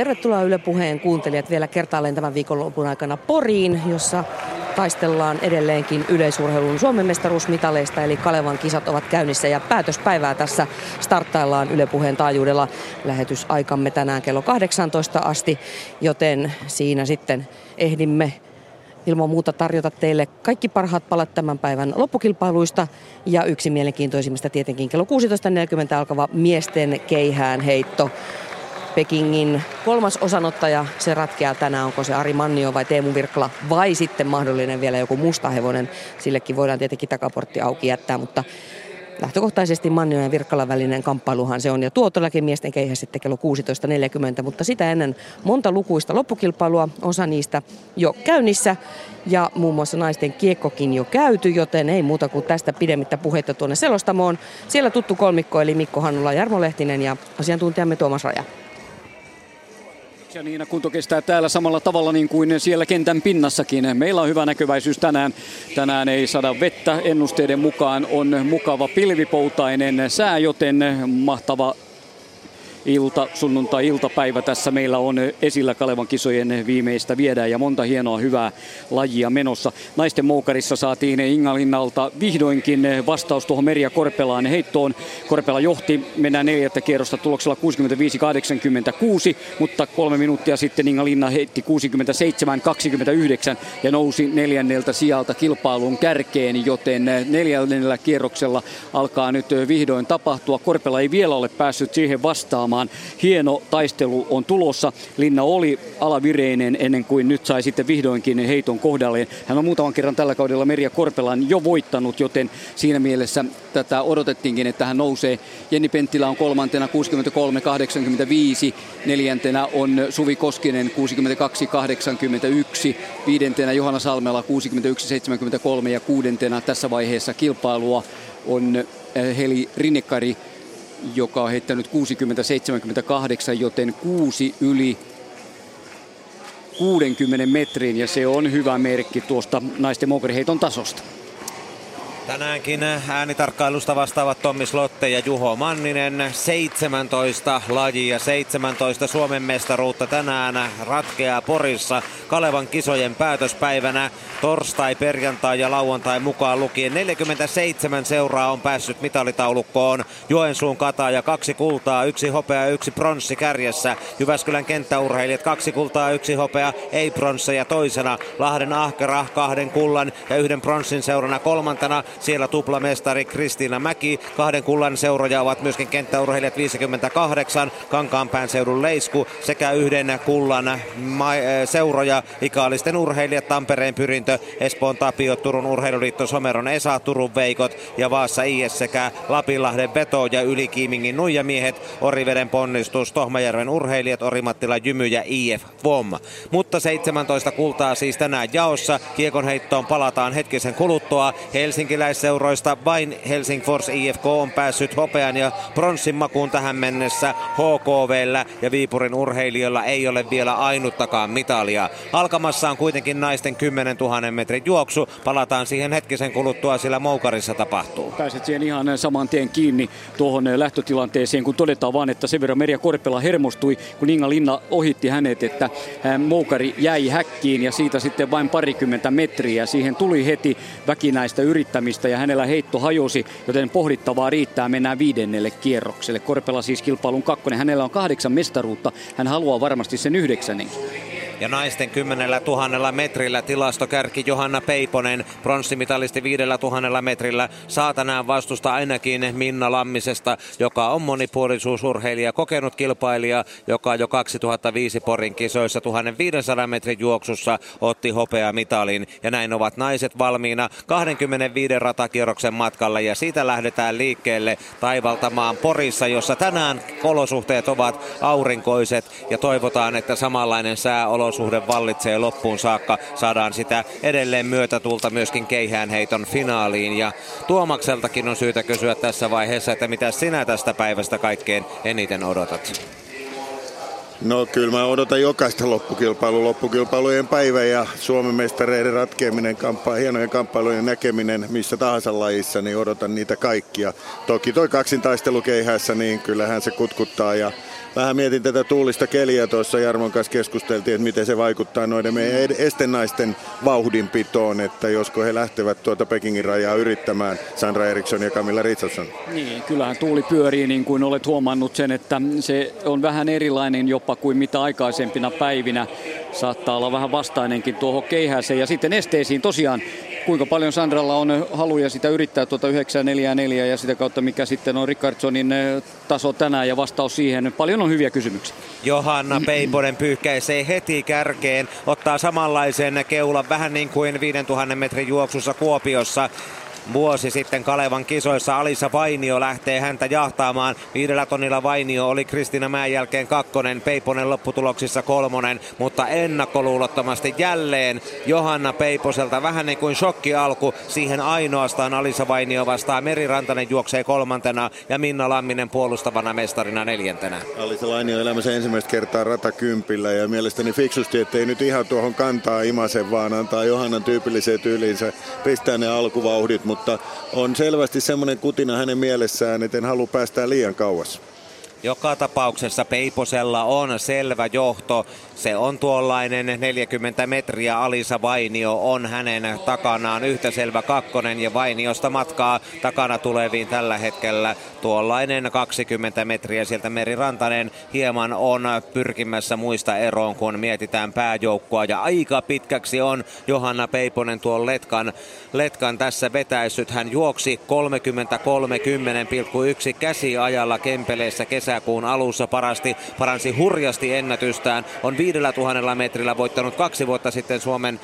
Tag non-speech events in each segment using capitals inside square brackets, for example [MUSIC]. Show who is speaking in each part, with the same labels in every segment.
Speaker 1: Tervetuloa Yle Puheen kuuntelijat vielä kertaalleen tämän viikonlopun aikana Poriin, jossa taistellaan edelleenkin yleisurheilun Suomen mestaruusmitaleista, eli Kalevan kisat ovat käynnissä ja päätöspäivää tässä starttaillaan Yle Puheen taajuudella. Lähetysaikamme tänään kello 18 asti, joten siinä sitten ehdimme ilman muuta tarjota teille kaikki parhaat palat tämän päivän loppukilpailuista. Ja yksi mielenkiintoisimmista tietenkin kello 16.40 alkava miesten keihään heitto. Pekingin kolmas osanottaja, se ratkeaa tänään, onko se Ari Mannio vai Teemu Virkla vai sitten mahdollinen vielä joku musta hevonen. Sillekin voidaan tietenkin takaportti auki jättää, mutta lähtökohtaisesti Mannio ja Virkkalan välinen kamppailuhan se on. Ja tuo todellakin miesten keihä sitten kello 16.40, mutta sitä ennen monta lukuista loppukilpailua, osa niistä jo käynnissä. Ja muun muassa naisten kiekkokin jo käyty, joten ei muuta kuin tästä pidemmittä puhetta tuonne selostamoon. Siellä tuttu kolmikko eli Mikko Hannula, Jarmo Lehtinen ja asiantuntijamme Tuomas Raja.
Speaker 2: Ja Niina kunto kestää täällä samalla tavalla niin kuin siellä kentän pinnassakin. Meillä on hyvä näkyväisyys tänään. Tänään ei sada vettä. Ennusteiden mukaan on mukava pilvipoutainen sää, joten mahtava ilta, sunnuntai-iltapäivä tässä meillä on esillä Kalevan kisojen viimeistä viedään ja monta hienoa hyvää lajia menossa. Naisten moukarissa saatiin Ingalinnalta vihdoinkin vastaus tuohon Merja Korpelaan heittoon. Korpela johti, mennään neljättä kierrosta tuloksella 65-86, mutta kolme minuuttia sitten Ingalinna heitti 67-29 ja nousi neljänneltä sijalta kilpailun kärkeen, joten neljännellä kierroksella alkaa nyt vihdoin tapahtua. Korpela ei vielä ole päässyt siihen vastaamaan pelaamaan. Hieno taistelu on tulossa. Linna oli alavireinen ennen kuin nyt sai sitten vihdoinkin heiton kohdalleen. Hän on muutaman kerran tällä kaudella Merja Korpelan jo voittanut, joten siinä mielessä tätä odotettiinkin, että hän nousee. Jenni Penttilä on kolmantena 63-85, neljäntenä on Suvi Koskinen 62-81, viidentenä Johanna Salmela 61-73 ja kuudentena tässä vaiheessa kilpailua on eh, Heli Rinnekari joka on heittänyt 60-78, joten kuusi yli 60 metrin ja se on hyvä merkki tuosta naisten mokeriheiton tasosta.
Speaker 3: Tänäänkin äänitarkkailusta vastaavat Tommi Slotte ja Juho Manninen. 17 lajia, 17 Suomen mestaruutta tänään ratkeaa Porissa Kalevan kisojen päätöspäivänä. Torstai, perjantai ja lauantai mukaan lukien 47 seuraa on päässyt mitalitaulukkoon. Joensuun ja kaksi kultaa, yksi hopea, yksi pronssi kärjessä. Jyväskylän kenttäurheilijat kaksi kultaa, yksi hopea, ei pronsseja toisena. Lahden ahkera kahden kullan ja yhden pronssin seurana kolmantena. Siellä tuplamestari Kristiina Mäki. Kahden kullan seuroja ovat myöskin kenttäurheilijat 58, Kankaanpään seudun Leisku sekä yhden kullan seuroja ikaalisten urheilijat Tampereen Pyrintö, Espoon Tapio, Turun Urheiluliitto, Someron Esa, Turun Veikot ja Vaassa IS sekä Lapinlahden Veto ja Ylikiimingin Nuijamiehet, Oriveden ponnistus, Tohmajärven urheilijat, Orimattila Jymy ja IF VOM. Mutta 17 kultaa siis tänään jaossa. Kiekonheittoon palataan hetkisen kuluttua. Helsinkiläisseuroista vain Helsingfors IFK on päässyt hopean ja pronssin makuun tähän mennessä. HKVllä ja Viipurin urheilijoilla ei ole vielä ainuttakaan mitalia. Alkamassa on kuitenkin naisten 10 000 metrin juoksu. Palataan siihen hetkisen kuluttua, sillä Moukarissa tapahtuu.
Speaker 2: Pääset siihen ihan saman tien kiinni tuohon lähtötilanteeseen, kun todetaan vaan, että sen verran Merja Korpela hermostui, kun Inga Linna ohitti hänet, että Moukari jäi häkkiin ja siitä sitten vain parikymmentä metriä. Siihen tuli heti väkinäistä yrittämistä ja hänellä heitto hajosi, joten pohdittavaa riittää. Mennään viidennelle kierrokselle. Korpela siis kilpailun kakkonen. Hänellä on kahdeksan mestaruutta. Hän haluaa varmasti sen yhdeksännenkin.
Speaker 3: Ja naisten 10 000 metrillä tilastokärki Johanna Peiponen, pronssimitalisti 5 000 metrillä, saa tänään vastusta ainakin Minna Lammisesta, joka on monipuolisuusurheilija, kokenut kilpailija, joka jo 2005 Porin kisoissa 1500 metrin juoksussa otti hopea mitalin. Ja näin ovat naiset valmiina 25 ratakierroksen matkalla ja siitä lähdetään liikkeelle taivaltamaan Porissa, jossa tänään olosuhteet ovat aurinkoiset. Ja toivotaan, että samanlainen sääolo olosuhde vallitsee loppuun saakka. Saadaan sitä edelleen myötätulta myöskin keihäänheiton finaaliin. Ja Tuomakseltakin on syytä kysyä tässä vaiheessa, että mitä sinä tästä päivästä kaikkein eniten odotat?
Speaker 4: No kyllä mä odotan jokaista loppukilpailua, loppukilpailujen päivä ja Suomen mestareiden ratkeaminen, kamppa, hienojen kamppailujen näkeminen missä tahansa lajissa, niin odotan niitä kaikkia. Toki toi kaksintaistelu keihässä, niin kyllähän se kutkuttaa ja vähän mietin tätä tuulista keliä tuossa Jarmon kanssa keskusteltiin, että miten se vaikuttaa noiden meidän estennaisten vauhdinpitoon, että josko he lähtevät tuota Pekingin rajaa yrittämään Sandra Eriksson ja Camilla Richardson.
Speaker 2: Niin, kyllähän tuuli pyörii niin kuin olet huomannut sen, että se on vähän erilainen jopa kuin mitä aikaisempina päivinä. Saattaa olla vähän vastainenkin tuohon keihäseen ja sitten esteisiin tosiaan kuinka paljon Sandralla on haluja sitä yrittää tuota 944 ja sitä kautta mikä sitten on Rickardsonin eh, taso tänään ja vastaus siihen. Paljon on hyviä kysymyksiä.
Speaker 3: Johanna Peiponen pyyhkäisee heti kärkeen, ottaa samanlaisen keulan vähän niin kuin 5000 metrin juoksussa Kuopiossa vuosi sitten Kalevan kisoissa. Alisa Vainio lähtee häntä jahtaamaan. Viidellä tonnilla Vainio oli Kristina Mäen jälkeen kakkonen, Peiponen lopputuloksissa kolmonen, mutta ennakkoluulottomasti jälleen Johanna Peiposelta vähän niin kuin shokki alku. Siihen ainoastaan Alisa Vainio vastaa. Meri Rantanen juoksee kolmantena ja Minna Lamminen puolustavana mestarina neljäntenä.
Speaker 4: Alisa Vainio elämänsä ensimmäistä kertaa ratakympillä ja mielestäni fiksusti, ettei nyt ihan tuohon kantaa imase, vaan antaa Johannan tyypilliseen tyyliinsä pistää ne alkuvauhdit, mutta on selvästi semmoinen kutina hänen mielessään, että en halua päästää liian kauas.
Speaker 3: Joka tapauksessa Peiposella on selvä johto. Se on tuollainen 40 metriä. Alisa Vainio on hänen takanaan yhtä selvä kakkonen ja Vainiosta matkaa takana tuleviin tällä hetkellä tuollainen 20 metriä. Sieltä Meri Rantanen hieman on pyrkimässä muista eroon, kun mietitään pääjoukkoa. Ja aika pitkäksi on Johanna Peiponen tuon Letkan, Letkan tässä vetäissyt. Hän juoksi 33,10,1 käsiajalla Kempeleessä kesäkuun alussa parasti, paransi hurjasti ennätystään. On viidellä tuhannella metrillä voittanut kaksi vuotta sitten Suomen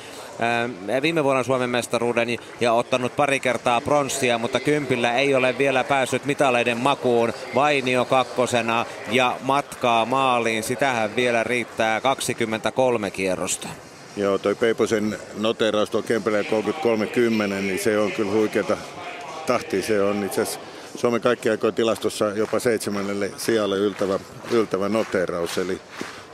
Speaker 3: viime vuonna Suomen mestaruuden ja ottanut pari kertaa pronssia, mutta kympillä ei ole vielä päässyt mitaleiden makuun. Vainio kakkosena ja matkaa maaliin. Sitähän vielä riittää 23 kierrosta.
Speaker 4: Joo, toi Peiposen noteraus tuo Kempeleen 33.10, niin se on kyllä huikeata tahtia. Se on itse asiassa Suomen kaikkien aikojen tilastossa jopa seitsemännelle sijalle yltävä, yltävä noteraus. Eli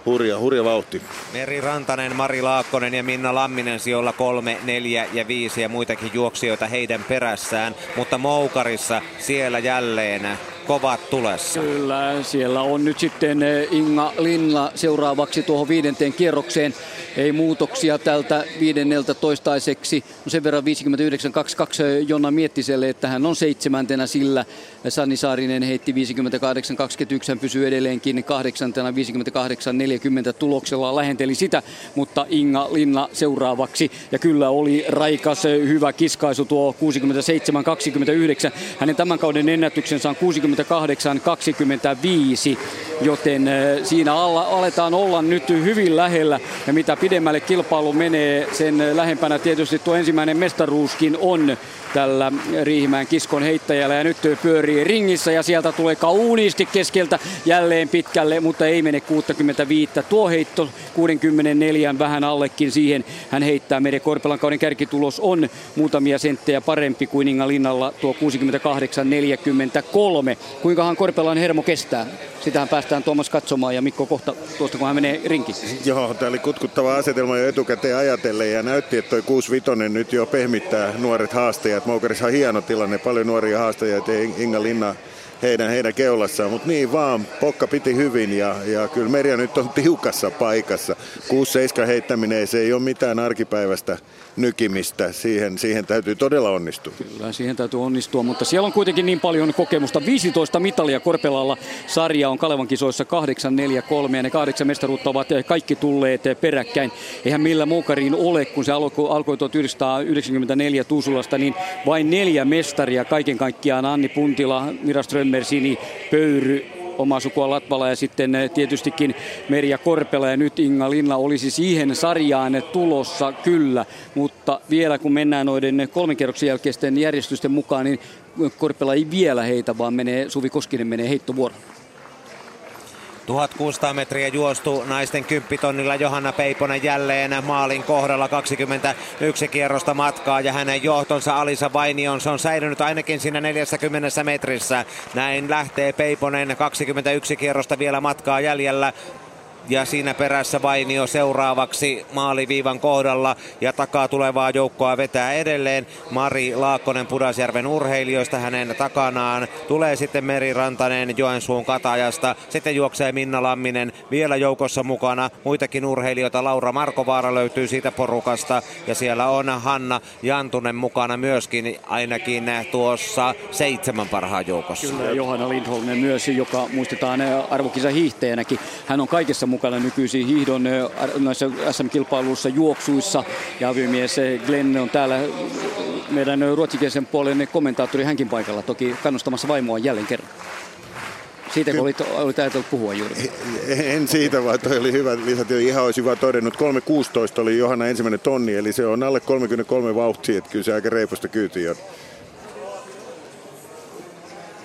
Speaker 4: hurja, hurja vauhti.
Speaker 3: Meri Rantanen, Mari Laakkonen ja Minna Lamminen sijoilla kolme, neljä ja viisi ja muitakin juoksijoita heidän perässään. Mutta Moukarissa siellä jälleen kovat tulessa.
Speaker 2: Kyllä, siellä on nyt sitten eh, Inga Linla seuraavaksi tuohon viidenteen kierrokseen. Ei muutoksia tältä viidenneltä toistaiseksi. No sen verran 59-22 eh, Jonna Miettiselle, että hän on seitsemäntenä sillä. Sanni Saarinen heitti 58-21, hän pysyy edelleenkin kahdeksantena 58-40 tuloksella lähenteli sitä, mutta Inga Linna seuraavaksi. Ja kyllä oli raikas eh, hyvä kiskaisu tuo 67-29. Hänen tämän kauden ennätyksensä on 60 28-25, joten siinä alla, aletaan olla nyt hyvin lähellä. Ja mitä pidemmälle kilpailu menee, sen lähempänä tietysti tuo ensimmäinen mestaruuskin on tällä Riihimäen kiskon heittäjällä. Ja nyt pyörii ringissä ja sieltä tulee kauniisti keskeltä jälleen pitkälle, mutta ei mene 65. Tuo heitto 64 vähän allekin siihen hän heittää. Meidän Korpelan kauden kärkitulos on muutamia senttejä parempi kuin Inga Linnalla tuo 68-43. Kuinkahan Korpelan hermo kestää? Sitähän päästään Tuomas katsomaan ja Mikko kohta tuosta kun hän menee rinkiin.
Speaker 4: Joo, tämä oli kutkuttava asetelma jo etukäteen ajatellen ja näytti, että toi 65 nyt jo pehmittää nuoret haastajat. Moukarissa on hieno tilanne, paljon nuoria haastajia, Inga Linna heidän, heidän keulassaan. Mutta niin vaan, Pokka piti hyvin ja, ja kyllä Merja nyt on [LAUGHS] tiukassa paikassa. 6-7 heittäminen se ei ole mitään arkipäivästä nykimistä. Siihen, siihen täytyy todella onnistua.
Speaker 2: Kyllä, siihen täytyy onnistua, mutta siellä on kuitenkin niin paljon kokemusta. 15 mitalia Korpelalla sarja on Kalevan kisoissa 8, 4, 3 ja ne kahdeksan mestaruutta ovat kaikki tulleet peräkkäin. Eihän millä muukariin ole, kun se alkoi, alkoi 1994 Tuusulasta, niin vain neljä mestaria kaiken kaikkiaan. Anni Puntila, Mira Strömmersini, Pöyry, omaa sukua Latvala ja sitten eh, tietystikin Merja Korpela ja nyt Inga Linna olisi siihen sarjaan tulossa kyllä, mutta vielä kun mennään noiden kolmen kerroksen jälkeisten järjestysten mukaan, niin Korpela ei vielä heitä, vaan menee, Suvi Koskinen menee heittovuoroon.
Speaker 3: 1600 metriä juostu naisten kymppitonnilla Johanna Peiponen jälleen maalin kohdalla. 21 kierrosta matkaa ja hänen johtonsa Alisa Vainion. On säilynyt ainakin siinä 40 metrissä. Näin lähtee Peiponen. 21 kierrosta vielä matkaa jäljellä ja siinä perässä Vainio seuraavaksi maaliviivan kohdalla ja takaa tulevaa joukkoa vetää edelleen. Mari Laakkonen Pudasjärven urheilijoista hänen takanaan. Tulee sitten Meri Rantanen Joensuun katajasta. Sitten juoksee Minna Lamminen vielä joukossa mukana. Muitakin urheilijoita. Laura Markovaara löytyy siitä porukasta ja siellä on Hanna Jantunen mukana myöskin ainakin tuossa seitsemän parhaan joukossa.
Speaker 2: Kyllä, Johanna Lindholmen myös, joka muistetaan arvokisa hiihteenäkin. Hän on kaikessa mukana nykyisin hiihdon näissä SM-kilpailuissa, juoksuissa. Ja aviomies Glenn on täällä meidän ruotsikielisen puolen kommentaattori hänkin paikalla, toki kannustamassa vaimoa jälleen kerran. Siitä kun olit, olit ajatellut puhua juuri.
Speaker 4: En siitä, vaan toi oli hyvä lisätä. Ihan olisi hyvä todennut. 3.16 oli Johanna ensimmäinen tonni, eli se on alle 33 vauhtia, että kyllä se aika reipusta kyytiä on.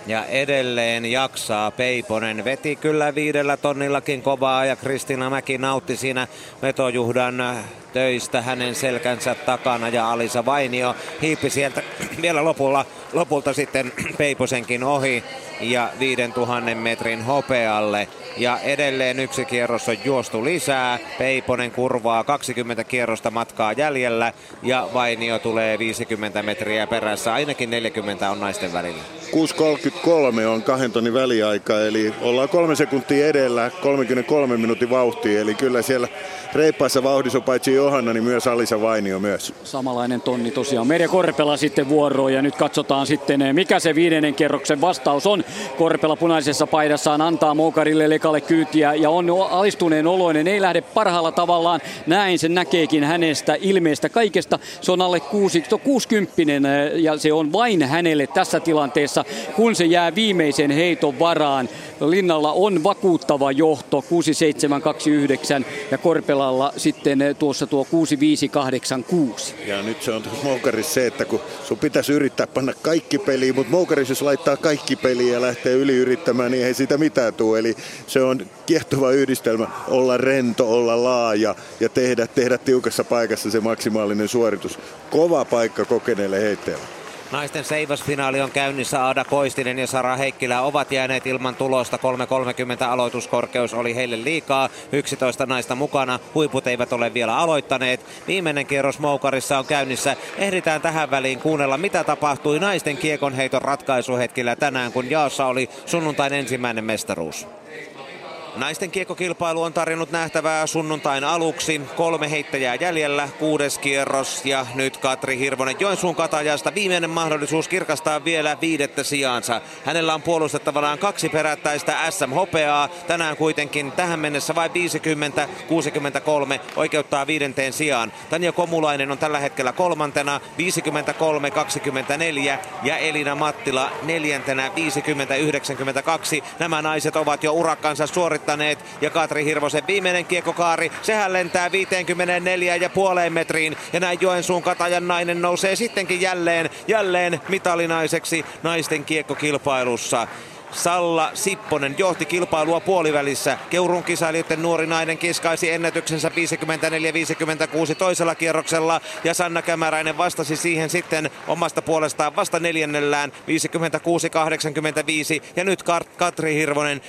Speaker 3: Ja edelleen jaksaa Peiponen. Veti kyllä viidellä tonnillakin kovaa ja Kristina Mäki nautti siinä vetojuhdan töistä hänen selkänsä takana ja Alisa Vainio hiipi sieltä [CLEARS THROAT] vielä lopulla, lopulta sitten Peiposenkin ohi ja 5000 metrin hopealle. Ja edelleen yksi kierros on juostu lisää. Peiponen kurvaa 20 kierrosta matkaa jäljellä ja Vainio tulee 50 metriä perässä. Ainakin 40 on naisten välillä.
Speaker 4: 6.33 on kahden tonnin väliaika, eli ollaan kolme sekuntia edellä, 33 minuutin vauhtia, eli kyllä siellä reippaassa vauhdissa on paitsi Johanna, niin myös Alisa Vainio myös.
Speaker 2: Samalainen tonni tosiaan. Merja Korpela sitten vuoroon ja nyt katsotaan sitten, mikä se viidennen kerroksen vastaus on. Korpela punaisessa paidassaan antaa Moukarille lekalle kyytiä ja on alistuneen oloinen, ei lähde parhaalla tavallaan. Näin sen näkeekin hänestä ilmeestä kaikesta. Se on alle 60 ja se on vain hänelle tässä tilanteessa, kun se jää viimeisen heiton varaan. Linnalla on vakuuttava johto 6729 ja Korpelalla sitten tuossa tuo 6586.
Speaker 4: Ja nyt se on Moukarissa se, että kun sun pitäisi yrittää panna kaikki peliin, mutta Moukarissa jos laittaa kaikki peliin ja lähtee yli yrittämään, niin ei siitä mitään tule. Eli se on kiehtova yhdistelmä olla rento, olla laaja ja tehdä, tehdä tiukassa paikassa se maksimaalinen suoritus. Kova paikka kokeneelle heitteelle.
Speaker 3: Naisten seivasfinaali on käynnissä. Aada Koistinen ja Sara Heikkilä ovat jääneet ilman tulosta. 3.30 aloituskorkeus oli heille liikaa. 11 naista mukana. Huiput eivät ole vielä aloittaneet. Viimeinen kierros Moukarissa on käynnissä. Ehditään tähän väliin kuunnella, mitä tapahtui naisten kiekonheiton ratkaisuhetkillä tänään, kun jaossa oli sunnuntain ensimmäinen mestaruus. Naisten kiekkokilpailu on tarjonnut nähtävää sunnuntain aluksi. Kolme heittäjää jäljellä, kuudes kierros ja nyt Katri Hirvonen Joensuun katajasta. Viimeinen mahdollisuus kirkastaa vielä viidettä sijaansa. Hänellä on puolustettavanaan kaksi perättäistä SM-hopeaa. Tänään kuitenkin tähän mennessä vain 50-63 oikeuttaa viidenteen sijaan. Tanja Komulainen on tällä hetkellä kolmantena 53-24 ja Elina Mattila neljäntenä 50-92. Nämä naiset ovat jo urakkansa suorittaneet voittaneet. Ja Katri Hirvosen viimeinen kiekkokaari, sehän lentää 54 ja puoleen metriin. Ja näin Joensuun Katajan nainen nousee sittenkin jälleen, jälleen mitalinaiseksi naisten kiekkokilpailussa. Salla Sipponen johti kilpailua puolivälissä. Keurun kisailijoiden nuori nainen kiskaisi ennätyksensä 54-56 toisella kierroksella. Ja Sanna Kämäräinen vastasi siihen sitten omasta puolestaan vasta neljännellään 56-85 ja nyt Katri Hirvonen 54-30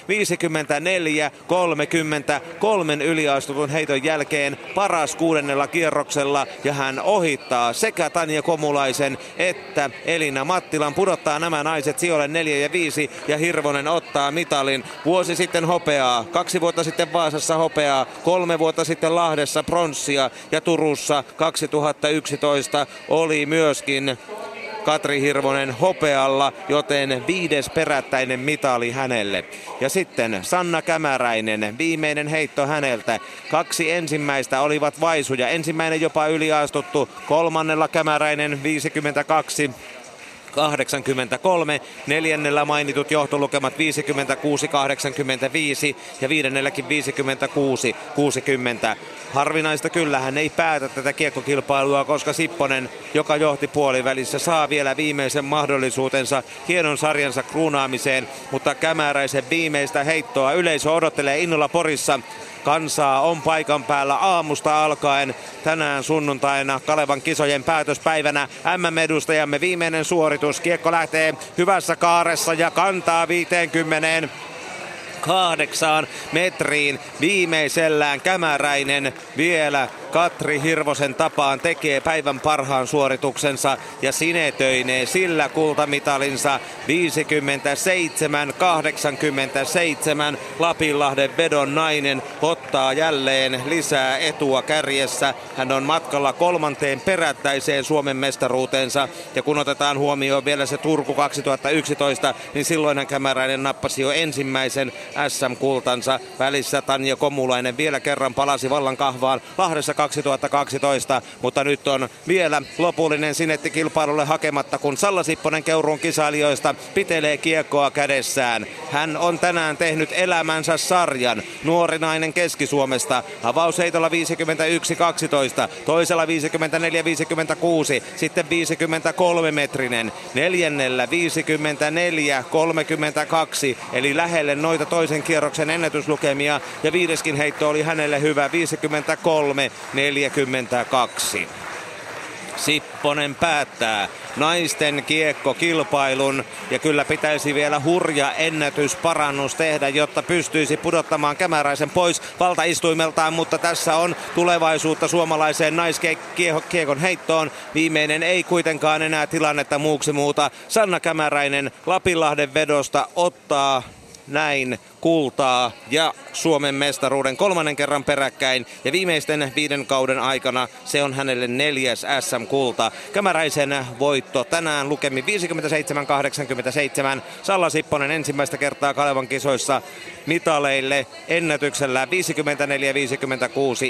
Speaker 3: kolmen yliastutun heiton jälkeen paras kuudennella kierroksella. Ja hän ohittaa sekä Tanja Komulaisen että Elina Mattilan. Pudottaa nämä naiset sijoille 4 ja 5 ja Hirvonen ottaa mitalin. Vuosi sitten hopeaa, kaksi vuotta sitten Vaasassa hopeaa, kolme vuotta sitten Lahdessa pronssia ja Turussa 2011 oli myöskin Katri Hirvonen hopealla, joten viides perättäinen mitali hänelle. Ja sitten Sanna Kämäräinen, viimeinen heitto häneltä. Kaksi ensimmäistä olivat vaisuja. Ensimmäinen jopa yliastuttu, kolmannella Kämäräinen 52 83. Neljännellä mainitut johtolukemat 56-85 ja viidennelläkin 56-60. Harvinaista kyllä hän ei päätä tätä kiekkokilpailua, koska Sipponen, joka johti puolivälissä, saa vielä viimeisen mahdollisuutensa hienon sarjansa kruunaamiseen, mutta Kämäräisen viimeistä heittoa yleisö odottelee innolla Porissa. Kansaa on paikan päällä aamusta alkaen tänään sunnuntaina Kalevan kisojen päätöspäivänä. MM-edustajamme viimeinen suoritus. Kiekko lähtee hyvässä kaaressa ja kantaa 50 kahdeksaan metriin. Viimeisellään Kämäräinen vielä Katri Hirvosen tapaan tekee päivän parhaan suorituksensa ja sinetöinee sillä kultamitalinsa 57-87. Lapinlahden vedon nainen ottaa jälleen lisää etua kärjessä. Hän on matkalla kolmanteen perättäiseen Suomen mestaruutensa ja kun otetaan huomioon vielä se Turku 2011, niin silloin Kämäräinen nappasi jo ensimmäisen SM-kultansa. Välissä Tanja Komulainen vielä kerran palasi vallan kahvaan Lahdessa 2012, mutta nyt on vielä lopullinen sinetti kilpailulle hakematta, kun Salla Sipponen Keuruun kisailijoista pitelee kiekkoa kädessään. Hän on tänään tehnyt elämänsä sarjan. Nuori nainen Keski-Suomesta. Avausheitolla 51-12, toisella 54-56, sitten 53 metrinen, neljännellä 54-32, eli lähelle noita toisen kierroksen ennätyslukemia, ja viideskin heitto oli hänelle hyvä 53 42. Sipponen päättää naisten kiekkokilpailun ja kyllä pitäisi vielä hurja ennätysparannus tehdä, jotta pystyisi pudottamaan Kämäräisen pois valtaistuimeltaan, mutta tässä on tulevaisuutta suomalaiseen naiskiekon heittoon. Viimeinen ei kuitenkaan enää tilannetta muuksi muuta. Sanna Kämäräinen Lapinlahden vedosta ottaa näin kultaa ja Suomen mestaruuden kolmannen kerran peräkkäin. Ja viimeisten viiden kauden aikana se on hänelle neljäs SM-kulta. Kämäräisen voitto tänään lukemi 57-87. Salla Sipponen ensimmäistä kertaa Kalevan kisoissa mitaleille ennätyksellä 54-56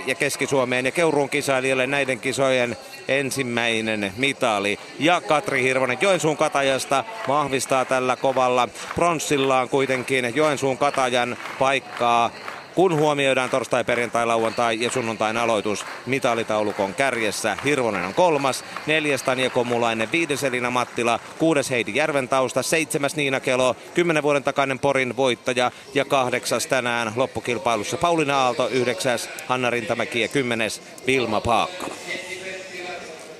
Speaker 3: ja Keski-Suomeen ja Keuruun kisailijoille näiden kisojen ensimmäinen mitali. Ja Katri Hirvonen Joensuun katajasta vahvistaa tällä kovalla pronssillaan kuitenkin Joensuun katajan paikkaa kun huomioidaan torstai, perjantai, lauantai ja sunnuntain aloitus mitalitaulukon kärjessä. Hirvonen on kolmas, neljäs Tanja Komulainen, viides Elina Mattila, kuudes Heidi Järventausta, seitsemäs Niina Kelo, kymmenen vuoden takainen Porin voittaja ja kahdeksas tänään loppukilpailussa Pauliina Aalto, yhdeksäs Hanna Rintamäki ja kymmenes Vilma Paakkala.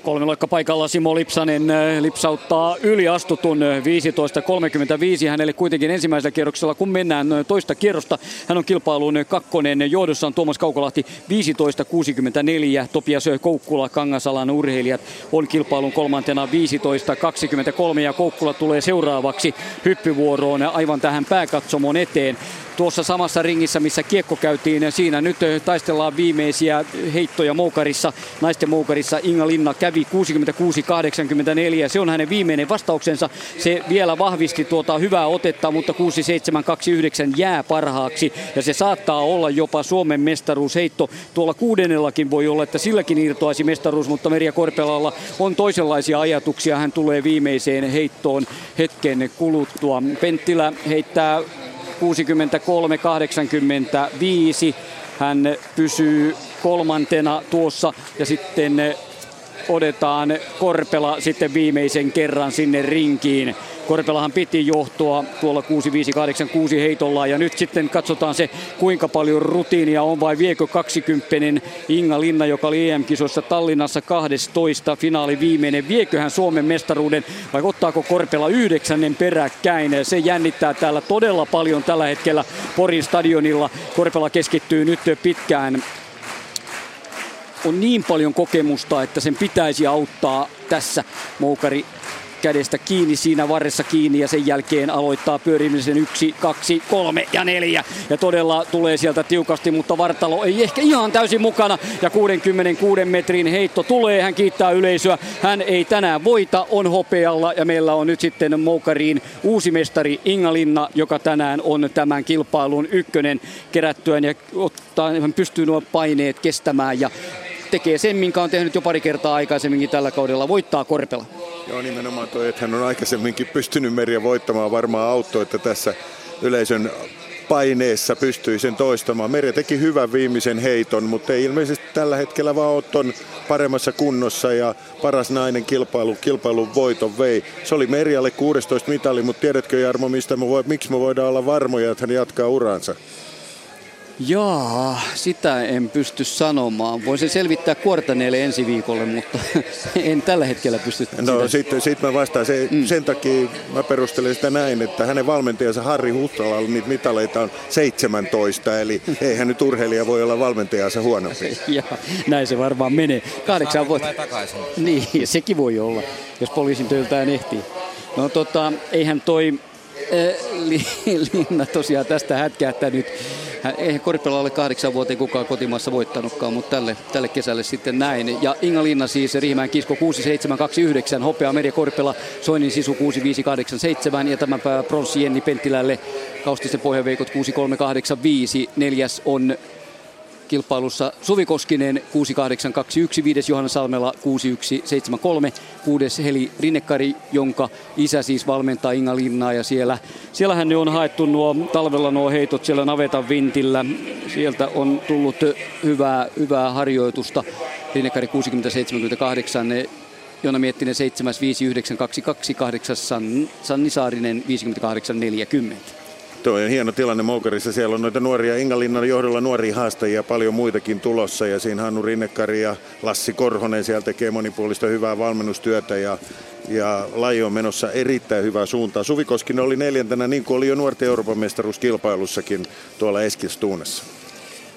Speaker 2: Kolme loikka paikalla Simo Lipsanen äh, lipsauttaa yliastutun 15.35 äh, hänelle kuitenkin ensimmäisellä kierroksella, kun mennään äh, toista kierrosta. Hän on kilpailuun kakkonen, johdossa on Tuomas Kaukolahti 15.64, Topias Koukkula, Kangasalan urheilijat on kilpailun kolmantena 15.23 ja Koukkula tulee seuraavaksi hyppyvuoroon aivan tähän pääkatsomon eteen tuossa samassa ringissä, missä kiekko käytiin. Siinä nyt taistellaan viimeisiä heittoja Moukarissa, naisten Moukarissa. Inga Linna kävi 66-84. Se on hänen viimeinen vastauksensa. Se vielä vahvisti tuota hyvää otetta, mutta 6729 jää parhaaksi. Ja se saattaa olla jopa Suomen mestaruusheitto. Tuolla kuudennellakin voi olla, että silläkin irtoaisi mestaruus, mutta Merja Korpelalla on toisenlaisia ajatuksia. Hän tulee viimeiseen heittoon hetken kuluttua. Penttilä heittää 63-85. Hän pysyy kolmantena tuossa ja sitten odetaan Korpela sitten viimeisen kerran sinne rinkiin. Korpelahan piti johtoa tuolla 6586 heitolla ja nyt sitten katsotaan se kuinka paljon rutiinia on vai viekö 20 Inga Linna, joka oli EM-kisoissa Tallinnassa 12 finaali viimeinen. Vieköhän Suomen mestaruuden vai ottaako Korpela yhdeksännen peräkkäin? Se jännittää täällä todella paljon tällä hetkellä Porin stadionilla. Korpela keskittyy nyt pitkään on niin paljon kokemusta, että sen pitäisi auttaa tässä. Moukari kädestä kiinni, siinä varressa kiinni ja sen jälkeen aloittaa pyörimisen yksi, kaksi, kolme ja neljä. Ja todella tulee sieltä tiukasti, mutta Vartalo ei ehkä ihan täysin mukana. Ja 66 metrin heitto tulee, hän kiittää yleisöä. Hän ei tänään voita, on hopealla ja meillä on nyt sitten Moukariin uusi mestari Inga Linna, joka tänään on tämän kilpailun ykkönen kerättyään ja ottaa, hän pystyy nuo paineet kestämään ja tekee sen, minkä on tehnyt jo pari kertaa aikaisemminkin tällä kaudella, voittaa Korpela.
Speaker 4: Joo, nimenomaan toi, että hän on aikaisemminkin pystynyt Meriä voittamaan varmaan auttoi, että tässä yleisön paineessa pystyi sen toistamaan. Merja teki hyvän viimeisen heiton, mutta ei ilmeisesti tällä hetkellä vaan ole paremmassa kunnossa ja paras nainen kilpailu, kilpailun voiton vei. Se oli Merjalle 16 mitali, mutta tiedätkö Jarmo, mistä me voi, miksi me voidaan olla varmoja, että hän jatkaa uransa?
Speaker 2: Jaa, sitä en pysty sanomaan. Voisin selvittää Kuortaneelle ensi viikolle, mutta [LAUGHS] en tällä hetkellä pysty
Speaker 4: No sitten sit mä vastaan. Se, mm. Sen takia mä perustelen sitä näin, että hänen valmentajansa Harri Huttalalla niitä mitaleita on 17, eli eihän nyt urheilija voi olla valmentajansa huonompi. [LAUGHS]
Speaker 2: ja näin se varmaan menee. Kahdeksan vuotta. Niin, sekin voi olla, jos poliisin töiltään ehtii. No tota, eihän toi [LAUGHS] Linna tosiaan tästä hätkähtää nyt. Eihän koripallolla ole kahdeksan vuoteen kukaan kotimaassa voittanutkaan, mutta tälle, tälle kesälle sitten näin. Ja Inga Linna siis Riihimäen kisko 6729, hopea Media Koripela, Soinin sisu 6587 ja tämän päivän pronssi Jenni Penttilälle Kaustisten pohjaveikot 6385. Neljäs on kilpailussa Suvi Koskinen 6821, viides Johanna Salmela 6173, kuudes Heli Rinnekari, jonka isä siis valmentaa Inga Linnaa ja siellä, siellähän ne on haettu nuo talvella nuo heitot siellä navetan vintillä. Sieltä on tullut hyvää, hyvää harjoitusta. Rinnekari 6078, Jona Miettinen 75922, 8 Sanni Saarinen 5840.
Speaker 4: Tuo on hieno tilanne Moukarissa. Siellä on noita nuoria Ingalinnan johdolla nuoria haastajia, paljon muitakin tulossa. Ja siinä Hannu Rinnekari ja Lassi Korhonen siellä tekee monipuolista hyvää valmennustyötä. Ja, ja laji on menossa erittäin hyvää suuntaan. Suvi Koskinen oli neljäntenä, niin kuin oli jo nuorten Euroopan mestaruuskilpailussakin tuolla Eskilstuunassa.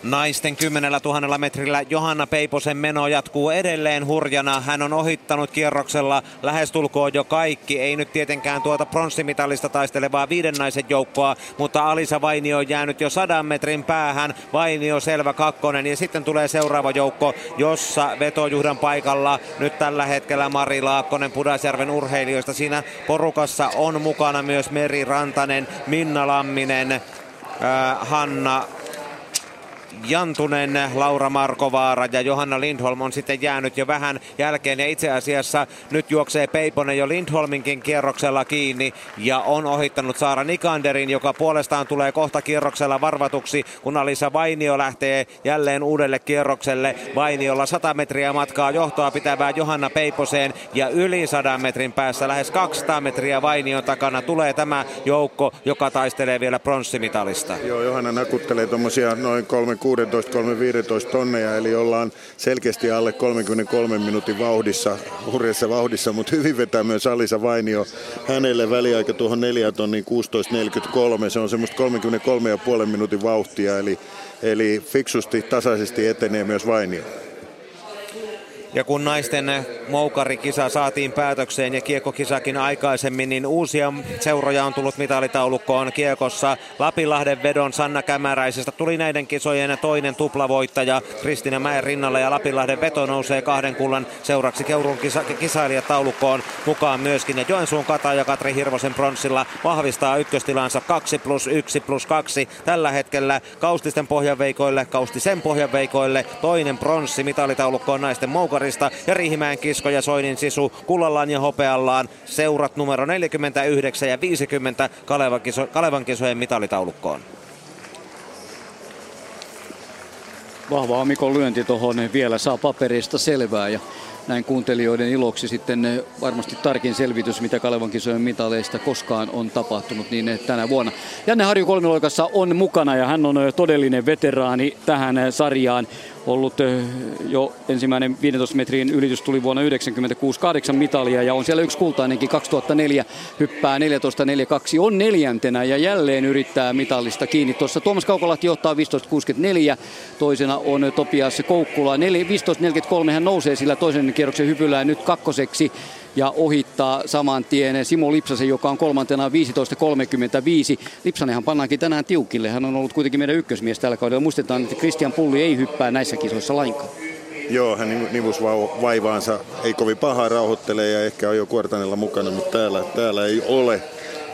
Speaker 3: Naisten 10 000 metrillä Johanna Peiposen meno jatkuu edelleen hurjana. Hän on ohittanut kierroksella lähestulkoon jo kaikki. Ei nyt tietenkään tuota pronssimitalista taistelevaa viiden naisen joukkoa, mutta Alisa Vainio on jäänyt jo sadan metrin päähän. Vainio selvä kakkonen ja sitten tulee seuraava joukko, jossa vetojuhdan paikalla nyt tällä hetkellä Mari Laakkonen Pudasjärven urheilijoista. Siinä porukassa on mukana myös Meri Rantanen, Minna Lamminen, Hanna Jantunen, Laura Markovaara ja Johanna Lindholm on sitten jäänyt jo vähän jälkeen ja itse asiassa nyt juoksee Peiponen jo Lindholminkin kierroksella kiinni ja on ohittanut Saara Nikanderin, joka puolestaan tulee kohta kierroksella varvatuksi, kun Alisa Vainio lähtee jälleen uudelle kierrokselle. Vainiolla 100 metriä matkaa johtoa pitävää Johanna Peiposeen ja yli 100 metrin päässä lähes 200 metriä Vainion takana tulee tämä joukko, joka taistelee vielä pronssimitalista.
Speaker 4: Joo, Johanna nakuttelee tuommoisia noin 3 16-15 tonneja, eli ollaan selkeästi alle 33 minuutin vauhdissa, hurjassa vauhdissa, mutta hyvin vetää myös Alisa Vainio. Hänelle väliaika tuohon 4 tonniin 16.43, se on semmoista 33,5 minuutin vauhtia, eli, eli fiksusti, tasaisesti etenee myös Vainio.
Speaker 3: Ja kun naisten moukarikisa saatiin päätökseen ja kiekokisakin aikaisemmin, niin uusia seuroja on tullut mitalitaulukkoon kiekossa. Lapinlahden vedon Sanna Kämäräisestä tuli näiden kisojen toinen tuplavoittaja Kristina Mäen rinnalla ja Lapinlahden veto nousee kahden kullan seuraksi Keurun kisa- kisailijataulukkoon mukaan myöskin. Ja Joensuun Kata ja Katri Hirvosen pronssilla vahvistaa ykköstilansa 2 plus 1 plus 2. Tällä hetkellä Kaustisten pohjaveikoille, Kaustisen pohjaveikoille toinen pronssi mitalitaulukkoon naisten moukari Kalkarista ja Riihimäen kisko ja Soinin sisu kullallaan ja hopeallaan. Seurat numero 49 ja 50 Kalevan, kiso, Kalevan kisojen mitalitaulukkoon.
Speaker 2: Vahva Mikon lyönti tuohon vielä saa paperista selvää ja näin kuuntelijoiden iloksi sitten eh, varmasti tarkin selvitys, mitä Kalevan kisojen mitaleista koskaan on tapahtunut niin eh, tänä vuonna. Janne Harju kolmiloikassa on mukana ja hän on eh, todellinen veteraani tähän sarjaan ollut jo ensimmäinen 15 metrin ylitys tuli vuonna 1996 kahdeksan mitalia ja on siellä yksi kultainenkin. 2004 hyppää 14.42 on neljäntenä ja jälleen yrittää mitallista kiinni. Tuossa Tuomas Kaukolahti johtaa 15.64, toisena on Topias Koukkula. 15.43 hän nousee sillä toisen kierroksen hypylään nyt kakkoseksi ja ohittaa saman tien Simo Lipsasen, joka on kolmantena 15.35. Lipsanenhan pannaankin tänään tiukille. Hän on ollut kuitenkin meidän ykkösmies tällä kaudella. Muistetaan, että Christian Pulli ei hyppää näissä kisoissa lainkaan.
Speaker 4: Joo, hän nivus vaivaansa ei kovin pahaa rauhoittelee ja ehkä on jo kuortanella mukana, mutta täällä, täällä ei ole.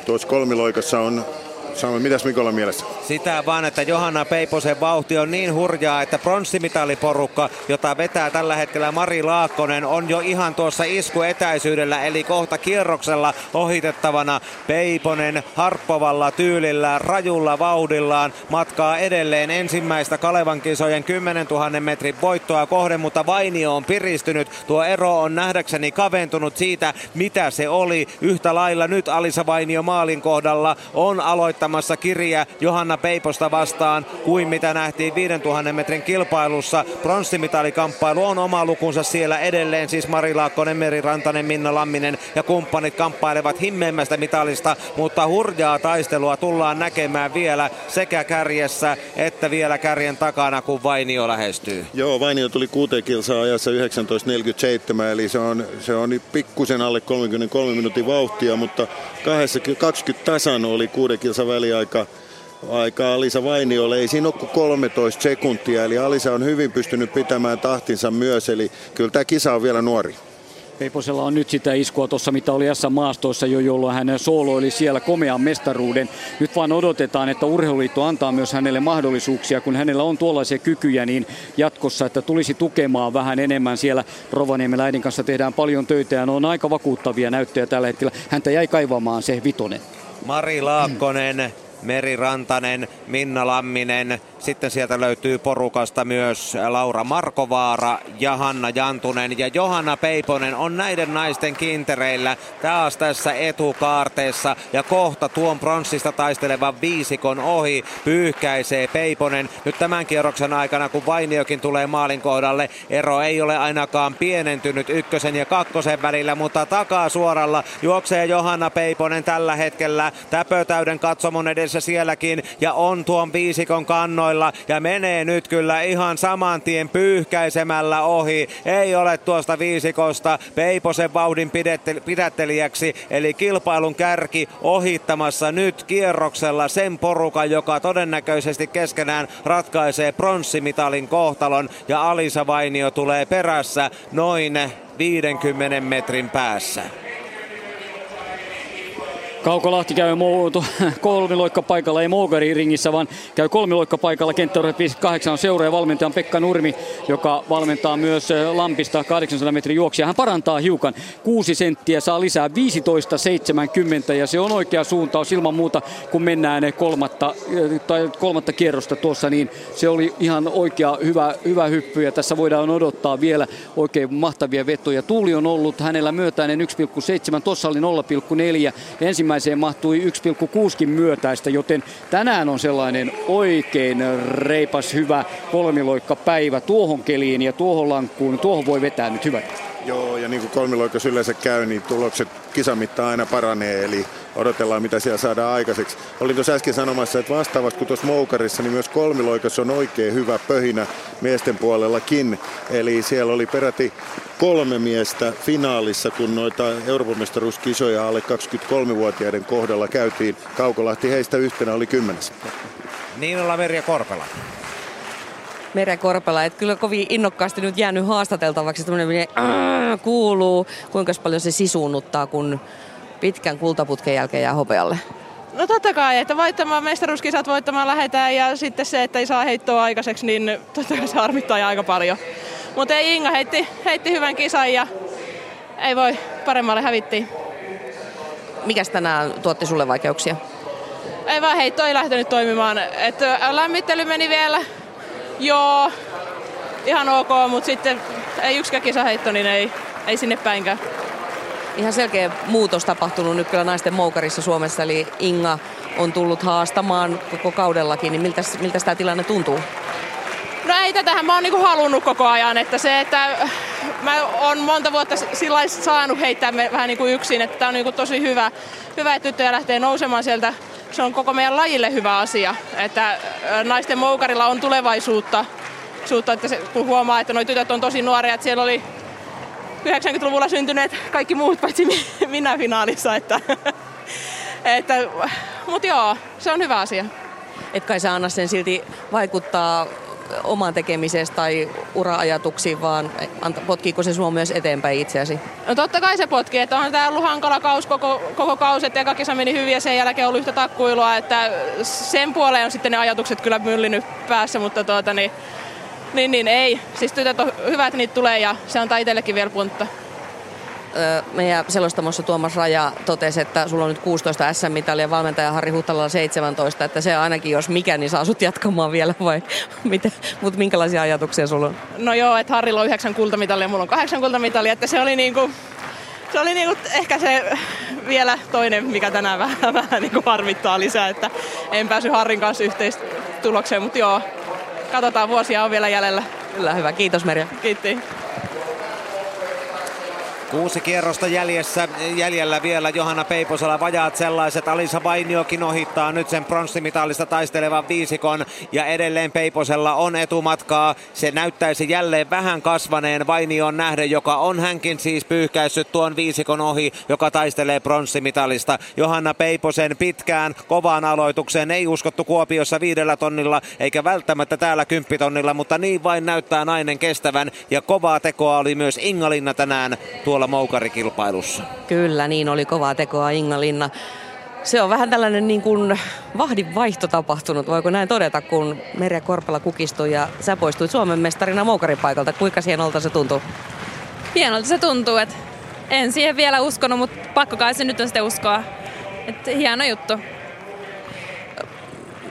Speaker 4: Tuossa kolmiloikassa on Saamme, mitäs Mikolla mielessä?
Speaker 3: Sitä vaan, että Johanna Peiposen vauhti on niin hurjaa, että pronssimitaliporukka, jota vetää tällä hetkellä Mari Laakkonen, on jo ihan tuossa iskuetäisyydellä, eli kohta kierroksella ohitettavana. Peiponen harppovalla tyylillä, rajulla vauhdillaan matkaa edelleen ensimmäistä Kalevan kisojen 10 000 metrin voittoa kohden, mutta Vainio on piristynyt. Tuo ero on nähdäkseni kaventunut siitä, mitä se oli. Yhtä lailla nyt Alisa Vainio maalin kohdalla on aloittanut ottamassa kirja Johanna Peiposta vastaan kuin mitä nähtiin 5000 metrin kilpailussa. Pronssimitalikamppailu on oma lukunsa siellä edelleen, siis Mari Laakkonen, Meri Rantanen, Minna Lamminen ja kumppanit kamppailevat himmeimmästä mitalista, mutta hurjaa taistelua tullaan näkemään vielä sekä kärjessä että vielä kärjen takana, kun Vainio lähestyy.
Speaker 4: Joo, Vainio tuli kuuteen kilsaa ajassa 19.47, eli se on, se on pikkusen alle 33 minuutin vauhtia, mutta 20 tasan oli kuuden väliaika aikaa Alisa Vainiolle. Ei siinä ole 13 sekuntia, eli Alisa on hyvin pystynyt pitämään tahtinsa myös, eli kyllä tämä kisa on vielä nuori.
Speaker 2: Peiposella on nyt sitä iskua tuossa, mitä oli S-maastoissa jo, jolloin hän sooloili siellä komean mestaruuden. Nyt vaan odotetaan, että urheiluliitto antaa myös hänelle mahdollisuuksia, kun hänellä on tuollaisia kykyjä, niin jatkossa, että tulisi tukemaan vähän enemmän siellä Rovaniemellä äidin kanssa tehdään paljon töitä ja ne on aika vakuuttavia näyttöjä tällä hetkellä. Häntä jäi kaivamaan se vitonen.
Speaker 3: Mari Laakkonen, Meri Rantanen, Minna Lamminen, sitten sieltä löytyy porukasta myös Laura Markovaara ja Hanna Jantunen. Ja Johanna Peiponen on näiden naisten kintereillä taas tässä etukaarteessa. Ja kohta tuon pronssista taistelevan viisikon ohi pyyhkäisee Peiponen. Nyt tämän kierroksen aikana kun Vainiokin tulee maalin kohdalle ero ei ole ainakaan pienentynyt ykkösen ja kakkosen välillä, mutta takaa suoralla juoksee Johanna Peiponen tällä hetkellä. Täpötäyden katsomon edessä sielläkin ja on tuon viisikon kannoilla linjoilla ja menee nyt kyllä ihan saman tien pyyhkäisemällä ohi. Ei ole tuosta viisikosta Peiposen vauhdin pidättelijäksi, eli kilpailun kärki ohittamassa nyt kierroksella sen porukan, joka todennäköisesti keskenään ratkaisee pronssimitalin kohtalon ja Alisa Vainio tulee perässä noin 50 metrin päässä.
Speaker 2: Kaukolahti käy [LAUGHS] kolmiloikkapaikalla, ei Moogari ringissä, vaan käy kolmiloikkapaikalla. Kenttäurheilut 58 on seuraaja valmentaja Pekka Nurmi, joka valmentaa myös eh, Lampista 800 metrin juoksia. Hän parantaa hiukan 6 senttiä, saa lisää 15-70 ja se on oikea suuntaus ilman muuta, kun mennään kolmatta, eh, tai kolmatta kierrosta tuossa, niin se oli ihan oikea hyvä, hyvä hyppy ja tässä voidaan odottaa vielä oikein mahtavia vetoja. Tuuli on ollut hänellä myötäinen 1,7, tuossa oli 0,4 ensimmäinen ensimmäiseen mahtui 1,6 myötäistä, joten tänään on sellainen oikein reipas hyvä kolmiloikkapäivä tuohon keliin ja tuohon lankkuun. Tuohon voi vetää nyt hyvät.
Speaker 4: Joo, ja niin kuin kolmiloikas yleensä käy, niin tulokset kisamitta aina paranee, eli odotellaan mitä siellä saadaan aikaiseksi. Olin tuossa äsken sanomassa, että vastaavasti kuin tuossa Moukarissa, niin myös kolmiloikas on oikein hyvä pöhinä miesten puolellakin. Eli siellä oli peräti kolme miestä finaalissa, kun noita Euroopan mestaruuskisoja alle 23-vuotiaiden kohdalla käytiin. Kaukolahti heistä yhtenä oli kymmenes.
Speaker 3: Niinola Merja Korpela.
Speaker 1: Merja Korpela, että kyllä kovin innokkaasti nyt jäänyt haastateltavaksi, tämmöinen kuuluu, kuinka paljon se sisuunnuttaa, kun pitkän kultaputken jälkeen jää hopealle.
Speaker 5: No totta kai, että voittamaan mestaruuskisat voittamaan lähetään ja sitten se, että ei saa heittoa aikaiseksi, niin totta kai se harmittaa aika paljon. Mutta ei Inga heitti, heitti hyvän kisan ja ei voi paremmalle hävittiin.
Speaker 1: Mikäs tänään tuotti sulle vaikeuksia?
Speaker 5: Ei vaan heitto ei lähtenyt toimimaan. Et lämmittely meni vielä, joo, ihan ok, mutta sitten ei yksikään kisaheitto, niin ei, ei sinne päinkään.
Speaker 1: Ihan selkeä muutos tapahtunut nyt kyllä naisten moukarissa Suomessa, eli Inga on tullut haastamaan koko kaudellakin, niin miltä, miltä tämä tilanne tuntuu?
Speaker 5: No ei tätähän mä oon niinku halunnut koko ajan, että se, että mä oon monta vuotta sillä saanut heittää me vähän niinku yksin, että tää on niinku tosi hyvä, hyvä, että tyttöjä lähtee nousemaan sieltä. Se on koko meidän lajille hyvä asia, että naisten moukarilla on tulevaisuutta, suutta, että se, kun huomaa, että nuo tytöt on tosi nuoria, että siellä oli 90-luvulla syntyneet kaikki muut paitsi minä finaalissa, että, [LAUGHS] että mutta joo, se on hyvä asia.
Speaker 1: Et kai sä anna sen silti vaikuttaa oman tekemisestä tai ura-ajatuksiin, vaan potkiiko se sinua myös eteenpäin itseäsi?
Speaker 5: No totta kai se potkii, että onhan tämä ollut hankala kaus koko, koko kausi, että eka kesä meni hyvin ja sen jälkeen ollut yhtä takkuilua, että sen puoleen on sitten ne ajatukset kyllä myllinyt päässä, mutta tuota niin, niin, niin ei. Siis tytöt on hyvä, että niitä tulee ja se antaa itsellekin vielä puntta
Speaker 1: meidän selostamossa Tuomas Raja totesi, että sulla on nyt 16 SM-mitalia, valmentaja Harri Huttalalla 17, että se ainakin jos mikä, niin saa sut jatkamaan vielä vai [LAUGHS] mitä? Mutta minkälaisia ajatuksia sulla on?
Speaker 5: No joo, että Harrilla on 9 kultamitalia ja mulla on 8 kultamitalia, että se oli niinku, se oli niinku ehkä se vielä toinen, mikä tänään [LAUGHS] vähän, vähän niin kuin harmittaa lisää, että en päässyt Harrin kanssa yhteistulokseen, mutta joo, katsotaan, vuosia on vielä jäljellä.
Speaker 1: Kyllä, hyvä. Kiitos Merja.
Speaker 5: Kiitti.
Speaker 3: Kuusi kierrosta jäljessä, jäljellä vielä Johanna Peiposella vajaat sellaiset. Alisa Vainiokin ohittaa nyt sen pronssimitalista taistelevan viisikon ja edelleen Peiposella on etumatkaa. Se näyttäisi jälleen vähän kasvaneen Vainion nähden, joka on hänkin siis pyyhkäissyt tuon viisikon ohi, joka taistelee pronssimitalista. Johanna Peiposen pitkään kovaan aloitukseen ei uskottu Kuopiossa viidellä tonnilla eikä välttämättä täällä kymppitonnilla, mutta niin vain näyttää nainen kestävän ja kovaa tekoa oli myös Ingalinna tänään tuolla tuolla moukarikilpailussa.
Speaker 1: Kyllä, niin oli kovaa tekoa Inga Linna. Se on vähän tällainen niin kuin vahdin vaihto tapahtunut, voiko näin todeta, kun Merja Korpela kukistui ja sä poistuit Suomen mestarina moukaripaikalta. Kuinka hienolta se tuntuu?
Speaker 6: Hienolta se tuntuu, että en siihen vielä uskonut, mutta pakko kai se nyt on sitten uskoa. Että hieno juttu.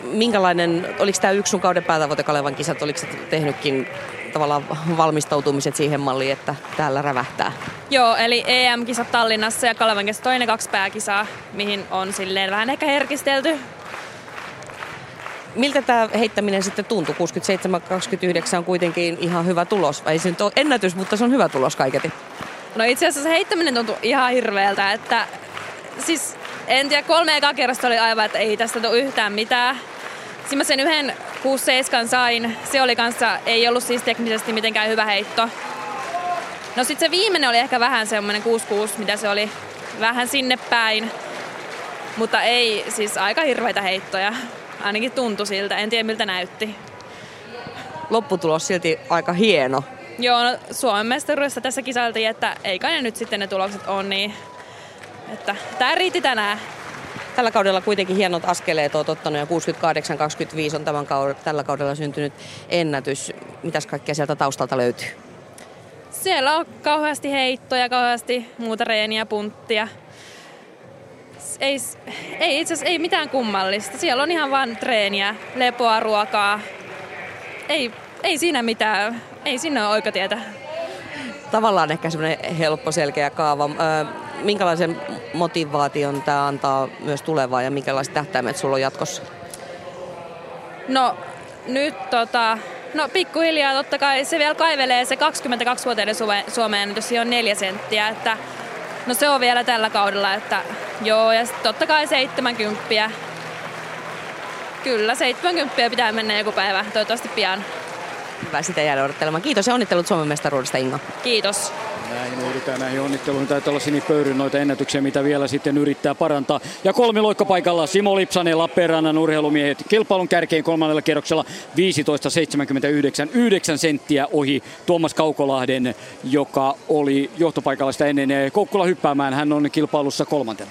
Speaker 1: Minkälainen, oliko tämä yksi sun kauden päätavoite Kalevan kisat, oliko tehnytkin tavallaan valmistautumiset siihen malliin, että täällä rävähtää?
Speaker 6: Joo, eli EM-kisat Tallinnassa ja Kalevan kesä toinen kaksi pääkisaa, mihin on silleen vähän ehkä herkistelty.
Speaker 1: Miltä tämä heittäminen sitten tuntuu? 67-29 on kuitenkin ihan hyvä tulos. Ei se nyt ole ennätys, mutta se on hyvä tulos kaiketi.
Speaker 6: No itse asiassa se heittäminen tuntuu ihan hirveältä, että siis en tiedä, kolme eka kerrasta oli aivan, että ei tästä tule yhtään mitään. Sitten mä sen yhden 6-7 sain. Se oli kanssa, ei ollut siis teknisesti mitenkään hyvä heitto. No sitten se viimeinen oli ehkä vähän semmoinen 6-6, mitä se oli vähän sinne päin. Mutta ei, siis aika hirveitä heittoja. Ainakin tuntui siltä, en tiedä miltä näytti.
Speaker 1: Lopputulos silti aika hieno.
Speaker 6: Joo, no Suomen mestaruudessa tässä kisailtiin, että ei kai ne nyt sitten ne tulokset on niin. Että tää riitti tänään.
Speaker 1: Tällä kaudella kuitenkin hienot askeleet olet ottanut ja 68-25 on tämän kaudella, tällä kaudella syntynyt ennätys. Mitäs kaikkea sieltä taustalta löytyy?
Speaker 6: Siellä on kauheasti heittoja, kauheasti muuta reeniä, punttia. Ei, ei itse asiassa ei mitään kummallista. Siellä on ihan vain treeniä, lepoa, ruokaa. Ei, ei siinä mitään, ei siinä ole oikotietä.
Speaker 1: Tavallaan ehkä semmoinen helppo, selkeä kaava minkälaisen motivaation tämä antaa myös tulevaan ja minkälaiset tähtäimet sulla on jatkossa?
Speaker 6: No nyt tota, no pikkuhiljaa totta kai se vielä kaivelee se 22-vuotiaiden Suomeen, jos on neljä senttiä, että no se on vielä tällä kaudella, että joo ja totta kai 70. Kyllä, 70 pitää mennä joku päivä, toivottavasti pian.
Speaker 1: Hyvä, sitä jäädä odottelemaan. Kiitos ja onnittelut Suomen mestaruudesta Inga.
Speaker 6: Kiitos.
Speaker 2: Näihin yritetään näihin onnitteluihin. Taitaa olla sinipöyryn noita ennätyksiä, mitä vielä sitten yrittää parantaa. Ja kolmi loikkapaikalla Simo Lipsanen, Lappeenrannan urheilumiehet kilpailun kärkeen kolmannella kierroksella 15.79, 9 senttiä ohi Tuomas Kaukolahden, joka oli johtopaikalla sitä ennen Kokkola hyppäämään. Hän on kilpailussa kolmantena.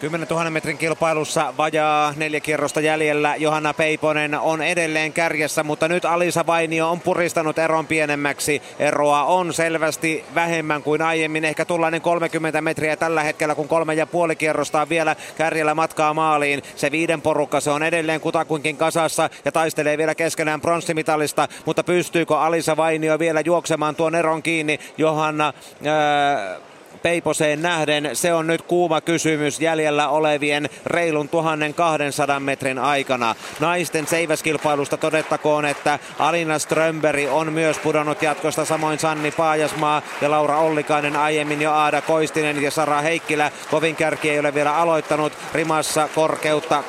Speaker 3: 10 000 metrin kilpailussa vajaa neljä kierrosta jäljellä. Johanna Peiponen on edelleen kärjessä, mutta nyt Alisa Vainio on puristanut eron pienemmäksi. Eroa on selvästi vähemmän kuin aiemmin. Ehkä tullainen 30 metriä tällä hetkellä, kun kolme ja puoli kierrosta on vielä kärjellä matkaa maaliin. Se viiden porukka, se on edelleen kutakuinkin kasassa ja taistelee vielä keskenään pronssimitalista. Mutta pystyykö Alisa Vainio vielä juoksemaan tuon eron kiinni? Johanna... Ää, Peiposeen nähden. Se on nyt kuuma kysymys jäljellä olevien reilun 1200 metrin aikana. Naisten seiväskilpailusta todettakoon, että Alina Strömberi on myös pudonnut jatkosta, samoin Sanni Paajasmaa ja Laura Ollikainen aiemmin jo Aada Koistinen ja Sara Heikkilä. Kovin kärki ei ole vielä aloittanut. Rimassa korkeutta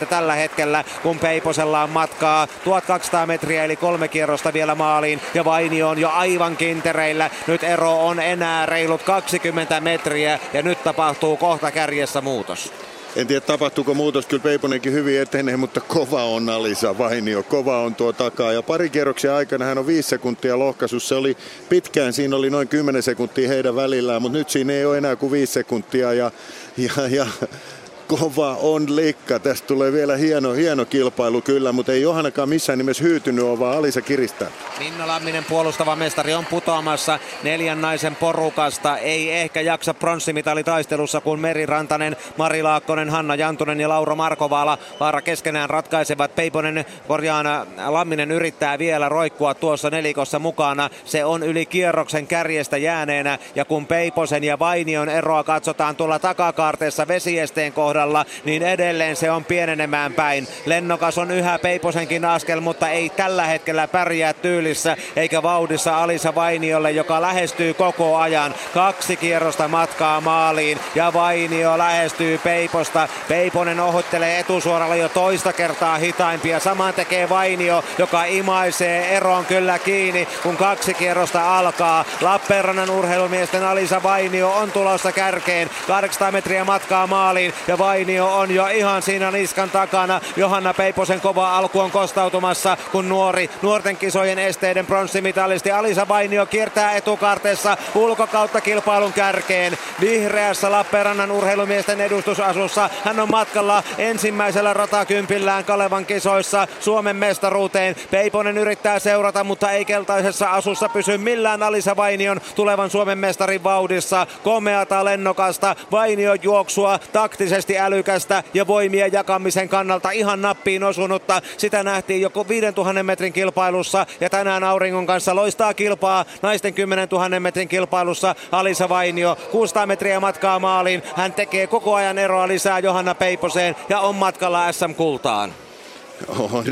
Speaker 3: 3,90 tällä hetkellä, kun Peiposella on matkaa 1200 metriä eli kolme kierrosta vielä maaliin ja Vaini on jo aivan kintereillä. Nyt ero on enää reilu reilut 20 metriä ja nyt tapahtuu kohta kärjessä muutos.
Speaker 4: En tiedä tapahtuuko muutos, kyllä Peiponenkin hyvin etenee, mutta kova on Alisa Vainio, kova on tuo takaa. Ja pari kierroksia aikana hän on viisi sekuntia lohkaisussa, se oli pitkään, siinä oli noin 10 sekuntia heidän välillään, mutta nyt siinä ei ole enää kuin viisi sekuntia. Ja, ja, ja kova on likka. Tästä tulee vielä hieno, hieno kilpailu kyllä, mutta ei Johannakaan missään nimessä hyytynyt ole, vaan Alisa kiristää.
Speaker 3: Minna Lamminen puolustava mestari on putoamassa neljän naisen porukasta. Ei ehkä jaksa pronssimitalintaistelussa, kun Meri Rantanen, Mari Laakkonen, Hanna Jantunen ja Laura Markovaala vaara keskenään ratkaisevat. Peiponen korjaana Lamminen yrittää vielä roikkua tuossa nelikossa mukana. Se on yli kierroksen kärjestä jääneenä ja kun Peiposen ja Vainion eroa katsotaan tuolla takakaarteessa vesiesteen kohdalla, niin edelleen se on pienenemään päin. Lennokas on yhä Peiposenkin askel, mutta ei tällä hetkellä pärjää tyylissä eikä vauhdissa Alisa Vainiolle, joka lähestyy koko ajan. Kaksi kierrosta matkaa maaliin ja Vainio lähestyy Peiposta. Peiponen ohuttelee etusuoralla jo toista kertaa hitaimpia. Saman tekee Vainio, joka imaisee eron kyllä kiinni, kun kaksi kierrosta alkaa. Lappeenrannan urheilumiesten Alisa Vainio on tulossa kärkeen. 800 metriä matkaa maaliin ja Vainio on jo ihan siinä niskan takana. Johanna Peiposen kova alku on kostautumassa, kun nuori nuorten kisojen esteiden pronssimitalisti Alisa Vainio kiertää etukarteessa ulkokautta kilpailun kärkeen. Vihreässä Lappeenrannan urheilumiesten edustusasussa hän on matkalla ensimmäisellä ratakympillään Kalevan kisoissa Suomen mestaruuteen. Peiponen yrittää seurata, mutta ei keltaisessa asussa pysy millään Alisa Vainion tulevan Suomen mestarin vauhdissa. Komeata lennokasta, Vainio juoksua, taktisesti älykästä ja voimien jakamisen kannalta ihan nappiin osunutta. Sitä nähtiin joko 5000 metrin kilpailussa ja tänään Auringon kanssa loistaa kilpaa naisten 10 000 metrin kilpailussa Alisa Vainio. 600 metriä matkaa maaliin. Hän tekee koko ajan eroa lisää Johanna Peiposeen ja on matkalla SM-kultaan.
Speaker 4: On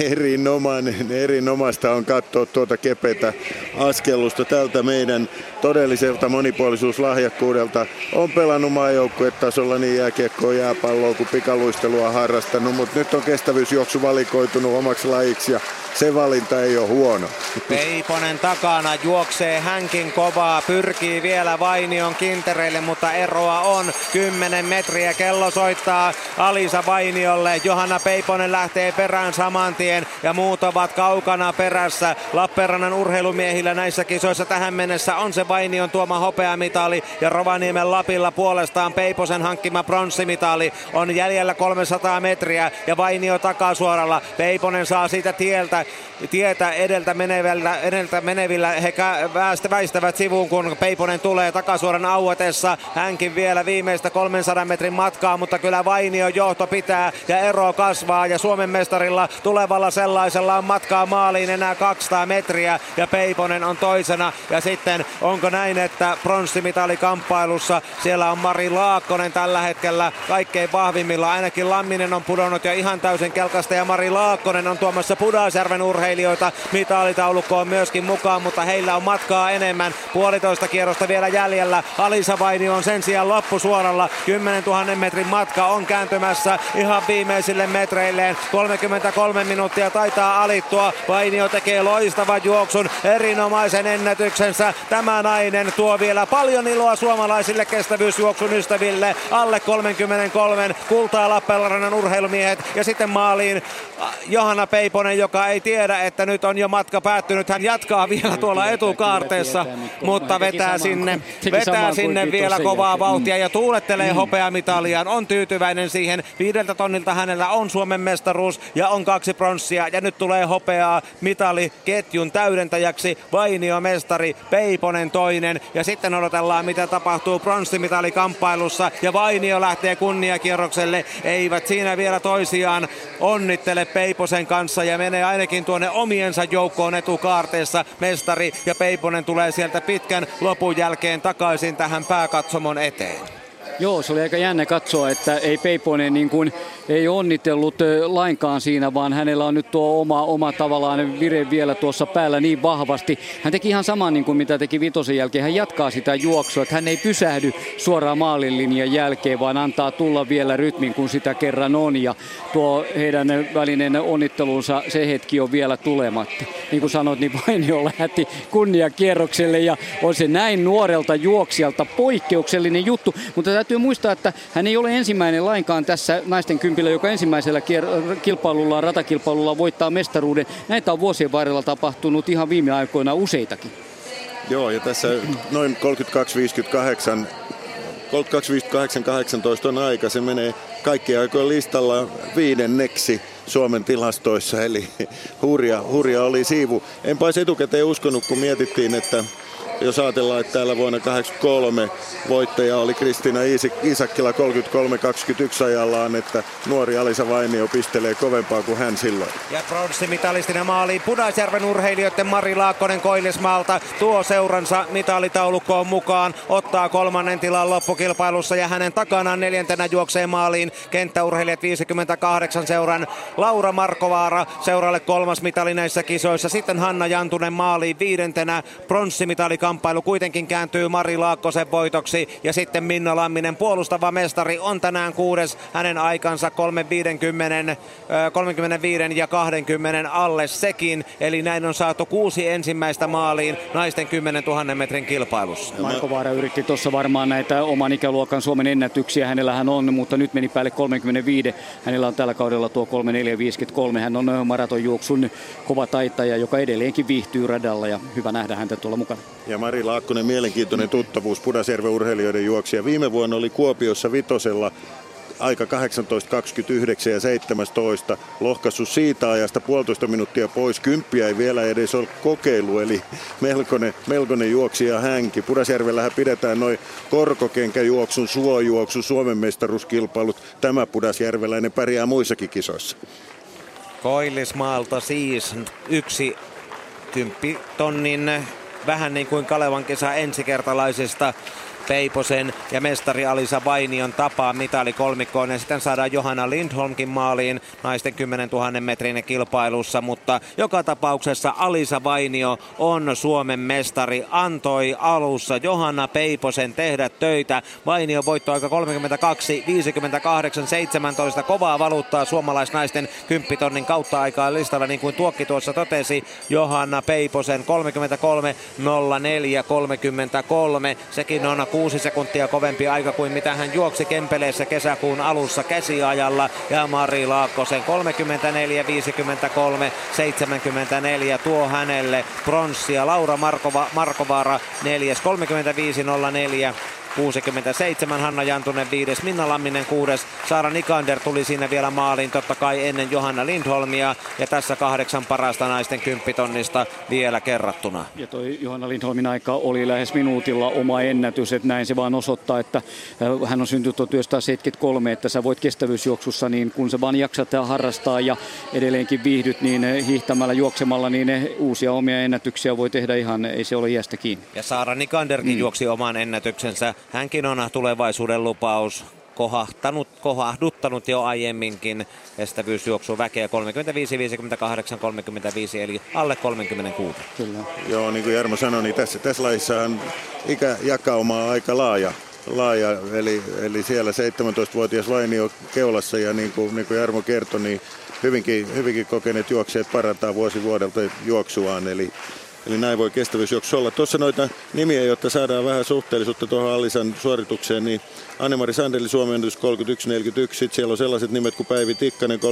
Speaker 4: erinomainen, erinomaista on katsoa tuota kepetä askellusta tältä meidän todelliselta monipuolisuuslahjakkuudelta. On pelannut maajoukkuetasolla niin jääkiekkoa, jääpalloa kuin pikaluistelua harrastanut, mutta nyt on kestävyysjuoksu valikoitunut omaksi lajiksi ja se valinta ei ole huono.
Speaker 3: Peiponen takana juoksee hänkin kovaa, pyrkii vielä Vainion kintereille, mutta eroa on 10 metriä. Kello soittaa Alisa Vainiolle. Johanna Peiponen lähtee perään saman tien ja muut ovat kaukana perässä. Lappeenrannan urheilumiehillä näissä kisoissa tähän mennessä on se Vainion tuoma hopeamitali ja Rovaniemen Lapilla puolestaan Peiposen hankkima pronssimitali on jäljellä 300 metriä ja Vainio takasuoralla. Peiponen saa siitä tieltä tietä edeltä menevillä, edeltä menevillä he väistävät sivuun, kun Peiponen tulee takasuoran auetessa. Hänkin vielä viimeistä 300 metrin matkaa, mutta kyllä Vainio johto pitää ja ero kasvaa ja Suomen mestarilla tulevalla sellaisella on matkaa maaliin enää 200 metriä ja Peiponen on toisena ja sitten onko näin, että pronssimitalikamppailussa siellä on Mari Laakkonen tällä hetkellä kaikkein vahvimmilla, ainakin Lamminen on pudonnut jo ihan täysin kelkasta ja Mari Laakkonen on tuomassa Pudasjärven urheilijoita mitaalitaulukkoon myöskin mukaan, mutta heillä on matkaa enemmän. Puolitoista kierrosta vielä jäljellä. Alisa Vainio on sen sijaan loppusuoralla. 10 000 metrin matka on kääntymässä ihan viimeisille metreilleen. 33 minuuttia taitaa alittua. Vainio tekee loistavan juoksun, erinomaisen ennätyksensä. Tämä nainen tuo vielä paljon iloa suomalaisille kestävyysjuoksun ystäville. Alle 33 kultaa Lappeenrannan urheilumiehet ja sitten maaliin Johanna Peiponen, joka ei tiedä, että nyt on jo matka päättynyt. Hän jatkaa vielä tuolla etukaarteessa, mutta vetää sinne, vetää sinne vielä kovaa vauhtia ja tuulettelee mm. hopeamitaliaan. On tyytyväinen siihen. Viideltä tonnilta hänellä on Suomen mestaruus ja on kaksi pronssia. Ja nyt tulee hopeaa mitali ketjun täydentäjäksi. Vainio mestari, Peiponen toinen. Ja sitten odotellaan, mitä tapahtuu pronssimitalikamppailussa. Ja Vainio lähtee kunniakierrokselle. Eivät siinä vielä toisiaan onnittele Peiposen kanssa ja menee ainakin tuonne omiensa joukkoon etukaarteessa. Mestari ja Peiponen tulee sieltä pitkän lopun jälkeen takaisin tähän pääkatsomon eteen.
Speaker 2: Joo, se oli aika jännä katsoa, että ei Peiponen niin kuin, ei onnitellut lainkaan siinä, vaan hänellä on nyt tuo oma, oma tavallaan vire vielä tuossa päällä niin vahvasti. Hän teki ihan saman niin kuin mitä teki Vitosen jälkeen. Hän jatkaa sitä juoksua, että hän ei pysähdy suoraan maalinlinjan jälkeen, vaan antaa tulla vielä rytmin, kun sitä kerran on. Ja tuo heidän välinen onnittelunsa, se hetki on vielä tulematta. Niin kuin sanoit, niin Vainio lähti kunniakierrokselle ja on se näin nuorelta juoksijalta poikkeuksellinen juttu. Mutta täytyy muistaa, että hän ei ole ensimmäinen lainkaan tässä naisten kympillä, joka ensimmäisellä kilpailulla, ratakilpailulla voittaa mestaruuden. Näitä on vuosien varrella tapahtunut ihan viime aikoina useitakin.
Speaker 4: Joo, ja tässä noin 32-58 32.58.18 on aika. Se menee kaikkien aikojen listalla viidenneksi Suomen tilastoissa, eli hurja, hurja oli siivu. Enpä etukäteen uskonut, kun mietittiin, että jos ajatellaan, että täällä vuonna 1983 voittaja oli Kristiina Iisakkila 33-21 ajallaan, että nuori Alisa Vainio pistelee kovempaa kuin hän silloin.
Speaker 3: Ja pronssimitalistinen maali Pudasjärven urheilijoiden Mari Laakkonen Koillismaalta tuo seuransa mitalitaulukkoon mukaan, ottaa kolmannen tilan loppukilpailussa ja hänen takanaan neljäntenä juoksee maaliin kenttäurheilijat 58 seuran Laura Markovaara seuralle kolmas mitali näissä kisoissa. Sitten Hanna Jantunen maaliin viidentenä pronssimitali kamppailu kuitenkin kääntyy Mari Laakkosen voitoksi ja sitten Minna Lamminen puolustava mestari on tänään kuudes hänen aikansa 350, 35 ja 20 alle sekin. Eli näin on saatu kuusi ensimmäistä maaliin naisten 10 000 metrin kilpailussa.
Speaker 2: Marko Vaara yritti tuossa varmaan näitä oman ikäluokan Suomen ennätyksiä. Hänellähän on, mutta nyt meni päälle 35. Hänellä on tällä kaudella tuo 3453. Hän on maratonjuoksun kova taitaja, joka edelleenkin viihtyy radalla ja hyvä nähdä häntä tuolla mukana.
Speaker 4: Ja Mari Laakkonen, mielenkiintoinen tuttavuus Pudasjärven urheilijoiden juoksija. Viime vuonna oli Kuopiossa vitosella aika 18.29 ja 17. Lohkassu siitä ajasta puolitoista minuuttia pois. Kymppiä ei vielä edes ole kokeilu, eli melkoinen, melkoinen juoksija hänki. Pudasjärvellähän pidetään noin korkokenkäjuoksun, suojuoksun, Suomen mestaruuskilpailut. Tämä Pudasjärveläinen pärjää muissakin kisoissa.
Speaker 3: Koillismaalta siis yksi kymppitonnin vähän niin kuin Kalevan kesä ensikertalaisesta Peiposen ja mestari Alisa Vainion tapaa mitali kolmikkoon ja sitten saadaan Johanna Lindholmkin maaliin naisten 10 000 metrin kilpailussa, mutta joka tapauksessa Alisa Vainio on Suomen mestari. Antoi alussa Johanna Peiposen tehdä töitä. Vainio voitto aika 32, 58, 17. Kovaa valuuttaa suomalaisnaisten 10 tonnin kautta aikaa listalla, niin kuin Tuokki tuossa totesi. Johanna Peiposen 33, 04, 33. Sekin on kuusi sekuntia kovempi aika kuin mitä hän juoksi Kempeleessä kesäkuun alussa käsiajalla. Ja Mari Laakkosen 34, 53, 74 tuo hänelle pronssia. Laura Markova, Markovaara neljäs 35, 04. 67 Hanna Jantunen viides, Minna Lamminen kuudes, Saara Nikander tuli siinä vielä maaliin totta kai ennen Johanna Lindholmia ja tässä kahdeksan parasta naisten kymppitonnista vielä kerrattuna.
Speaker 2: Ja toi Johanna Lindholmin aika oli lähes minuutilla oma ennätys, että näin se vaan osoittaa, että äh, hän on syntynyt 1973, että sä voit kestävyysjuoksussa, niin kun sä vaan jaksat harrastaa ja edelleenkin viihdyt, niin äh, hiihtämällä, juoksemalla, niin äh, uusia omia ennätyksiä voi tehdä ihan, ei se ole iästä kiinni.
Speaker 3: Ja Saara Nikanderkin mm. juoksi oman ennätyksensä Hänkin on tulevaisuuden lupaus kohahtanut, kohahduttanut jo aiemminkin kestävyysjuoksu väkeä 35, 58, 35 eli alle 36.
Speaker 4: Kyllä. Joo, niin kuin Jarmo sanoi, niin tässä, tässä ikäjakauma on aika laaja. laaja eli, eli siellä 17-vuotias Vainio keulassa ja niin kuin, niin kuin Jarmo kertoi, niin hyvinkin, hyvinkin kokeneet juoksijat parantaa vuosi vuodelta juoksuaan. Eli Eli näin voi kestävyysjuoksu olla. Tuossa noita nimiä, jotta saadaan vähän suhteellisuutta tuohon Allisan suoritukseen, niin Annemari Sandeli Suomen ennätys 31.41. Sitten siellä on sellaiset nimet kuin Päivi Tikkanen 31.45,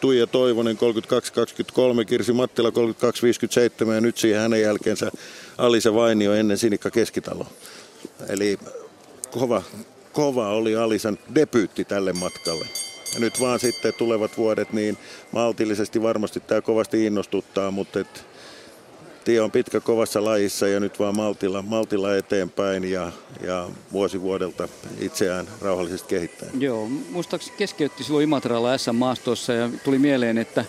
Speaker 4: Tuija Toivonen 32.23, Kirsi Mattila 32.57 ja nyt siihen hänen jälkeensä Alisa Vainio ennen Sinikka Keskitalo. Eli kova, kova oli Alisan debyytti tälle matkalle. Ja nyt vaan sitten tulevat vuodet, niin maltillisesti varmasti tämä kovasti innostuttaa, mutta et tie on pitkä kovassa lajissa ja nyt vaan maltilla, maltilla eteenpäin ja, ja vuosi vuodelta itseään rauhallisesti kehittää.
Speaker 2: Joo, muistaakseni keskeytti silloin Imatralla S-maastossa ja tuli mieleen, että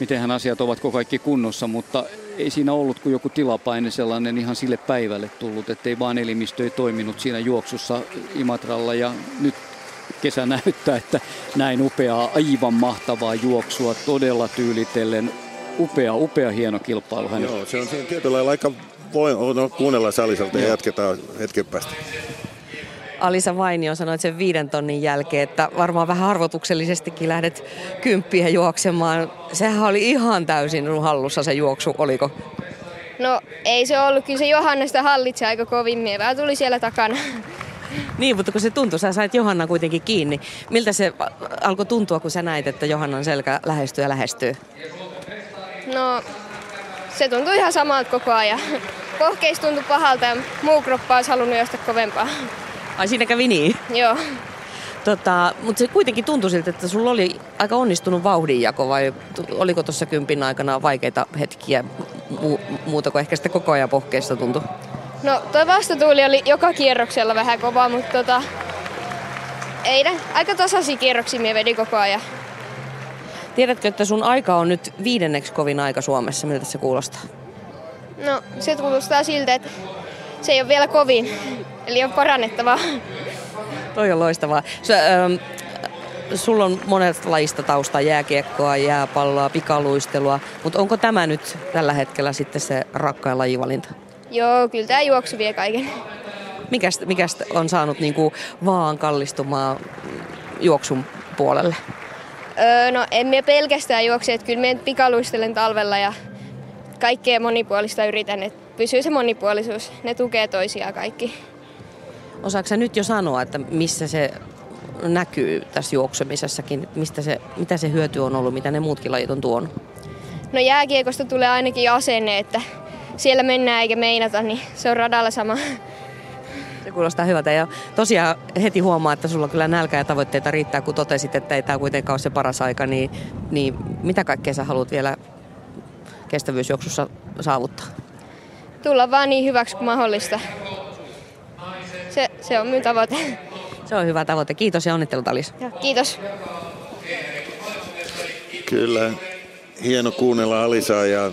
Speaker 2: mitenhän asiat ovatko kaikki kunnossa, mutta ei siinä ollut kuin joku tilapaine sellainen ihan sille päivälle tullut, ettei vaan elimistö ei toiminut siinä juoksussa Imatralla ja nyt kesä [LAUGHS] näyttää, että näin upeaa, aivan mahtavaa juoksua, todella tyylitellen upea, upea hieno kilpailu
Speaker 4: hänellä. Joo, se on siinä tietyllä lailla aika voi, no, kuunnellaan Salisalta ja jatketaan hetken päästä.
Speaker 1: Alisa Vainio sanoi sen viiden tonnin jälkeen, että varmaan vähän arvotuksellisestikin lähdet kymppiä juoksemaan. Sehän oli ihan täysin hallussa se juoksu, oliko?
Speaker 7: No ei se ollut, kyllä se Johanna sitä hallitsi aika kovin, vähän tuli siellä takana.
Speaker 1: Niin, mutta kun se tuntui, sä sait Johanna kuitenkin kiinni. Miltä se alkoi tuntua, kun sä näit, että Johannan selkä lähestyy ja lähestyy?
Speaker 7: No, se tuntui ihan samalta koko ajan. [LAUGHS] Pohkeis tuntui pahalta ja muu kroppa olisi halunnut josta kovempaa.
Speaker 1: Ai siinä kävi niin?
Speaker 7: Joo.
Speaker 1: Tota, mutta se kuitenkin tuntui siltä, että sulla oli aika onnistunut vauhdinjako vai oliko tuossa kympin aikana vaikeita hetkiä mu- muuta kuin ehkä sitä koko ajan pohkeista tuntui?
Speaker 7: No toi vastatuuli oli joka kierroksella vähän kova, mutta tota, ei ne, aika tasaisia kierroksia me vedin koko ajan.
Speaker 1: Tiedätkö, että sun aika on nyt viidenneksi kovin aika Suomessa? Miltä se kuulostaa?
Speaker 7: No se kuulostaa siltä, että se ei ole vielä kovin, eli on parannettavaa.
Speaker 1: Toi on loistavaa. Sä, ähm, sulla on monet lajista tausta, jääkiekkoa, jääpalloa, pikaluistelua, mutta onko tämä nyt tällä hetkellä sitten se rakkain lajivalinta?
Speaker 7: Joo, kyllä tämä juoksu vie kaiken.
Speaker 1: Mikästä, mikästä on saanut niinku vaan kallistumaan juoksun puolelle?
Speaker 7: Öö, no en minä pelkästään juokse, että kyllä minä pikaluistelen talvella ja kaikkea monipuolista yritän, että pysyy se monipuolisuus. Ne tukee toisiaan kaikki.
Speaker 1: Osaatko sä nyt jo sanoa, että missä se näkyy tässä juoksemisessakin, mistä se, mitä se hyöty on ollut, mitä ne muutkin lajit on tuonut?
Speaker 7: No jääkiekosta tulee ainakin asenne, että siellä mennään eikä meinata, niin se on radalla sama.
Speaker 1: Se kuulostaa hyvältä ja tosiaan heti huomaa, että sulla kyllä nälkä ja tavoitteita riittää, kun totesit, että ei tämä kuitenkaan ole se paras aika, niin, niin mitä kaikkea sä haluat vielä kestävyysjuoksussa saavuttaa?
Speaker 7: Tulla vaan niin hyväksi kuin mahdollista. Se, se on minun tavoite.
Speaker 1: Se on hyvä tavoite. Kiitos ja onnittelut Alis.
Speaker 7: Kiitos.
Speaker 4: Kyllä, hieno kuunnella Alisaa ja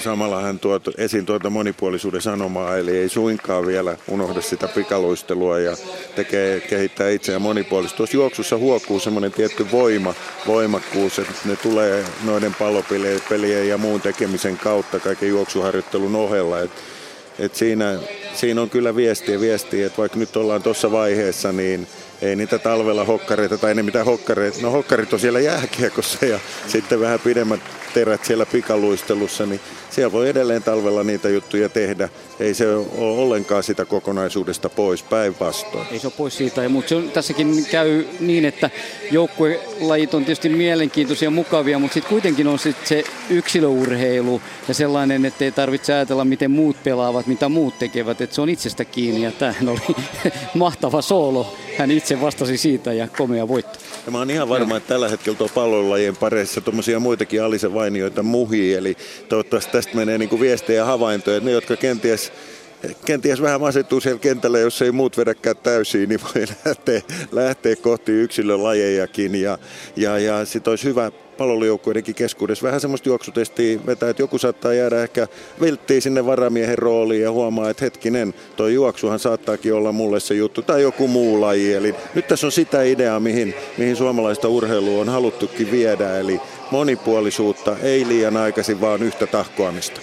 Speaker 4: samalla hän tuo esiin tuota monipuolisuuden sanomaa, eli ei suinkaan vielä unohda sitä pikaluistelua ja tekee, kehittää itseään monipuolisesti. Tuossa juoksussa huokuu semmoinen tietty voima, voimakkuus, että ne tulee noiden pallopelien ja muun tekemisen kautta kaiken juoksuharjoittelun ohella. Et, et siinä, siinä on kyllä viestiä, viestiä, että vaikka nyt ollaan tuossa vaiheessa, niin ei niitä talvella hokkareita tai ne mitä hokkareita. No hokkarit on siellä jääkiekossa ja sitten vähän pidemmät terät siellä pikaluistelussa, niin siellä voi edelleen talvella niitä juttuja tehdä. Ei se ole ollenkaan sitä kokonaisuudesta pois, päinvastoin.
Speaker 2: Ei se ole pois siitä, mutta se on, tässäkin käy niin, että joukkuelajit on tietysti mielenkiintoisia ja mukavia, mutta sitten kuitenkin on sit se yksilöurheilu ja sellainen, että ei tarvitse ajatella, miten muut pelaavat, mitä muut tekevät, että se on itsestä kiinni ja tämähän oli [LAUGHS] mahtava soolo. Hän itse vastasi siitä ja komea voitto.
Speaker 4: Ja mä oon ihan varma, että tällä hetkellä tuo pallolajien pareissa tuommoisia muitakin Alisen vainioita muhii, eli toivottavasti tästä menee niin kuin viestejä ja havaintoja, ne, jotka kenties kenties vähän masettuu siellä kentällä, jos ei muut vedäkään täysiin, niin voi [LAUGHS] lähteä, lähteä kohti yksilölajejakin. Ja, ja, ja sitten olisi hyvä palloilijoukkueidenkin keskuudessa vähän semmoista juoksutestiä vetää, että joku saattaa jäädä ehkä vilttiin sinne varamiehen rooliin ja huomaa, että hetkinen, toi juoksuhan saattaakin olla mulle se juttu tai joku muu laji. Eli nyt tässä on sitä ideaa, mihin, mihin suomalaista urheilua on haluttukin viedä, eli monipuolisuutta, ei liian aikaisin, vaan yhtä tahkoamista.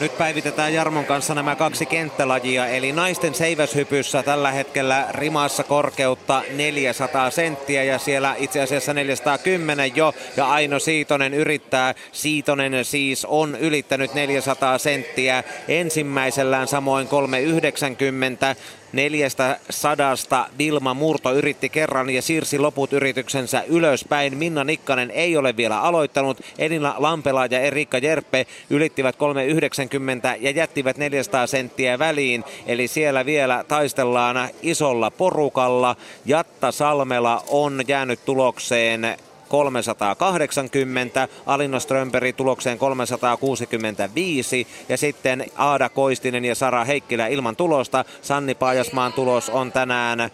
Speaker 3: Nyt päivitetään Jarmon kanssa nämä kaksi kenttälajia, eli naisten seiväshypyssä tällä hetkellä rimassa korkeutta 400 senttiä ja siellä itse asiassa 410 jo. Ja Aino Siitonen yrittää, Siitonen siis on ylittänyt 400 senttiä ensimmäisellään samoin 390 neljästä sadasta Vilma Murto yritti kerran ja siirsi loput yrityksensä ylöspäin. Minna Nikkanen ei ole vielä aloittanut. Elina Lampela ja Erikka Jerppe ylittivät 390 ja jättivät 400 senttiä väliin. Eli siellä vielä taistellaan isolla porukalla. Jatta Salmela on jäänyt tulokseen 380, Alina Strömberi tulokseen 365 ja sitten Aada Koistinen ja Sara Heikkilä ilman tulosta. Sanni Paajasmaan tulos on tänään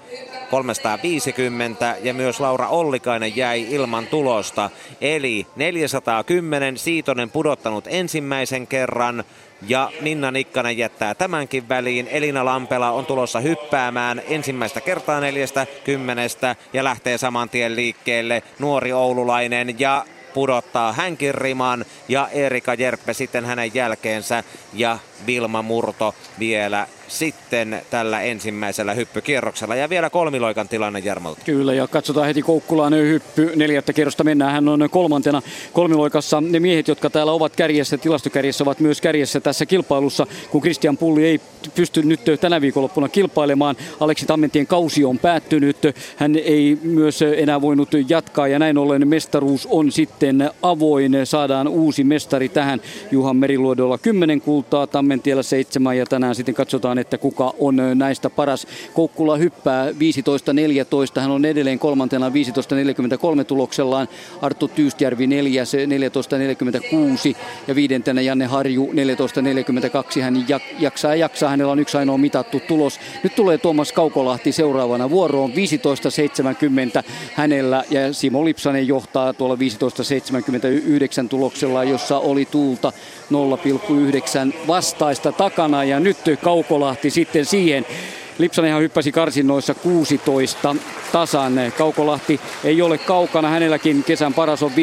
Speaker 3: 350 ja myös Laura Ollikainen jäi ilman tulosta. Eli 410 Siitonen pudottanut ensimmäisen kerran, ja Minna Nikkanen jättää tämänkin väliin. Elina Lampela on tulossa hyppäämään ensimmäistä kertaa neljästä kymmenestä ja lähtee saman tien liikkeelle. Nuori oululainen ja pudottaa hänkin riman ja Erika Jerppe sitten hänen jälkeensä ja Vilma Murto vielä sitten tällä ensimmäisellä hyppykierroksella. Ja vielä kolmiloikan tilanne Jarmolta.
Speaker 2: Kyllä, ja katsotaan heti Koukkulaan hyppy. Neljättä kierrosta mennään. Hän on kolmantena kolmiloikassa. Ne miehet, jotka täällä ovat kärjessä, tilastokärjessä, ovat myös kärjessä tässä kilpailussa, kun Christian Pulli ei pysty nyt tänä viikonloppuna kilpailemaan. Aleksi Tammentien kausi on päättynyt. Hän ei myös enää voinut jatkaa, ja näin ollen mestaruus on sitten avoin. Saadaan uusi mestari tähän. Juhan Meriluodolla 10 kultaa, Tammentiellä 7, ja tänään sitten katsotaan katsotaan, että kuka on näistä paras. Koukkula hyppää 15-14, hän on edelleen kolmantena 15-43 tuloksellaan. Arttu Tyystjärvi neljäs 14-46 ja viidentenä Janne Harju 14-42. Hän jaksaa ja jaksaa, hänellä on yksi ainoa mitattu tulos. Nyt tulee Tuomas Kaukolahti seuraavana vuoroon 15-70 hänellä ja Simo Lipsanen johtaa tuolla 15-79 tuloksella, jossa oli tuulta 0,9 vastaista takana ja nyt Kaukolahti sitten siihen Lipsanenhan hyppäsi karsinnoissa 16 tasan. Kaukolahti ei ole kaukana. Hänelläkin kesän paras on 15.97,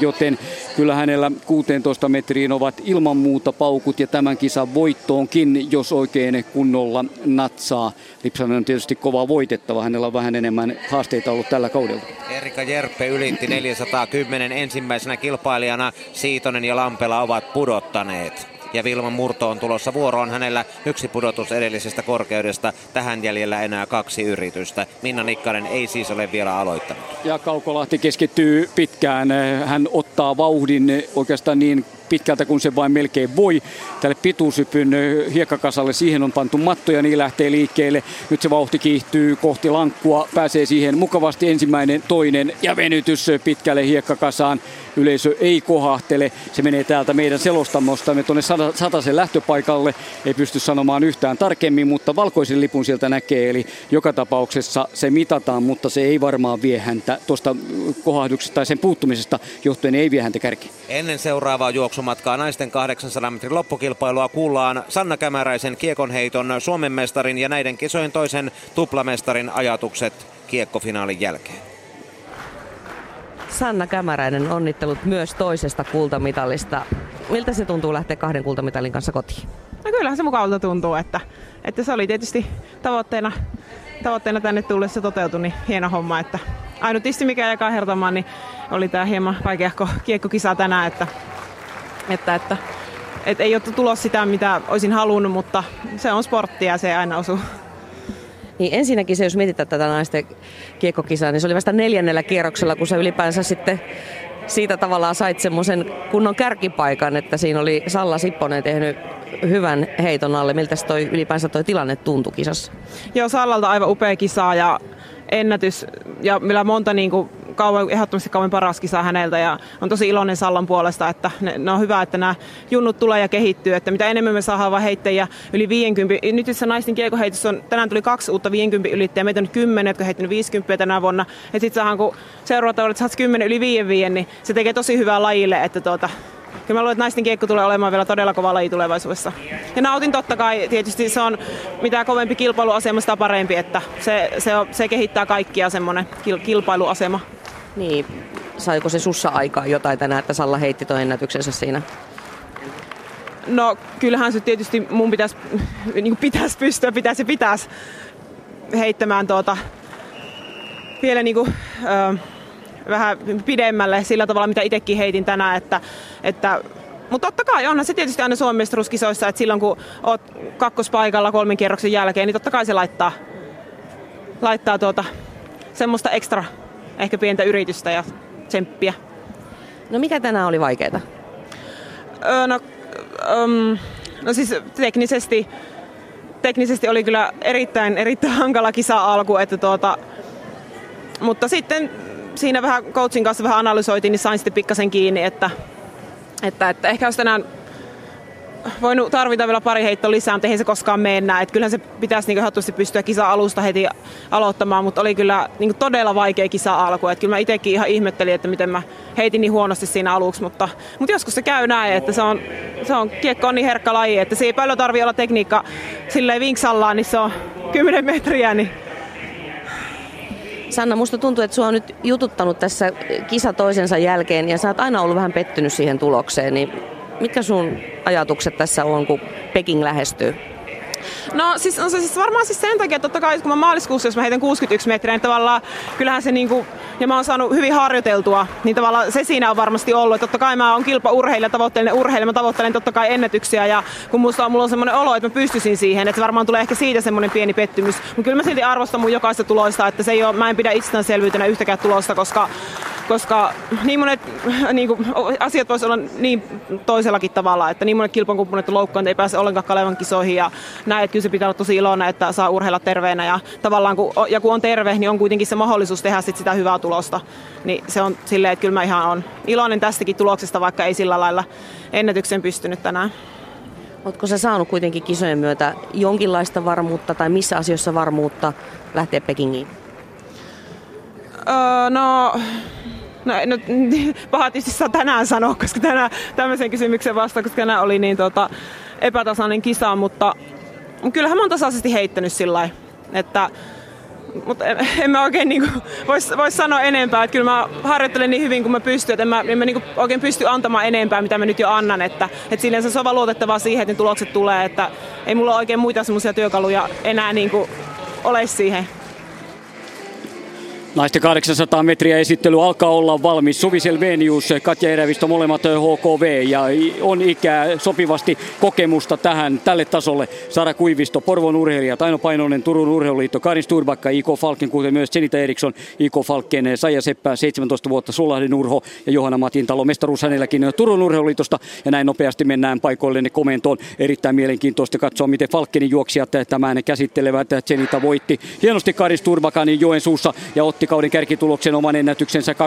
Speaker 2: joten kyllä hänellä 16 metriin ovat ilman muuta paukut ja tämän kisan voittoonkin, jos oikein kunnolla natsaa. Lipsanen on tietysti kova voitettava. Hänellä on vähän enemmän haasteita ollut tällä kaudella.
Speaker 3: Erika Jerppe ylitti 410 ensimmäisenä kilpailijana. Siitonen ja Lampela ovat pudottaneet ja Vilman Murto on tulossa vuoroon. Hänellä yksi pudotus edellisestä korkeudesta. Tähän jäljellä enää kaksi yritystä. Minna Nikkanen ei siis ole vielä aloittanut.
Speaker 2: Ja Kaukolahti keskittyy pitkään. Hän ottaa vauhdin oikeastaan niin pitkältä kuin se vain melkein voi. Tälle pituusypyn hiekkakasalle siihen on pantu matto ja niin lähtee liikkeelle. Nyt se vauhti kiihtyy kohti lankkua, pääsee siihen mukavasti ensimmäinen, toinen ja venytys pitkälle hiekkakasaan. Yleisö ei kohahtele. Se menee täältä meidän selostamostamme tuonne Satasen lähtöpaikalle. Ei pysty sanomaan yhtään tarkemmin, mutta valkoisen lipun sieltä näkee. Eli joka tapauksessa se mitataan, mutta se ei varmaan vie häntä tuosta kohahduksesta tai sen puuttumisesta johtuen ei vie häntä kärki.
Speaker 3: Ennen seuraavaa juoksumatkaa naisten 800 metrin loppukilpailua kuullaan Sanna Kämäräisen kiekonheiton Suomen mestarin ja näiden kisojen toisen tuplamestarin ajatukset kiekkofinaalin jälkeen.
Speaker 1: Sanna Kämäräinen, onnittelut myös toisesta kultamitalista. Miltä se tuntuu lähteä kahden kultamitalin kanssa kotiin?
Speaker 8: No kyllähän se mukavalta tuntuu, että, että se oli tietysti tavoitteena, tavoitteena tänne tullessa toteutui, niin hieno homma, että ainut tietysti mikä jäi hertamaan, niin oli tämä hieman vaikeahko kiekkokisa tänään, että, että, että, että ei ole tulos sitä, mitä olisin halunnut, mutta se on sporttia ja se aina osuu.
Speaker 1: Niin ensinnäkin se, jos mietitään tätä naisten kiekkokisaa, niin se oli vasta neljännellä kierroksella, kun se ylipäänsä sitten siitä tavallaan sait semmoisen kunnon kärkipaikan, että siinä oli Salla Sipponen tehnyt hyvän heiton alle. Miltä toi ylipäänsä toi tilanne tuntui kisassa?
Speaker 8: Joo, Sallalta aivan upea kisa ja ennätys ja millä monta niin kuin kauan, ehdottomasti kauan paras kisa häneltä ja on tosi iloinen Sallan puolesta, että ne, ne on hyvä, että nämä junnut tulee ja kehittyy, että mitä enemmän me saadaan vaan heittäjiä yli 50. Nyt tässä naisten kiekoheitossa on, tänään tuli kaksi uutta 50 ylittäjää, meitä on nyt 10, jotka heittänyt 50 tänä vuonna. Ja sitten saadaan, kun seuraavatta että saat 10 yli 5 niin se tekee tosi hyvää lajille, että tuota, Kyllä mä luulen, että naisten kiekko tulee olemaan vielä todella kova laji tulevaisuudessa. Ja nautin totta kai, tietysti se on mitä kovempi kilpailuasema, sitä parempi, että se, se, on, se kehittää kaikkia semmoinen kilpailuasema.
Speaker 1: Niin, saiko se sussa aikaa jotain tänään, että Salla heitti tuon ennätyksensä siinä?
Speaker 8: No kyllähän se tietysti mun pitäisi, niin pitäisi pystyä, pitäisi pitäisi heittämään tuota vielä niin kuin, ö, vähän pidemmälle sillä tavalla, mitä itsekin heitin tänään, että, että mutta totta kai onhan se tietysti aina Suomen mestaruuskisoissa, että silloin kun oot kakkospaikalla kolmen kierroksen jälkeen, niin totta kai se laittaa, laittaa tuota, semmoista ekstra ehkä pientä yritystä ja tsemppiä.
Speaker 1: No mikä tänään oli vaikeaa?
Speaker 8: Öö, no, um, no siis teknisesti, teknisesti oli kyllä erittäin, erittäin [LAUGHS] hankala kisa alku, että tuota, mutta sitten siinä vähän coachin kanssa vähän analysoitiin, niin sain sitten pikkasen kiinni, että, että, että ehkä jos tänään voinut tarvita vielä pari heittoa lisää, mutta eihän se koskaan mennä. Että kyllähän se pitäisi niin ehdottomasti pystyä kisa alusta heti aloittamaan, mutta oli kyllä niin todella vaikea kisa alku. Että kyllä mä itsekin ihan ihmettelin, että miten mä heitin niin huonosti siinä aluksi, mutta, mutta joskus se käy näin, että se on, se on kiekko on niin herkkä laji, että se ei paljon tarvitse olla tekniikka silleen vinksallaan, niin se on 10 metriä, niin
Speaker 1: Sanna, musta tuntuu, että sua on nyt jututtanut tässä kisa toisensa jälkeen ja sä oot aina ollut vähän pettynyt siihen tulokseen, niin mitkä sun ajatukset tässä on, kun Peking lähestyy?
Speaker 8: No siis, on se siis varmaan siis sen takia, että totta kai kun mä maaliskuussa, jos mä heitän 61 metriä, niin tavallaan kyllähän se niinku, ja mä oon saanut hyvin harjoiteltua, niin tavallaan se siinä on varmasti ollut. Että totta kai mä oon kilpaurheilija, tavoittelen urheilija, mä tavoittelen totta kai ennätyksiä ja kun musta on, mulla on semmoinen olo, että mä pystyisin siihen, että se varmaan tulee ehkä siitä semmoinen pieni pettymys. Mutta kyllä mä silti arvostan mun jokaista tuloista, että se ei ole, mä en pidä itsestäänselvyytenä yhtäkään tulosta, koska koska niin monet niin kuin, asiat voisi olla niin toisellakin tavalla, että niin monet kilpakumppanit loukkaan, ei pääse ollenkaan Kalevan kisoihin ja että kyllä se pitää olla tosi iloinen, että saa urheilla terveenä ja tavallaan kun, ja kun on terve, niin on kuitenkin se mahdollisuus tehdä sit sitä hyvää tulosta. Niin se on silleen, että kyllä mä ihan on iloinen tästäkin tuloksesta, vaikka ei sillä lailla ennätyksen pystynyt tänään.
Speaker 1: Oletko se saanut kuitenkin kisojen myötä jonkinlaista varmuutta tai missä asioissa varmuutta lähteä Pekingiin?
Speaker 8: Öö, no, no, no [LAUGHS] paha tietysti saa tänään sanoa, koska tänään tämmöisen kysymyksen vasta, koska tänään oli niin tota, epätasainen kisa, mutta kyllähän mä oon tasaisesti heittänyt sillä että mutta en, [LAUGHS] en mä oikein niin voisi vois sanoa enempää. Että kyllä mä harjoittelen niin hyvin kuin mä pystyn, että en mä, en mä niin oikein pysty antamaan enempää, mitä mä nyt jo annan. Että, että silleen se on vaan luotettavaa siihen, että ne tulokset tulee. Että ei mulla oikein muita semmoisia työkaluja enää niin ole siihen.
Speaker 2: Naisten 800 metriä esittely alkaa olla valmis. Suvi Selvenius, Katja Erävistö, molemmat HKV ja on ikää sopivasti kokemusta tähän tälle tasolle. Sara Kuivisto, Porvon urheilija, Taino Painonen, Turun urheiluliitto, Karin Sturbakka, Iko Falken, kuten myös Senita Eriksson, Iko Falken, Saija Seppä, 17 vuotta, Sulahden Urho ja Johanna Matintalo, mestaruus hänelläkin Turun urheiluliitosta. Ja näin nopeasti mennään paikoillenne komentoon. Erittäin mielenkiintoista katsoa, miten Falkenin juoksijat tämän käsittelevät. Senita voitti hienosti Karin Sturbakan Joensuussa ja otti kauden kärkituloksen oman ennätyksensä 2.04.53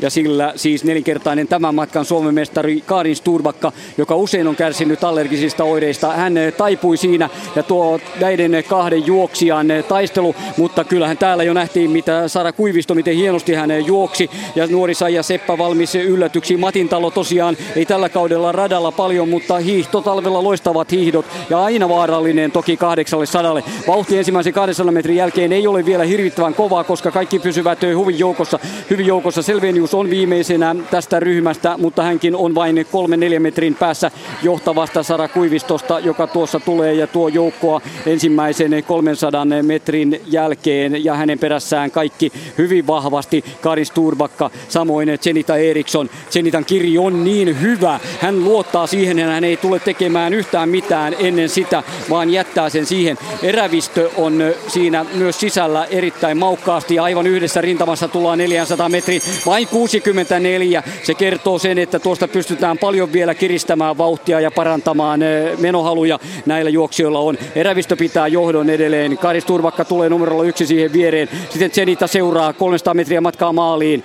Speaker 2: ja sillä siis nelinkertainen tämän matkan Suomen mestari Karin Sturbakka, joka usein on kärsinyt allergisista oireista. Hän taipui siinä ja tuo näiden kahden juoksijan taistelu, mutta kyllähän täällä jo nähtiin, mitä Sara Kuivisto, miten hienosti hän juoksi ja nuori Saija Seppä valmis yllätyksiin. Matintalo tosiaan ei tällä kaudella radalla paljon, mutta hiihto talvella loistavat hiihdot ja aina vaarallinen toki kahdeksalle sadalle. Vauhti ensimmäisen 200 metrin jälkeen ei ole vielä hirvittävän riittävän kovaa, koska kaikki pysyvät hyvin joukossa. Hyvin joukossa Selvenius on viimeisenä tästä ryhmästä, mutta hänkin on vain kolme neljä metrin päässä johtavasta Sara Kuivistosta, joka tuossa tulee ja tuo joukkoa ensimmäisen 300 metrin jälkeen ja hänen perässään kaikki hyvin vahvasti. Karin Sturbakka, samoin Zenita Eriksson. Zenitan kirji on niin hyvä. Hän luottaa siihen ja hän ei tule tekemään yhtään mitään ennen sitä, vaan jättää sen siihen. Erävistö on siinä myös sisällä erittäin erittäin maukkaasti ja aivan yhdessä rintamassa tullaan 400 metri, vain 64. Se kertoo sen, että tuosta pystytään paljon vielä kiristämään vauhtia ja parantamaan eh, menohaluja näillä juoksijoilla on. Erävistö pitää johdon edelleen. Karis Turvakka tulee numerolla yksi siihen viereen. Sitten Zenita seuraa 300 metriä matkaa maaliin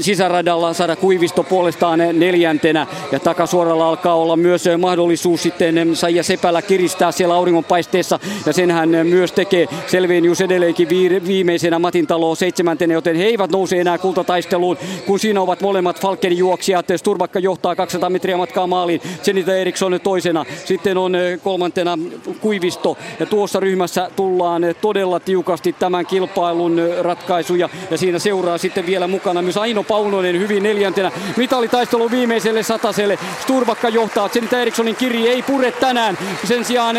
Speaker 2: sisäradalla Sara Kuivisto puolestaan neljäntenä. Ja takasuoralla alkaa olla myös mahdollisuus sitten Saija Sepälä kiristää siellä auringonpaisteessa. Ja sen hän myös tekee. Selvenius edelleenkin viimeisenä Matintalo seitsemäntenä, joten he eivät nouse enää kultataisteluun, kun siinä ovat molemmat Falkenin juoksijat. Sturbakka johtaa 200 metriä matkaa maaliin, Zenita Eriksson toisena, sitten on kolmantena Kuivisto. Ja tuossa ryhmässä tullaan todella tiukasti tämän kilpailun ratkaisuja. Ja siinä seuraa sitten vielä mukana myös Aino Paunonen hyvin neljäntenä. Mitalitaistelu viimeiselle sataselle. Sturvakka johtaa. Zenita Erikssonin kiri ei pure tänään. Sen sijaan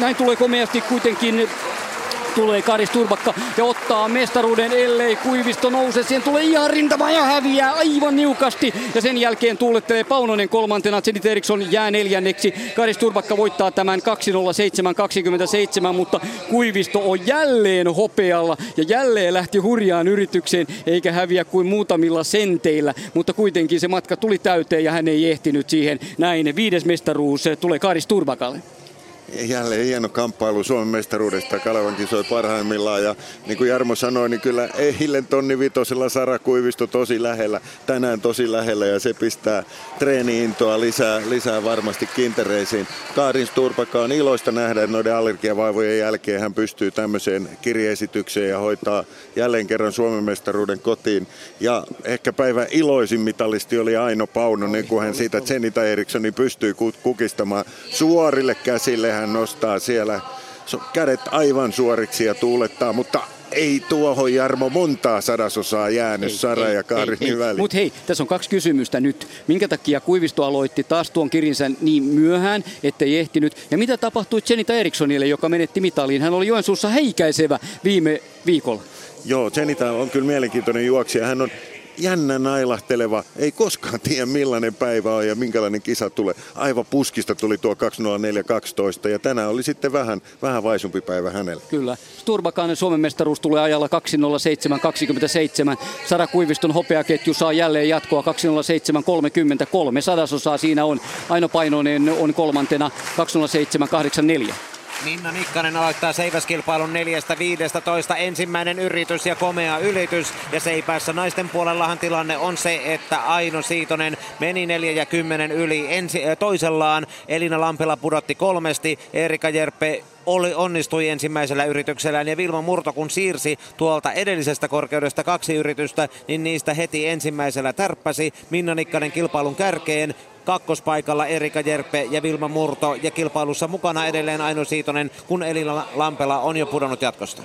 Speaker 2: näin tulee komeasti kuitenkin tulee Karis Turbakka ja ottaa mestaruuden, ellei Kuivisto nouse. Siihen tulee ihan rintama ja häviää aivan niukasti. Ja sen jälkeen tuulettelee Paunonen kolmantena. Zenit Eriksson jää neljänneksi. Karis Turbakka voittaa tämän 2.07.27, mutta Kuivisto on jälleen hopealla ja jälleen lähti hurjaan yritykseen, eikä häviä kuin muutamilla senteillä. Mutta kuitenkin se matka tuli täyteen ja hän ei ehtinyt siihen. Näin viides mestaruus tulee Karis Turbakalle
Speaker 4: jälleen hieno kamppailu Suomen mestaruudesta. Kalevan kisoi parhaimmillaan ja niin kuin Jarmo sanoi, niin kyllä eilen tonni vitosella Sara Kuivisto tosi lähellä, tänään tosi lähellä ja se pistää treeniintoa lisää, lisää varmasti kintereisiin. Kaarin Sturpaka on iloista nähdä, että noiden allergiavaivojen jälkeen hän pystyy tämmöiseen kirjeesitykseen ja hoitaa jälleen kerran Suomen mestaruuden kotiin. Ja ehkä päivän iloisin mitalisti oli Aino Paunonen, kun hän siitä Zenita Erikssoni pystyy kukistamaan suorille käsille hän nostaa siellä kädet aivan suoriksi ja tuulettaa, mutta ei tuohon Jarmo montaa sadasosaa jäänyt ei, Sara ei, ja Karinin väliin.
Speaker 2: Mutta hei, tässä on kaksi kysymystä nyt. Minkä takia Kuivisto aloitti taas tuon kirinsä niin myöhään, ettei ehtinyt? Ja mitä tapahtui Jenita Erikssonille, joka menetti mitaliin? Hän oli Joensuussa heikäisevä viime viikolla.
Speaker 4: Joo, Jenita on kyllä mielenkiintoinen juoksija. Hän on jännä nailahteleva, ei koskaan tiedä millainen päivä on ja minkälainen kisa tulee. Aivan puskista tuli tuo 20412 ja tänään oli sitten vähän, vähän vaisumpi päivä hänellä.
Speaker 2: Kyllä. Sturbakan Suomen mestaruus tulee ajalla 207.27. Sara Kuiviston hopeaketju saa jälleen jatkoa 207.33. Sadasosaa siinä on. Aino Painonen on kolmantena 207.84.
Speaker 3: Minna Nikkanen aloittaa seiväskilpailun 4-15. Ensimmäinen yritys ja komea ylitys. Ja seipäässä naisten puolellahan tilanne on se, että Aino Siitonen meni 4 ja 10 yli ensi, toisellaan. Elina Lampela pudotti kolmesti. Erika Jerppe oli, onnistui ensimmäisellä yrityksellään ja Vilma Murto kun siirsi tuolta edellisestä korkeudesta kaksi yritystä, niin niistä heti ensimmäisellä tärppäsi Minna Nikkanen kilpailun kärkeen kakkospaikalla Erika Jerpe ja Vilma Murto ja kilpailussa mukana edelleen Aino Siitonen, kun Elina Lampela on jo pudonnut jatkosta.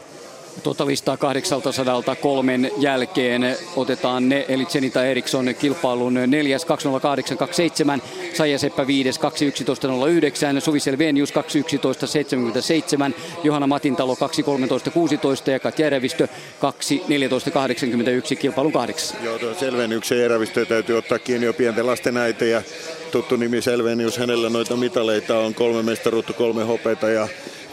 Speaker 2: Tuota listaa 800 kolmen jälkeen. Otetaan ne, eli Zenita Eriksson kilpailun neljäs 20827, Saija Seppä viides 21109, Suvi Selvenius 21177, Johanna Matintalo 21316 ja Katja Erevistö 21481 kilpailun kahdeksas.
Speaker 4: Joo, tuo Selveniuksen Erevistö täytyy ottaa kiinni jo pienten lasten äiti ja tuttu nimi Selvenius, hänellä noita mitaleita on kolme mestaruutta, kolme hopeita ja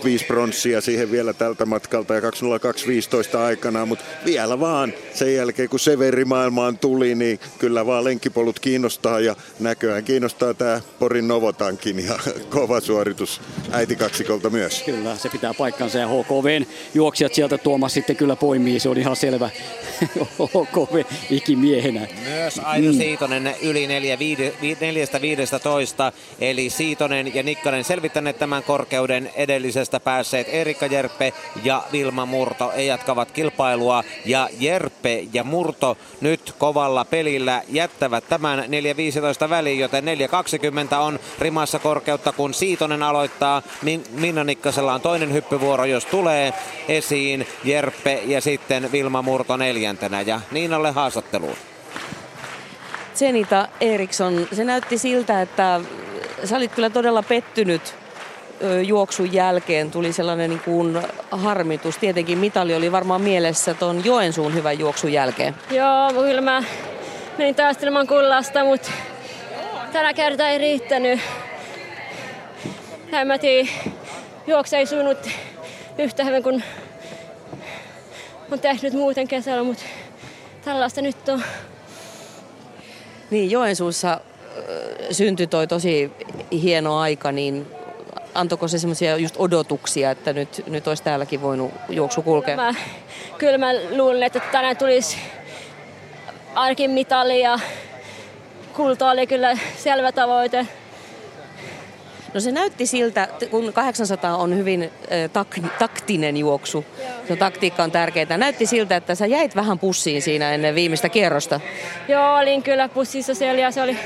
Speaker 4: viisi pronssia siihen vielä tältä matkalta ja 20215 aikana, mutta vielä vaan sen jälkeen kun Severi maailmaan tuli, niin kyllä vaan lenkkipolut kiinnostaa ja näköään kiinnostaa tämä Porin Novotankin ja [LAUGHS] kova suoritus äitikaksikolta myös.
Speaker 2: Kyllä, se pitää paikkansa ja HKVn juoksijat sieltä Tuomas sitten kyllä poimii, se on ihan selvä [LAUGHS] HKV ikimiehenä.
Speaker 3: Myös Aino mm. Siitonen yli 4-15, eli Siitonen ja Nikkanen selvittäneet tämän korkeuden edellisestä Tästä päässeet Erika Jerppe ja Vilma Murto ei jatkavat kilpailua ja Jerppe ja Murto nyt kovalla pelillä jättävät tämän 4.15 väliin, joten 4.20 on rimassa korkeutta, kun Siitonen aloittaa. Minna Nikkasella on toinen hyppyvuoro, jos tulee esiin Jerppe ja sitten Vilma Murto neljäntenä ja Niinalle haastatteluun.
Speaker 1: Zenita Eriksson, se näytti siltä, että sä olit kyllä todella pettynyt juoksun jälkeen tuli sellainen niin kuin harmitus. Tietenkin mitali oli varmaan mielessä tuon Joensuun hyvän juoksun jälkeen.
Speaker 9: Joo, kyllä mä menin taistelemaan kullasta, mutta tänä kertaa ei riittänyt. En mä tiedä, juoksu ei sujunut yhtä hyvin kuin on tehnyt muuten kesällä, mutta tällaista nyt on.
Speaker 1: Niin, Joensuussa syntyi toi tosi hieno aika, niin antoiko se semmoisia just odotuksia, että nyt, nyt olisi täälläkin voinut juoksu kulkea?
Speaker 9: Mä, kyllä mä luulen, että tänään tulisi arkin mitali ja kulta oli kyllä selvä tavoite.
Speaker 1: No se näytti siltä, kun 800 on hyvin tak- taktinen juoksu, se taktiikka on tärkeää. Näytti siltä, että sä jäit vähän pussiin siinä ennen viimeistä kierrosta.
Speaker 9: Joo, olin kyllä pussissa siellä ja se oli,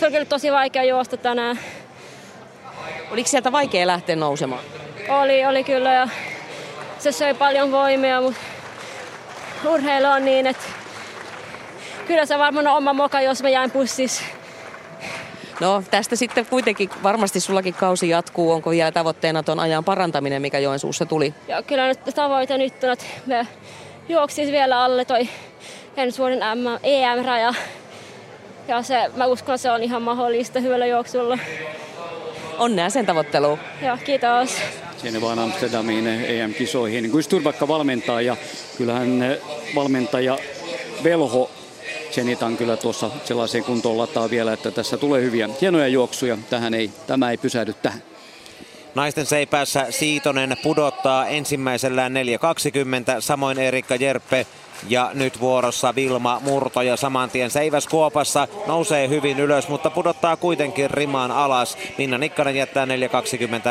Speaker 9: se oli kyllä tosi vaikea juosta tänään.
Speaker 1: Oliko sieltä vaikea lähteä nousemaan?
Speaker 9: Oli, oli kyllä ja se söi paljon voimia, mutta urheilu on niin, että kyllä se varmaan on oma moka, jos mä jäin pussissa.
Speaker 1: No tästä sitten kuitenkin varmasti sullakin kausi jatkuu. Onko vielä tavoitteena tuon ajan parantaminen, mikä Joensuussa tuli?
Speaker 9: Joo, kyllä nyt tavoite nyt on, että me juoksis vielä alle toi ensi vuoden EM-raja. Ja se, mä uskon, että se on ihan mahdollista hyvällä juoksulla.
Speaker 1: Onnea sen tavoitteluun.
Speaker 9: Joo, kiitos.
Speaker 2: Sinne vaan Amsterdamiin EM-kisoihin. Kun Sturbakka valmentaa ja kyllähän valmentaja Velho Zenitan kyllä tuossa sellaiseen kuntoon lataa vielä, että tässä tulee hyviä hienoja juoksuja. Tähän ei, tämä ei pysähdy tähän.
Speaker 3: Naisten seipäässä Siitonen pudottaa ensimmäisellään 4.20, samoin Erikka Jerppe ja nyt vuorossa Vilma Murto ja saman tien Seiväs Kuopassa nousee hyvin ylös, mutta pudottaa kuitenkin rimaan alas. Minna Nikkanen jättää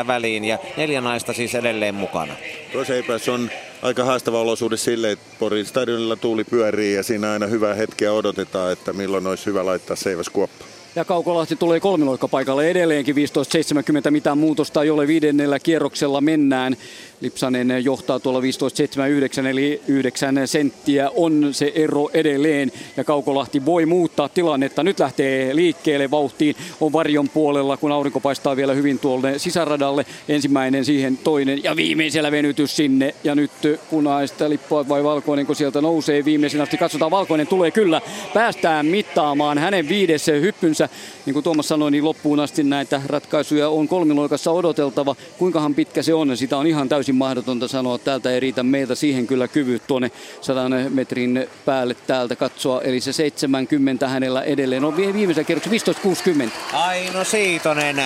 Speaker 3: 4.20 väliin ja neljä naista siis edelleen mukana.
Speaker 4: Tuo Seipäs on aika haastava olosuhde sille, että Porin stadionilla tuuli pyörii ja siinä aina hyvää hetkeä odotetaan, että milloin olisi hyvä laittaa Seiväs Kuoppa.
Speaker 2: Ja Kaukolahti tulee kolmiloikkapaikalle edelleenkin 15.70. Mitään muutosta ei ole viidennellä kierroksella mennään. Lipsanen johtaa tuolla 15.79 eli 9 senttiä on se ero edelleen ja Kaukolahti voi muuttaa tilannetta. Nyt lähtee liikkeelle vauhtiin, on varjon puolella kun aurinko paistaa vielä hyvin tuolle sisäradalle. Ensimmäinen siihen toinen ja viimeisellä venytys sinne ja nyt punaista lippua vai valkoinen kun sieltä nousee viimeisen asti. Katsotaan valkoinen tulee kyllä. Päästään mittaamaan hänen viides hyppynsä. Niin kuin Tuomas sanoi, niin loppuun asti näitä ratkaisuja on kolmiloikassa odoteltava. Kuinkahan pitkä se on, sitä on ihan täysin täysin mahdotonta sanoa. Täältä ei riitä meiltä siihen kyllä kyvyt tuonne 100 metrin päälle täältä katsoa. Eli se 70 hänellä edelleen on viimeisen kerroksen 15.60.
Speaker 3: Aino Siitonen 4.20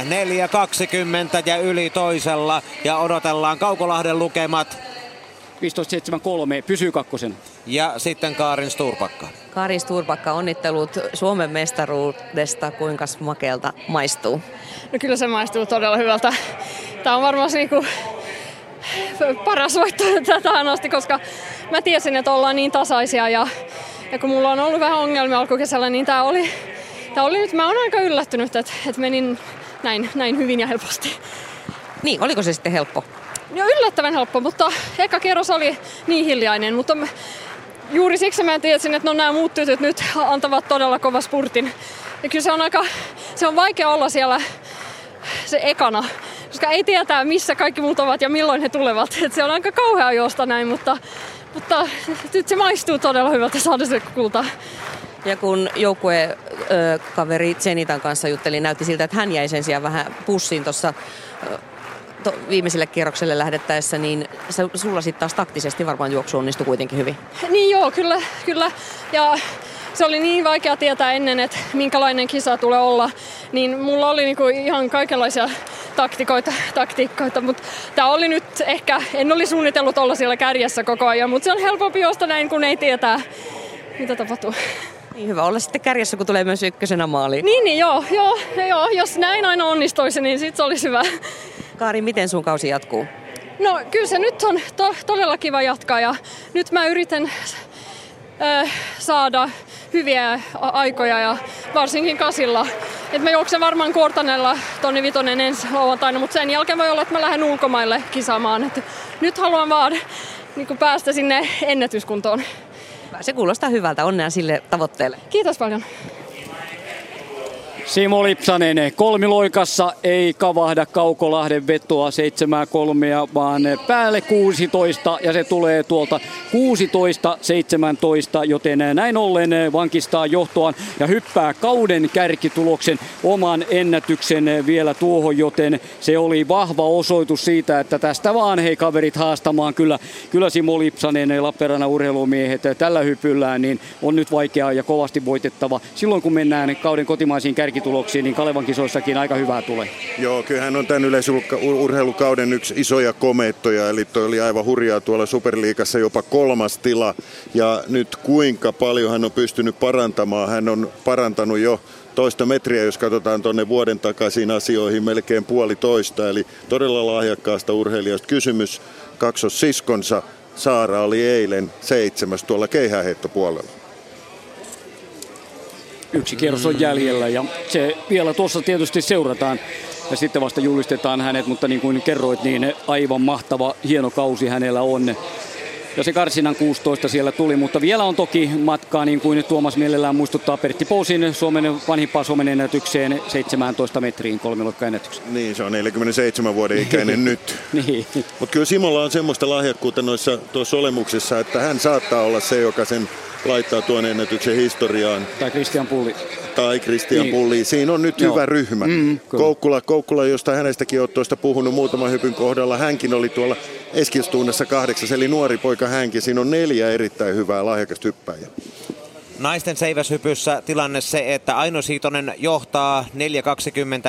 Speaker 3: ja yli toisella ja odotellaan Kaukolahden lukemat
Speaker 2: 15.73 pysyy kakkosen.
Speaker 3: Ja sitten Kaarin Sturpakka.
Speaker 1: Kaarin Sturpakka, onnittelut Suomen mestaruudesta. Kuinka makeelta maistuu?
Speaker 10: No kyllä se maistuu todella hyvältä. Tämä on varmaan niinku paras voitto tähän asti, koska mä tiesin, että ollaan niin tasaisia ja, ja kun mulla on ollut vähän ongelmia alkukesällä, niin tämä oli, tää oli nyt, mä oon aika yllättynyt, että, että menin näin, näin hyvin ja helposti.
Speaker 1: Niin, oliko se sitten helppo?
Speaker 10: Joo, yllättävän helppo, mutta eka kerros oli niin hiljainen, mutta juuri siksi mä tiesin, että no nämä muut tytöt nyt antavat todella kova spurtin. Ja kyllä se on aika, se on vaikea olla siellä se ekana koska ei tietää missä kaikki muut ovat ja milloin he tulevat. Et se on aika kauhea juosta näin, mutta, mutta nyt se maistuu todella hyvältä saada se kulta.
Speaker 1: Ja kun joukkue kaveri Zenitan kanssa jutteli, näytti siltä, että hän jäi sen sijaan vähän pussiin tuossa to, viimeiselle kierrokselle lähdettäessä, niin se, sulla sitten taas taktisesti varmaan juoksu onnistui kuitenkin hyvin.
Speaker 10: Niin joo, kyllä, kyllä. Ja se oli niin vaikea tietää ennen, että minkälainen kisa tulee olla, niin mulla oli niinku ihan kaikenlaisia taktikoita, taktiikkoita, mutta tämä oli nyt ehkä, en oli suunnitellut olla siellä kärjessä koko ajan, mutta se on helpompi juosta näin, kun ei tietää, mitä tapahtuu.
Speaker 1: Niin hyvä olla sitten kärjessä, kun tulee myös ykkösenä maaliin.
Speaker 10: Niin, niin joo, joo, joo, jos näin aina onnistuisi, niin sitten se olisi hyvä.
Speaker 1: Kaari, miten sun kausi jatkuu?
Speaker 10: No kyllä se nyt on to- todella kiva jatkaa ja nyt mä yritän saada hyviä aikoja ja varsinkin kasilla. Et mä juoksen varmaan Kortanella tonni vitonen ensi lauantaina, mutta sen jälkeen voi olla, että mä lähden ulkomaille kisaamaan. Et nyt haluan vaan niin päästä sinne ennätyskuntoon.
Speaker 1: Se kuulostaa hyvältä. Onnea sille tavoitteelle.
Speaker 10: Kiitos paljon.
Speaker 2: Simo Lipsanen kolmiloikassa ei kavahda Kaukolahden vetoa 7 kolmea, vaan päälle 16 ja se tulee tuolta 16-17, joten näin ollen vankistaa johtoaan ja hyppää kauden kärkituloksen oman ennätyksen vielä tuohon, joten se oli vahva osoitus siitä, että tästä vaan hei kaverit haastamaan kyllä, kyllä Simo Lipsanen, Lappeenrannan urheilumiehet tällä hypyllään, niin on nyt vaikea ja kovasti voitettava. Silloin kun mennään kauden kotimaisiin kärkituloksen kärkituloksiin, niin Kalevan kisoissakin aika hyvää tulee.
Speaker 4: Joo, kyllähän on tämän yleisurheilukauden yksi isoja komeettoja, eli toi oli aivan hurjaa tuolla Superliigassa jopa kolmas tila. Ja nyt kuinka paljon hän on pystynyt parantamaan, hän on parantanut jo toista metriä, jos katsotaan tuonne vuoden takaisiin asioihin, melkein puolitoista. Eli todella lahjakkaasta urheilijasta kysymys. Kaksos siskonsa Saara oli eilen seitsemäs tuolla keihäheittopuolella
Speaker 2: yksi kierros on jäljellä ja se vielä tuossa tietysti seurataan ja sitten vasta julistetaan hänet, mutta niin kuin kerroit, niin aivan mahtava, hieno kausi hänellä on. Ja se karsinan 16 siellä tuli, mutta vielä on toki matkaa, niin kuin Tuomas mielellään muistuttaa Pertti Pousin Suomen vanhimpaan Suomen ennätykseen 17 metriin ennätykseen.
Speaker 4: Niin, se on 47 vuoden [LAUGHS] ikäinen nyt.
Speaker 2: niin.
Speaker 4: Mutta kyllä Simolla on semmoista lahjakkuutta noissa tuossa olemuksessa, että hän saattaa olla se, joka sen laittaa tuon ennätyksen historiaan.
Speaker 2: Tai Christian Pulli.
Speaker 4: Tai Christian niin. Pulli. Siinä on nyt Joo. hyvä ryhmä. Mm, Koukkula, Koukkula, josta hänestäkin olet tuosta puhunut muutaman hypyn kohdalla. Hänkin oli tuolla Eskilstunnassa kahdeksas, eli nuori poika hänkin. Siinä on neljä erittäin hyvää lahjakasta hyppäjää.
Speaker 3: Naisten seiväshypyssä tilanne se, että Aino Siitonen johtaa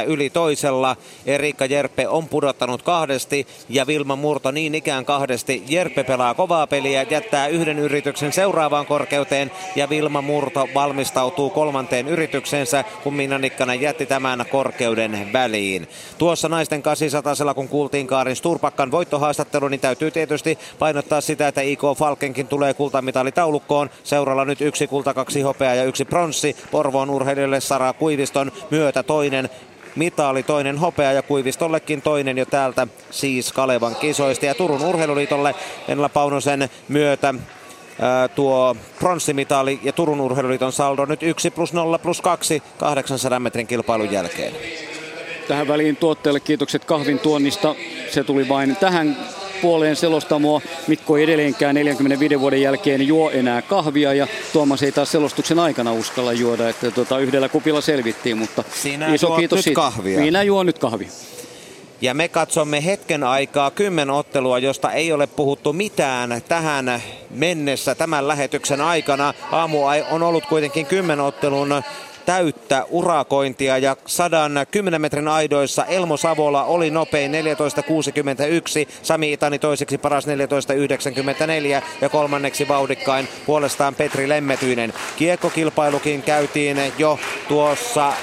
Speaker 3: 4.20 yli toisella. Erikka Jerppe on pudottanut kahdesti ja Vilma Murto niin ikään kahdesti. Jerppe pelaa kovaa peliä, jättää yhden yrityksen seuraavaan korkeuteen ja Vilma Murto valmistautuu kolmanteen yrityksensä, kun Minna Nikkanen jätti tämän korkeuden väliin. Tuossa naisten 800 kun kuultiin Kaarin Sturpakkan voittohaastattelu, niin täytyy tietysti painottaa sitä, että IK Falkenkin tulee kultamitali taulukkoon. Seuralla nyt yksi kulta kaksi hopeaa ja yksi pronssi. Porvoon urheilijoille Sara Kuiviston myötä toinen mitali, toinen hopea ja Kuivistollekin toinen jo täältä siis Kalevan kisoista. Ja Turun urheiluliitolle Enla Paunosen myötä tuo pronssimitali ja Turun urheiluliiton saldo nyt 1 plus 0 plus 2 800 metrin kilpailun jälkeen.
Speaker 2: Tähän väliin tuotteelle kiitokset kahvin tuonnista. Se tuli vain tähän puoleen selostamoa. Mikko ei edelleenkään 45 vuoden jälkeen juo enää kahvia ja Tuomas ei taas selostuksen aikana uskalla juoda, että tuota, yhdellä kupilla selvittiin, mutta
Speaker 3: Sinä iso kiitos nyt siitä. kahvia.
Speaker 2: Minä juon nyt kahvia.
Speaker 3: Ja me katsomme hetken aikaa kymmenottelua, josta ei ole puhuttu mitään tähän mennessä tämän lähetyksen aikana. Aamu on ollut kuitenkin kymmenottelun täyttä urakointia ja 110 metrin aidoissa Elmo Savola oli nopein 14.61, Sami Itani toiseksi paras 14.94 ja kolmanneksi vauhdikkain puolestaan Petri Lemmetyinen. Kiekkokilpailukin käytiin jo tuossa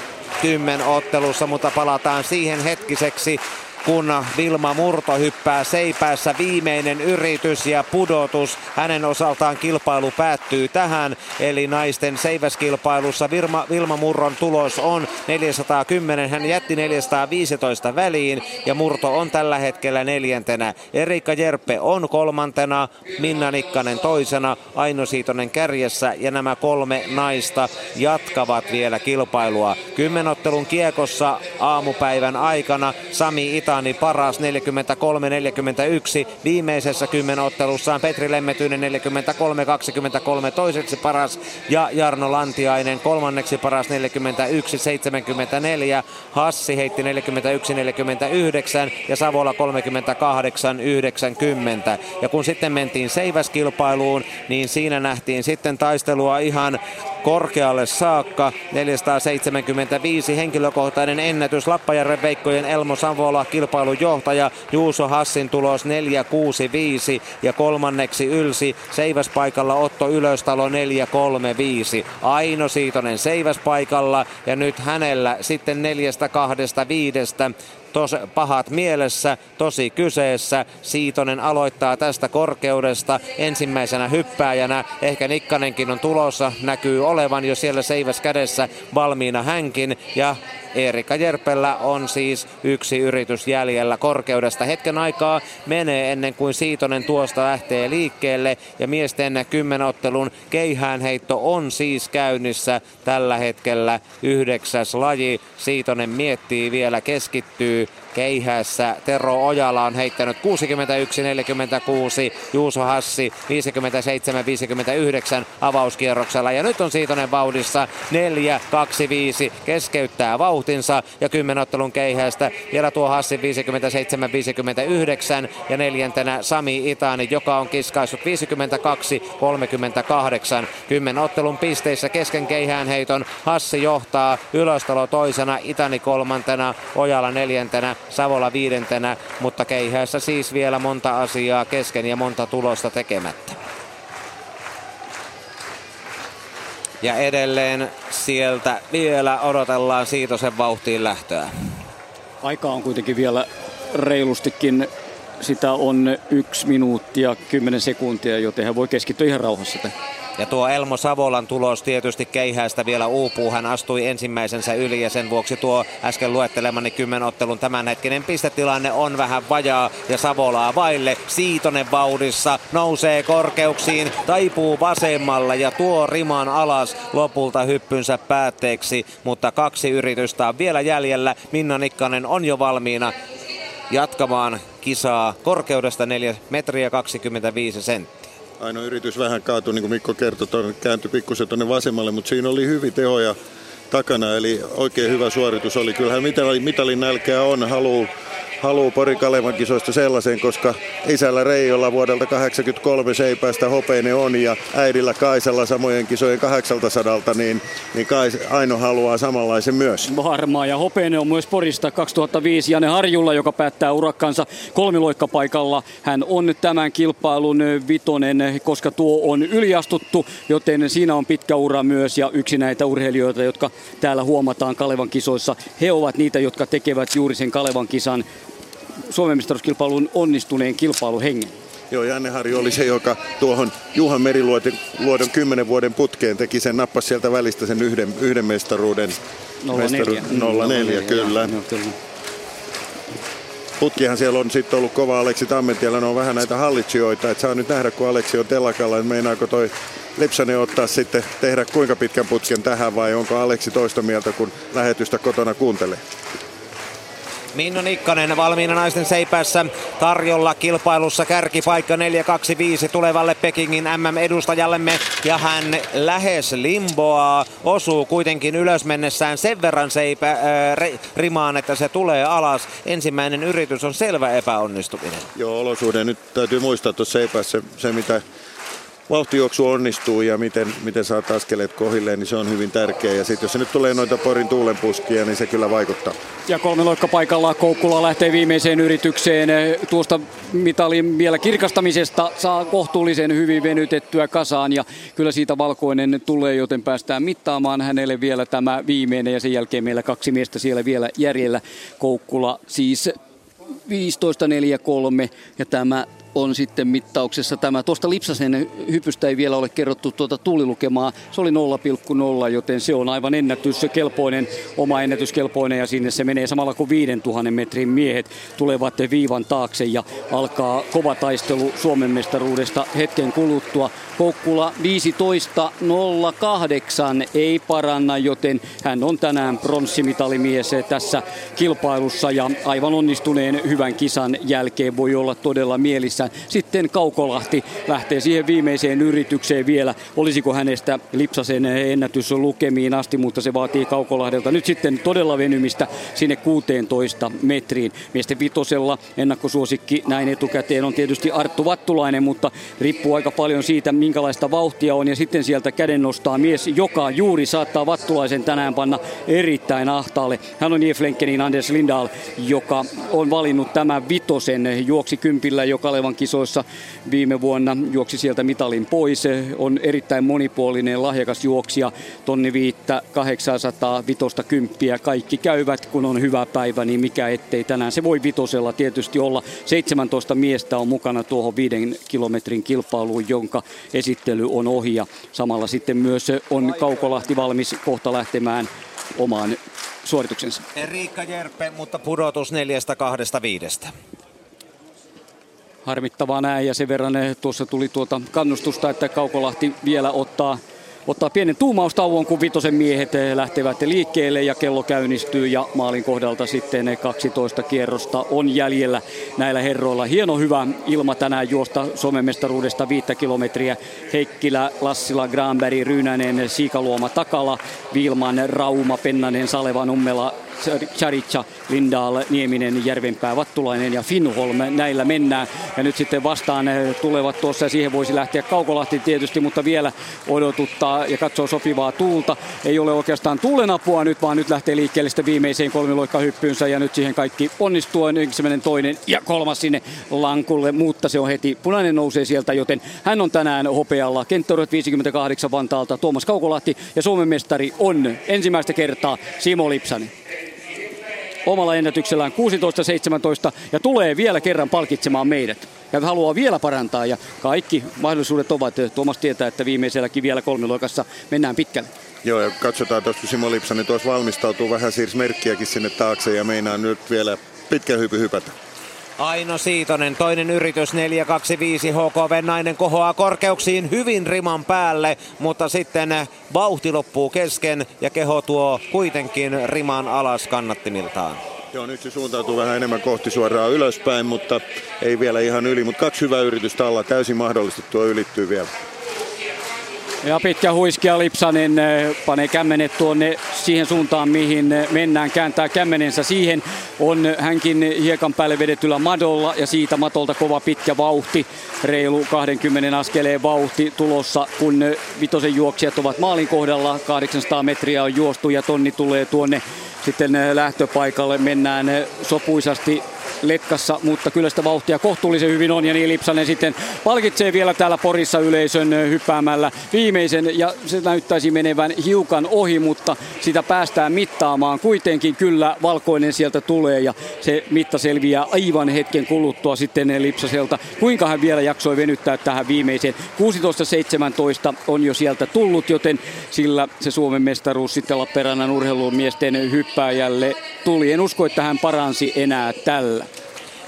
Speaker 3: kymmenottelussa, mutta palataan siihen hetkiseksi kun Vilma Murto hyppää seipäässä viimeinen yritys ja pudotus. Hänen osaltaan kilpailu päättyy tähän, eli naisten seiväskilpailussa Vilma, Vilma Murron tulos on 410. Hän jätti 415 väliin ja Murto on tällä hetkellä neljäntenä. Erika Jerppe on kolmantena, Minna Nikkanen toisena, Aino Siitonen kärjessä ja nämä kolme naista jatkavat vielä kilpailua. Kymmenottelun kiekossa aamupäivän aikana Sami Ita Iraani paras 43-41 viimeisessä kymmenottelussaan. Petri Lemmetyinen 43-23 toiseksi paras ja Jarno Lantiainen kolmanneksi paras 41-74. Hassi heitti 41-49 ja Savola 38-90. Ja kun sitten mentiin seiväskilpailuun, niin siinä nähtiin sitten taistelua ihan korkealle saakka. 475 henkilökohtainen ennätys Lappajärven Veikkojen Elmo Savola kilpailun johtaja Juuso Hassin tulos 465 ja kolmanneksi ylsi seiväspaikalla Otto Ylöstalo 435. Aino Siitonen seiväspaikalla ja nyt hänellä sitten neljästä kahdesta viidestä tos, pahat mielessä, tosi kyseessä. Siitonen aloittaa tästä korkeudesta ensimmäisenä hyppääjänä. Ehkä Nikkanenkin on tulossa, näkyy olevan jo siellä seiväs kädessä valmiina hänkin. Ja Erika Jerpellä on siis yksi yritys jäljellä korkeudesta. Hetken aikaa menee ennen kuin Siitonen tuosta lähtee liikkeelle ja miesten kymmenottelun keihäänheitto on siis käynnissä tällä hetkellä yhdeksäs laji. Siitonen miettii vielä, keskittyy keihässä. Tero Ojala on heittänyt 61-46, Juuso Hassi 57-59 avauskierroksella. Ja nyt on Siitonen vauhdissa 4-2-5, keskeyttää vauhtinsa ja kymmenottelun keihästä. Vielä tuo Hassi 57-59 ja neljäntenä Sami Itani, joka on kiskaissut 52-38. Kymmenottelun pisteissä kesken keihään heiton Hassi johtaa, Ylöstalo toisena, Itani kolmantena, Ojala neljäntenä, Savola viidentenä, mutta keihässä siis vielä monta asiaa kesken ja monta tulosta tekemättä. Ja edelleen sieltä vielä odotellaan Siitosen vauhtiin lähtöä.
Speaker 2: Aika on kuitenkin vielä reilustikin. Sitä on yksi minuuttia, kymmenen sekuntia, joten hän voi keskittyä ihan rauhassa.
Speaker 3: Ja tuo Elmo Savolan tulos tietysti keihäistä vielä uupuu. Hän astui ensimmäisensä yli ja sen vuoksi tuo äsken luettelemani kymmenottelun tämänhetkinen pistetilanne on vähän vajaa ja Savolaa vaille. Siitonen vauhdissa nousee korkeuksiin, taipuu vasemmalla ja tuo riman alas lopulta hyppynsä päätteeksi. Mutta kaksi yritystä on vielä jäljellä. Minna Nikkanen on jo valmiina jatkamaan kisaa korkeudesta 4 metriä 25 senttiä.
Speaker 4: Ainoa yritys vähän kaatui, niin kuin Mikko kertoi, tuonne, kääntyi pikkusen tuonne vasemmalle, mutta siinä oli hyvin tehoja takana, eli oikein hyvä suoritus oli. Kyllähän mitalin, mitalin on, haluaa haluu Pori Kalevan kisoista sellaisen, koska isällä Reijolla vuodelta 83 seipäistä hopeinen on ja äidillä Kaisalla samojen kisojen 800, niin, niin Kais, Aino haluaa samanlaisen myös.
Speaker 2: Varmaa ja hopeinen on myös Porista 2005 Jane Harjulla, joka päättää urakkansa kolmiloikkapaikalla. Hän on tämän kilpailun vitonen, koska tuo on yliastuttu, joten siinä on pitkä ura myös ja yksi näitä urheilijoita, jotka täällä huomataan Kalevan kisoissa. He ovat niitä, jotka tekevät juuri sen Kalevan kisan Suomen mestaruuskilpailun onnistuneen kilpailuhengen.
Speaker 4: Joo, Janne Harju oli se, joka tuohon Juhan Meriluodon luodon kymmenen vuoden putkeen teki sen, nappasi sieltä välistä sen yhden, yhden mestaruuden.
Speaker 2: 04.
Speaker 4: Mestaru, 04, kyllä.
Speaker 2: Joo, kyllä.
Speaker 4: Putkihan siellä on sitten ollut kova Aleksi Tammentiellä, ne on vähän näitä hallitsijoita, että saa nyt nähdä kun Aleksi on telakalla, että meinaako toi Lipsanen ottaa sitten tehdä kuinka pitkän putken tähän vai onko Aleksi toista mieltä kun lähetystä kotona kuuntelee?
Speaker 3: Minno Nikkanen valmiina naisten seipässä tarjolla kilpailussa kärkipaikka 425 tulevalle Pekingin MM-edustajallemme ja hän lähes limboaa, osuu kuitenkin ylös mennessään sen verran seipä, äh, rimaan, että se tulee alas. Ensimmäinen yritys on selvä epäonnistuminen.
Speaker 4: Joo, olosuhde nyt täytyy muistaa tuossa seipässä se mitä vauhtijuoksu onnistuu ja miten, miten saat askeleet kohilleen, niin se on hyvin tärkeää. Ja sitten jos se nyt tulee noita porin tuulenpuskia, niin se kyllä vaikuttaa.
Speaker 2: Ja kolme loikka paikalla Koukkula lähtee viimeiseen yritykseen. Tuosta mitalin vielä kirkastamisesta saa kohtuullisen hyvin venytettyä kasaan ja kyllä siitä valkoinen tulee, joten päästään mittaamaan hänelle vielä tämä viimeinen ja sen jälkeen meillä kaksi miestä siellä vielä järjellä. Koukkula siis 15.43 ja tämä on sitten mittauksessa tämä. Tuosta Lipsasen hypystä ei vielä ole kerrottu tuota tuulilukemaa. Se oli 0,0, joten se on aivan ennätyskelpoinen, oma ennätyskelpoinen ja sinne se menee samalla kuin 5000 metrin miehet tulevat viivan taakse ja alkaa kova taistelu Suomen mestaruudesta hetken kuluttua. Koukkula 15.08 ei paranna, joten hän on tänään pronssimitalimies tässä kilpailussa ja aivan onnistuneen hyvän kisan jälkeen voi olla todella mielissä. Sitten Kaukolahti lähtee siihen viimeiseen yritykseen vielä. Olisiko hänestä Lipsasen ennätys lukemiin asti, mutta se vaatii Kaukolahdelta nyt sitten todella venymistä sinne 16 metriin. Miesten vitosella ennakkosuosikki näin etukäteen on tietysti Arttu Vattulainen, mutta riippuu aika paljon siitä, minkälaista vauhtia on. Ja sitten sieltä käden nostaa mies, joka juuri saattaa Vattulaisen tänään panna erittäin ahtaalle. Hän on Jeflenkenin Anders Lindahl, joka on valinnut tämän vitosen. Juoksi kympillä jo Kalevan kisoissa viime vuonna. Juoksi sieltä mitalin pois. On erittäin monipuolinen, lahjakas juoksija. Tonni viittä, 800, vitosta kymppiä. Kaikki käyvät, kun on hyvä päivä, niin mikä ettei tänään. Se voi vitosella tietysti olla. 17 miestä on mukana tuohon viiden kilometrin kilpailuun, jonka esittely on ohi. Ja samalla sitten myös on Kaukolahti valmis kohta lähtemään omaan suorituksensa.
Speaker 3: Riikka Jerpe, mutta pudotus neljästä kahdesta viidestä.
Speaker 2: Harmittavaa näin ja sen verran eh, tuossa tuli tuota kannustusta, että Kaukolahti vielä ottaa ottaa pienen tuumaustauon, kun vitosen miehet eh, lähtevät liikkeelle ja kello käynnistyy ja maalin kohdalta sitten 12 kierrosta on jäljellä näillä herroilla. Hieno hyvä ilma tänään juosta Suomen mestaruudesta kilometriä. Heikkilä, Lassila, Granberg, Ryynänen, Siikaluoma, Takala, Vilman, Rauma, Pennanen, Saleva, Nummela, Charicha, Lindaal, Nieminen, Järvenpää, Vattulainen ja Finholm. Näillä mennään. Ja nyt sitten vastaan tulevat tuossa ja siihen voisi lähteä Kaukolahti tietysti, mutta vielä odotuttaa ja katsoo sopivaa tuulta. Ei ole oikeastaan tuulenapua nyt, vaan nyt lähtee liikkeelle sitten viimeiseen kolmiloikkahyppyynsä ja nyt siihen kaikki onnistuu. Ensimmäinen, toinen ja kolmas sinne lankulle, mutta se on heti punainen nousee sieltä, joten hän on tänään hopealla. Kenttaudet 58 Vantaalta, Tuomas Kaukolahti ja Suomen mestari on ensimmäistä kertaa Simo Lipsanen omalla ennätyksellään 16-17 ja tulee vielä kerran palkitsemaan meidät. Ja haluaa vielä parantaa ja kaikki mahdollisuudet ovat. Tuomas tietää, että viimeiselläkin vielä kolmiloikassa mennään pitkälle.
Speaker 4: Joo, ja katsotaan tuossa, Simo Lipsanen tuossa valmistautuu vähän siirsi merkkiäkin sinne taakse ja meinaa nyt vielä pitkän hypy hypätä.
Speaker 3: Aino Siitonen, toinen yritys 425 HK nainen kohoaa korkeuksiin hyvin riman päälle, mutta sitten vauhti loppuu kesken ja keho tuo kuitenkin riman alas kannattimiltaan.
Speaker 4: Joo, nyt se suuntautuu vähän enemmän kohti suoraan ylöspäin, mutta ei vielä ihan yli. Mutta kaksi hyvää yritystä alla, täysin mahdollisesti tuo ylittyy vielä.
Speaker 2: Ja pitkä huiskia Lipsanen eh, panee kämmenet tuonne siihen suuntaan, mihin eh, mennään, kääntää kämmenensä siihen. On hänkin hiekan päälle vedetyllä madolla ja siitä matolta kova pitkä vauhti. Reilu 20 askeleen vauhti tulossa, kun eh, vitosen juoksijat ovat maalin kohdalla. 800 metriä on juostu ja tonni tulee tuonne sitten lähtöpaikalle. Mennään sopuisasti letkassa, mutta kyllä sitä vauhtia kohtuullisen hyvin on ja niin Lipsanen sitten palkitsee vielä täällä Porissa yleisön hyppäämällä viimeisen ja se näyttäisi menevän hiukan ohi, mutta sitä päästään mittaamaan. Kuitenkin kyllä valkoinen sieltä tulee ja se mitta selviää aivan hetken kuluttua sitten Lipsaselta. Kuinka hän vielä jaksoi venyttää tähän viimeiseen. 16-17 on jo sieltä tullut, joten sillä se Suomen mestaruus sitten Lappeenrannan urheilumiesten hyppääjälle tuli. En usko, että hän paransi enää tällä.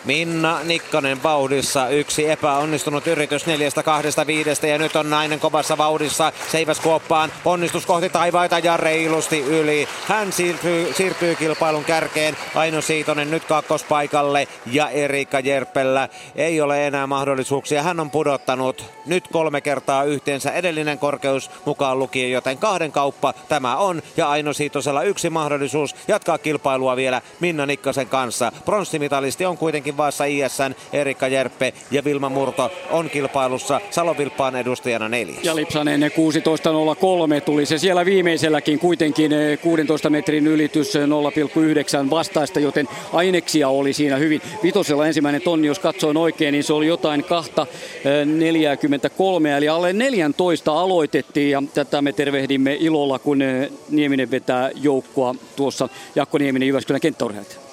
Speaker 3: Minna Nikkanen vauhdissa. Yksi epäonnistunut yritys neljästä kahdesta viidestä ja nyt on nainen kovassa vauhdissa. Seiväs kuoppaan. Onnistus kohti taivaita ja reilusti yli. Hän siirtyy, siirtyy kilpailun kärkeen. Aino Siitonen nyt kakkospaikalle ja Erika Jerpellä ei ole enää mahdollisuuksia. Hän on pudottanut nyt kolme kertaa yhteensä edellinen korkeus mukaan lukien, joten kahden kauppa tämä on. Ja Aino Siitosella yksi mahdollisuus jatkaa kilpailua vielä Minna Nikkasen kanssa. Pronssimitalisti on kuitenkin kuitenkin vaassa ISN Erikka Järppe ja Vilma Murto on kilpailussa Salovilppaan edustajana neljäs.
Speaker 2: Ja Lipsanen 16.03 tuli se siellä viimeiselläkin kuitenkin 16 eh, metrin ylitys 0,9 vastaista, joten aineksia oli siinä hyvin. Vitosella ensimmäinen tonni, jos katsoin oikein, niin se oli jotain kahta 43, eh, eli alle 14 aloitettiin ja tätä me tervehdimme ilolla, kun eh, Nieminen vetää joukkoa tuossa Jakko Nieminen Jyväskylän kenttäurheilijat.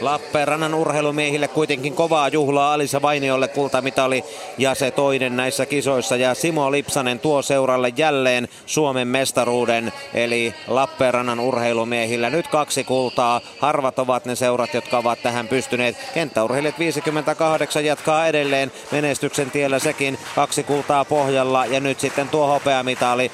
Speaker 3: Lappeenrannan urheilumiehille kuitenkin kovaa juhlaa Alisa Vainiolle kultamitali ja se toinen näissä kisoissa. Ja Simo Lipsanen tuo seuralle jälleen Suomen mestaruuden, eli Lappeenrannan urheilumiehillä. Nyt kaksi kultaa. Harvat ovat ne seurat, jotka ovat tähän pystyneet. Kenttäurheilijat 58 jatkaa edelleen menestyksen tiellä sekin. Kaksi kultaa pohjalla ja nyt sitten tuo hopeamitali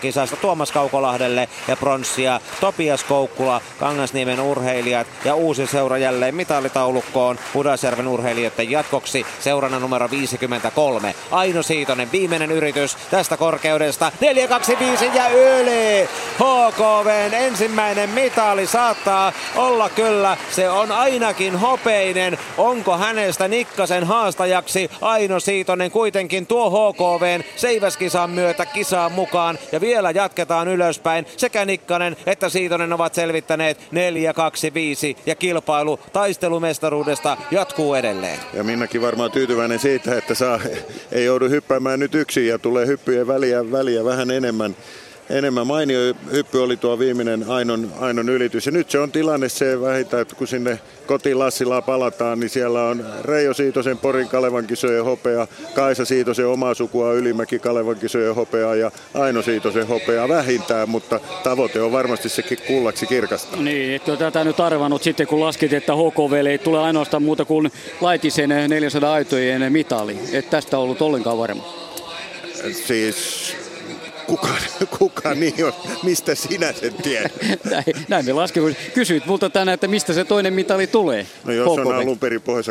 Speaker 3: kisasta Tuomas Kaukolahdelle ja pronssia Topias Koukkula, Kangasniemen urheilijat ja uusi seura jälleen mitallitaulukkoon Pudasjärven urheilijoiden jatkoksi seurana numero 53. Aino Siitonen viimeinen yritys tästä korkeudesta 425 ja yli. HKVn ensimmäinen mitali saattaa olla kyllä. Se on ainakin hopeinen. Onko hänestä Nikkasen haastajaksi Aino Siitonen kuitenkin tuo HKVn seiväskisan myötä kisaan mukaan. Ja vielä jatketaan ylöspäin. Sekä Nikkanen että Siitonen ovat selvittäneet 4-2-5 ja kilpailu kilpailu taistelumestaruudesta jatkuu edelleen.
Speaker 4: Ja Minnakin varmaan tyytyväinen siitä, että saa, ei joudu hyppäämään nyt yksin ja tulee hyppyjen väliä, väliä vähän enemmän enemmän. Mainio hyppy oli tuo viimeinen Ainon, Ainon ylitys. Ja nyt se on tilanne se vähintään, että kun sinne kotiin Lassilaa palataan, niin siellä on Reijo Siitosen Porin Kalevan kisojen hopea, Kaisa Siitosen omaa sukua Ylimäki Kalevan kisojen hopea ja Aino Siitosen hopea vähintään, mutta tavoite on varmasti sekin kullaksi kirkasta.
Speaker 2: Niin, että tätä nyt arvannut sitten kun laskit, että HKV ei tule ainoastaan muuta kuin Laitisen 400 aitojen mitali. Että tästä on ollut ollenkaan varma.
Speaker 4: Siis kuka, [LAUGHS] kuka niin on, mistä sinä sen tiedät? [LAUGHS]
Speaker 2: näin, näin me laskemme. Kysyit multa tänään, että mistä se toinen mitali tulee.
Speaker 4: No jos HKV. on alun perin pohjois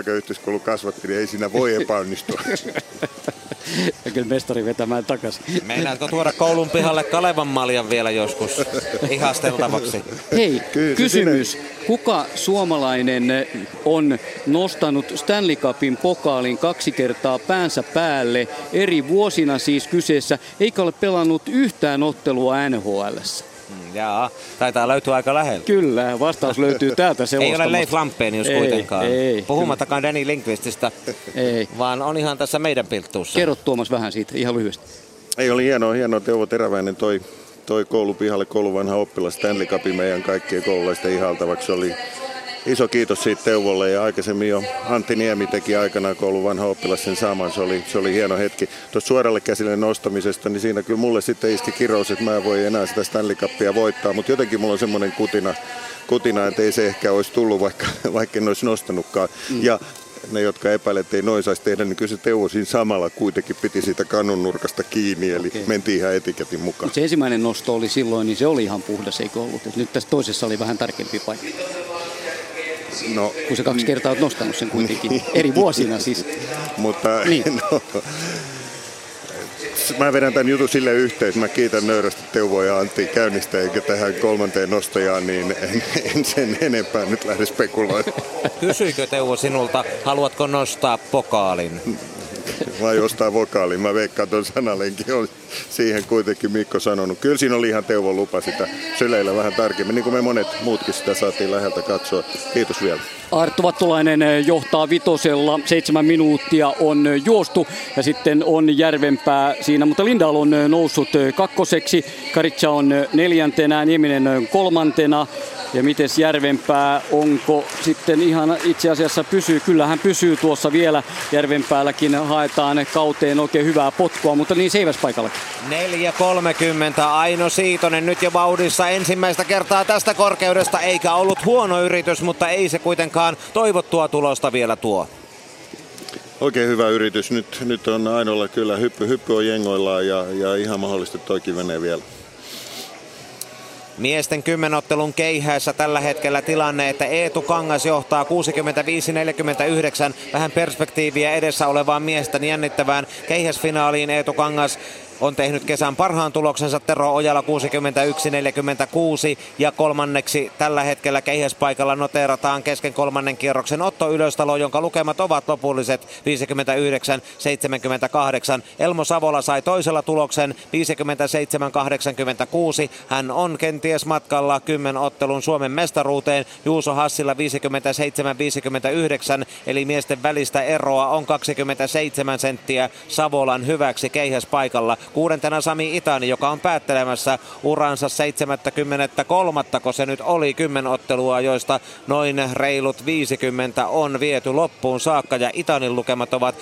Speaker 4: kasvatti, niin ei siinä voi epäonnistua. [LAUGHS]
Speaker 2: ja kyllä mestari vetämään takaisin.
Speaker 3: Meinaatko tuoda koulun pihalle Kalevan maljan vielä joskus ihasteltavaksi?
Speaker 2: Hei, kyllä, kysymys. Sinne... Kuka suomalainen on nostanut Stanley Cupin pokaalin kaksi kertaa päänsä päälle eri vuosina siis kyseessä, eikä ole pelannut yhtään ottelua NHLssä?
Speaker 3: Mm, jaa, taitaa löytyä aika lähellä.
Speaker 2: Kyllä, vastaus löytyy täältä [LAUGHS]
Speaker 3: Ei ole Leif Lampenius kuitenkaan. Ei, Puhumattakaan Danny Linkvististä, ei. vaan on ihan tässä meidän pilttuussa.
Speaker 2: Kerro Tuomas vähän siitä, ihan lyhyesti.
Speaker 4: Ei oli hienoa, hienoa. Teuvo Teräväinen toi, toi koulupihalle kouluvanha oppilas Stanley Cupin meidän kaikkien koululaisten ihaltavaksi. Oli iso kiitos siitä Teuvolle ja aikaisemmin jo Antti Niemi teki aikanaan koulun vanha oppilas sen saman. Se oli, se oli hieno hetki. Tuossa suoralle käsille nostamisesta, niin siinä kyllä mulle sitten iski kirous, että mä en voi enää sitä Stanley Cupia voittaa, mutta jotenkin mulla on semmoinen kutina, kutina, että ei se ehkä olisi tullut, vaikka, [LAUGHS] vaikka en olisi nostanutkaan. Mm. Ja ne, jotka epäilevät, että ei noin saisi tehdä, niin kyllä se Teuvo siinä samalla kuitenkin piti siitä kannun nurkasta kiinni, eli okay. mentiin ihan etiketin mukaan.
Speaker 2: Mut se ensimmäinen nosto oli silloin, niin se oli ihan puhdas, eikö ollut? Et nyt tässä toisessa oli vähän tarkempi paikka. No, kun se kaksi kertaa olet nostanut sen kuitenkin, niin. eri vuosina siis.
Speaker 4: Mutta niin. [LAUGHS] no, mä vedän tämän jutun sille yhteen, mä kiitän nöyrästi Teuvo ja Antti käynnistä, eikä tähän kolmanteen nostajaan, niin en, en sen enempää nyt lähde spekuloimaan.
Speaker 3: Kysyikö Teuvo sinulta, haluatko nostaa pokaalin? [LAUGHS]
Speaker 4: Vai ostaa vokaalin? Mä veikkaan tuon sanalenkin on siihen kuitenkin Mikko sanonut. Kyllä siinä oli ihan Teuvon lupa sitä syleillä vähän tarkemmin, niin kuin me monet muutkin sitä saatiin läheltä katsoa. Kiitos vielä.
Speaker 2: Arttu Vattulainen johtaa vitosella, seitsemän minuuttia on juostu ja sitten on Järvenpää siinä, mutta Lindahl on noussut kakkoseksi, Karitsa on neljäntenä, Nieminen kolmantena ja miten Järvenpää, onko sitten ihan itse asiassa pysyy, kyllähän pysyy tuossa vielä Järvenpäälläkin, haetaan kauteen oikein hyvää potkua, mutta niin seiväspaikallakin.
Speaker 3: 4.30 Aino Siitonen nyt jo vauhdissa ensimmäistä kertaa tästä korkeudesta, eikä ollut huono yritys, mutta ei se kuitenkaan toivottua tulosta vielä tuo.
Speaker 4: Oikein hyvä yritys. Nyt, nyt on Ainolla kyllä hyppy, hyppy on jengoillaan ja, ja ihan mahdollisesti toikin menee vielä.
Speaker 3: Miesten kymmenottelun keihäessä tällä hetkellä tilanne, että Eetu Kangas johtaa 65-49. Vähän perspektiiviä edessä olevaan miesten jännittävään keihäsfinaaliin. Eetu Kangas on tehnyt kesän parhaan tuloksensa Tero Ojala 61-46 ja kolmanneksi tällä hetkellä keihäspaikalla noteerataan kesken kolmannen kierroksen Otto Ylöstalo, jonka lukemat ovat lopulliset 59-78. Elmo Savola sai toisella tuloksen 57-86. Hän on kenties matkalla kymmenottelun Suomen mestaruuteen. Juuso Hassilla 57-59 eli miesten välistä eroa on 27 senttiä Savolan hyväksi keihäspaikalla. Kuudentena Sami Itani, joka on päättelemässä uransa 73, kun se nyt oli kymmenottelua, joista noin reilut 50 on viety loppuun saakka ja Itanin lukemat ovat 52-38.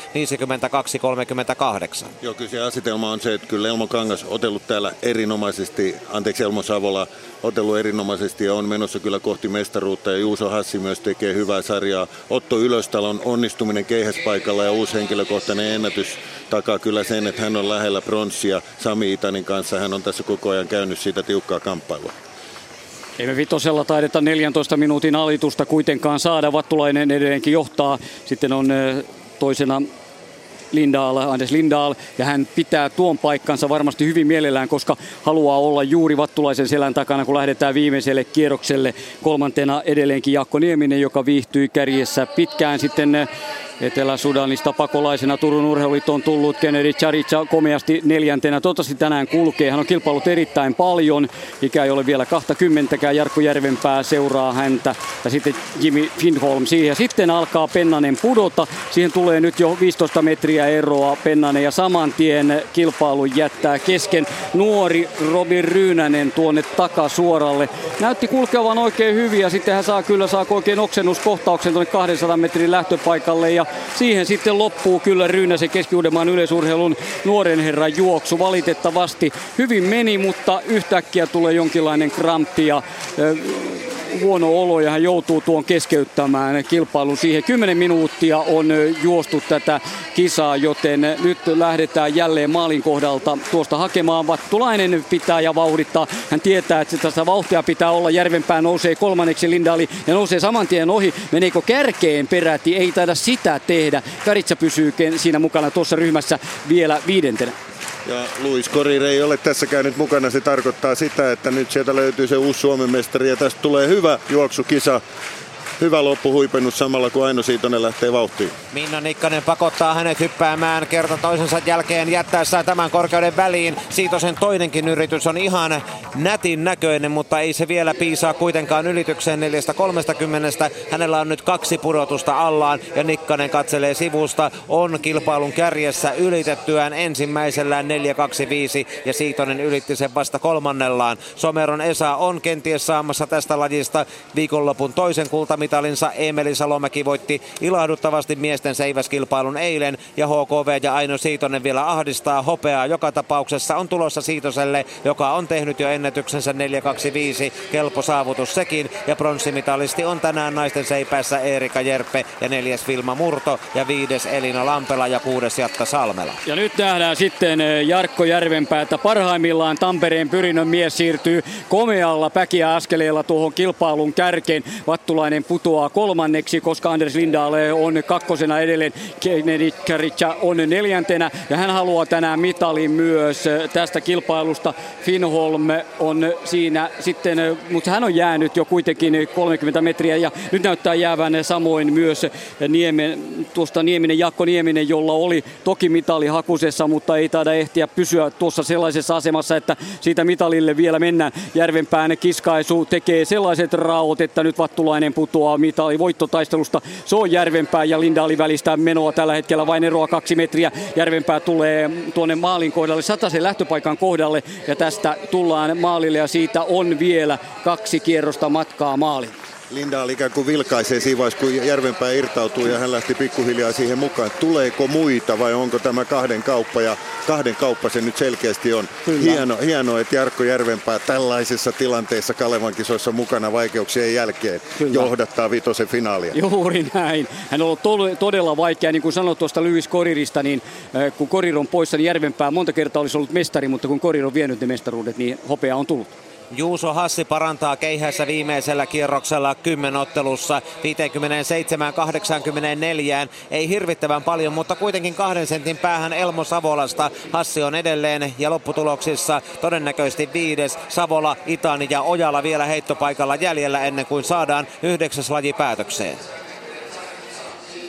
Speaker 4: Joo, kyllä se asetelma on se, että kyllä Elmo Kangas otellut täällä erinomaisesti, anteeksi Elmo Savola otellut erinomaisesti ja on menossa kyllä kohti mestaruutta ja Juuso Hassi myös tekee hyvää sarjaa. Otto Ylöstalon onnistuminen keihäspaikalla ja uusi henkilökohtainen ennätys takaa kyllä sen, että hän on lähellä pronssia Sami Itanin kanssa. Hän on tässä koko ajan käynyt siitä tiukkaa kamppailua.
Speaker 2: Ei me vitosella taideta 14 minuutin alitusta kuitenkaan saada. Vattulainen edelleenkin johtaa. Sitten on toisena Lindaal, Anders Lindaal, ja hän pitää tuon paikkansa varmasti hyvin mielellään, koska haluaa olla juuri Vattulaisen selän takana, kun lähdetään viimeiselle kierrokselle. Kolmantena edelleenkin Jaakko Nieminen, joka viihtyi kärjessä pitkään sitten Etelä-Sudanista pakolaisena Turun urheiluliitto on tullut Kennedy Charicha komeasti neljäntenä. Toivottavasti tänään kulkee. Hän on kilpailut erittäin paljon. Ikä ei ole vielä 20 Jarkko Järvenpää seuraa häntä. Ja sitten Jimmy Finholm siihen. Sitten alkaa Pennanen pudota. Siihen tulee nyt jo 15 metriä eroa Pennanen ja saman tien kilpailu jättää kesken. Nuori Robin Ryynänen tuonne takasuoralle. Näytti kulkevan oikein hyvin ja sitten hän saa kyllä saa oikein oksennuskohtauksen tuonne 200 metrin lähtöpaikalle ja siihen sitten loppuu kyllä Ryynäsen keski yleisurheilun nuoren herran juoksu. Valitettavasti hyvin meni, mutta yhtäkkiä tulee jonkinlainen kramppi ja huono olo ja hän joutuu tuon keskeyttämään kilpailun siihen. 10 minuuttia on juostu tätä kisaa, joten nyt lähdetään jälleen maalin kohdalta tuosta hakemaan. Vattulainen pitää ja vauhdittaa. Hän tietää, että tässä vauhtia pitää olla. Järvenpää nousee kolmanneksi Lindali ja nousee saman tien ohi. Meneekö kärkeen peräti? Ei taida sitä tehdä. Karitsa pysyy siinä mukana tuossa ryhmässä vielä viidentenä.
Speaker 4: Ja Luis Korir ei ole tässä käynyt mukana. Se tarkoittaa sitä, että nyt sieltä löytyy se uusi Suomen mestari ja tästä tulee hyvä juoksukisa hyvä loppuhuipennus samalla kun Aino Siitonen lähtee vauhtiin.
Speaker 3: Minna Nikkanen pakottaa hänet hyppäämään kerta toisensa jälkeen jättäessään tämän korkeuden väliin. Siitosen toinenkin yritys on ihan nätin näköinen, mutta ei se vielä piisaa kuitenkaan ylitykseen 4.30. Hänellä on nyt kaksi pudotusta allaan ja Nikkanen katselee sivusta. On kilpailun kärjessä ylitettyään ensimmäisellään 4.25 ja Siitonen ylitti sen vasta kolmannellaan. Someron Esa on kenties saamassa tästä lajista viikonlopun toisen kultamisen kultamitalinsa Emeli Salomäki voitti ilahduttavasti miesten seiväskilpailun eilen ja HKV ja Aino Siitonen vielä ahdistaa hopeaa. Joka tapauksessa on tulossa Siitoselle, joka on tehnyt jo ennätyksensä 425. Kelpo saavutus sekin ja pronssimitalisti on tänään naisten seipässä Erika Jerppe ja neljäs Vilma Murto ja viides Elina Lampela ja kuudes Jatta Salmela.
Speaker 2: Ja nyt nähdään sitten eh, Jarkko Järvenpäätä. Parhaimmillaan Tampereen pyrinnön mies siirtyy komealla päkiä askeleella tuohon kilpailun kärkeen. Vattulainen putoaa kolmanneksi, koska Anders Lindahl on kakkosena edelleen. Kennedy Karica on neljäntenä ja hän haluaa tänään mitalin myös tästä kilpailusta. Finholm on siinä sitten, mutta hän on jäänyt jo kuitenkin 30 metriä ja nyt näyttää jäävän samoin myös Niemen, tuosta Nieminen, Jakko Nieminen, jolla oli toki mitali hakusessa, mutta ei taida ehtiä pysyä tuossa sellaisessa asemassa, että siitä mitalille vielä mennään. Järvenpään kiskaisu tekee sellaiset raot, että nyt Vattulainen putoaa mitali voittotaistelusta. Se on Järvenpää ja Lindaali välistä menoa tällä hetkellä vain eroa kaksi metriä. Järvenpää tulee tuonne maalin kohdalle, sataisen lähtöpaikan kohdalle ja tästä tullaan maalille ja siitä on vielä kaksi kierrosta matkaa maaliin.
Speaker 4: Lindaal ikään kuin vilkaisee siinä vaiheessa, kun Järvenpää irtautuu ja hän lähti pikkuhiljaa siihen mukaan. Tuleeko muita vai onko tämä kahden kauppa ja kahden kauppa se nyt selkeästi on. Hieno, hieno, että Jarkko Järvenpää tällaisessa tilanteessa Kalevan kisoissa mukana vaikeuksien jälkeen Kyllä. johdattaa vitosen finaalia.
Speaker 2: Juuri näin. Hän on ollut todella vaikea, niin kuin sanoit tuosta Lewis Korirista, niin äh, kun Korir on poissa, niin Järvenpää monta kertaa olisi ollut mestari, mutta kun Korir on vienyt ne mestaruudet, niin hopea on tullut.
Speaker 3: Juuso Hassi parantaa keihässä viimeisellä kierroksella kymmenottelussa 57-84. Ei hirvittävän paljon, mutta kuitenkin kahden sentin päähän Elmo Savolasta. Hassi on edelleen ja lopputuloksissa todennäköisesti viides. Savola, Itan ja Ojala vielä heittopaikalla jäljellä ennen kuin saadaan yhdeksäs laji päätökseen.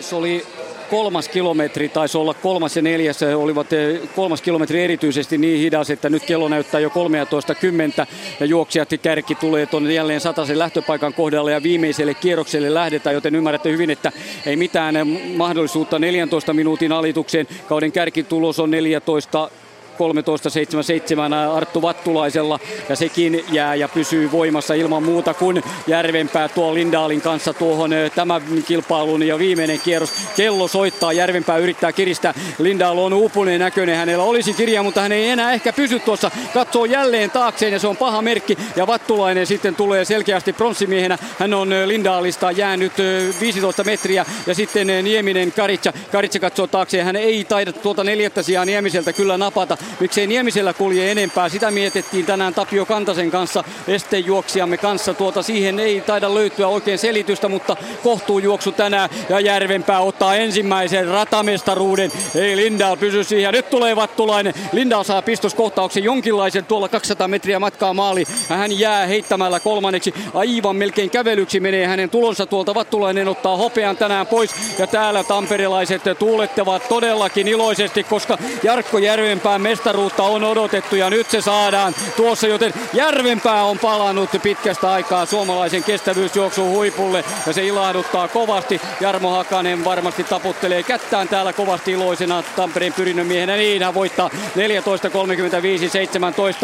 Speaker 2: Se oli kolmas kilometri, taisi olla kolmas ja neljäs, olivat eh, kolmas kilometri erityisesti niin hidas, että nyt kello näyttää jo 13.10 ja juoksijat kärki tulee tuonne jälleen sataisen lähtöpaikan kohdalle ja viimeiselle kierrokselle lähdetään, joten ymmärrätte hyvin, että ei mitään eh, mahdollisuutta 14 minuutin alitukseen. Kauden kärkitulos on 14 13.77 Arttu Vattulaisella ja sekin jää ja pysyy voimassa ilman muuta kuin Järvenpää tuo Lindaalin kanssa tuohon tämän kilpailun ja viimeinen kierros. Kello soittaa, Järvenpää yrittää kiristää. Lindaal on upuneen näköinen, hänellä olisi kirja, mutta hän ei enää ehkä pysy tuossa. Katsoo jälleen taakseen ja se on paha merkki ja Vattulainen sitten tulee selkeästi pronssimiehen. Hän on Lindaalista jäänyt 15 metriä ja sitten Nieminen Karitsa. Karitsa katsoo taakseen, hän ei taida tuota neljättä sijaa Niemiseltä kyllä napata miksei Niemisellä kulje enempää. Sitä mietittiin tänään Tapio Kantasen kanssa, estejuoksijamme kanssa. Tuota siihen ei taida löytyä oikein selitystä, mutta kohtuujuoksu tänään ja Järvenpää ottaa ensimmäisen ratamestaruuden. Ei Lindaal pysy siihen. Nyt tulee Vattulainen. Lindaal saa pistoskohtauksen jonkinlaisen tuolla 200 metriä matkaa maali. Hän jää heittämällä kolmanneksi. Aivan melkein kävelyksi menee hänen tulonsa tuolta. Vattulainen ottaa hopean tänään pois. Ja täällä tamperelaiset tuulettavat todellakin iloisesti, koska Jarkko Järvenpää mestaruutta on odotettu ja nyt se saadaan tuossa, joten Järvenpää on palannut pitkästä aikaa suomalaisen kestävyysjuoksun huipulle ja se ilahduttaa kovasti. Jarmo Hakanen varmasti taputtelee kättään täällä kovasti iloisena Tampereen pyrinnön miehenä. Niin hän voittaa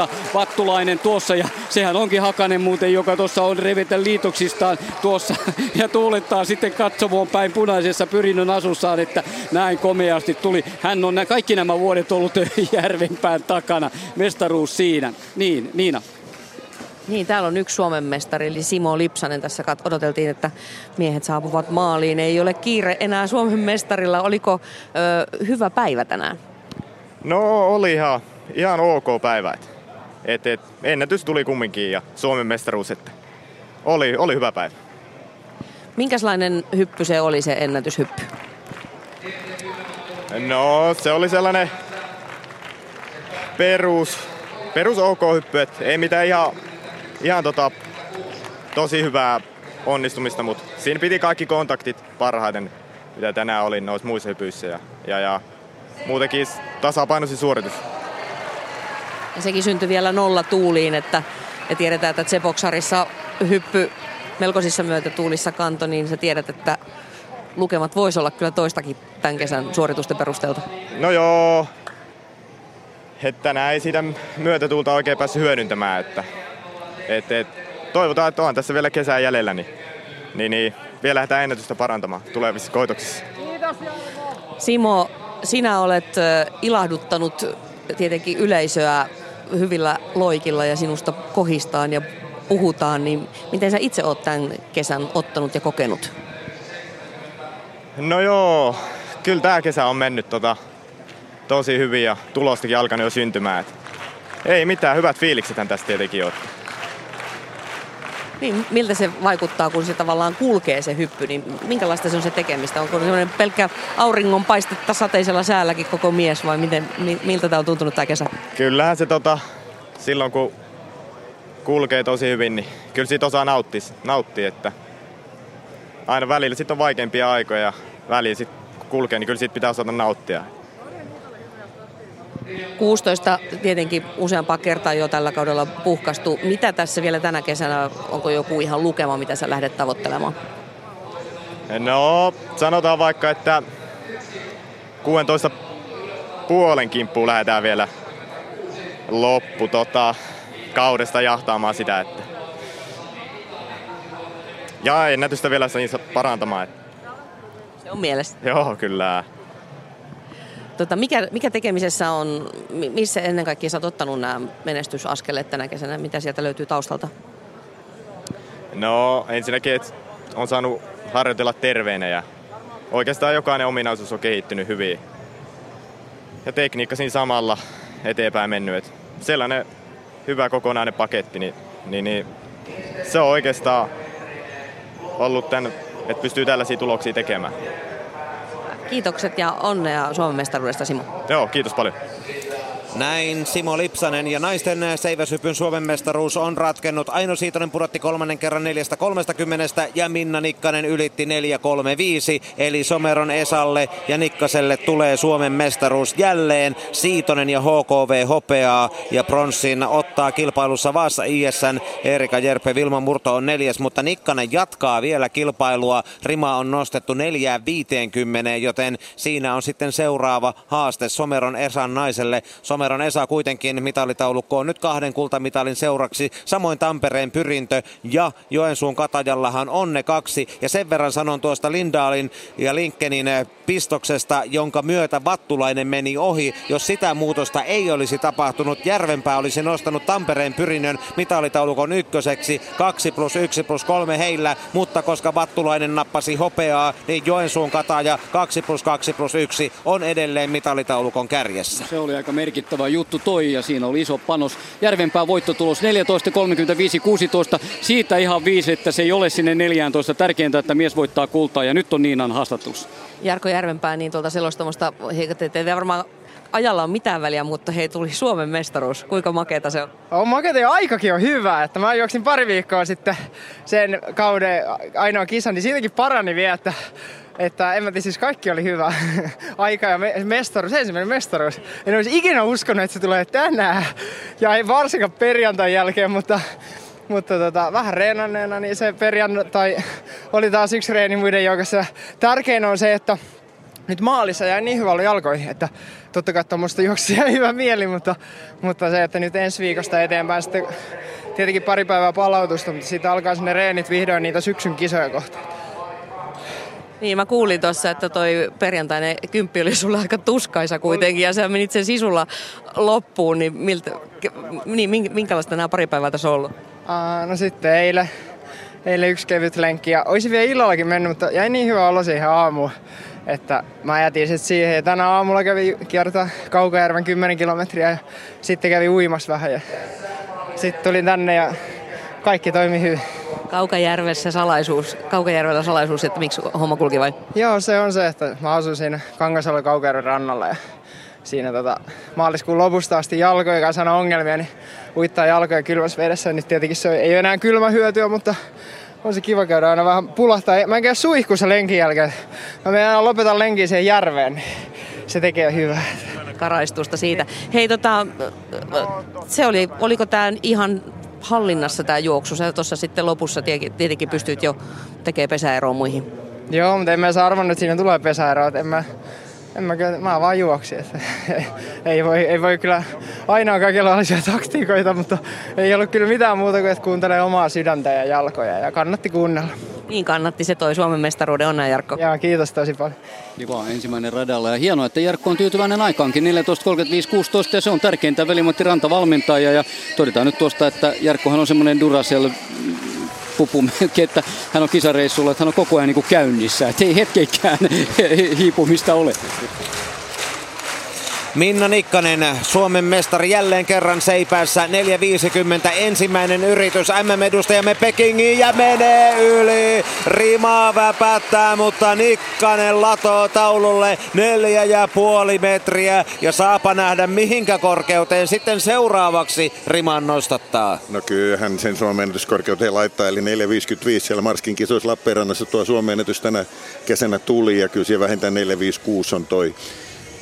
Speaker 2: 14.35.17 Vattulainen tuossa ja sehän onkin Hakanen muuten, joka tuossa on revetä liitoksistaan tuossa [LAUGHS] ja tuulettaa sitten katsomoon päin punaisessa pyrinnön asussaan, että näin komeasti tuli. Hän on kaikki nämä vuodet ollut [LAUGHS] Järvenpään takana. Mestaruus siinä. Niin, Niina.
Speaker 1: Niin, täällä on yksi Suomen mestari, eli Simo Lipsanen. Tässä odoteltiin, että miehet saapuvat maaliin. Ei ole kiire enää Suomen mestarilla. Oliko ö, hyvä päivä tänään?
Speaker 11: No oli ihan, ihan ok päivä. Et, et, ennätys tuli kumminkin ja Suomen mestaruus. Että oli, oli hyvä päivä.
Speaker 1: Minkälainen hyppy se oli se ennätyshyppy?
Speaker 11: No se oli sellainen perus, perus ok hyppy, et ei mitään ihan, ihan tota, tosi hyvää onnistumista, mutta siinä piti kaikki kontaktit parhaiten, mitä tänään oli noissa muissa hypyissä ja, ja, ja muutenkin tasapainoisin suoritus.
Speaker 1: Ja sekin syntyi vielä nolla tuuliin, että ja tiedetään, että Tseboksarissa hyppy melkoisissa myötätuulissa kanto, niin sä tiedät, että lukemat voisi olla kyllä toistakin tämän kesän suoritusten perusteelta.
Speaker 11: No joo, että tänään ei siitä myötätuulta oikein päässyt hyödyntämään. Että, et, et, toivotaan, että on tässä vielä kesää jäljellä, niin, niin, niin vielä lähdetään ennätystä parantamaan tulevissa koitoksissa.
Speaker 1: Simo, sinä olet ilahduttanut tietenkin yleisöä hyvillä loikilla ja sinusta kohistaan ja puhutaan, niin miten sä itse oot tämän kesän ottanut ja kokenut?
Speaker 11: No joo, kyllä tämä kesä on mennyt tota, tosi hyvin ja tulostakin alkanut jo syntymään. Et ei mitään, hyvät fiilikset tästä tietenkin on.
Speaker 1: Niin, miltä se vaikuttaa, kun se tavallaan kulkee se hyppy, niin minkälaista se on se tekemistä? Onko semmoinen pelkkä auringon paistetta sateisella säälläkin koko mies vai miten, miltä tämä on tuntunut tämä kesä?
Speaker 11: Kyllähän se tota, silloin kun kulkee tosi hyvin, niin kyllä siitä osaa nauttia, nauttia että aina välillä sitten on vaikeampia aikoja ja välillä sitten kun kulkee, niin kyllä siitä pitää osata nauttia.
Speaker 1: 16 tietenkin useampaa kertaa jo tällä kaudella puhkastu. Mitä tässä vielä tänä kesänä, onko joku ihan lukema, mitä sä lähdet tavoittelemaan?
Speaker 11: No, sanotaan vaikka, että 16 puolen kimppuun lähdetään vielä loppu tota, kaudesta jahtaamaan sitä, että ja ennätystä vielä parantamaan.
Speaker 1: Se on mielessä.
Speaker 11: Joo, kyllä.
Speaker 1: Tota, mikä, mikä tekemisessä on, missä ennen kaikkea sä oot ottanut nämä menestysaskeleet tänä kesänä? Mitä sieltä löytyy taustalta?
Speaker 11: No ensinnäkin, että on saanut harjoitella terveenä ja oikeastaan jokainen ominaisuus on kehittynyt hyvin. Ja tekniikka siinä samalla eteenpäin mennyt. Et sellainen hyvä kokonainen paketti, niin, niin, niin se on oikeastaan ollut tämän, että pystyy tällaisia tuloksia tekemään.
Speaker 1: Kiitokset ja onnea Suomen mestaruudesta Simo.
Speaker 11: Joo, kiitos paljon.
Speaker 3: Näin Simo Lipsanen ja naisten seiväsypyn Suomen mestaruus on ratkennut. Aino Siitonen pudotti kolmannen kerran 4.30 ja Minna Nikkanen ylitti 4.35. Eli Someron Esalle ja Nikkaselle tulee Suomen mestaruus jälleen. Siitonen ja HKV hopeaa ja pronssin ottaa kilpailussa Vaassa ISN. Erika Jerpe Vilma Murto on neljäs, mutta Nikkanen jatkaa vielä kilpailua. Rima on nostettu 4.50, joten siinä on sitten seuraava haaste Someron Esan naiselle. Someron Someron Esa kuitenkin mitalitaulukkoon nyt kahden kultamitalin seuraksi. Samoin Tampereen pyrintö ja Joensuun Katajallahan on ne kaksi. Ja sen verran sanon tuosta Lindaalin ja Linkkenin eh, pistoksesta, jonka myötä Vattulainen meni ohi. Jos sitä muutosta ei olisi tapahtunut, Järvenpää olisi nostanut Tampereen pyrinnön mitalitaulukon ykköseksi. 2 plus 1 plus 3 heillä, mutta koska Vattulainen nappasi hopeaa, niin Joensuun Kataja 2 plus 2 plus 1 on edelleen mitalitaulukon kärjessä.
Speaker 2: Se oli aika merkittävä merkittävä juttu toi ja siinä oli iso panos. Järvenpää voittotulos 14.35.16. Siitä ihan viisi, että se ei ole sinne 14. Tärkeintä, että mies voittaa kultaa ja nyt on Niinan haastattelussa.
Speaker 1: Jarkko Järvenpää, niin tuolta selostamosta, te ette varmaan ajalla on mitään väliä, mutta hei, tuli Suomen mestaruus. Kuinka makeeta se on?
Speaker 12: On makeeta ja aikakin on hyvä. Että mä juoksin pari viikkoa sitten sen kauden ainoa kisan, niin siitäkin parani vielä, että että en mä tiedä, siis kaikki oli hyvä. [LAUGHS] Aika ja me- mestaruus, ensimmäinen mestaruus. En olisi ikinä uskonut, että se tulee tänään. Ja ei varsinkaan perjantai jälkeen, mutta, mutta tota, vähän reenanneena, niin se perjantai oli taas yksi reeni muiden joukossa. Tärkein on se, että nyt maalissa jäi niin hyvä jalkoihin, että totta kai tuommoista juoksia hyvä mieli, mutta, mutta se, että nyt ensi viikosta eteenpäin sitten tietenkin pari päivää palautusta, mutta siitä alkaa sinne reenit vihdoin niitä syksyn kisoja kohtaan.
Speaker 1: Niin, mä kuulin tuossa, että toi perjantainen kymppi oli sulla aika tuskaisa kuitenkin, ja sä menit sen sisulla loppuun, niin, miltä, niin minkälaista nämä pari päivää tässä on ollut?
Speaker 12: Aa, no sitten eilen, eilen yksi kevyt lenkki, ja olisi vielä illallakin mennyt, mutta jäi niin hyvä olla siihen aamuun, että mä jätin sitten siihen, ja tänä aamulla kävi kiertää Kaukajärven 10 kilometriä, ja sitten kävi uimassa vähän, ja sitten tulin tänne, ja kaikki toimi hyvin.
Speaker 1: Kaukajärvessä salaisuus, Kaukajärvellä salaisuus, että miksi homma kulki vai?
Speaker 12: Joo, se on se, että mä asun siinä Kangasalla Kaukajärven rannalla ja siinä tota, maaliskuun lopusta asti jalkojen kanssa on ongelmia, niin uittaa jalkoja kylmässä vedessä, niin tietenkin se ei ole enää kylmä hyötyä, mutta on se kiva käydä aina vähän pulahtaa. Mä en käy suihkussa lenkin jälkeen. Mä menen aina lopetan lenkin siihen järveen, niin se tekee hyvää.
Speaker 1: Karaistusta siitä. Hei tota, se oli, oliko tämä ihan hallinnassa tämä juoksu. Sä tuossa sitten lopussa tietenkin pystyt jo tekemään pesäeroa muihin.
Speaker 12: Joo, mutta en mä saa arvannut, että siinä tulee pesäeroa. En mä, en mä, mä vaan juoksin. Että, [LAUGHS] ei, voi, ei voi kyllä aina kaikenlaisia taktiikoita, mutta ei ollut kyllä mitään muuta kuin, että kuuntelee omaa sydäntä ja jalkoja ja kannatti kuunnella.
Speaker 1: Niin kannatti se toi Suomen mestaruuden. Onnea Jarkko.
Speaker 12: Joo, kiitos tosi paljon.
Speaker 2: Kiva, ensimmäinen radalla ja hienoa, että Jarkko on tyytyväinen aikaankin 14.35.16 ja se on tärkeintä Velimatti Ranta valmentaja ja todetaan nyt tuosta, että Jarkkohan on semmoinen Duracell pupu että hän on kisareissulla, että hän on koko ajan niin kuin käynnissä, että ei hetkeikään [LAUGHS] hiipumista ole.
Speaker 3: Minna Nikkanen, Suomen mestari jälleen kerran seipäässä 4.50. Ensimmäinen yritys MM-edustajamme Pekingiin ja menee yli. Rimaa väpättää, mutta Nikkanen latoo taululle neljä ja puoli metriä. Ja saapa nähdä mihinkä korkeuteen sitten seuraavaksi riman nostattaa.
Speaker 4: No kyllähän sen Suomen ennätyskorkeuteen laittaa, eli 4.55 siellä Marskin kisoissa Lappeenrannassa tuo Suomen ennätys tänä kesänä tuli ja kyllä siellä vähintään 456 on toi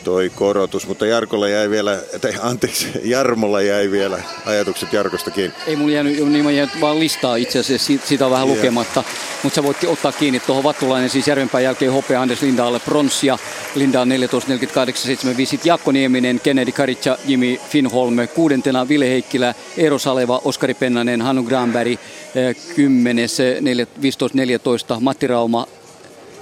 Speaker 4: toi korotus, mutta Jarkolla jäi vielä, tai anteeksi, Jarmolla jäi vielä ajatukset Jarkostakin.
Speaker 2: Ei mun jäänyt, niin mä jäänyt vaan listaa itse asiassa, siitä on vähän yeah. lukematta, mutta sä voit ottaa kiinni tuohon Vattulainen, siis Järvenpään jälkeen hopea Anders Lindaalle pronssia, Linda on 14.48.75, Jaakko Nieminen, Kennedy Karitsa, Jimmy Finholm, kuudentena Ville Heikkilä, Eero Saleva, Oskari Pennanen, Hannu Granberg, 10. 15.14, Matti Rauma,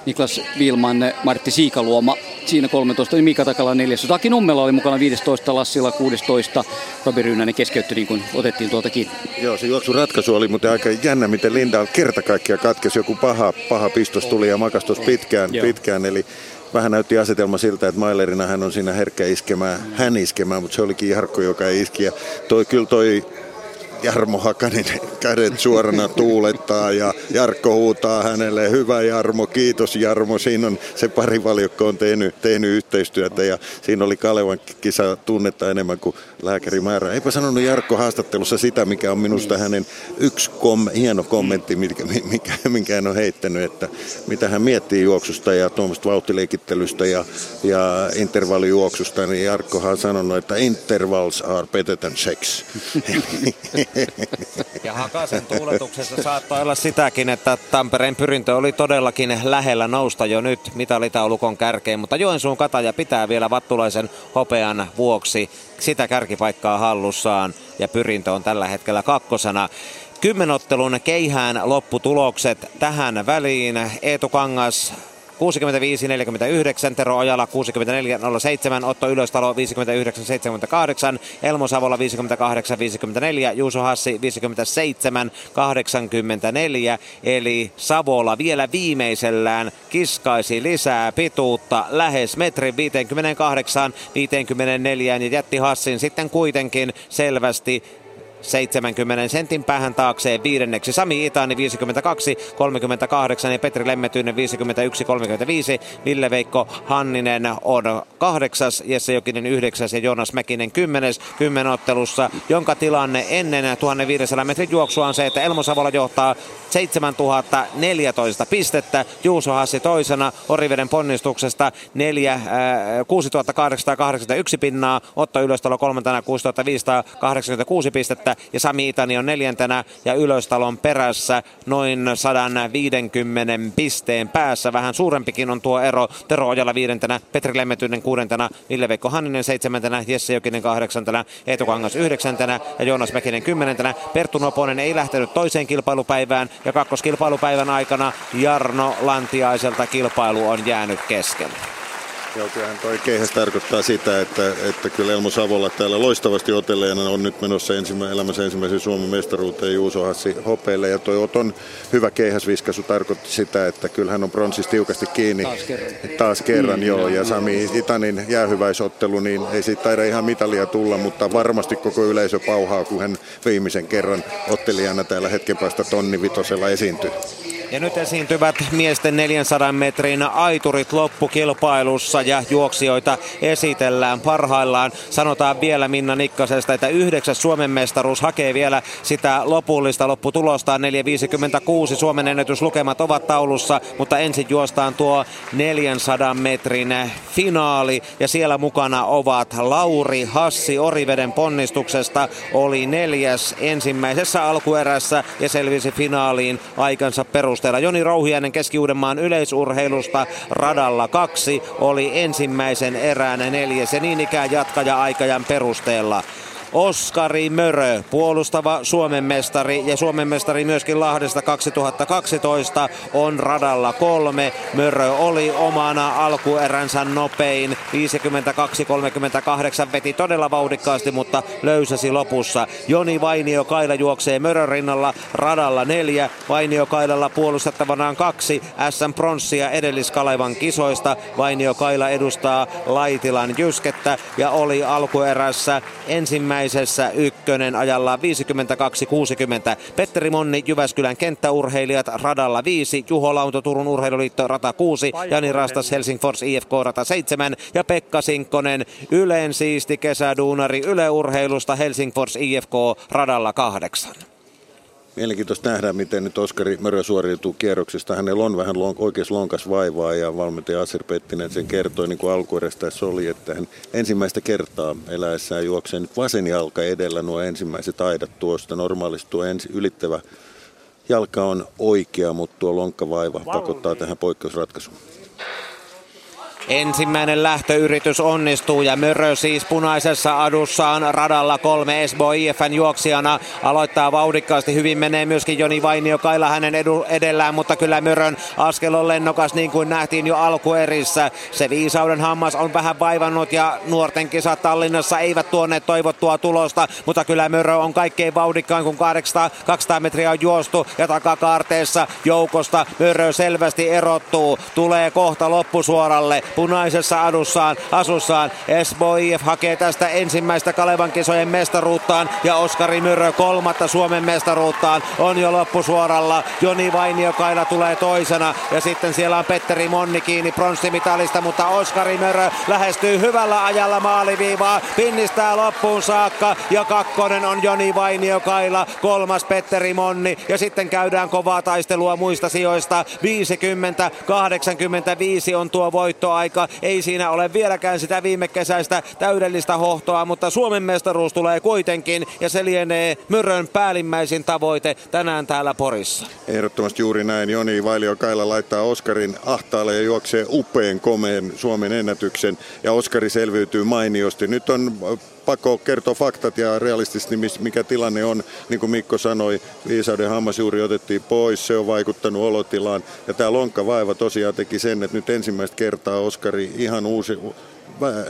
Speaker 2: Niklas Vilman, Martti Siikaluoma siinä 13, niin Mika Takala 14. Taki Nummela oli mukana 15, Lassila 16. Robi Ryynänen keskeytti niin kuin otettiin tuolta kiinni.
Speaker 4: Joo, se juoksun ratkaisu oli mutta aika jännä, miten Linda kerta kaikkiaan katkesi. Joku paha, paha pistos tuli ja makastus pitkään, pitkään. Eli vähän näytti asetelma siltä, että Mailerina hän on siinä herkkä iskemään, hän iskemään, mutta se olikin Jarkko, joka iski. Ja toi, kyllä toi Jarmo Hakanen kädet suorana tuulettaa ja Jarkko huutaa hänelle, hyvä Jarmo, kiitos Jarmo. Siinä on se pari valjokko on tehnyt, tehnyt yhteistyötä ja siinä oli Kalevan kisa tunnetta enemmän kuin lääkärimäärä. Eipä sanonut Jarkko haastattelussa sitä, mikä on minusta hänen yksi kom, hieno kommentti, mikä, mikä, minkä hän on heittänyt, että mitä hän miettii juoksusta ja tuommoista vauhtileikittelystä ja, ja intervallijuoksusta, niin Jarkkohan on sanonut, että intervals are better than sex. [LAUGHS]
Speaker 3: Ja Hakasen tuuletuksessa saattaa olla sitäkin, että Tampereen pyrintö oli todellakin lähellä nousta jo nyt mitalitaulukon kärkeen, mutta Joensuun kataja pitää vielä Vattulaisen hopean vuoksi sitä kärkipaikkaa hallussaan ja pyrintö on tällä hetkellä kakkosena. Kymmenottelun keihään lopputulokset tähän väliin. Eetu Kangas 65-49, Tero Ojala 64-07, Otto Ylöstalo 59-78, Elmo Savola 58-54, Juuso Hassi 57-84, eli Savola vielä viimeisellään kiskaisi lisää pituutta lähes metrin 58 54 ja jätti Hassin sitten kuitenkin selvästi 70 sentin päähän taakseen viidenneksi. Sami Itani 52, 38 ja Petri Lemmetyinen 51, 35. Ville Veikko Hanninen on kahdeksas, Jesse Jokinen yhdeksäs. Ja Jonas Mäkinen kymmenes. Kymmenottelussa, jonka tilanne ennen 1500 metrin juoksua on se, että Elmo Savola johtaa 7014 pistettä, Juuso Hassi toisena, Oriveden ponnistuksesta 4, äh, 6881 pinnaa, Otto Ylöstalo kolmantena 6586 pistettä, pistettä ja Sami Itani on neljäntenä ja Ylöstalon perässä noin 150 pisteen päässä. Vähän suurempikin on tuo ero. Tero Ojala viidentenä, Petri Lemmetyinen kuudentena, Ville-Veikko Hanninen seitsemäntenä, Jesse Jokinen kahdeksantena, Eetu Kangas yhdeksäntenä ja Joonas Mäkinen kymmenentenä. Perttu Noponen ei lähtenyt toiseen kilpailupäivään ja kakkoskilpailupäivän aikana Jarno Lantiaiselta kilpailu on jäänyt kesken.
Speaker 4: Joo, kyllähän toi keihäs tarkoittaa sitä, että, että kyllä Elmo Savola täällä loistavasti otelleena on nyt menossa ensimmä, elämässä ensimmäisen Suomen mestaruuteen Juuso Hassi hopeille. Ja toi Oton hyvä keihäsviskasu tarkoitti sitä, että kyllä hän on pronssissa tiukasti kiinni.
Speaker 2: Taas kerran.
Speaker 4: Taas kerran, mm, joo. Ja Sami Itanin jäähyväisottelu, niin ei siitä taida ihan mitalia tulla, mutta varmasti koko yleisö pauhaa, kun hän viimeisen kerran ottelijana täällä hetken päästä tonni vitosella esiintyy.
Speaker 3: Ja nyt esiintyvät miesten 400 metrin aiturit loppukilpailussa ja juoksijoita esitellään parhaillaan. Sanotaan vielä Minna Nikkasesta, että yhdeksäs Suomen mestaruus hakee vielä sitä lopullista lopputulostaan. 4.56 Suomen ennätyslukemat ovat taulussa, mutta ensin juostaan tuo 400 metrin finaali. Ja siellä mukana ovat Lauri Hassi Oriveden ponnistuksesta. Oli neljäs ensimmäisessä alkuerässä ja selvisi finaaliin aikansa perus perusteella. Joni Rouhiainen Keski-Uudenmaan yleisurheilusta radalla kaksi oli ensimmäisen erään neljäs ja niin ikään jatkaja aikajan perusteella. Oskari Mörö, puolustava Suomen mestari ja Suomen mestari myöskin Lahdesta 2012 on radalla kolme. Mörö oli omana alkueränsä nopein, 52-38 veti todella vauhdikkaasti, mutta löysäsi lopussa. Joni Vainio Kaila juoksee Mörön rinnalla radalla neljä, Vainio Kailalla puolustettavanaan kaksi SM Pronssia edelliskalevan kisoista. Vainio Kaila edustaa Laitilan Jyskettä ja oli alkuerässä ensimmäisessä ykkönen ajalla 52-60. Petteri Monni Jyväskylän kenttäurheilijat radalla 5, Juho Launto Turun urheiluliitto rata 6, Jani Rastas Helsingfors IFK rata 7 ja Pekka Sinkkonen Ylen siisti kesäduunari Yle Urheilusta Helsingfors IFK radalla 8.
Speaker 4: Mielenkiintoista nähdä, miten nyt Oskari Mörö suoriutuu kierroksesta. Hänellä on vähän lon, oikeas lonkas vaivaa ja valmentaja Aser Pettinen sen kertoi niin kuin alkuerästä oli, että hän ensimmäistä kertaa eläessään juoksee nyt vasen jalka edellä nuo ensimmäiset aidat tuosta. Normaalisti tuo ensi ylittävä jalka on oikea, mutta tuo lonkkavaiva pakottaa tähän poikkeusratkaisuun.
Speaker 3: Ensimmäinen lähtöyritys onnistuu ja Mörö siis punaisessa adussaan radalla kolme Esbo IFN juoksijana. Aloittaa vauhdikkaasti, hyvin menee myöskin Joni Vainio Kaila hänen edu, edellään, mutta kyllä Mörön askel on lennokas niin kuin nähtiin jo alkuerissä. Se viisauden hammas on vähän vaivannut ja nuorten kisat Tallinnassa eivät tuoneet toivottua tulosta, mutta kyllä Mörö on kaikkein vauhdikkaan kun 800, 200 metriä on juostu ja takakaarteessa joukosta Mörö selvästi erottuu. Tulee kohta loppusuoralle punaisessa adussaan, asussaan. Esbo IF hakee tästä ensimmäistä Kalevan kisojen mestaruuttaan ja Oskari Myrrö kolmatta Suomen mestaruuttaan on jo loppusuoralla. Joni Vainiokaila tulee toisena ja sitten siellä on Petteri Monni kiinni pronssimitalista, mutta Oskari Mörö lähestyy hyvällä ajalla maaliviivaa, pinnistää loppuun saakka ja kakkonen on Joni Vainiokaila, kolmas Petteri Monni ja sitten käydään kovaa taistelua muista sijoista. 50-85 on tuo voittoaika. Ei siinä ole vieläkään sitä viime kesäistä täydellistä hohtoa, mutta Suomen mestaruus tulee kuitenkin ja se lienee Myrön päällimmäisin tavoite tänään täällä Porissa.
Speaker 4: Ehdottomasti juuri näin. Joni Vailio Kaila laittaa Oskarin ahtaalle ja juoksee upeen komeen Suomen ennätyksen ja Oskari selviytyy mainiosti. Nyt on pakko kertoa faktat ja realistisesti mikä tilanne on. Niin kuin Mikko sanoi, viisauden hammas juuri otettiin pois, se on vaikuttanut olotilaan. Ja tämä lonkkavaiva tosiaan teki sen, että nyt ensimmäistä kertaa Oskari ihan uusi,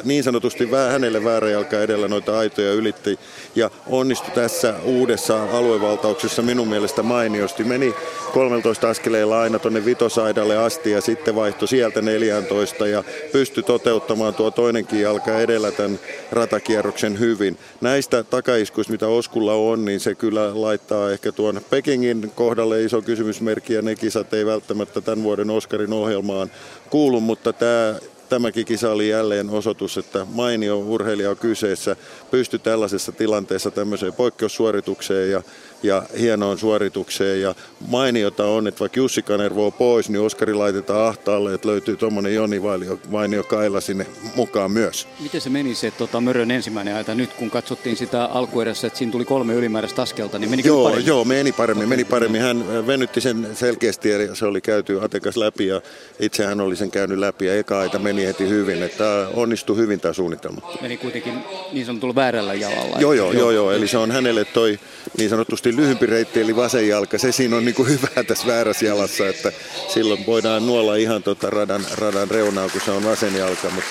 Speaker 4: niin sanotusti hänelle väärä jalka edellä noita aitoja ylitti ja onnistui tässä uudessa aluevaltauksessa minun mielestä mainiosti. Meni 13 askeleilla aina tuonne vitosaidalle asti ja sitten vaihtoi sieltä 14 ja pystyi toteuttamaan tuo toinenkin jalka edellä tämän ratakierroksen hyvin. Näistä takaiskuista, mitä Oskulla on, niin se kyllä laittaa ehkä tuon Pekingin kohdalle iso kysymysmerkki ja ne kisat ei välttämättä tämän vuoden Oskarin ohjelmaan kuulu, mutta tämä tämäkin kisa oli jälleen osoitus, että mainio urheilija on kyseessä, pystyi tällaisessa tilanteessa tämmöiseen poikkeussuoritukseen ja ja hienoon suoritukseen. Ja mainiota on, että vaikka Jussi Kanervo on pois, niin Oskari laitetaan ahtaalle, että löytyy tuommoinen Joni Vainio, Vainio Kaila sinne mukaan myös.
Speaker 2: Miten se meni se tota, Mörön ensimmäinen aita nyt, kun katsottiin sitä alkuerässä, että siinä tuli kolme ylimääräistä askelta, niin meni
Speaker 4: joo,
Speaker 2: paremmin?
Speaker 4: Joo, meni paremmin, meni paremmin. Hän venytti sen selkeästi ja se oli käyty Atekas läpi ja itse hän oli sen käynyt läpi ja eka aita meni heti hyvin. Että onnistui hyvin tämä suunnitelma.
Speaker 2: Meni kuitenkin niin sanotulla väärällä jalalla.
Speaker 4: Joo, joo, joo, joo, eli se on hänelle toi niin sanotusti lyhyempi reitti eli vasen jalka, se siinä on niin kuin hyvä tässä väärässä jalassa, että silloin voidaan nuolla ihan tota radan, radan reunaa, kun se on vasen jalka, mutta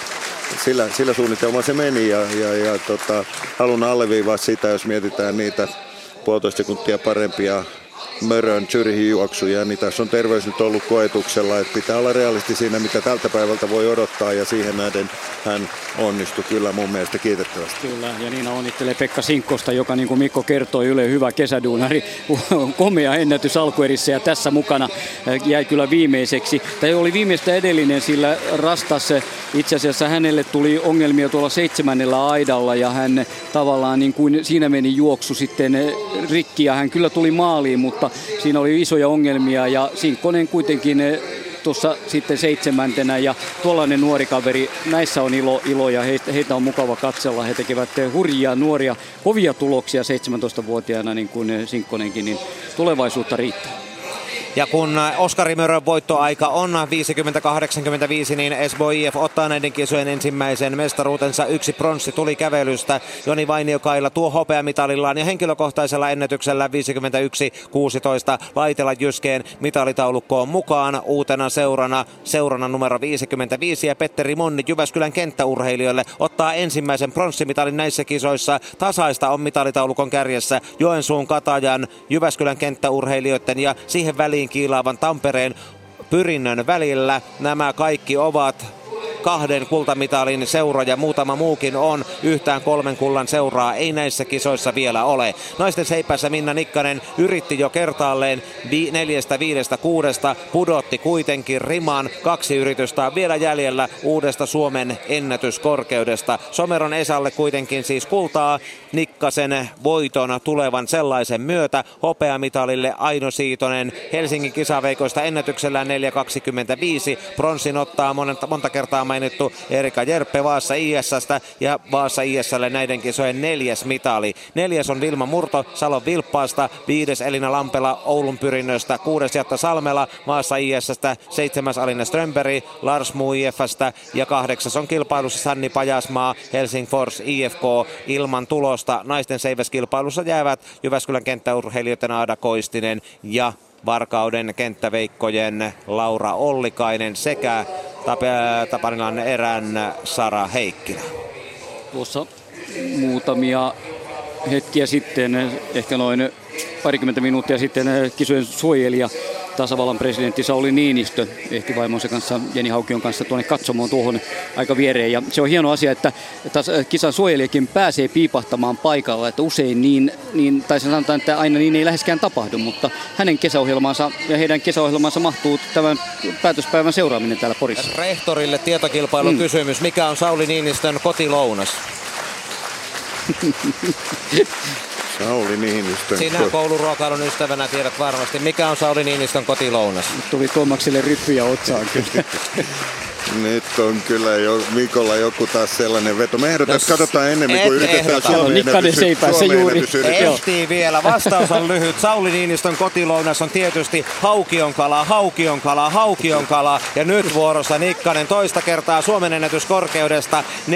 Speaker 4: sillä, sillä suunnitelmalla se meni ja, ja, ja tota, haluan alleviivaa sitä, jos mietitään niitä puolitoista sekuntia parempia Mörön Zürihin juoksuja, niin tässä on terveys nyt ollut koetuksella, että pitää olla realisti siinä, mitä tältä päivältä voi odottaa ja siihen nähden hän onnistui kyllä mun mielestä kiitettävästi.
Speaker 2: Kyllä, ja Niina onnittelee Pekka Sinkkosta, joka niin kuin Mikko kertoi, Yle hyvä kesäduunari, [LAUGHS] komea ennätys alkuerissä ja tässä mukana jäi kyllä viimeiseksi. Tai oli viimeistä edellinen, sillä Rastas itse asiassa hänelle tuli ongelmia tuolla seitsemännellä aidalla ja hän tavallaan niin kuin siinä meni juoksu sitten rikki ja hän kyllä tuli maaliin, mutta siinä oli isoja ongelmia ja Sinkkonen kuitenkin tuossa sitten seitsemäntenä ja tuollainen nuori kaveri, näissä on ilo, ilo ja heitä, heitä on mukava katsella. He tekevät hurjia nuoria, kovia tuloksia 17-vuotiaana niin kuin Sinkkonenkin, niin tulevaisuutta riittää.
Speaker 3: Ja kun Oskari Mörön voittoaika on 50-85, niin Esbo IF ottaa näiden kisojen ensimmäisen mestaruutensa. Yksi pronssi tuli kävelystä. Joni Vainiokailla tuo hopeamitalillaan ja henkilökohtaisella ennätyksellä 51-16 Laitela Jyskeen mitalitaulukkoon mukaan. Uutena seurana, seurana numero 55 ja Petteri Monni Jyväskylän kenttäurheilijoille ottaa ensimmäisen pronssimitalin näissä kisoissa. Tasaista on mitalitaulukon kärjessä Joensuun Katajan, Jyväskylän kenttäurheilijoiden ja siihen väliin kiilaavan Tampereen pyrinnön välillä. Nämä kaikki ovat kahden kultamitalin seura ja muutama muukin on. Yhtään kolmen kullan seuraa ei näissä kisoissa vielä ole. Naisten seipässä Minna Nikkanen yritti jo kertaalleen vi- neljästä, viidestä, kuudesta. Pudotti kuitenkin riman. Kaksi yritystä vielä jäljellä uudesta Suomen ennätyskorkeudesta. Someron Esalle kuitenkin siis kultaa Nikkasen voiton tulevan sellaisen myötä. Hopeamitalille Aino Siitonen Helsingin kisaveikoista ennätyksellään 4.25. Pronssin ottaa monta, monta kertaa mainittu Erika Jerppe Vaassa ISstä ja Vaassa ISlle näiden kisojen neljäs mitali. Neljäs on Vilma Murto Salon Vilppaasta, viides Elina Lampela Oulun pyrinnöstä, kuudes Jatta Salmela Vaassa ISstä, seitsemäs Alina Strömberg Lars Muu ja kahdeksas on kilpailussa Sanni Pajasmaa Helsingfors IFK ilman tulosta. Naisten seiväskilpailussa jäävät Jyväskylän kenttäurheilijoiden Aada Koistinen ja Varkauden kenttäveikkojen Laura Ollikainen sekä Tapanilan erän Sara Heikkilä.
Speaker 2: Tuossa muutamia hetkiä sitten, ehkä noin parikymmentä minuuttia sitten kisojen suojelija tasavallan presidentti Sauli Niinistö ehti vaimonsa kanssa, Jeni Haukion kanssa tuonne katsomaan tuohon aika viereen. Ja se on hieno asia, että kisan suojelijakin pääsee piipahtamaan paikalla, että usein niin, niin tai sanotaan, että aina niin ei läheskään tapahdu, mutta hänen kesäohjelmansa ja heidän kesäohjelmansa mahtuu tämän päätöspäivän seuraaminen täällä Porissa.
Speaker 3: Rehtorille tietokilpailun mm. kysymys. Mikä on Sauli Niinistön kotilounas? [LAUGHS]
Speaker 4: Sauli Niinistön.
Speaker 3: Sinä kouluruokailun ystävänä tiedät varmasti. Mikä on Sauli Niinistön kotilounas?
Speaker 2: Tuli Tuomakselle ryppyjä otsaan kyllä. [LAUGHS]
Speaker 4: Nyt on kyllä jo Mikolla joku taas sellainen veto. Me ehdotan, että katsotaan ennemmin kuin yritetään Suomen
Speaker 2: Nikkanen se juuri.
Speaker 3: Ehtii vielä. Vastaus on lyhyt. Sauli Niinistön kotilounas on tietysti haukionkala, haukionkala, haukionkala. Ja nyt vuorossa Nikkanen toista kertaa Suomen ennätyskorkeudesta 4.56.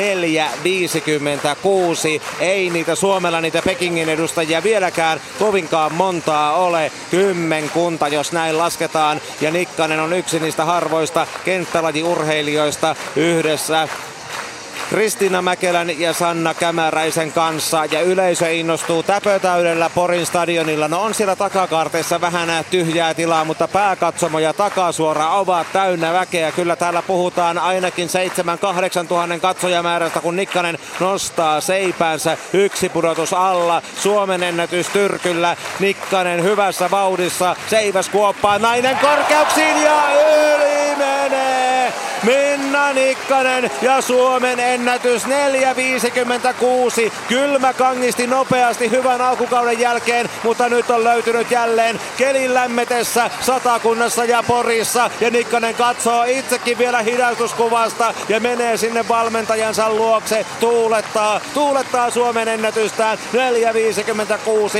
Speaker 3: Ei niitä Suomella, niitä Pekingin edustajia vieläkään kovinkaan montaa ole. Kymmenkunta, jos näin lasketaan. Ja Nikkanen on yksi niistä harvoista kenttälajiurheilijoista urheilijoista yhdessä Kristiina Mäkelän ja Sanna Kämäräisen kanssa ja yleisö innostuu täpötäydellä Porin stadionilla. No on siellä takakaarteissa vähän tyhjää tilaa, mutta pääkatsomo ja takasuora ovat täynnä väkeä. Kyllä täällä puhutaan ainakin 7-8 tuhannen katsojamäärästä, kun Nikkanen nostaa seipäänsä yksi pudotus alla. Suomen ennätys Tyrkyllä. Nikkanen hyvässä vauhdissa. Seiväs kuoppaa nainen korkeuksiin ja yli menee. Minna Nikkanen ja Suomen ennätys 4.56. Kylmä kangisti nopeasti hyvän alkukauden jälkeen, mutta nyt on löytynyt jälleen kelin lämmetessä Satakunnassa ja Porissa. Ja Nikkanen katsoo itsekin vielä hidastuskuvasta ja menee sinne valmentajansa luokse. Tuulettaa, tuulettaa Suomen ennätystään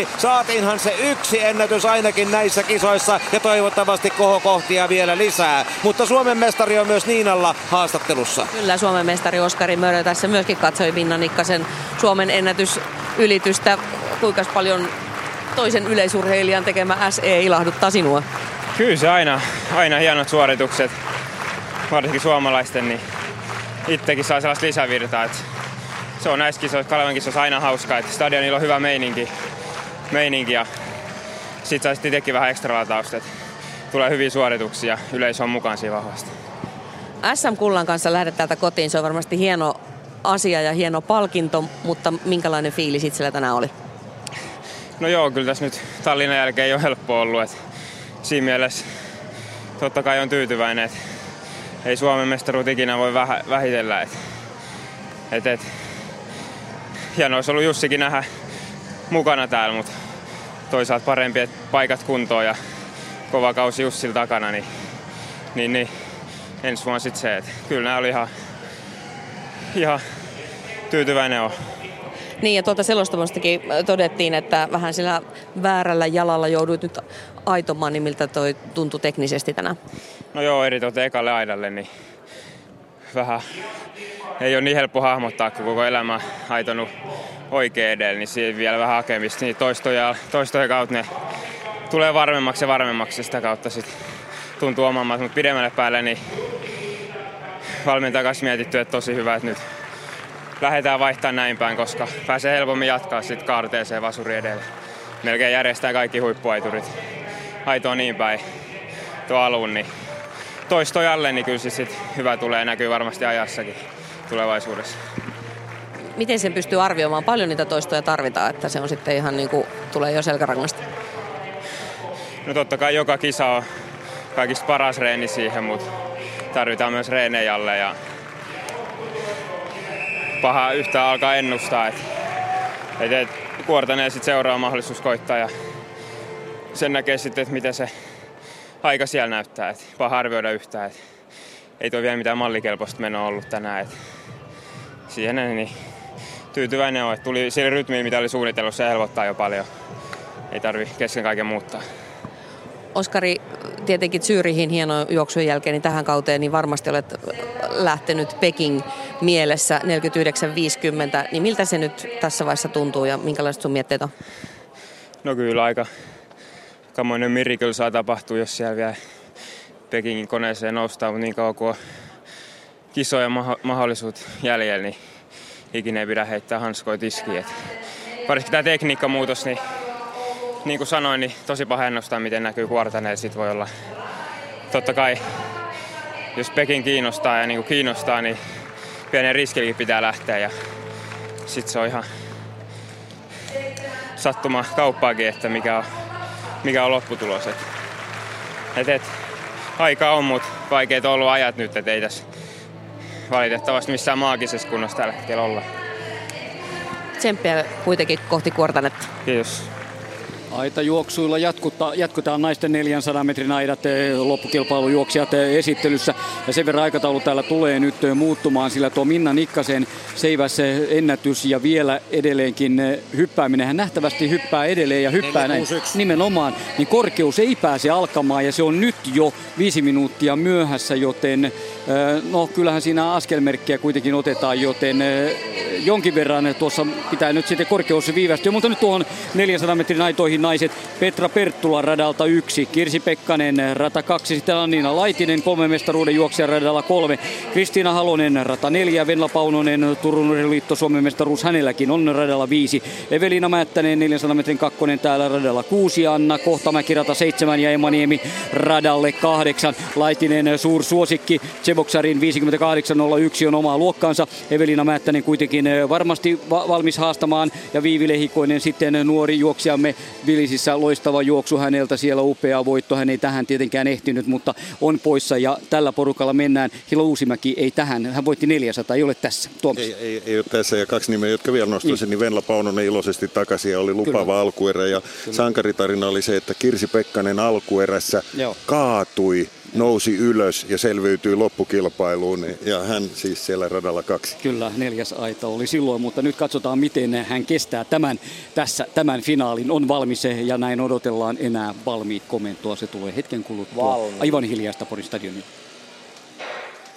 Speaker 3: 4.56. Saatiinhan se yksi ennätys ainakin näissä kisoissa ja toivottavasti kohokohtia vielä lisää. Mutta Suomen mestari on myös Niina Rinnalla haastattelussa.
Speaker 1: Kyllä Suomen mestari Oskari Mörö tässä myöskin katsoi Minna Nikkasen Suomen ennätysylitystä. Kuinka paljon toisen yleisurheilijan tekemä SE ilahduttaa sinua?
Speaker 13: Kyllä se aina, aina hienot suoritukset, varsinkin suomalaisten, niin itsekin saa sellaista lisävirtaa. Että se on näissä kisoissa, Kalevan kisoissa aina hauskaa, että stadionilla on hyvä meininki, meininki ja sit saa sitten itsekin vähän ekstra latausta. Tulee hyviä suorituksia ja yleisö on mukaan siinä vahvasti.
Speaker 1: SM-kullan kanssa lähdet täältä kotiin. Se on varmasti hieno asia ja hieno palkinto, mutta minkälainen fiilis itsellä tänään oli?
Speaker 13: No joo, kyllä tässä nyt Tallinnan jälkeen ei ole helppo ollut. Et siinä mielessä totta kai on tyytyväinen, että ei Suomen mestaruut ikinä voi väh- vähitellä. Et, et, et. Hienoa olisi ollut Jussikin nähdä mukana täällä, mutta toisaalta parempi, paikat kuntoon ja kova kausi Jussil takana, niin, niin, niin ensi vuonna sitten se, että kyllä nämä oli ihan, ihan tyytyväinen on.
Speaker 1: Niin ja tuolta selostamostakin todettiin, että vähän sillä väärällä jalalla jouduit nyt aitomaan, niin miltä toi tuntui teknisesti tänään?
Speaker 13: No joo, eri tuota ekalle aidalle, niin vähän ei ole niin helppo hahmottaa, kun koko elämä aitonut oikein edellä, niin siinä vielä vähän hakemista. Niin toistoja, toistoja kautta ne tulee varmemmaksi ja varmemmaksi sitä kautta sitten tuntuu omammat, mutta pidemmälle päälle niin valmentajan kanssa mietitty, että tosi hyvä, että nyt lähdetään vaihtamaan näin päin, koska pääsee helpommin jatkaa sitten kaarteeseen vasuri edellä. Melkein järjestää kaikki huippuaiturit aitoon niin päin tuo alun, niin toistojalle, niin kyllä se sit hyvä tulee näkyy varmasti ajassakin tulevaisuudessa.
Speaker 1: Miten sen pystyy arvioimaan? Paljon niitä toistoja tarvitaan, että se on sitten ihan niin kuin tulee jo selkärangasta?
Speaker 13: No totta kai joka kisa on kaikista paras reeni siihen, mutta tarvitaan myös reenejalle ja paha yhtä alkaa ennustaa, että et, et, kuortaneen sitten seuraava mahdollisuus koittaa ja sen näkee sitten, että miten se aika siellä näyttää. Et paha arvioida yhtään. Et ei tuo vielä mitään mallikelpoista menoa ollut tänään. Et siihen niin tyytyväinen että tuli sille rytmiin, mitä oli suunnitellut, se helpottaa jo paljon. Ei tarvi kesken kaiken muuttaa.
Speaker 1: Oskari, tietenkin Zyrihin hieno juoksun jälkeen, niin tähän kauteen niin varmasti olet lähtenyt Peking mielessä 49-50, niin miltä se nyt tässä vaiheessa tuntuu ja minkälaiset sun mietteet on?
Speaker 13: No kyllä aika kamoinen miracle saa tapahtua, jos siellä vielä Pekingin koneeseen noustaan, mutta niin kauan kuin on kisoja mahdollisuut jäljellä, niin ikinä ei pidä heittää hanskoja tiskiin. varsinkin tämä tekniikkamuutos, niin niin kuin sanoin, niin tosi paha ennustaa, miten näkyy kuortaneella. Sitten voi olla, totta kai, jos Pekin kiinnostaa ja niin kuin kiinnostaa, niin pienen riskilläkin pitää lähteä. Ja sitten se on ihan sattuma kauppaakin, että mikä on, mikä on lopputulos. Et, et, et, aika on, mutta vaikeet on ollut ajat nyt, että ei tässä valitettavasti missään maagisessa kunnossa tällä hetkellä olla.
Speaker 1: Tsemppiä kuitenkin kohti kuortanetta.
Speaker 13: Kiitos.
Speaker 2: Aitajuoksuilla jatkuta, jatkutaan naisten 400 metrin aidat eh, loppukilpailujuoksijat eh, esittelyssä. Ja sen verran aikataulu täällä tulee nyt eh, muuttumaan, sillä tuo Minna Nikkasen seiväs ennätys ja vielä edelleenkin hyppääminen. Hän nähtävästi hyppää edelleen ja hyppää näin nimenomaan. Niin korkeus ei pääse alkamaan ja se on nyt jo viisi minuuttia myöhässä, joten no kyllähän siinä askelmerkkiä kuitenkin otetaan, joten jonkin verran tuossa pitää nyt sitten korkeus viivästyä. Mutta nyt tuohon 400 metrin aitoihin naiset Petra Perttula radalta yksi, Kirsi Pekkanen rata kaksi, sitten Anniina Laitinen kolme mestaruuden juoksija radalla kolme, Kristiina Halonen rata neljä, Venla Paunonen Turun liitto Suomen mestaruus hänelläkin on radalla viisi, Evelina Määttänen 400 metrin kakkonen täällä radalla kuusi, Anna Kohtamäki rata seitsemän ja Emaniemi radalle kahdeksan, Laitinen suursuosikki, Tseboksarin 58.01 on omaa luokkaansa, Evelina Määttänen kuitenkin varmasti va- valmis haastamaan ja Viivi Lehikoinen sitten nuori juoksijamme Tbilisissä loistava juoksu häneltä, siellä upea voitto. Hän ei tähän tietenkään ehtinyt, mutta on poissa ja tällä porukalla mennään. Hilo Uusimäki ei tähän, hän voitti 400, ei ole tässä. Tuomas.
Speaker 4: Ei, ei, ei ole tässä ja kaksi nimeä, jotka vielä nostaisin, niin, niin Venla Paunonen iloisesti takaisin ja oli lupaava Kyllä. alkuerä. Ja Kyllä. sankaritarina oli se, että Kirsi Pekkanen alkuerässä Joo. kaatui nousi ylös ja selviytyi loppukilpailuun. Ja hän siis siellä radalla kaksi.
Speaker 2: Kyllä, neljäs aita oli silloin, mutta nyt katsotaan miten hän kestää tämän, tässä, tämän finaalin. On valmis ja näin odotellaan enää valmiit komentoa. Se tulee hetken kuluttua. Valmiit. Aivan hiljaista Porin stadionin.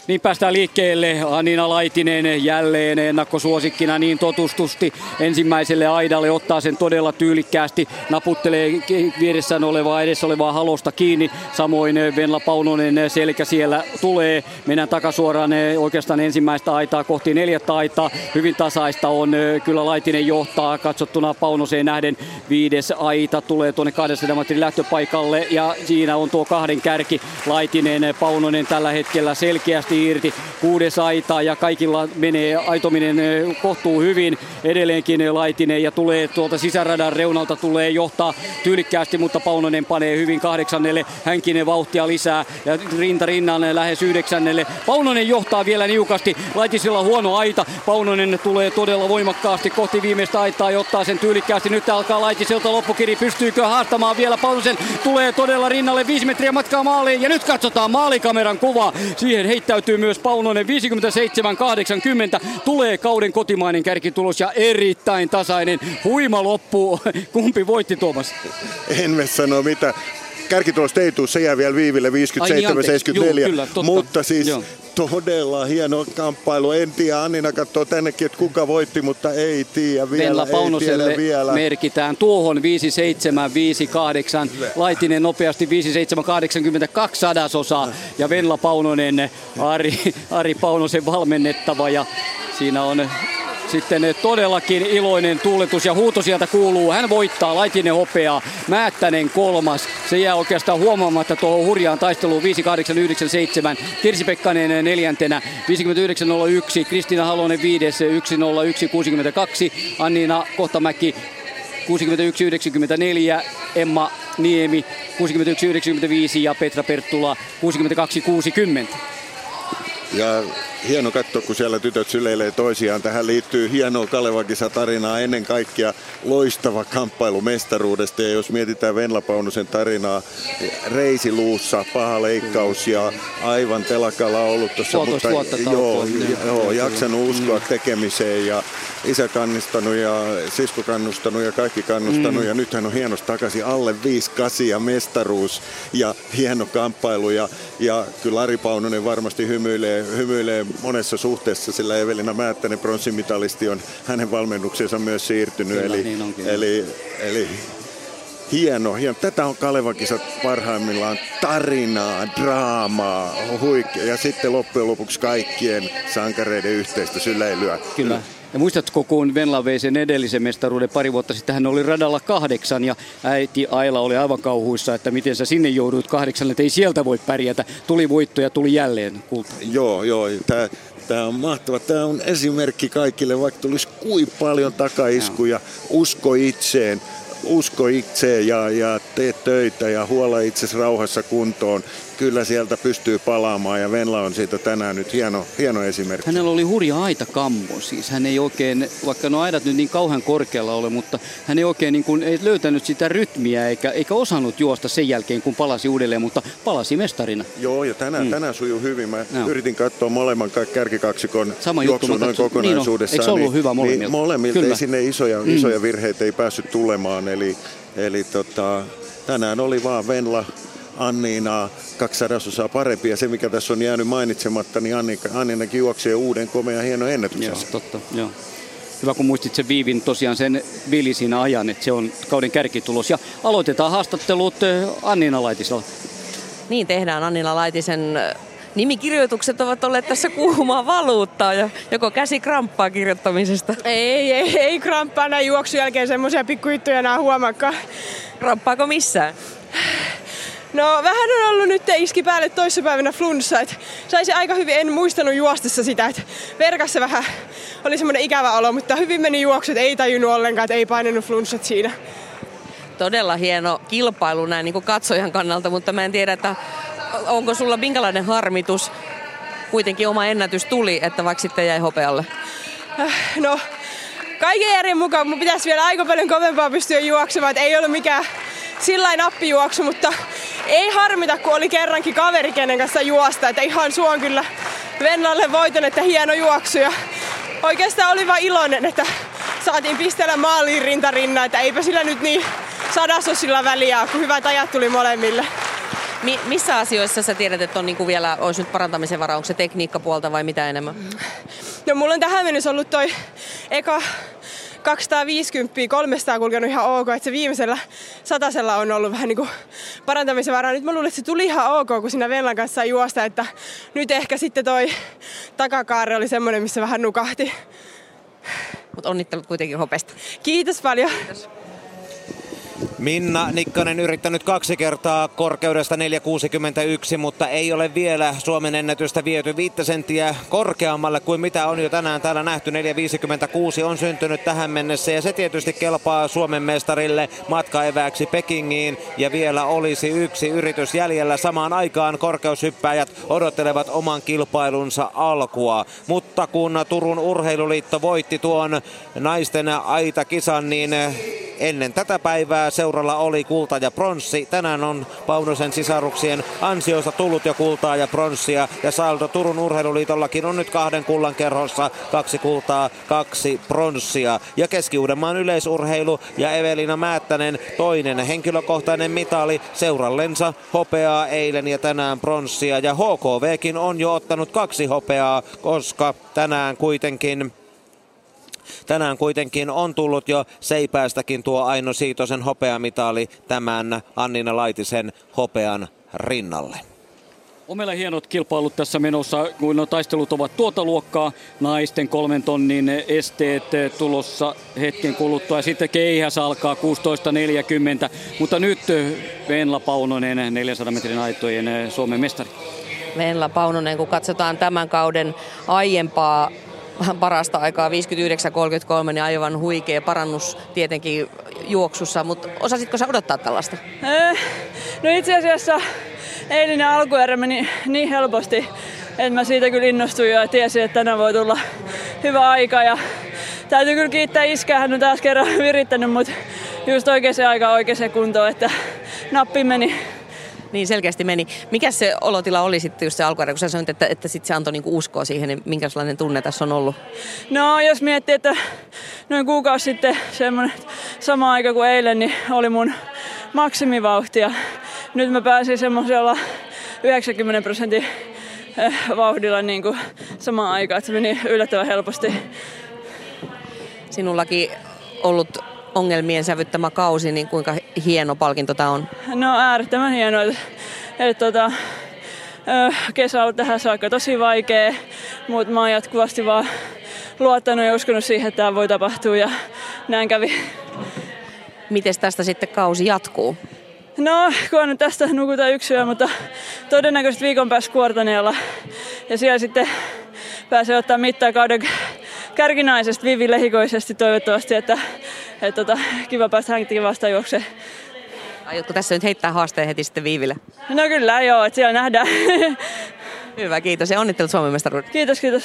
Speaker 2: Niin päästään liikkeelle. Anina Laitinen jälleen ennakkosuosikkina niin totustusti ensimmäiselle aidalle. Ottaa sen todella tyylikkäästi. Naputtelee vieressään olevaa, edessä olevaa halosta kiinni. Samoin Venla Paunonen selkä siellä tulee. Mennään takasuoraan oikeastaan ensimmäistä aitaa kohti neljättä aitaa. Hyvin tasaista on. Kyllä Laitinen johtaa katsottuna Paunoseen nähden. Viides aita tulee tuonne 200 metrin lähtöpaikalle ja siinä on tuo kahden kärki. Laitinen, Paunonen tällä hetkellä selkeästi päästi irti. Kuudes aita ja kaikilla menee aitominen kohtuu hyvin. Edelleenkin Laitinen ja tulee tuolta sisäradan reunalta tulee johtaa tyylikkäästi, mutta Paunonen panee hyvin kahdeksannelle. Hänkin vauhtia lisää ja rinta rinnan lähes yhdeksännelle. Paunonen johtaa vielä niukasti. Laitisilla huono aita. Paunonen tulee todella voimakkaasti kohti viimeistä aitaa ja ottaa sen tyylikkäästi. Nyt alkaa Laitiselta loppukiri. Pystyykö haastamaan vielä Paunosen? Tulee todella rinnalle viisi metriä matkaa maaliin ja nyt katsotaan maalikameran kuva. Siihen heittäytyy kääntyy myös Paunonen 57-80. Tulee kauden kotimainen kärkitulos ja erittäin tasainen. Huima loppu. [LAUGHS] Kumpi voitti Tuomas?
Speaker 4: En me sano mitä. Kärkitulosta ei tule, se jää vielä viiville 57-74.
Speaker 2: Niin,
Speaker 4: mutta siis Joo. todella hieno kamppailu. En tiedä, Annina katsoo tännekin, että kuka voitti, mutta ei tiedä vielä. Venla
Speaker 2: Paunoselle
Speaker 4: ei vielä.
Speaker 2: merkitään tuohon 5758. Laitinen nopeasti 5782 sadasosaa. Ja Venla Paunonen, Ari, Ari Paunosen valmennettava. Ja siinä on sitten todellakin iloinen tuuletus ja huuto sieltä kuuluu. Hän voittaa Laitinen hopeaa, Määttänen kolmas. Se jää oikeastaan huomaamatta tuohon hurjaan taisteluun 5897. Kirsi Pekkanen neljäntenä 5901. Kristiina Halonen viides 10162. Anniina Kohtamäki 61-94, Emma Niemi 61-95 ja Petra Perttula 62-60.
Speaker 4: Ja hieno katsoa, kun siellä tytöt syleilee toisiaan. Tähän liittyy hienoa Kalevakisa tarinaa, ennen kaikkea loistava kamppailu mestaruudesta. Ja jos mietitään Venla Paunusen tarinaa, reisiluussa, paha leikkaus ja aivan telakalla ollut tuossa.
Speaker 2: Mutta joo,
Speaker 4: joo, jaksanut uskoa tekemiseen ja isä kannustanut ja sisko kannustanut ja kaikki kannustanut. Mm. Ja nyt hän on hienosti takaisin alle 5 ja mestaruus ja hieno kamppailu. Ja, ja kyllä Ari Paunonen varmasti hymyilee, hymyilee monessa suhteessa, sillä Evelina Määttänen pronssimitalisti on hänen valmennuksensa myös siirtynyt.
Speaker 2: Kyllä,
Speaker 4: eli,
Speaker 2: niin
Speaker 4: eli, eli hieno, hieno. Tätä on Kalevakisat parhaimmillaan tarinaa, draamaa, huikea. Ja sitten loppujen lopuksi kaikkien sankareiden yhteistä syleilyä.
Speaker 2: Kyllä. Ja muistatko, kun Venla vei sen edellisen mestaruuden pari vuotta sitten, hän oli radalla kahdeksan ja äiti Aila oli aivan kauhuissa, että miten sä sinne jouduit kahdeksan, että ei sieltä voi pärjätä. Tuli voitto ja tuli jälleen kulta.
Speaker 4: Joo, joo. Tämä Tämä on mahtava. Tämä on esimerkki kaikille, vaikka tulisi kuin paljon takaiskuja. Usko itseen, usko itseen ja, ja tee töitä ja huola itsesi rauhassa kuntoon kyllä sieltä pystyy palaamaan ja Venla on siitä tänään nyt hieno, hieno esimerkki.
Speaker 2: Hänellä oli hurja aita kammo siis. Hän ei oikein, vaikka no aidat nyt niin kauhean korkealla ole, mutta hän ei oikein niin kuin, ei löytänyt sitä rytmiä eikä, eikä osannut juosta sen jälkeen, kun palasi uudelleen, mutta palasi mestarina.
Speaker 4: Joo, ja tänään, mm. tänään sujuu hyvin. Mä no. yritin katsoa molemman kärkikaksikon
Speaker 2: Sama
Speaker 4: juoksun noin kokonaisuudessaan.
Speaker 2: Niin on. Eikö se ollut hyvä molemmilta?
Speaker 4: Niin, molemmilta Kyllä. ei sinne isoja, mm. isoja virheitä ei päässyt tulemaan, eli, eli tota, tänään oli vaan Venla Anniinaa kaksi sadasosaa parempi. Ja se, mikä tässä on jäänyt mainitsematta, niin Annika, Anninakin juoksee uuden komea hieno ennätyksen.
Speaker 2: Joo, totta, joo. Hyvä, kun muistit sen Viivin tosiaan sen Vili ajan, että se on kauden kärkitulos. Ja aloitetaan haastattelut Annina Laitisella.
Speaker 1: Niin tehdään Annina Laitisen nimikirjoitukset ovat olleet tässä kuumaa valuuttaa ja joko käsi kramppaa kirjoittamisesta?
Speaker 14: Ei, ei, ei kramppaa näin juoksun jälkeen semmoisia pikkujuttuja enää huomakkaan.
Speaker 1: Kramppaako missään?
Speaker 14: No vähän on ollut nyt iski päälle toissapäivänä flunssa, että saisi aika hyvin, en muistanut juostessa sitä, että verkassa vähän oli semmoinen ikävä olo, mutta hyvin meni juoksut, ei tajunnut ollenkaan, että ei painanut flunssat siinä.
Speaker 1: Todella hieno kilpailu näin niin kuin katsojan kannalta, mutta mä en tiedä, että onko sulla minkälainen harmitus, kuitenkin oma ennätys tuli, että vaikka sitten jäi hopealle?
Speaker 14: No, kaiken järjen mukaan mun pitäisi vielä aika paljon kovempaa pystyä juoksemaan, että ei ollut mikään sillä nappijuoksu, mutta ei harmita, kun oli kerrankin kaveri, kenen kanssa juosta. Että ihan suon kyllä Venlalle voiton, että hieno juoksu. Ja oikeastaan oli vain iloinen, että saatiin pistellä maaliin rintarinna, että eipä sillä nyt niin sadasosilla väliä, kun hyvät ajat tuli molemmille.
Speaker 1: Mi- missä asioissa sä tiedät, että on niinku vielä, olisi nyt parantamisen varaa? Onko se tekniikkapuolta vai mitä enemmän?
Speaker 14: No mulla on tähän mennessä ollut toi eka 250, 300 kulkenut ihan ok, että se viimeisellä satasella on ollut vähän niin kuin parantamisen varaa. Nyt mä luulen, että se tuli ihan ok, kun siinä Venlan kanssa sai juosta, että nyt ehkä sitten toi takakaari oli semmoinen, missä vähän nukahti.
Speaker 1: Mutta onnittelut kuitenkin hopesta.
Speaker 14: Kiitos paljon. Kiitos.
Speaker 3: Minna Nikkanen yrittänyt kaksi kertaa korkeudesta 4,61, mutta ei ole vielä Suomen ennätystä viety viittä senttiä korkeammalle kuin mitä on jo tänään täällä nähty. 4,56 on syntynyt tähän mennessä ja se tietysti kelpaa Suomen mestarille matkaevääksi Pekingiin. Ja vielä olisi yksi yritys jäljellä. Samaan aikaan korkeushyppäjät odottelevat oman kilpailunsa alkua. Mutta kun Turun urheiluliitto voitti tuon naisten aitakisan, niin ennen tätä päivää seuralla oli kulta ja pronssi. Tänään on Paunosen sisaruksien ansioista tullut jo kultaa ja pronssia ja saldo Turun urheiluliitollakin on nyt kahden kullan kerhossa. Kaksi kultaa, kaksi pronssia. Ja Keski-Uudenmaan yleisurheilu ja Evelina Määttänen toinen henkilökohtainen mitali seurallensa hopeaa eilen ja tänään pronssia. Ja HKVkin on jo ottanut kaksi hopeaa, koska tänään kuitenkin Tänään kuitenkin on tullut jo Seipäästäkin tuo Aino Siitosen hopeamitali tämän Annina Laitisen hopean rinnalle.
Speaker 2: On meillä hienot kilpailut tässä menossa, kun no taistelut ovat tuota luokkaa. Naisten kolmen tonnin esteet tulossa hetken kuluttua. Ja sitten keihäs alkaa 16.40. Mutta nyt Venla Paunonen, 400 metrin aitojen Suomen mestari.
Speaker 1: Venla Paunonen, kun katsotaan tämän kauden aiempaa parasta aikaa 59.33, niin aivan huikea parannus tietenkin juoksussa, mutta osasitko sä odottaa tällaista?
Speaker 15: Eh, no itse asiassa eilinen alkuerä meni niin helposti, että mä siitä kyllä innostuin ja tiesin, että tänään voi tulla hyvä aika. Ja täytyy kyllä kiittää iskää, hän on taas kerran [LAUGHS] virittänyt mut just oikeaan aikaan oikeaan kuntoon, että nappi meni
Speaker 1: niin selkeästi meni. Mikä se olotila oli sitten just se alkuerä, kun sä sanoit, että, että sit se antoi niinku uskoa siihen, niin minkälainen tunne tässä on ollut?
Speaker 15: No jos miettii, että noin kuukausi sitten semmoinen sama aika kuin eilen, niin oli mun maksimivauhti ja nyt mä pääsin semmoisella 90 prosentin eh, vauhdilla niin kuin samaan aikaan, että se meni yllättävän helposti.
Speaker 1: Sinullakin ollut ongelmien sävyttämä kausi, niin kuinka hieno palkinto tämä on?
Speaker 15: No äärettömän hieno. Että, että, tota, kesä on ollut tähän saakka tosi vaikea, mutta mä oon jatkuvasti vaan luottanut ja uskonut siihen, että tämä voi tapahtua ja näin kävi.
Speaker 1: Miten tästä sitten kausi jatkuu?
Speaker 15: No, kun nyt tästä nukutaan yksi yö, mutta todennäköisesti viikon päästä kuortaneella. Ja siellä sitten pääsee ottaa mittaa kauden kärkinaisesta Vivi Lehikoisesti toivottavasti, että, että tota, kiva päästä hänkin vastaan juokseen.
Speaker 1: Aiotko tässä nyt heittää haasteen heti sitten Viiville?
Speaker 15: No kyllä joo, että siellä nähdään.
Speaker 1: Hyvä, kiitos ja onnittelut Suomen mestaruuden.
Speaker 15: Kiitos, kiitos.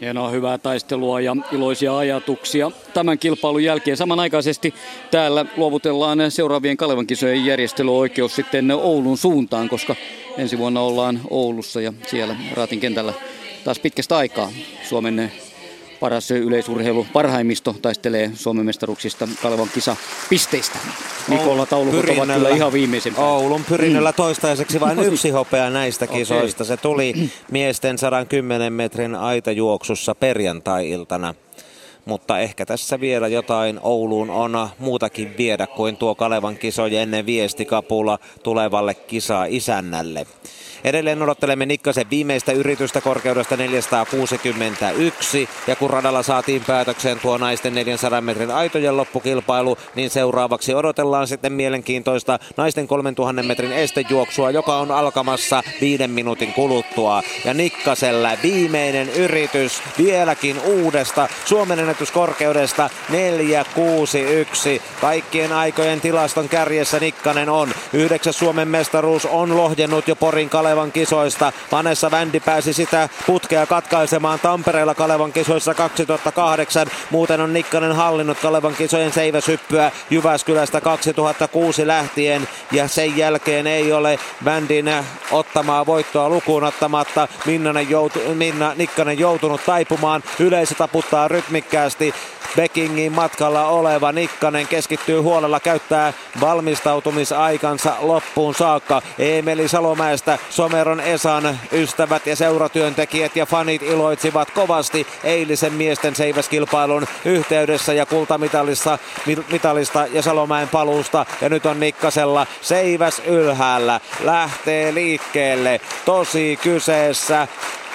Speaker 2: Hienoa, hyvää taistelua ja iloisia ajatuksia. Tämän kilpailun jälkeen samanaikaisesti täällä luovutellaan seuraavien Kalevan kisojen järjestelyoikeus sitten Oulun suuntaan, koska ensi vuonna ollaan Oulussa ja siellä Raatin kentällä taas pitkästä aikaa Suomen paras yleisurheilu parhaimmisto taistelee Suomen mestaruuksista Kalevan kisa pisteistä. Nikolla taulukot ovat kyllä ihan viimeisen
Speaker 3: Oulun pyrinnöllä toistaiseksi vain [LAUGHS] yksi hopea näistä kisoista. Se tuli miesten 110 metrin aitajuoksussa perjantai-iltana mutta ehkä tässä vielä jotain Ouluun on muutakin viedä kuin tuo Kalevan kisojen viestikapula tulevalle kisa isännälle. Edelleen odottelemme Nikkasen viimeistä yritystä korkeudesta 461. Ja kun radalla saatiin päätökseen tuo naisten 400 metrin aitojen loppukilpailu, niin seuraavaksi odotellaan sitten mielenkiintoista naisten 3000 metrin estejuoksua, joka on alkamassa viiden minuutin kuluttua. Ja Nikkasella viimeinen yritys vieläkin uudesta Suomen ennätyskorkeudesta 461. Kaikkien aikojen tilaston kärjessä Nikkanen on. Yhdeksäs Suomen mestaruus on lohjennut jo Porin Kale Kalevan kisoista. Vanessa Vändi pääsi sitä putkea katkaisemaan Tampereella Kalevan kisoissa 2008. Muuten on Nikkanen hallinnut Kalevan kisojen seiväsyppyä Jyväskylästä 2006 lähtien. Ja sen jälkeen ei ole Vändin ottamaa voittoa lukuun ottamatta. Joutu, Minna Nikkanen joutunut taipumaan. Yleisö taputtaa rytmikkäästi. Bekingin matkalla oleva Nikkanen keskittyy huolella, käyttää valmistautumisaikansa loppuun saakka. Emeli Salomäestä Someron Esan ystävät ja seuratyöntekijät ja fanit iloitsivat kovasti eilisen miesten seiväskilpailun yhteydessä ja kultamitalista mitalista ja Salomäen paluusta. Ja nyt on Nikkasella seiväs ylhäällä. Lähtee liikkeelle. Tosi kyseessä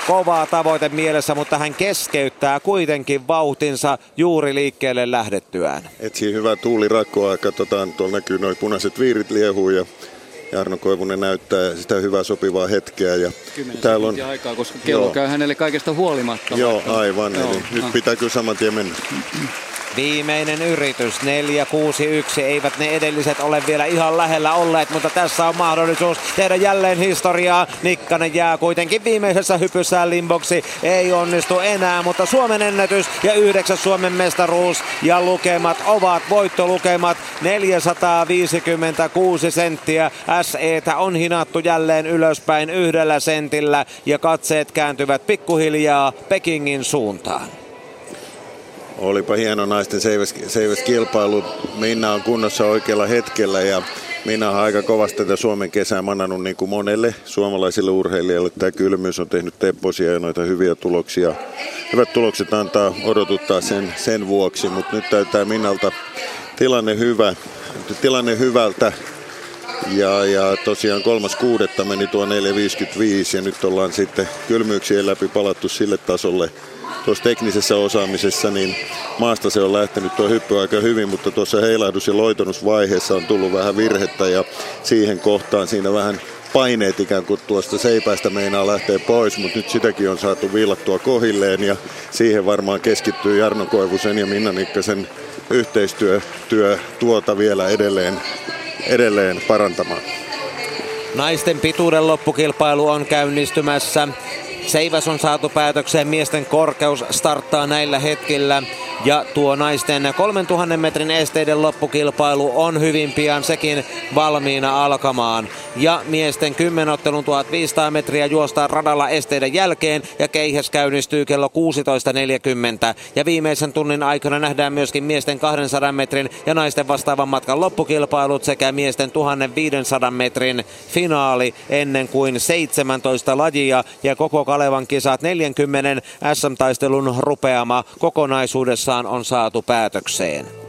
Speaker 3: kovaa tavoite mielessä, mutta hän keskeyttää kuitenkin vauhtinsa juuri liikkeelle lähdettyään.
Speaker 4: Etsii hyvä tuuli rakkoa, katsotaan, tuolla näkyy noin punaiset viirit liehuu ja Jarno Koivunen näyttää sitä hyvää sopivaa hetkeä. Ja
Speaker 2: täällä on aikaa, koska kello Joo. käy hänelle kaikesta huolimatta.
Speaker 4: Joo, aivan. Joo. Eli nyt ah. pitää kyllä saman tien mennä.
Speaker 3: Viimeinen yritys 4-6-1. Eivät ne edelliset ole vielä ihan lähellä olleet, mutta tässä on mahdollisuus tehdä jälleen historiaa. Nikkanen jää kuitenkin viimeisessä hypyssään limboksi. Ei onnistu enää, mutta Suomen ennätys ja yhdeksäs Suomen mestaruus ja lukemat ovat voittolukemat 456 senttiä. SEtä on hinattu jälleen ylöspäin yhdellä sentillä ja katseet kääntyvät pikkuhiljaa Pekingin suuntaan.
Speaker 4: Olipa hieno naisten seiväs, seiväs kilpailu. Minna on kunnossa oikealla hetkellä ja minä olen aika kovasti tätä Suomen kesää manannut niin kuin monelle suomalaisille urheilijalle. Tämä kylmyys on tehnyt tepposia ja noita hyviä tuloksia. Hyvät tulokset antaa odotuttaa sen, sen vuoksi, mutta nyt täyttää Minnalta tilanne hyvä. Tilanne hyvältä. Ja, ja tosiaan kolmas kuudetta meni tuo 4.55 ja nyt ollaan sitten kylmyyksien läpi palattu sille tasolle, tuossa teknisessä osaamisessa, niin maasta se on lähtenyt tuo hyppy aika hyvin, mutta tuossa heilahdus- ja loitonusvaiheessa on tullut vähän virhettä ja siihen kohtaan siinä vähän paineet ikään kuin tuosta seipäistä meinaa lähteä pois, mutta nyt sitäkin on saatu viilattua kohilleen ja siihen varmaan keskittyy Jarno Koivusen ja Minna Nikkasen yhteistyö työ tuota vielä edelleen, edelleen parantamaan.
Speaker 3: Naisten pituuden loppukilpailu on käynnistymässä. Seiväs on saatu päätökseen, miesten korkeus starttaa näillä hetkillä. Ja tuo naisten 3000 metrin esteiden loppukilpailu on hyvin pian sekin valmiina alkamaan. Ja miesten 10 ottelun 1500 metriä juostaan radalla esteiden jälkeen ja keihäs käynnistyy kello 16.40. Ja viimeisen tunnin aikana nähdään myöskin miesten 200 metrin ja naisten vastaavan matkan loppukilpailut sekä miesten 1500 metrin finaali ennen kuin 17 lajia ja koko Kalevan kisat 40 SM-taistelun rupeama kokonaisuudessaan on saatu päätökseen.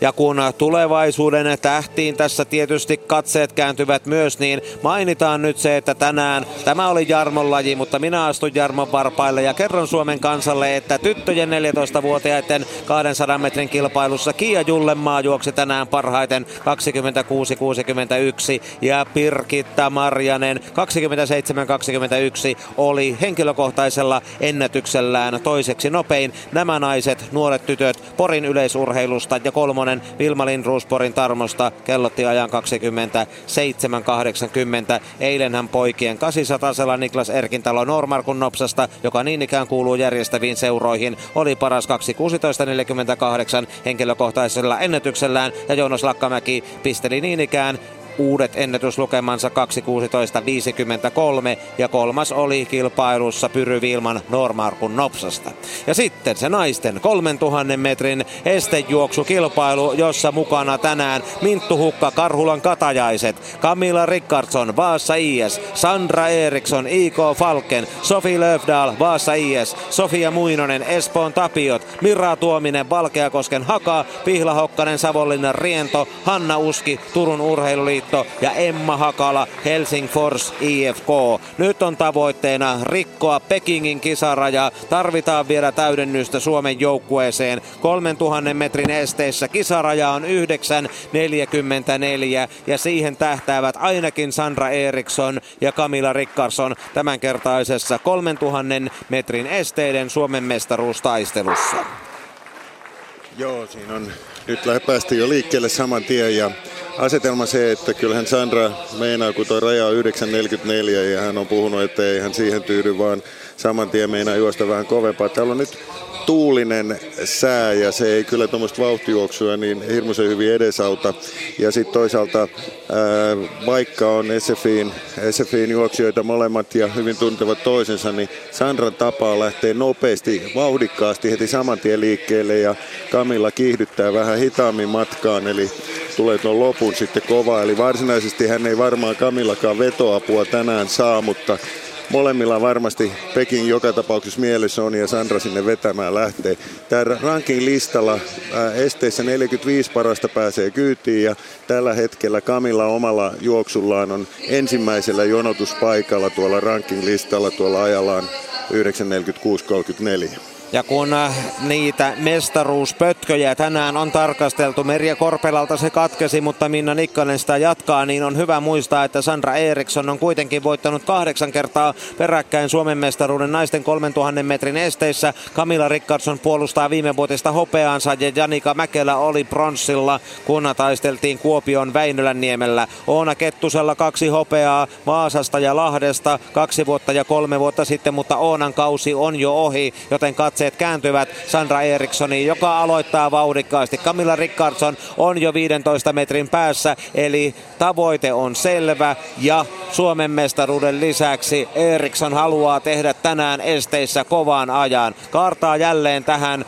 Speaker 3: Ja kun tulevaisuuden tähtiin tässä tietysti katseet kääntyvät myös, niin mainitaan nyt se, että tänään tämä oli Jarmon laji, mutta minä astun Jarmon varpaille ja kerron Suomen kansalle, että tyttöjen 14-vuotiaiden 200 metrin kilpailussa Kia Jullemaa juoksi tänään parhaiten 26-61 ja Pirkitta Marjanen 27-21 oli henkilökohtaisella ennätyksellään toiseksi nopein. Nämä naiset, nuoret tytöt Porin yleisurheilusta ja kolmonen Salonen Vilma Lindruusporin Tarmosta kellotti ajan 27.80. Eilenhän poikien 800 Niklas Erkintalo Normarkun Nopsasta, joka niin ikään kuuluu järjestäviin seuroihin, oli paras 2.16.48 henkilökohtaisella ennätyksellään ja Joonas Lakkamäki pisteli niin ikään uudet ennätyslukemansa 2.16.53 ja kolmas oli kilpailussa Pyry Vilman Normarkun Nopsasta. Ja sitten se naisten 3000 metrin estejuoksukilpailu, jossa mukana tänään Minttu Hukka, Karhulan Katajaiset, Camilla Rickardsson, Vaassa IS, Sandra Eriksson, IK Falken, Sofi Löfdal, Vaassa IS, Sofia Muinonen, Espoon Tapiot, Mira Tuominen, Valkeakosken Haka, Pihla Hokkanen, Savonlinnan Riento, Hanna Uski, Turun Urheiluliitto, Liitto ja Emma Hakala Helsingfors IFK. Nyt on tavoitteena rikkoa Pekingin kisaraja. Tarvitaan vielä täydennystä Suomen joukkueeseen. 3000 metrin esteissä kisaraja on 9.44 ja siihen tähtäävät ainakin Sandra Eriksson ja Camilla Rickardsson tämänkertaisessa 3000 metrin esteiden Suomen mestaruustaistelussa.
Speaker 4: Joo, siinä on nyt päästiin jo liikkeelle saman tien ja asetelma se, että kyllähän Sandra meinaa, kun tuo raja on 9.44 ja hän on puhunut, että ei hän siihen tyydy, vaan saman tien meinaa juosta vähän kovempaa. Täällä on nyt tuulinen sää ja se ei kyllä tuommoista vauhtijuoksua niin hirmuisen hyvin edesauta. Ja sitten toisaalta vaikka on SFin, SFin juoksijoita molemmat ja hyvin tuntevat toisensa, niin Sandran tapaa lähtee nopeasti, vauhdikkaasti heti saman tien liikkeelle ja Kamilla kiihdyttää vähän hitaammin matkaan, eli tulee tuon lopun sitten kova. Eli varsinaisesti hän ei varmaan Kamillakaan vetoapua tänään saa, mutta molemmilla varmasti Pekin joka tapauksessa mielessä on ja Sandra sinne vetämään lähtee. Tämä ranking listalla esteissä 45 parasta pääsee kyytiin ja tällä hetkellä Kamilla omalla juoksullaan on ensimmäisellä jonotuspaikalla tuolla ranking listalla tuolla ajallaan 9.46.34.
Speaker 3: Ja kun äh, niitä mestaruuspötköjä tänään on tarkasteltu, Merja Korpelalta se katkesi, mutta Minna Nikkanen sitä jatkaa, niin on hyvä muistaa, että Sandra Eriksson on kuitenkin voittanut kahdeksan kertaa peräkkäin Suomen mestaruuden naisten 3000 metrin esteissä. Camilla Rickardsson puolustaa viime vuotista hopeaansa ja Janika Mäkelä oli pronssilla, kun taisteltiin Kuopion Väinölänniemellä. Oona Kettusella kaksi hopeaa Vaasasta ja Lahdesta kaksi vuotta ja kolme vuotta sitten, mutta Oonan kausi on jo ohi, joten katseet kääntyvät Sandra Erikssoniin, joka aloittaa vauhdikkaasti. Camilla Rickardsson on jo 15 metrin päässä, eli tavoite on selvä ja Suomen mestaruuden lisäksi Eriksson haluaa tehdä tänään esteissä kovaan ajan. Kaartaa jälleen tähän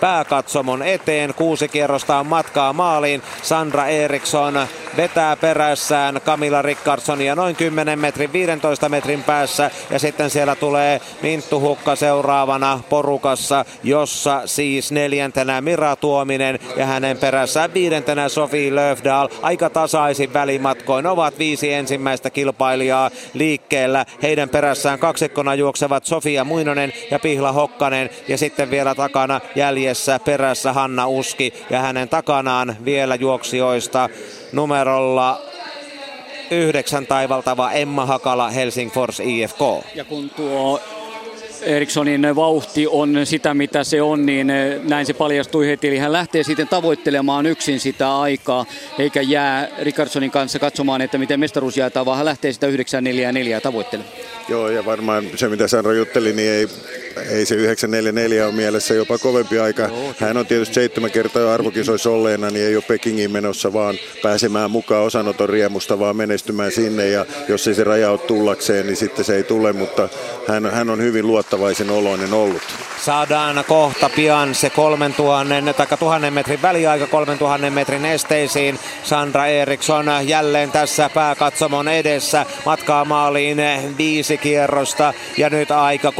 Speaker 3: pääkatsomon eteen. Kuusi kierrosta on matkaa maaliin. Sandra Eriksson vetää perässään Camilla Rickardssonia noin 10 metrin, 15 metrin päässä. Ja sitten siellä tulee Minttu Hukka seuraavana porukassa, jossa siis neljäntenä Mira Tuominen ja hänen perässään viidentenä Sofi Löfdahl. Aika tasaisin välimatkoin ovat viisi ensimmäistä kilpailijaa liikkeellä. Heidän perässään kaksikkona juoksevat Sofia Muinonen ja Pihla Hokkanen ja sitten vielä takana jäljessä perässä Hanna Uski ja hänen takanaan vielä juoksijoista numerolla yhdeksän taivaltava Emma Hakala Helsingfors IFK.
Speaker 2: Ja kun tuo Erikssonin vauhti on sitä, mitä se on, niin näin se paljastui heti. Eli hän lähtee sitten tavoittelemaan yksin sitä aikaa, eikä jää Rickardsonin kanssa katsomaan, että miten mestaruus jaetaan, vaan hän lähtee sitä 9-4-4 tavoittelemaan.
Speaker 4: Joo, ja varmaan se mitä Sandra jutteli, niin ei, ei se 944 ole mielessä jopa kovempi aika. Hän on tietysti seitsemän kertaa jo arvokisoissa olleena, niin ei ole Pekingiin menossa vaan pääsemään mukaan osanoton riemusta, vaan menestymään sinne. Ja jos ei se raja ole tullakseen, niin sitten se ei tule, mutta hän, hän on hyvin luottavaisen oloinen ollut.
Speaker 3: Saadaan kohta pian se 3000 tai 1000 metrin väliaika 3000 metrin esteisiin. Sandra Eriksson jälleen tässä pääkatsomon edessä. Matkaa maaliin viisi kierrosta ja nyt aika 3.09.47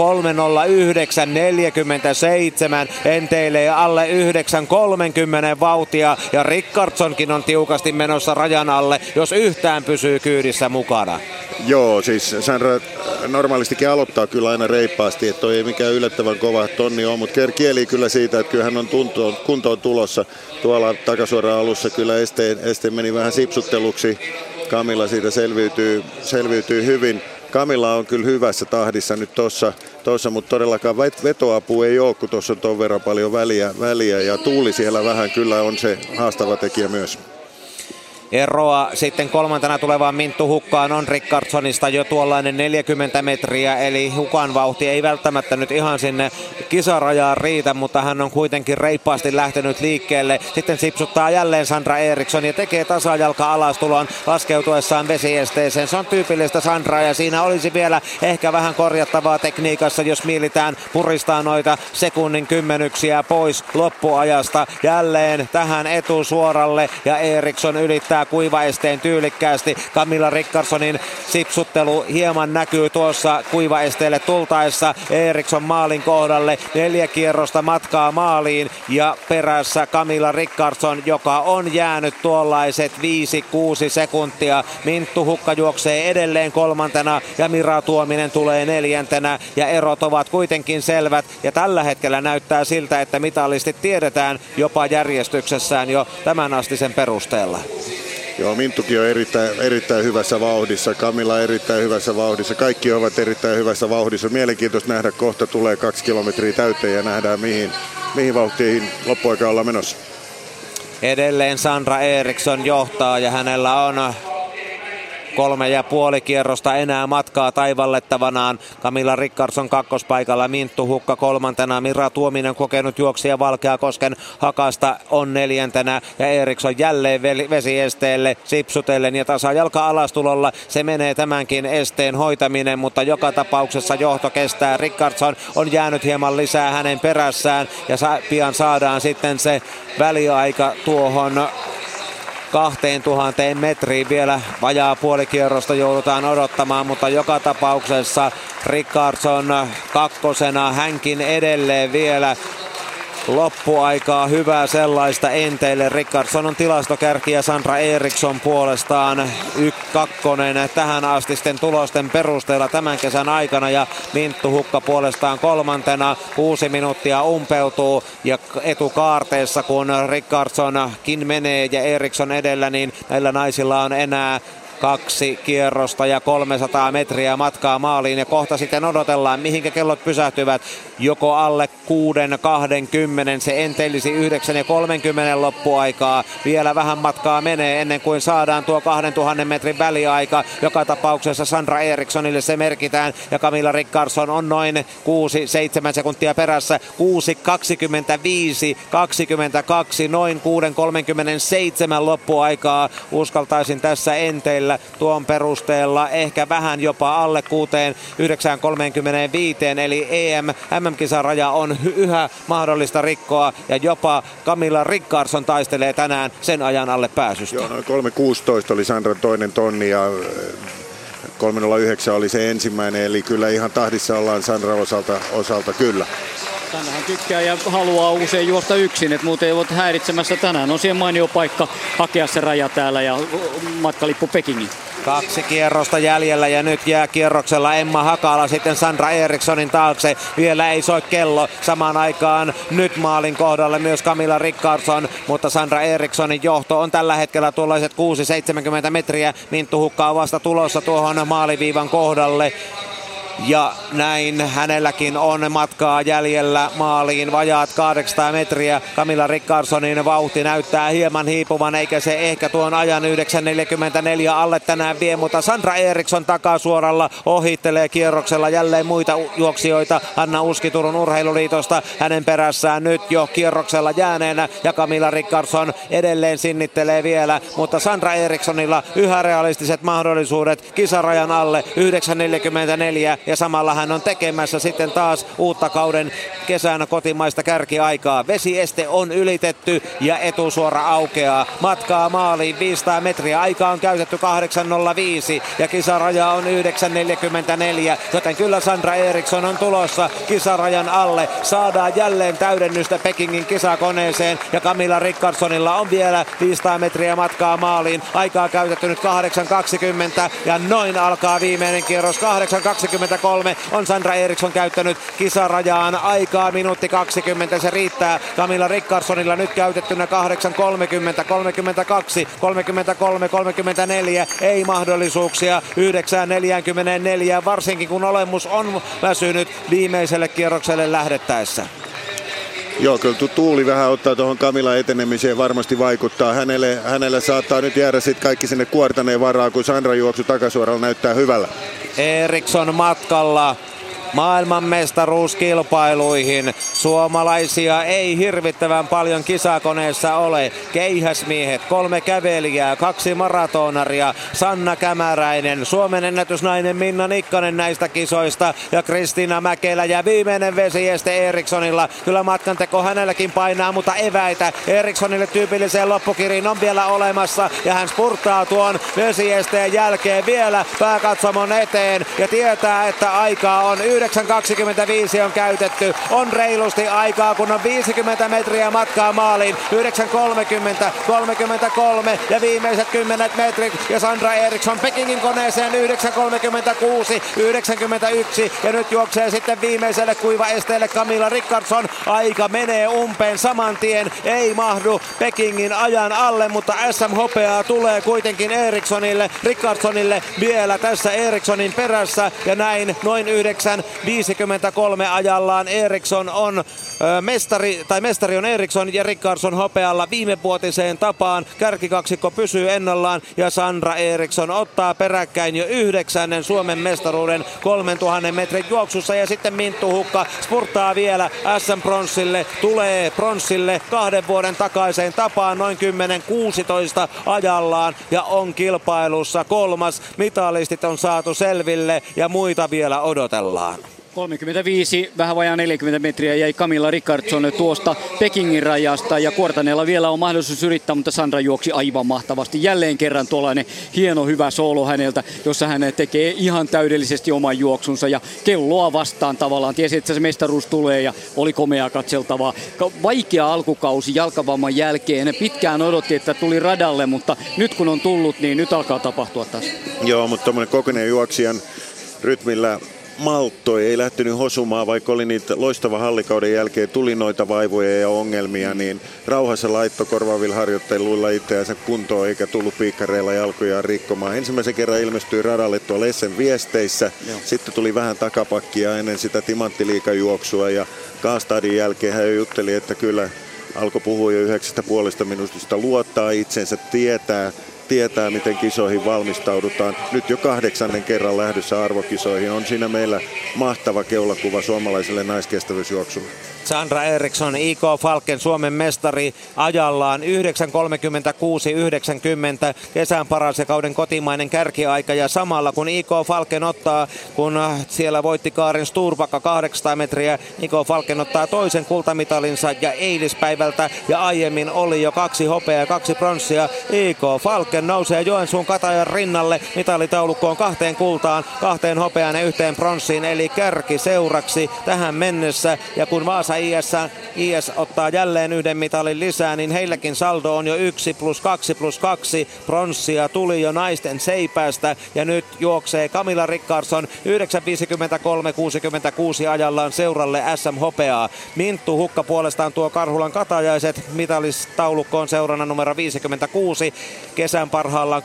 Speaker 3: enteilee alle 9.30 vauhtia ja Rickardsonkin on tiukasti menossa rajan alle, jos yhtään pysyy kyydissä mukana.
Speaker 4: Joo, siis Sandra normaalistikin aloittaa kyllä aina reippaasti, että ei mikään yllättävän kova tonni on, mutta kieli kyllä siitä, että kyllä hän on tuntoon, kuntoon tulossa. Tuolla takasuoraan alussa kyllä esteen, esteen meni vähän sipsutteluksi. Kamilla siitä selviytyy, selviytyy hyvin. Kamilla on kyllä hyvässä tahdissa nyt tuossa, tossa, mutta todellakaan vetoapu ei ole, kun tuossa on ton verran paljon väliä, väliä ja tuuli siellä vähän kyllä on se haastava tekijä myös.
Speaker 3: Eroa sitten kolmantena tulevaan Minttu Hukkaan on Rickardsonista jo tuollainen 40 metriä, eli Hukan vauhti ei välttämättä nyt ihan sinne kisarajaan riitä, mutta hän on kuitenkin reippaasti lähtenyt liikkeelle. Sitten sipsuttaa jälleen Sandra Eriksson ja tekee tasajalka alastulon laskeutuessaan vesiesteeseen. Se on tyypillistä Sandra ja siinä olisi vielä ehkä vähän korjattavaa tekniikassa, jos miilitään puristaa noita sekunnin kymmenyksiä pois loppuajasta. Jälleen tähän etusuoralle ja Eriksson ylittää vetää kuivaesteen tyylikkäästi. Camilla Rickarsonin sipsuttelu hieman näkyy tuossa kuivaesteelle tultaessa Eriksson maalin kohdalle. Neljä kierrosta matkaa maaliin ja perässä Camilla Rickardson, joka on jäänyt tuollaiset 5-6 sekuntia. Minttu Hukka juoksee edelleen kolmantena ja Mira Tuominen tulee neljäntenä ja erot ovat kuitenkin selvät ja tällä hetkellä näyttää siltä, että mitallistit tiedetään jopa järjestyksessään jo tämän astisen perusteella.
Speaker 4: Joo, Minttukin on erittäin, erittäin hyvässä vauhdissa, Kamilla erittäin hyvässä vauhdissa, kaikki ovat erittäin hyvässä vauhdissa. Mielenkiintoista nähdä, kohta tulee kaksi kilometriä täyteen ja nähdään mihin, mihin vauhtiin loppuaika ollaan menossa.
Speaker 3: Edelleen Sandra Eriksson johtaa ja hänellä on Kolme ja puoli kierrosta enää matkaa taivallettavanaan. Camilla Rickardsson kakkospaikalla, Minttu Hukka kolmantena, Mira Tuominen kokenut juoksija Valkeakosken hakasta on neljäntenä ja Eriksson jälleen vesiesteelle sipsutellen ja tasajalka alastulolla. Se menee tämänkin esteen hoitaminen, mutta joka tapauksessa johto kestää. Rickardsson on jäänyt hieman lisää hänen perässään ja pian saadaan sitten se väliaika tuohon 2000 metriin vielä vajaa puolikierrosta joudutaan odottamaan, mutta joka tapauksessa Rickardson kakkosena hänkin edelleen vielä loppuaikaa, hyvää sellaista enteille. Rickardson on tilastokärki ja Sandra Eriksson puolestaan ykkönen tähän astisten tulosten perusteella tämän kesän aikana ja Minttu Hukka puolestaan kolmantena. Kuusi minuuttia umpeutuu ja etukaarteessa kun Rickardsonkin menee ja Eriksson edellä, niin näillä naisilla on enää kaksi kierrosta ja 300 metriä matkaa maaliin. Ja kohta sitten odotellaan mihinkä kellot pysähtyvät. Joko alle 6.20 se enteellisi 9 ja 30 loppuaikaa. Vielä vähän matkaa menee ennen kuin saadaan tuo 2000 metrin väliaika. Joka tapauksessa Sandra Erikssonille se merkitään. Ja Camilla Rickardsson on noin 6-7 sekuntia perässä. 6.25 22 noin 6.37 loppuaikaa. Uskaltaisin tässä enteillä välillä tuon perusteella ehkä vähän jopa alle 6 935 eli EM MM-kisaraja on yhä mahdollista rikkoa ja jopa Camilla Rickardsson taistelee tänään sen ajan alle pääsystä.
Speaker 4: Joo, noin 3.16 oli Sandran toinen tonni ja 309 oli se ensimmäinen, eli kyllä ihan tahdissa ollaan Sandra osalta, osalta kyllä.
Speaker 2: Tänään tykkää ja haluaa usein juosta yksin, että muuten ei ole häiritsemässä tänään. On siihen mainio paikka hakea se raja täällä ja matkalippu Pekingin.
Speaker 3: Kaksi kierrosta jäljellä ja nyt jää kierroksella Emma Hakala sitten Sandra Erikssonin taakse. Vielä ei soi kello. Samaan aikaan nyt maalin kohdalle myös Camilla Rickardsson, mutta Sandra Erikssonin johto on tällä hetkellä tuollaiset 6-70 metriä. Minttu Hukka on vasta tulossa tuohon maaliviivan kohdalle. Ja näin hänelläkin on matkaa jäljellä maaliin vajaat 800 metriä. Camilla Rickardsonin vauhti näyttää hieman hiipuvan, eikä se ehkä tuon ajan 9.44 alle tänään vie, mutta Sandra Eriksson takasuoralla ohittelee kierroksella jälleen muita juoksijoita. Anna Uski Turun urheiluliitosta hänen perässään nyt jo kierroksella jääneenä ja Camilla Rickardsson edelleen sinnittelee vielä, mutta Sandra Erikssonilla yhä realistiset mahdollisuudet kisarajan alle 9.44 ja samalla hän on tekemässä sitten taas uutta kauden kesänä kotimaista kärkiaikaa. Vesieste on ylitetty ja etusuora aukeaa. Matkaa maaliin 500 metriä. Aika on käytetty 8.05 ja kisaraja on 9.44, joten kyllä Sandra Eriksson on tulossa kisarajan alle. Saadaan jälleen täydennystä Pekingin kisakoneeseen ja Camilla Rickardssonilla on vielä 500 metriä matkaa maaliin. Aikaa käytetty nyt 8.20 ja noin alkaa viimeinen kierros 8.20 23 on Sandra Eriksson käyttänyt kisarajaan aikaa minuutti 20. Se riittää Camilla Rickardssonilla nyt käytettynä 8.30, 32, 33, 34. Ei mahdollisuuksia 9.44 varsinkin kun olemus on väsynyt viimeiselle kierrokselle lähdettäessä.
Speaker 4: Joo, kyllä tuuli vähän ottaa tuohon Kamila etenemiseen varmasti vaikuttaa. Hänelle, hänelle saattaa nyt jäädä sitten kaikki sinne kuortaneen varaa, kun Sandra juoksu takasuoralla näyttää hyvällä.
Speaker 3: Eriksson matkalla maailmanmestaruuskilpailuihin. Suomalaisia ei hirvittävän paljon kisakoneessa ole. Keihäsmiehet, kolme kävelijää, kaksi maratonaria, Sanna Kämäräinen, Suomen ennätysnainen Minna Nikkanen näistä kisoista ja Kristiina Mäkelä ja viimeinen vesieste Erikssonilla. Kyllä matkanteko hänelläkin painaa, mutta eväitä Erikssonille tyypilliseen loppukiriin on vielä olemassa ja hän spurttaa tuon vesiesteen jälkeen vielä pääkatsomon eteen ja tietää, että aikaa on 9.25 on käytetty. On reilusti aikaa, kun on 50 metriä matkaa maaliin. 9.30, 33 ja viimeiset 10 metrit. Ja Sandra Eriksson Pekingin koneeseen 9.36, 91 ja nyt juoksee sitten viimeiselle kuiva esteelle Camilla Rickardsson. Aika menee umpeen saman tien. Ei mahdu Pekingin ajan alle, mutta SM Hopeaa tulee kuitenkin Erikssonille, Rickardssonille vielä tässä Erikssonin perässä ja näin noin 9 53 ajallaan Eriksson on mestari, tai mestari on Eriksson ja Rickardsson hopealla viimevuotiseen tapaan. Kärkikaksikko pysyy ennallaan ja Sandra Eriksson ottaa peräkkäin jo yhdeksännen Suomen mestaruuden 3000 metrin juoksussa ja sitten Minttu Hukka spurttaa vielä SM Pronssille, tulee Pronssille kahden vuoden takaiseen tapaan noin 10-16 ajallaan ja on kilpailussa kolmas. Mitalistit on saatu selville ja muita vielä odotellaan.
Speaker 2: 35, vähän vajaa 40 metriä jäi Camilla Rickardson tuosta Pekingin rajasta ja Kuortaneella vielä on mahdollisuus yrittää, mutta Sandra juoksi aivan mahtavasti. Jälleen kerran tuollainen hieno hyvä soolo häneltä, jossa hän tekee ihan täydellisesti oman juoksunsa ja kelloa vastaan tavallaan. Tiesi, että se mestaruus tulee ja oli komea katseltavaa. Vaikea alkukausi jalkavamman jälkeen. Pitkään odotti, että tuli radalle, mutta nyt kun on tullut, niin nyt alkaa tapahtua taas.
Speaker 4: Joo, mutta tuommoinen kokeneen juoksijan rytmillä malttoi, ei lähtenyt hosumaan, vaikka oli niitä loistava hallikauden jälkeen, tuli noita vaivoja ja ongelmia, niin rauhassa laitto korvaavilla harjoitteluilla itseänsä kuntoon, eikä tullut piikkareilla jalkojaan rikkomaan. Ensimmäisen kerran ilmestyi radalle tuolla Essen viesteissä, Joo. sitten tuli vähän takapakkia ennen sitä timanttiliikajuoksua ja Kaastadin jälkeen hän jutteli, että kyllä alkoi puhua jo yhdeksästä puolesta minuutista, luottaa itsensä, tietää, tietää, miten kisoihin valmistaudutaan. Nyt jo kahdeksannen kerran lähdössä arvokisoihin. On siinä meillä mahtava keulakuva suomalaiselle naiskestävyysjuoksulle.
Speaker 3: Sandra Eriksson, IK Falken Suomen mestari ajallaan 9.36.90. Kesän paras ja kauden kotimainen kärkiaika ja samalla kun IK Falken ottaa, kun siellä voitti Kaarin Sturbakka 800 metriä, IK Falken ottaa toisen kultamitalinsa ja eilispäivältä ja aiemmin oli jo kaksi hopeaa ja kaksi pronssia. IK Falken nousee Joensuun Katajan rinnalle mitalitaulukkoon kahteen kultaan, kahteen hopeaan ja yhteen pronssiin eli kärki seuraksi tähän mennessä ja kun Vaasa IS, IS ottaa jälleen yhden mitalin lisää, niin heilläkin saldo on jo 1 plus 2 plus 2. Pronssia tuli jo naisten seipäästä ja nyt juoksee Camilla Rickardsson 9.53.66 ajallaan seuralle SM Hopeaa. Minttu Hukka puolestaan tuo Karhulan katajaiset mitalistaulukkoon seurana numero 56. Kesän parhaillaan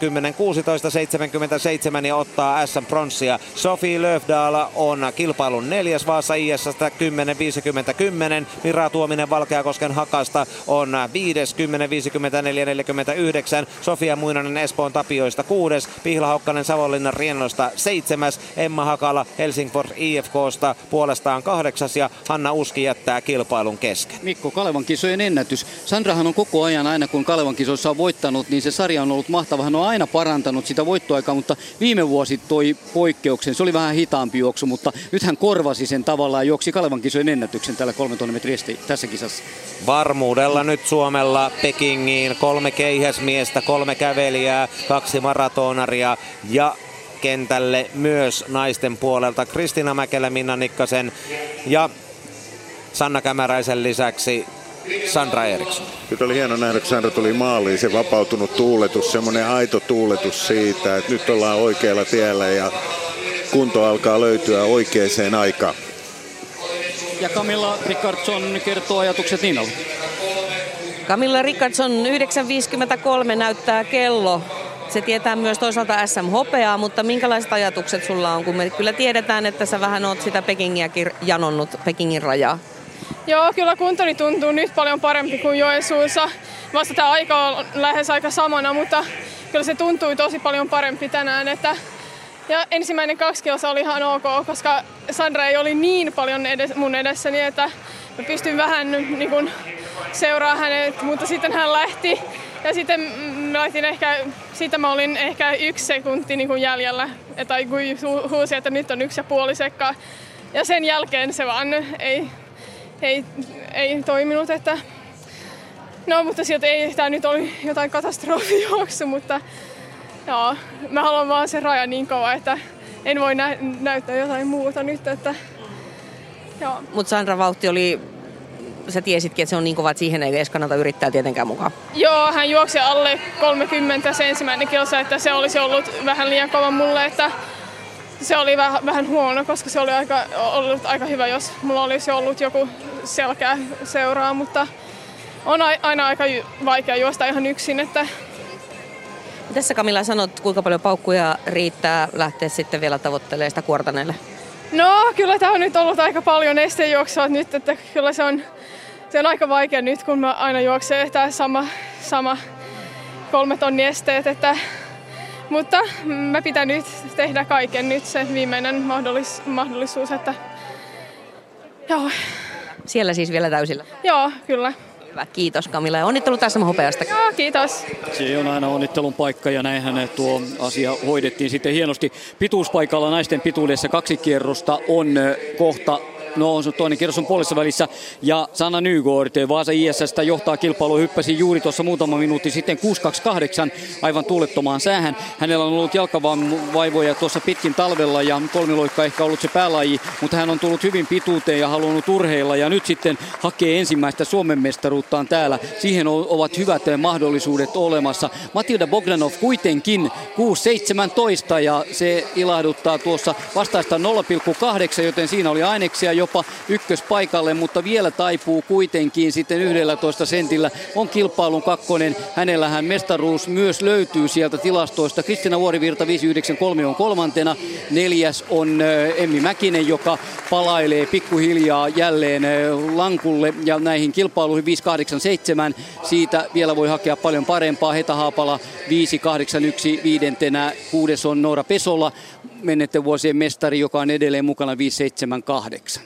Speaker 3: 10.16.77 ja ottaa SM Pronssia. Sofi Löfdaala on kilpailun neljäs Vaasa IS 10.50 10. Mira Tuominen Valkeakosken hakasta on 5. 10, 54, 49. Sofia Muinanen Espoon Tapioista 6. Pihla Hokkanen Savonlinnan Riennosta 7. Emma Hakala Helsingfors IFKsta puolestaan 8. Ja Hanna Uski jättää kilpailun kesken.
Speaker 2: Mikko, Kalevan kisojen ennätys. Sandrahan on koko ajan aina kun Kalevan kisoissa on voittanut, niin se sarja on ollut mahtava. Hän on aina parantanut sitä voittoaikaa, mutta viime vuosi toi poikkeuksen. Se oli vähän hitaampi juoksu, mutta nyt hän korvasi sen tavallaan juoksi Kalevan kisojen ennätyksen tällä 3000 metrin tässä kisassa.
Speaker 3: Varmuudella nyt Suomella Pekingiin kolme keihäsmiestä, kolme kävelijää, kaksi maratonaria ja kentälle myös naisten puolelta Kristina Mäkelä, Minna Nikkasen ja Sanna Kämäräisen lisäksi Sandra Eriksson.
Speaker 4: Nyt oli hieno nähdä, kun Sandra tuli maaliin, se vapautunut tuuletus, semmoinen aito tuuletus siitä, että nyt ollaan oikealla tiellä ja kunto alkaa löytyä oikeaan aikaan.
Speaker 2: Ja Camilla Rickardson kertoo ajatukset Niinalle.
Speaker 1: Camilla Rickardson 9.53 näyttää kello. Se tietää myös toisaalta SM-hopeaa, mutta minkälaiset ajatukset sulla on, kun me kyllä tiedetään, että sä vähän oot sitä Pekingiäkin janonnut, Pekingin rajaa?
Speaker 16: Joo, kyllä kuntoni tuntuu nyt paljon parempi kuin Joensuussa. Vasta tämä aika on lähes aika samana, mutta kyllä se tuntui tosi paljon parempi tänään, että ja ensimmäinen kaksi kilsa oli ihan ok, koska Sandra ei oli niin paljon edes, mun edessäni, että mä pystyn vähän niin kuin seuraa hänet, mutta sitten hän lähti. Ja sitten mä laitin ehkä, siitä mä olin ehkä yksi sekunti niin kuin jäljellä, tai kun huusi, että nyt on yksi ja puoli sekkaa. Ja sen jälkeen se vaan ei, ei, ei toiminut, että No, mutta sieltä ei tämä nyt oli jotain katastrofijuoksu, mutta Joo, mä haluan vaan sen rajan niin kauan, että en voi nä- näyttää jotain muuta nyt, että
Speaker 1: joo. Mutta Sandra vauhti oli, sä tiesitkin, että se on niin kova, että siihen ei edes kannata yrittää tietenkään mukaan.
Speaker 16: Joo, hän juoksi alle 30 se ensimmäinen kilsa, että se olisi ollut vähän liian kova mulle, että se oli vähän, vähän huono, koska se oli aika, ollut aika hyvä, jos mulla olisi ollut joku selkeä seuraa, mutta on aina aika vaikea juosta ihan yksin, että
Speaker 1: tässä Kamilla sanot, kuinka paljon paukkuja riittää lähteä sitten vielä tavoittelemaan sitä kuortaneelle?
Speaker 16: No kyllä tämä on nyt ollut aika paljon estejuoksua nyt, että kyllä se on, se on aika vaikea nyt, kun mä aina juoksen tämä sama, sama kolme tonni esteet, että, mutta mä pitää nyt tehdä kaiken nyt se viimeinen mahdollis, mahdollisuus, että joo.
Speaker 1: Siellä siis vielä täysillä?
Speaker 16: Joo, kyllä.
Speaker 1: Hyvä, kiitos Kamilla ja onnittelu tässä hopeasta.
Speaker 10: Joo, kiitos.
Speaker 2: Se on aina onnittelun paikka ja näinhän tuo asia hoidettiin sitten hienosti. Pituuspaikalla naisten pituudessa kaksi kierrosta on kohta No toinen kierros on puolessa välissä ja Sanna Nygård Vaasa ISSstä johtaa kilpailu hyppäsi juuri tuossa muutama minuutti sitten 628 aivan tuulettomaan säähän. Hänellä on ollut jalkavaivoja tuossa pitkin talvella ja kolmiloikka ehkä ollut se päälaji, mutta hän on tullut hyvin pituuteen ja halunnut urheilla ja nyt sitten hakee ensimmäistä Suomen mestaruuttaan täällä. Siihen ovat hyvät mahdollisuudet olemassa. Matilda Bogdanov kuitenkin 6.17 ja se ilahduttaa tuossa vastaista 0,8, joten siinä oli aineksia jopa ykköspaikalle, mutta vielä taipuu kuitenkin sitten 11 sentillä. On kilpailun kakkonen. Hänellähän mestaruus myös löytyy sieltä tilastoista. Kristina Vuorivirta 593 on kolmantena. Neljäs on Emmi Mäkinen, joka palailee pikkuhiljaa jälleen lankulle ja näihin kilpailuihin 587. Siitä vielä voi hakea paljon parempaa. Heta Haapala 581 viidentenä. Kuudes on Noora Pesola, mennette vuosien mestari, joka on edelleen mukana 578.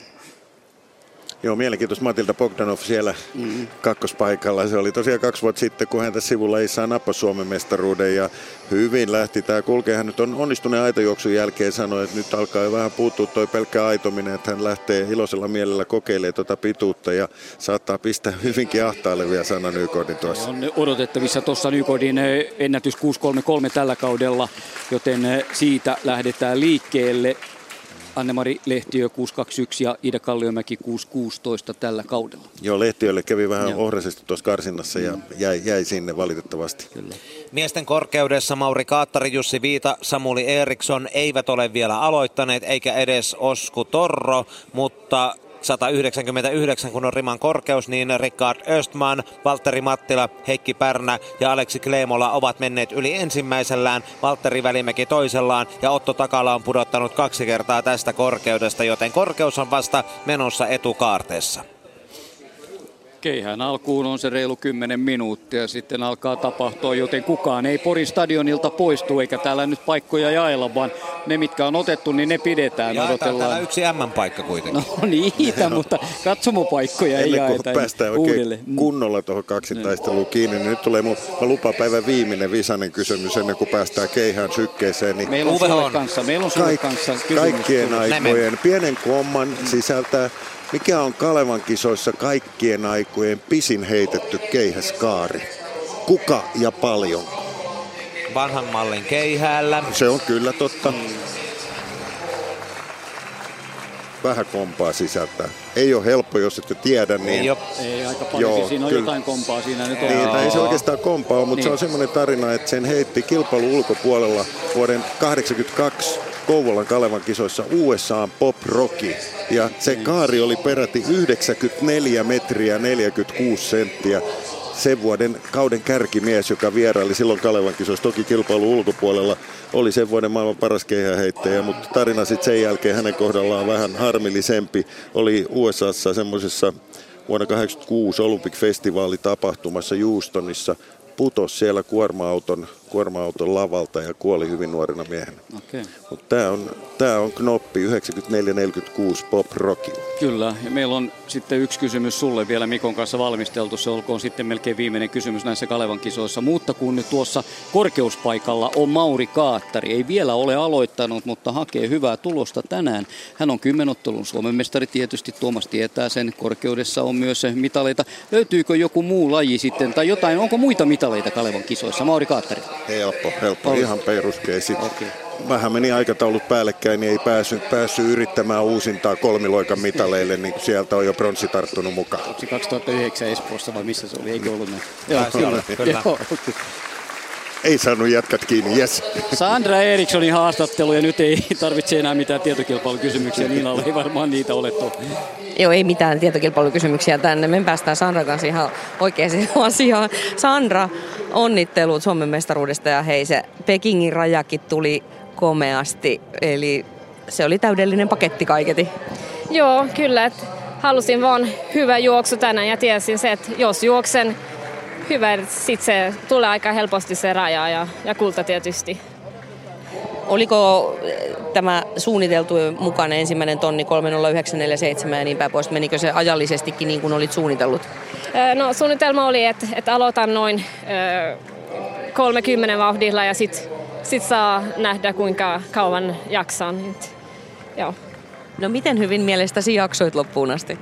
Speaker 4: Joo, mielenkiintoista Matilda Bogdanov siellä mm. kakkospaikalla. Se oli tosiaan kaksi vuotta sitten, kun hän tässä sivulla ei saa nappa Suomen mestaruuden ja hyvin lähti tämä kulkee. Hän nyt on onnistuneen aitojuoksun jälkeen sanoi, että nyt alkaa jo vähän puuttua toi pelkkä aitominen, että hän lähtee iloisella mielellä kokeilemaan tuota pituutta ja saattaa pistää hyvinkin ahtailevia Sanna Nykodin tuossa.
Speaker 2: On odotettavissa tuossa Nykodin eh, ennätys 633 tällä kaudella, joten eh, siitä lähdetään liikkeelle. Annemari Lehtiö 621 ja Ida Kalliomäki 616 tällä kaudella.
Speaker 4: Joo, Lehtiölle kävi vähän Joo. ohrisesti tuossa karsinnassa ja jäi, jäi sinne valitettavasti.
Speaker 3: Kyllä. Miesten korkeudessa Mauri Kaattari, Jussi Viita, Samuli Eriksson eivät ole vielä aloittaneet, eikä edes Osku Torro, mutta 199 kun on riman korkeus, niin Rickard Östman, Valtteri Mattila, Heikki Pärnä ja Aleksi Kleemola ovat menneet yli ensimmäisellään, Valtteri Välimäki toisellaan ja Otto Takala on pudottanut kaksi kertaa tästä korkeudesta, joten korkeus on vasta menossa etukaarteessa
Speaker 2: keihään alkuun on se reilu 10 minuuttia, sitten alkaa tapahtua, joten kukaan ei Porin stadionilta poistu, eikä täällä nyt paikkoja jaella, vaan ne, mitkä on otettu, niin ne pidetään.
Speaker 3: Jaetaan Odotellaan. täällä yksi M-paikka kuitenkin.
Speaker 2: No niitä, mutta katsomopaikkoja ei jaeta.
Speaker 4: Ennen päästään oikein uudelleen. Mm. kunnolla tuohon kaksitaisteluun kiinni, niin nyt tulee mun lupapäivän viimeinen visainen kysymys ennen kuin päästään keihään sykkeeseen. Niin
Speaker 2: meillä on sulle kanssa, meillä on sulle kanssa
Speaker 4: kysymys. Kaikkien aikojen pienen komman sisältää mikä on Kalevan kisoissa kaikkien aikojen pisin heitetty keihäskaari? Kuka ja paljon?
Speaker 3: Vanhan mallin keihäällä.
Speaker 4: Se on kyllä totta. Vähän kompaa sisältää. Ei ole helppo, jos ette tiedä. Niin...
Speaker 2: Ei, ole. ei aika paljon. Joo, siinä on kyllä. jotain kompaa siinä nyt on.
Speaker 4: Niin, ei se oikeastaan kompaa, mutta niin. se on semmoinen tarina, että sen heitti kilpailu ulkopuolella vuoden 1982 Kouvolan Kalevan kisoissa USA Pop Rocky. Ja se kaari oli peräti 94 metriä 46 senttiä sen vuoden kauden kärkimies, joka vieraili silloin Kalevan kisoissa, toki kilpailu ulkopuolella, oli sen vuoden maailman paras keihäheittäjä, mutta tarina sitten sen jälkeen hänen kohdallaan vähän harmillisempi. Oli USAssa semmoisessa vuonna 1986 Olympic-festivaali tapahtumassa Houstonissa, putos siellä kuorma-auton kuorma-auton lavalta ja kuoli hyvin nuorena miehenä.
Speaker 2: Okay.
Speaker 4: Mutta tämä on, tää on Knoppi 9446 Pop Rocky.
Speaker 2: Kyllä, ja meillä on sitten yksi kysymys sulle vielä Mikon kanssa valmisteltu. Se olkoon sitten melkein viimeinen kysymys näissä Kalevan kisoissa. Mutta kun nyt tuossa korkeuspaikalla on Mauri Kaattari, ei vielä ole aloittanut, mutta hakee hyvää tulosta tänään. Hän on kymmenottelun Suomen mestari tietysti, Tuomas tietää sen. Korkeudessa on myös mitaleita. Löytyykö joku muu laji sitten, tai jotain, onko muita mitaleita Kalevan kisoissa? Mauri Kaattari.
Speaker 4: Helppo, helppo. Oli. Ihan peruskeisi. Okay. Vähän meni aikataulut päällekkäin, niin ei päässyt, päässyt yrittämään uusintaa kolmiloikan mitaleille, niin sieltä on jo pronssi tarttunut mukaan.
Speaker 2: Onko 2009 Espoossa vai missä se oli? Eikö ollut näin?
Speaker 4: Joo, kyllä. kyllä. Joo, okay. Ei saanut jatkat kiinni, yes.
Speaker 2: Sandra Erikssonin haastattelu ja nyt ei [LAUGHS] tarvitse enää mitään tietokilpailukysymyksiä. Niillä ei varmaan niitä ole
Speaker 1: Joo, ei mitään tietokilpailukysymyksiä tänne. Me päästään Sandra kanssa ihan oikeaan [LAUGHS] asiaan. Sandra, onnittelut Suomen mestaruudesta ja hei se Pekingin rajakin tuli komeasti. Eli se oli täydellinen paketti kaiketi.
Speaker 9: Joo, kyllä. Että halusin vaan hyvä juoksu tänään ja tiesin se, että jos juoksen hyvä, sitten se tulee aika helposti se raja ja, ja kulta tietysti.
Speaker 1: Oliko eh, tämä suunniteltu mukaan ensimmäinen tonni 30947 ja niin päin pois? Menikö se ajallisestikin niin kuin olit suunnitellut?
Speaker 9: No suunnitelma oli, että, että aloitan noin 30 vauhdilla ja sitten sit saa nähdä kuinka kauan jaksan. Joo.
Speaker 1: No miten hyvin mielestäsi jaksoit loppuun asti?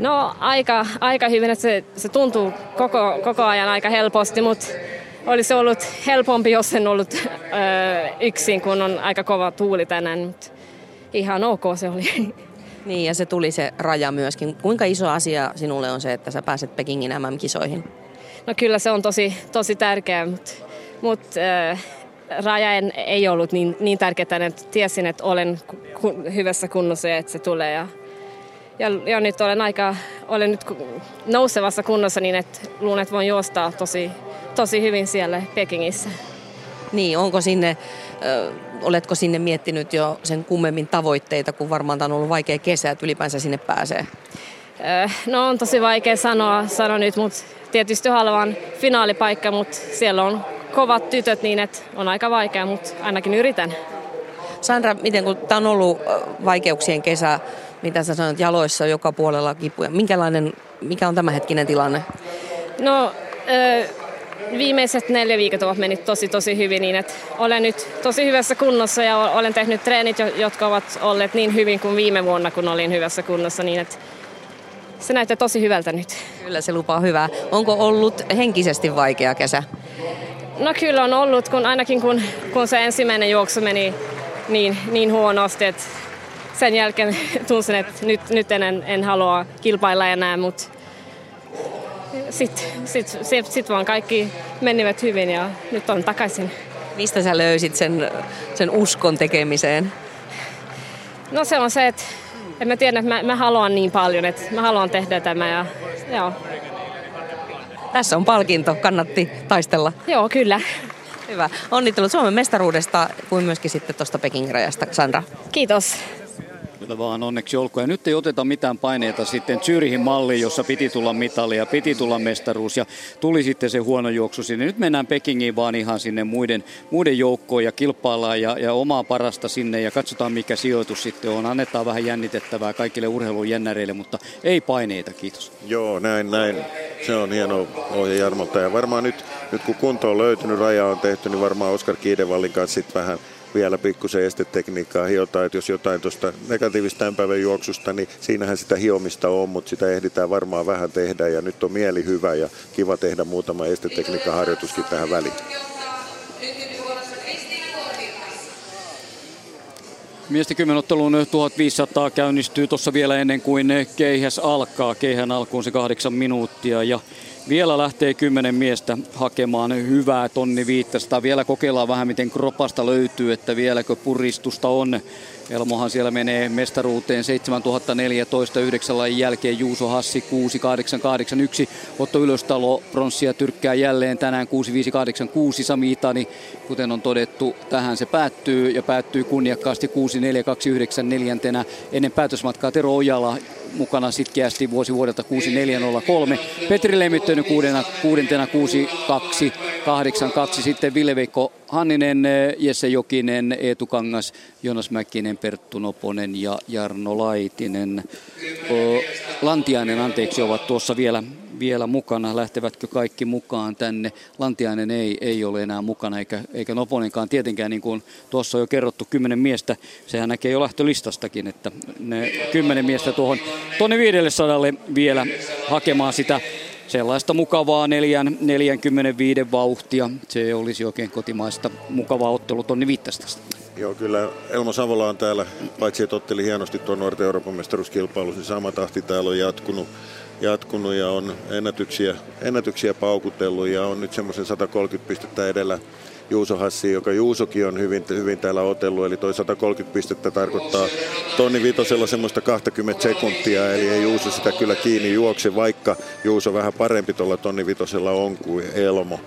Speaker 9: No aika, aika hyvin, että se, se tuntuu koko, koko ajan aika helposti, mutta olisi ollut helpompi, jos en ollut ö, yksin, kun on aika kova tuuli tänään, mutta ihan ok se oli. [LAUGHS]
Speaker 1: Niin, ja se tuli se raja myöskin. Kuinka iso asia sinulle on se, että sä pääset Pekingin MM-kisoihin?
Speaker 9: No kyllä se on tosi, tosi tärkeää, mutta, mutta äh, raja ei ollut niin, niin tärkeää, että tiesin, että olen ku, hyvässä kunnossa ja että se tulee. Ja, ja, ja nyt olen aika, olen nyt nousevassa kunnossa niin, että luulen, että voin juosta tosi, tosi hyvin siellä Pekingissä.
Speaker 1: Niin, onko sinne, ö, oletko sinne miettinyt jo sen kummemmin tavoitteita, kun varmaan tämä on ollut vaikea kesä, että ylipäänsä sinne pääsee?
Speaker 9: No on tosi vaikea sanoa, sanoa nyt, mutta tietysti haluan finaalipaikka, mutta siellä on kovat tytöt niin, että on aika vaikea, mutta ainakin yritän.
Speaker 1: Sandra, miten kun tämä on ollut vaikeuksien kesä, mitä sä sanoit, jaloissa joka puolella kipuja. Minkälainen, mikä on tämänhetkinen tilanne?
Speaker 9: No, viimeiset neljä viikot ovat mennyt tosi tosi hyvin niin, että olen nyt tosi hyvässä kunnossa ja olen tehnyt treenit, jotka ovat olleet niin hyvin kuin viime vuonna, kun olin hyvässä kunnossa niin, että se näyttää tosi hyvältä nyt.
Speaker 1: Kyllä se lupaa hyvää. Onko ollut henkisesti vaikea kesä?
Speaker 9: No kyllä on ollut, kun ainakin kun, kun se ensimmäinen juoksu meni niin, niin huonosti, että sen jälkeen [LAUGHS] tunsin, että nyt, nyt en, en halua kilpailla enää, mutta sitten sit, sit, sit vaan kaikki menivät hyvin ja nyt on takaisin.
Speaker 1: Mistä sä löysit sen, sen uskon tekemiseen?
Speaker 9: No se on se, että en mä tiedä, että mä, mä haluan niin paljon, että mä haluan tehdä tämä ja joo.
Speaker 1: Tässä on palkinto, kannatti taistella.
Speaker 9: Joo, kyllä.
Speaker 1: Hyvä. Onnittelut Suomen mestaruudesta kuin myöskin sitten tuosta Pekingin rajasta, Sandra.
Speaker 9: Kiitos.
Speaker 2: Kyllä vaan onneksi olkoon. Ja nyt ei oteta mitään paineita sitten Zyrihin malliin, jossa piti tulla mitali ja piti tulla mestaruus ja tuli sitten se huono juoksu sinne. Nyt mennään Pekingiin vaan ihan sinne muiden, muiden joukkoon ja kilpaillaan ja, ja omaa parasta sinne ja katsotaan mikä sijoitus sitten on. Annetaan vähän jännitettävää kaikille urheilun jännäreille, mutta ei paineita, kiitos.
Speaker 4: Joo, näin, näin. Se on hieno ohje Jarmolta ja varmaan nyt, nyt kun kunto on löytynyt, raja on tehty, niin varmaan Oskar Kiidevallin kanssa sitten vähän vielä pikkusen estetekniikkaa hiotaan, että jos jotain tuosta negatiivista tämän päivän juoksusta, niin siinähän sitä hiomista on, mutta sitä ehditään varmaan vähän tehdä ja nyt on mieli hyvä ja kiva tehdä muutama estetekniikan harjoituskin tähän väliin.
Speaker 2: Miesten kymmenottelun 1500 käynnistyy tuossa vielä ennen kuin keihäs alkaa. Keihän alkuun se kahdeksan minuuttia ja vielä lähtee kymmenen miestä hakemaan hyvää tonni 500. Vielä kokeillaan vähän miten kropasta löytyy, että vieläkö puristusta on. Elmohan siellä menee mestaruuteen 7014 yhdeksän lajin jälkeen Juuso Hassi 6881. Otto Ylöstalo pronssia tyrkkää jälleen tänään 6586. Sami Itani, kuten on todettu, tähän se päättyy ja päättyy kunniakkaasti 6429 neljäntenä ennen päätösmatkaa Tero Ojala mukana sitkeästi vuosi vuodelta 6403. Petri Lemmittönen kuudena, kuudentena 6282. Sitten Ville-Veikko Hanninen, Jesse Jokinen, Eetu Kangas, Jonas Mäkinen, Perttu Noponen ja Jarno Laitinen. Lantiainen, anteeksi, ovat tuossa vielä vielä mukana. Lähtevätkö kaikki mukaan tänne? Lantiainen ei, ei ole enää mukana, eikä, eikä Noponenkaan tietenkään, niin kuin tuossa on jo kerrottu, kymmenen miestä. Sehän näkee jo lähtölistastakin, että ne kymmenen miestä tuohon tuonne 500 vielä hakemaan sitä sellaista mukavaa 4, 45 vauhtia. Se olisi oikein kotimaista mukavaa ottelu tuonne 500.
Speaker 4: Joo, kyllä Elmo Savola on täällä, paitsi että otteli hienosti tuon nuorten Euroopan mestaruuskilpailussa, niin sama tahti täällä on jatkunut jatkunut ja on ennätyksiä, ennätyksiä paukutellut ja on nyt semmoisen 130 pistettä edellä Juuso Hassi, joka Juusokin on hyvin, hyvin täällä otellut, eli toi 130 pistettä tarkoittaa tonni vitosella semmoista 20 sekuntia, eli ei Juuso sitä kyllä kiinni juokse, vaikka Juuso vähän parempi tuolla tonni vitosella on kuin Elmo.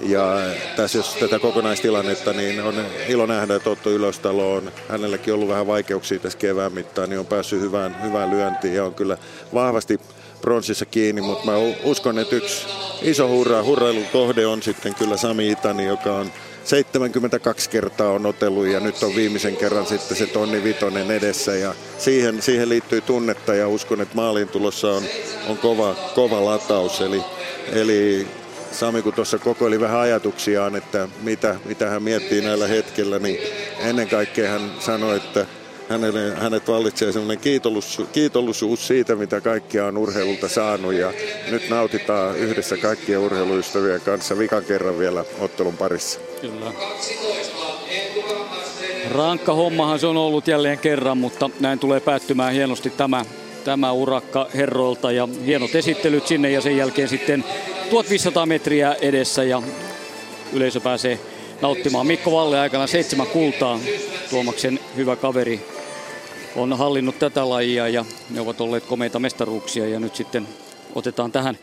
Speaker 4: Ja tässä jos tätä kokonaistilannetta, niin on ilo nähdä, että Otto Ylöstalo on hänelläkin ollut vähän vaikeuksia tässä kevään mittaan, niin on päässyt hyvään, hyvään lyöntiin ja on kyllä vahvasti pronssissa kiinni, mutta mä uskon, että yksi iso hurra, hurrailun kohde on sitten kyllä Sami Itani, joka on 72 kertaa on otellut ja nyt on viimeisen kerran sitten se tonni vitonen edessä ja siihen, siihen liittyy tunnetta ja uskon, että maaliin tulossa on, on kova, kova lataus. Eli, eli Sami kun tuossa kokoili vähän ajatuksiaan, että mitä, mitä hän miettii näillä hetkellä, niin ennen kaikkea hän sanoi, että hänelle, hänet vallitsee sellainen kiitollisuus, kiitollisuus siitä, mitä kaikkia on urheilulta saanut. Ja nyt nautitaan yhdessä kaikkien urheiluystävien kanssa vikan kerran vielä ottelun parissa.
Speaker 2: Kyllä. Rankka hommahan se on ollut jälleen kerran, mutta näin tulee päättymään hienosti tämä, tämä urakka herroilta ja hienot esittelyt sinne ja sen jälkeen sitten 1500 metriä edessä ja yleisö pääsee nauttimaan. Mikko Valle aikana seitsemän kultaa. Tuomaksen hyvä kaveri on hallinnut tätä lajia ja ne ovat olleet komeita mestaruuksia ja nyt sitten otetaan tähän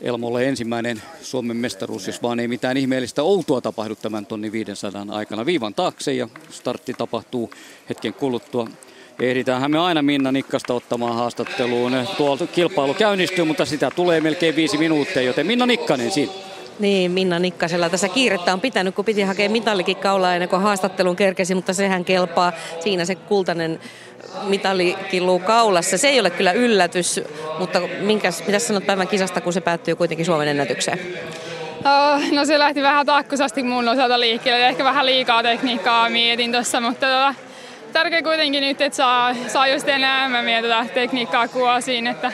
Speaker 2: Elmolle ensimmäinen Suomen mestaruus, jos vaan ei mitään ihmeellistä outoa tapahdu tämän tonni 500 aikana viivan taakse ja startti tapahtuu hetken kuluttua. Ehditäänhän me aina Minna Nikkasta ottamaan haastatteluun. Tuolta kilpailu käynnistyy, mutta sitä tulee melkein viisi minuuttia, joten Minna Nikkanen siinä.
Speaker 1: Niin, Minna Nikkasella tässä kiirettä on pitänyt, kun piti hakea mitallikin kaulaa ennen kuin haastattelun kerkesi, mutta sehän kelpaa. Siinä se kultainen mitali killuu kaulassa. Se ei ole kyllä yllätys, mutta minkäs, mitä sanot päivän kisasta, kun se päättyy kuitenkin Suomen ennätykseen?
Speaker 17: Oh, no se lähti vähän takkusasti mun osalta liikkeelle. Ehkä vähän liikaa tekniikkaa mietin tuossa, mutta tota, tärkeä kuitenkin nyt, että saa, saa just enemmän mietitä tekniikkaa kuosiin, että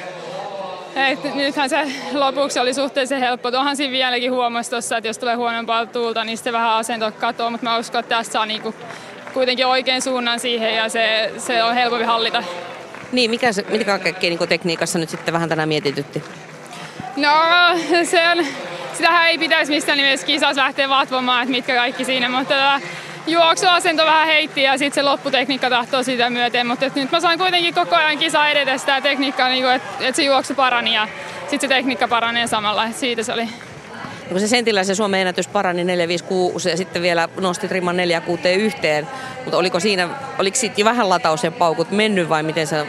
Speaker 17: et nythän se lopuksi oli suhteellisen helppo. Tuohan siinä vieläkin huomasi tuossa, että jos tulee huonompaa tuulta, niin sitten vähän asento katoaa, mutta mä uskon, että tässä saa niinku kuitenkin oikein suunnan siihen ja se, se on helpompi hallita.
Speaker 1: Niin, mikä, se, mikä kaikkea niin tekniikassa nyt sitten vähän tänään mietitytti?
Speaker 17: No, se on, sitähän ei pitäisi missään nimessä kisassa lähteä vatvomaan, että mitkä kaikki siinä, mutta tota, juoksuasento vähän heitti ja sitten se lopputekniikka tahtoo sitä myöten, mutta nyt mä sain kuitenkin koko ajan kisa edetä sitä tekniikkaa, niin että et se juoksu parani ja sitten se tekniikka paranee samalla, että siitä se oli
Speaker 1: kun se sentillä se Suomen ennätys parani 456 ja sitten vielä nostit rimman 46 yhteen, mutta oliko siinä, oliko siitä vähän lataus ja paukut mennyt vai miten sä,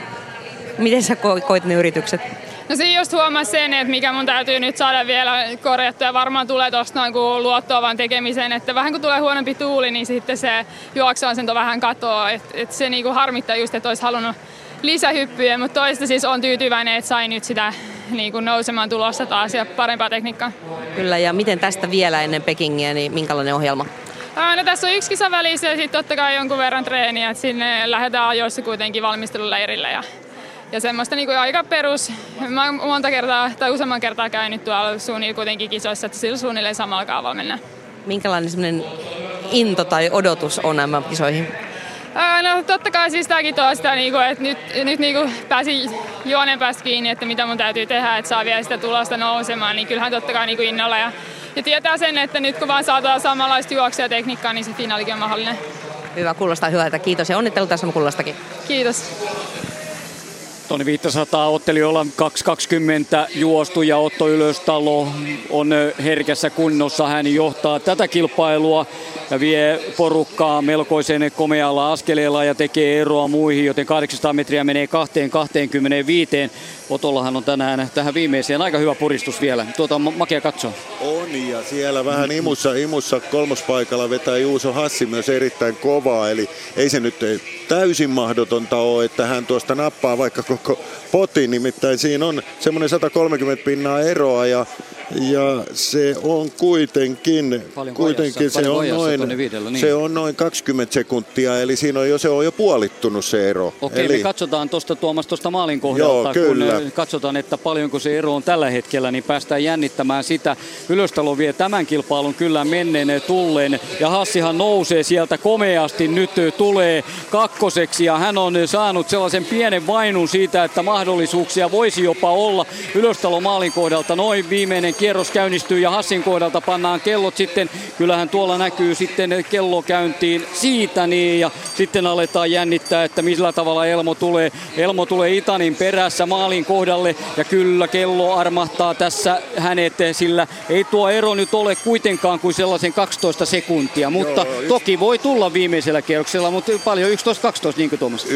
Speaker 1: miten sä koit ne yritykset?
Speaker 17: No siinä just huomasi sen, että mikä mun täytyy nyt saada vielä korjattua ja varmaan tulee tuosta noin kuin luottoavan tekemiseen, että vähän kun tulee huonompi tuuli, niin sitten se juoksuasento vähän katoaa, että et se niinku harmittaa just, että olisi halunnut lisähyppyjä, mutta toista siis on tyytyväinen, että sai nyt sitä niin kuin nousemaan tulossa taas ja parempaa tekniikkaa.
Speaker 1: Kyllä, ja miten tästä vielä ennen Pekingiä, niin minkälainen ohjelma?
Speaker 17: No tässä on yksi kisa välissä ja sitten totta kai jonkun verran treeniä, että sinne lähdetään ajoissa kuitenkin valmisteluleirille ja ja semmoista niin kuin aika perus. Mä oon monta kertaa tai useamman kertaa käynyt tuolla suunnilleen kuitenkin kisoissa, että sillä suunnilleen samalla kaavalla mennään.
Speaker 1: Minkälainen semmoinen into tai odotus on nämä kisoihin?
Speaker 17: No totta kai siis tämäkin tuo sitä, niinku, että nyt, nyt niinku pääsin juonen päästä kiinni, että mitä mun täytyy tehdä, että saa vielä sitä tulosta nousemaan, niin kyllähän totta kai niinku innolla. Ja, ja tietää sen, että nyt kun vaan saadaan samanlaista juoksia tekniikkaa, niin se finaalikin on mahdollinen.
Speaker 1: Hyvä, kuulostaa hyvältä. Kiitos ja onnittelut tässä kullastakin.
Speaker 17: Kiitos.
Speaker 2: Toni 500 ottelijoilla 2.20 juostu ja Otto Ylöstalo on herkässä kunnossa. Hän johtaa tätä kilpailua ja vie porukkaa melkoisen komealla askeleella ja tekee eroa muihin, joten 800 metriä menee 2.25. Otollahan on tänään tähän viimeiseen aika hyvä puristus vielä. Tuota on makea katsoa.
Speaker 4: On ja siellä vähän imussa, imussa kolmospaikalla vetää Juuso Hassi myös erittäin kovaa. Eli ei se nyt täysin mahdotonta ole, että hän tuosta nappaa vaikka koko potin. Nimittäin siinä on semmoinen 130 pinnaa eroa ja ja se on kuitenkin,
Speaker 2: Paljon
Speaker 4: kuitenkin se, on noin,
Speaker 2: viidellä, niin.
Speaker 4: se on noin 20 sekuntia, eli siinä on jo, se on jo puolittunut se ero.
Speaker 2: Okei,
Speaker 4: eli,
Speaker 2: me katsotaan tuosta Tuomas tuosta maalin kohdalta,
Speaker 4: Joo, kyllä.
Speaker 2: kun katsotaan, että paljonko se ero on tällä hetkellä, niin päästään jännittämään sitä. Ylöstalo vie tämän kilpailun kyllä menneen tulleen, ja Hassihan nousee sieltä komeasti, nyt tulee kakkoseksi, ja hän on saanut sellaisen pienen vainun siitä, että mahdollisuuksia voisi jopa olla. Ylöstalo maalin kohdalta. Noin viimeinen kierros käynnistyy, ja Hassin kohdalta pannaan kellot sitten, kyllähän tuolla näkyy sitten kello käyntiin siitä, niin, ja sitten aletaan jännittää, että millä tavalla Elmo tulee. Elmo tulee Itanin perässä maalin kohdalle. Ja kyllä kello armahtaa tässä hänet, sillä ei tuo ero nyt ole kuitenkaan kuin sellaisen 12 sekuntia, mutta Joo, toki voi tulla viimeisellä kierroksella, mutta paljon 11-12 niin kuin Tuomas.
Speaker 4: 11-12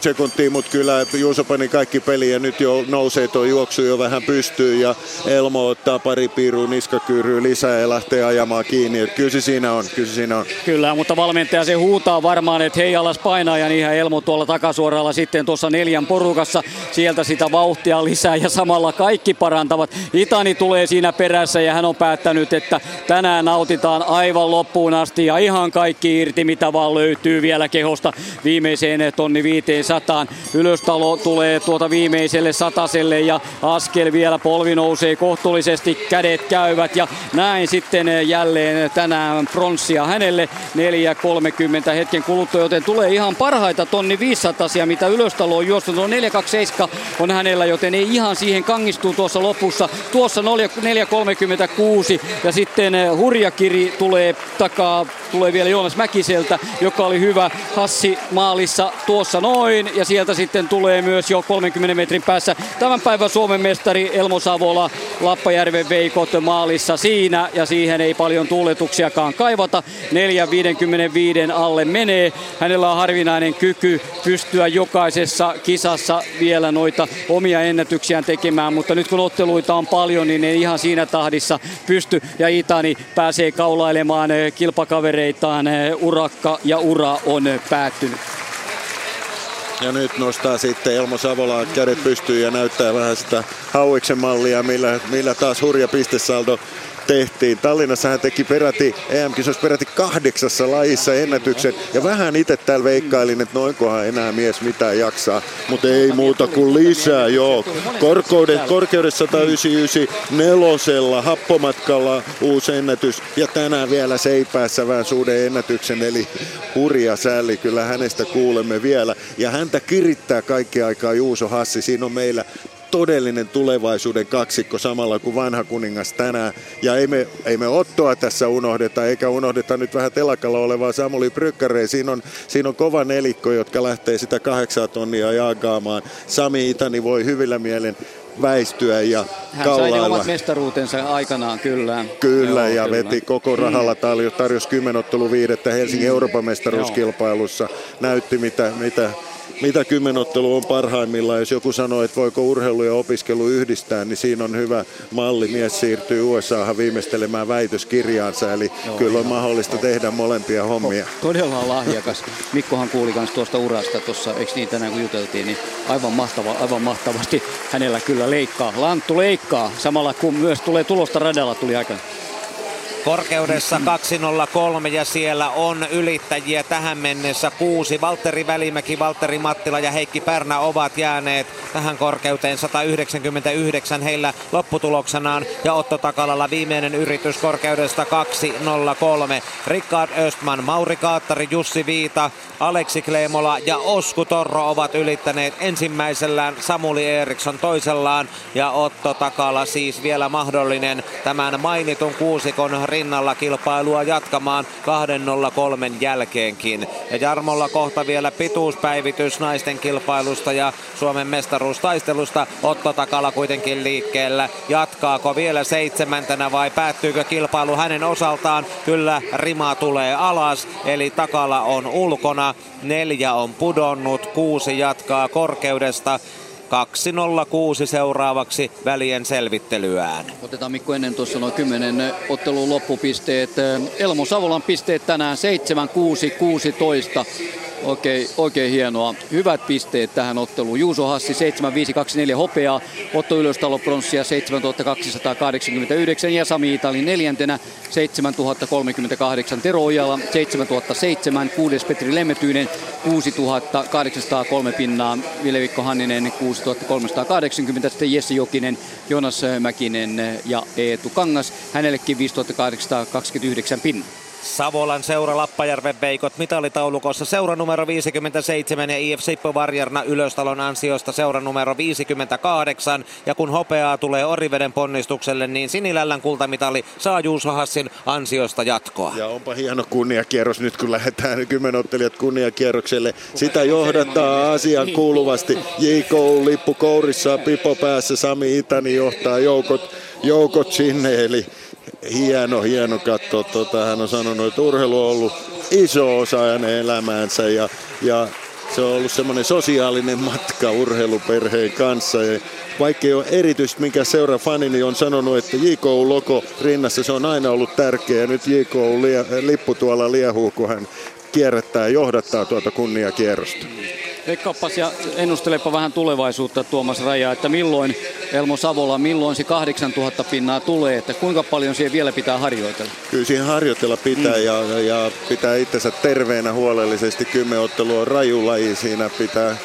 Speaker 4: sekuntia, mutta kyllä Juuso pani kaikki peli ja nyt jo nousee tuo juoksu jo vähän pystyy ja Elmo ottaa pari piirua niskakyyryä lisää ja lähtee ajamaan kiinni. Et kyllä se siinä on, kyllä se siinä on.
Speaker 2: Kyllä, mutta valmentaja se huutaa varmaan, että hei alas painaa ja niinhän Elmo tuolla takasuoralla sitten tuossa neljän porukassa sieltä sitä vauhtia lisää ja samalla kaikki parantavat. Itani tulee siinä perässä ja hän on päättänyt, että tänään nautitaan aivan loppuun asti ja ihan kaikki irti, mitä vaan löytyy vielä kehosta viimeiseen tonni 500. Ylöstalo tulee tuota viimeiselle sataselle ja askel vielä polvi nousee kohtuullisesti, kädet käyvät ja näin sitten jälleen tänään pronssia hänelle 4.30 hetken kuluttua, joten tulee ihan parhaita tonni 500 mitä Ylöstalo on juossut. No 4.27 on hänellä, joten ei ihan siihen kangistuu tuossa lopussa. Tuossa 4.36 ja sitten Hurjakiri tulee takaa, tulee vielä Joonas Mäkiseltä, joka oli hyvä Hassi maalissa tuossa noin ja sieltä sitten tulee myös jo 30 metrin päässä tämän päivän Suomen mestari Elmo Savola Lappajärven veikot maalissa siinä ja siihen ei paljon tuuletuksiakaan kaivata. 4.55 alle menee. Hänellä on harvinainen kyky pystyä jokaisessa kisassa vielä noita omia ennätyksiään tekemään, mutta nyt kun otteluita on paljon, niin ei ihan siinä tahdissa pysty ja Itani pääsee kaulailemaan kilpakavereitaan. Urakka ja ura on päättynyt.
Speaker 4: Ja nyt nostaa sitten Elmo Savola kädet pystyyn ja näyttää vähän sitä Hauiksen mallia, millä, millä taas hurja pistesaldo tehtiin. Tallinnassa hän teki peräti, EM-kisoissa peräti kahdeksassa lajissa ennätyksen. Ja vähän itse täällä veikkailin, että noinkohan enää mies mitään jaksaa. Mutta ei muuta kuin lisää, joo. Korkeude, korkeudessa 199, nelosella, happomatkalla uusi ennätys. Ja tänään vielä seipäässä vähän suuden ennätyksen, eli hurja sälli. Kyllä hänestä kuulemme vielä. Ja häntä kirittää kaikki aikaa Juuso Hassi. Siinä on meillä todellinen tulevaisuuden kaksikko samalla kuin vanha kuningas tänään. Ja ei me, ei me Ottoa tässä unohdeta, eikä unohdeta nyt vähän telakalla olevaa Samuli Brykkäreen. Siinä on, siinä on kova nelikko, jotka lähtee sitä kahdeksaa tonnia jakaamaan. Sami Itani voi hyvillä mielen väistyä ja
Speaker 2: Hän
Speaker 4: kaulailla.
Speaker 2: sai omat mestaruutensa aikanaan, kyllä.
Speaker 4: Kyllä,
Speaker 2: Joo,
Speaker 4: ja
Speaker 2: kyllä.
Speaker 4: veti koko rahalla tarjosi, tarjosi kymmenottelu viidettä Helsingin
Speaker 2: Mm.
Speaker 4: Euroopan mestaruuskilpailussa. Näytti mitä, mitä, mitä kymmenottelu on parhaimmillaan. Jos joku sanoo, että voiko urheilu ja opiskelu yhdistää, niin siinä on hyvä malli. Mies siirtyy USAhan viimeistelemään väitöskirjaansa, eli
Speaker 2: Joo,
Speaker 4: kyllä on
Speaker 2: ihan.
Speaker 4: mahdollista tehdä molempia hommia.
Speaker 2: Todella lahjakas. Mikkohan kuuli myös tuosta urasta tuossa, eikö niin tänään kun juteltiin, niin aivan, mahtava, aivan mahtavasti hänellä kyllä leikkaa. Lanttu leikkaa, samalla kun myös tulee tulosta radalla tuli aikana.
Speaker 3: Korkeudessa 203 ja siellä on ylittäjiä tähän mennessä kuusi. Valtteri Välimäki, Valtteri Mattila ja Heikki Pärnä ovat jääneet tähän korkeuteen 199 heillä lopputuloksenaan. Ja Otto Takalalla viimeinen yritys korkeudesta 203. Rickard Östman, Mauri Kaattari, Jussi Viita, Aleksi Kleemola ja Osku Torro ovat ylittäneet ensimmäisellään. Samuli Eriksson toisellaan ja Otto Takala siis vielä mahdollinen tämän mainitun kuusikon rinnalla kilpailua jatkamaan 203 jälkeenkin. Ja Jarmolla kohta vielä pituuspäivitys naisten kilpailusta ja Suomen mestaruustaistelusta. Otto Takala kuitenkin liikkeellä. Jatkaako vielä seitsemäntenä vai päättyykö kilpailu hänen osaltaan? Kyllä rima tulee alas, eli Takala on ulkona. Neljä on pudonnut, kuusi jatkaa korkeudesta. 2.06 seuraavaksi välien selvittelyään.
Speaker 2: Otetaan Mikko ennen tuossa noin 10 ottelun loppupisteet. Elmo Savolan pisteet tänään 7, 6, 16. Oikein, oikein hienoa. Hyvät pisteet tähän otteluun. Juuso Hassi 7524 hopeaa, Otto Ylöstalo pronssia 7289 ja Sami Itali neljäntenä 7038 Tero Ojala 7007, kuudes Petri Lemmetyinen 6803 pinnaa, Ville-Vikko Hanninen 6380, sitten Jesse Jokinen, Jonas Mäkinen ja Eetu Kangas, hänellekin 5829 pinnaa.
Speaker 3: Savolan seura Lappajärven veikot mitalitaulukossa seura numero 57 ja IF Sippo Varjarna Ylöstalon ansiosta seura numero 58. Ja kun hopeaa tulee Oriveden ponnistukselle, niin Sinilällän kultamitali saa Juuso Hassin ansiosta jatkoa.
Speaker 4: Ja onpa hieno kunniakierros nyt, kun lähdetään kymmenottelijat kunniakierrokselle. Sitä johdattaa asian kuuluvasti. J.K. lippu kourissa, Pipo päässä, Sami Itani johtaa joukot, joukot sinne. Eli hieno, hieno katsoa. Tota, hän on sanonut, että urheilu on ollut iso osa hänen elämäänsä ja, ja se on ollut semmoinen sosiaalinen matka urheiluperheen kanssa. Ja vaikka ei ole erityisesti mikä seura fani, niin on sanonut, että JKU-logo rinnassa se on aina ollut tärkeä. Nyt JKU-lippu tuolla liehuu, kun hän kierrättää ja johdattaa tuota kunniakierrosta.
Speaker 2: Veikkaappas ja ennustelepa vähän tulevaisuutta Tuomas Raja, että milloin Elmo Savola, milloin se 8000 pinnaa tulee, että kuinka paljon siihen vielä pitää harjoitella?
Speaker 4: Kyllä siihen harjoitella pitää mm. ja, ja pitää itsensä terveenä huolellisesti. Kymmenottelua on raju laji, siinä pitää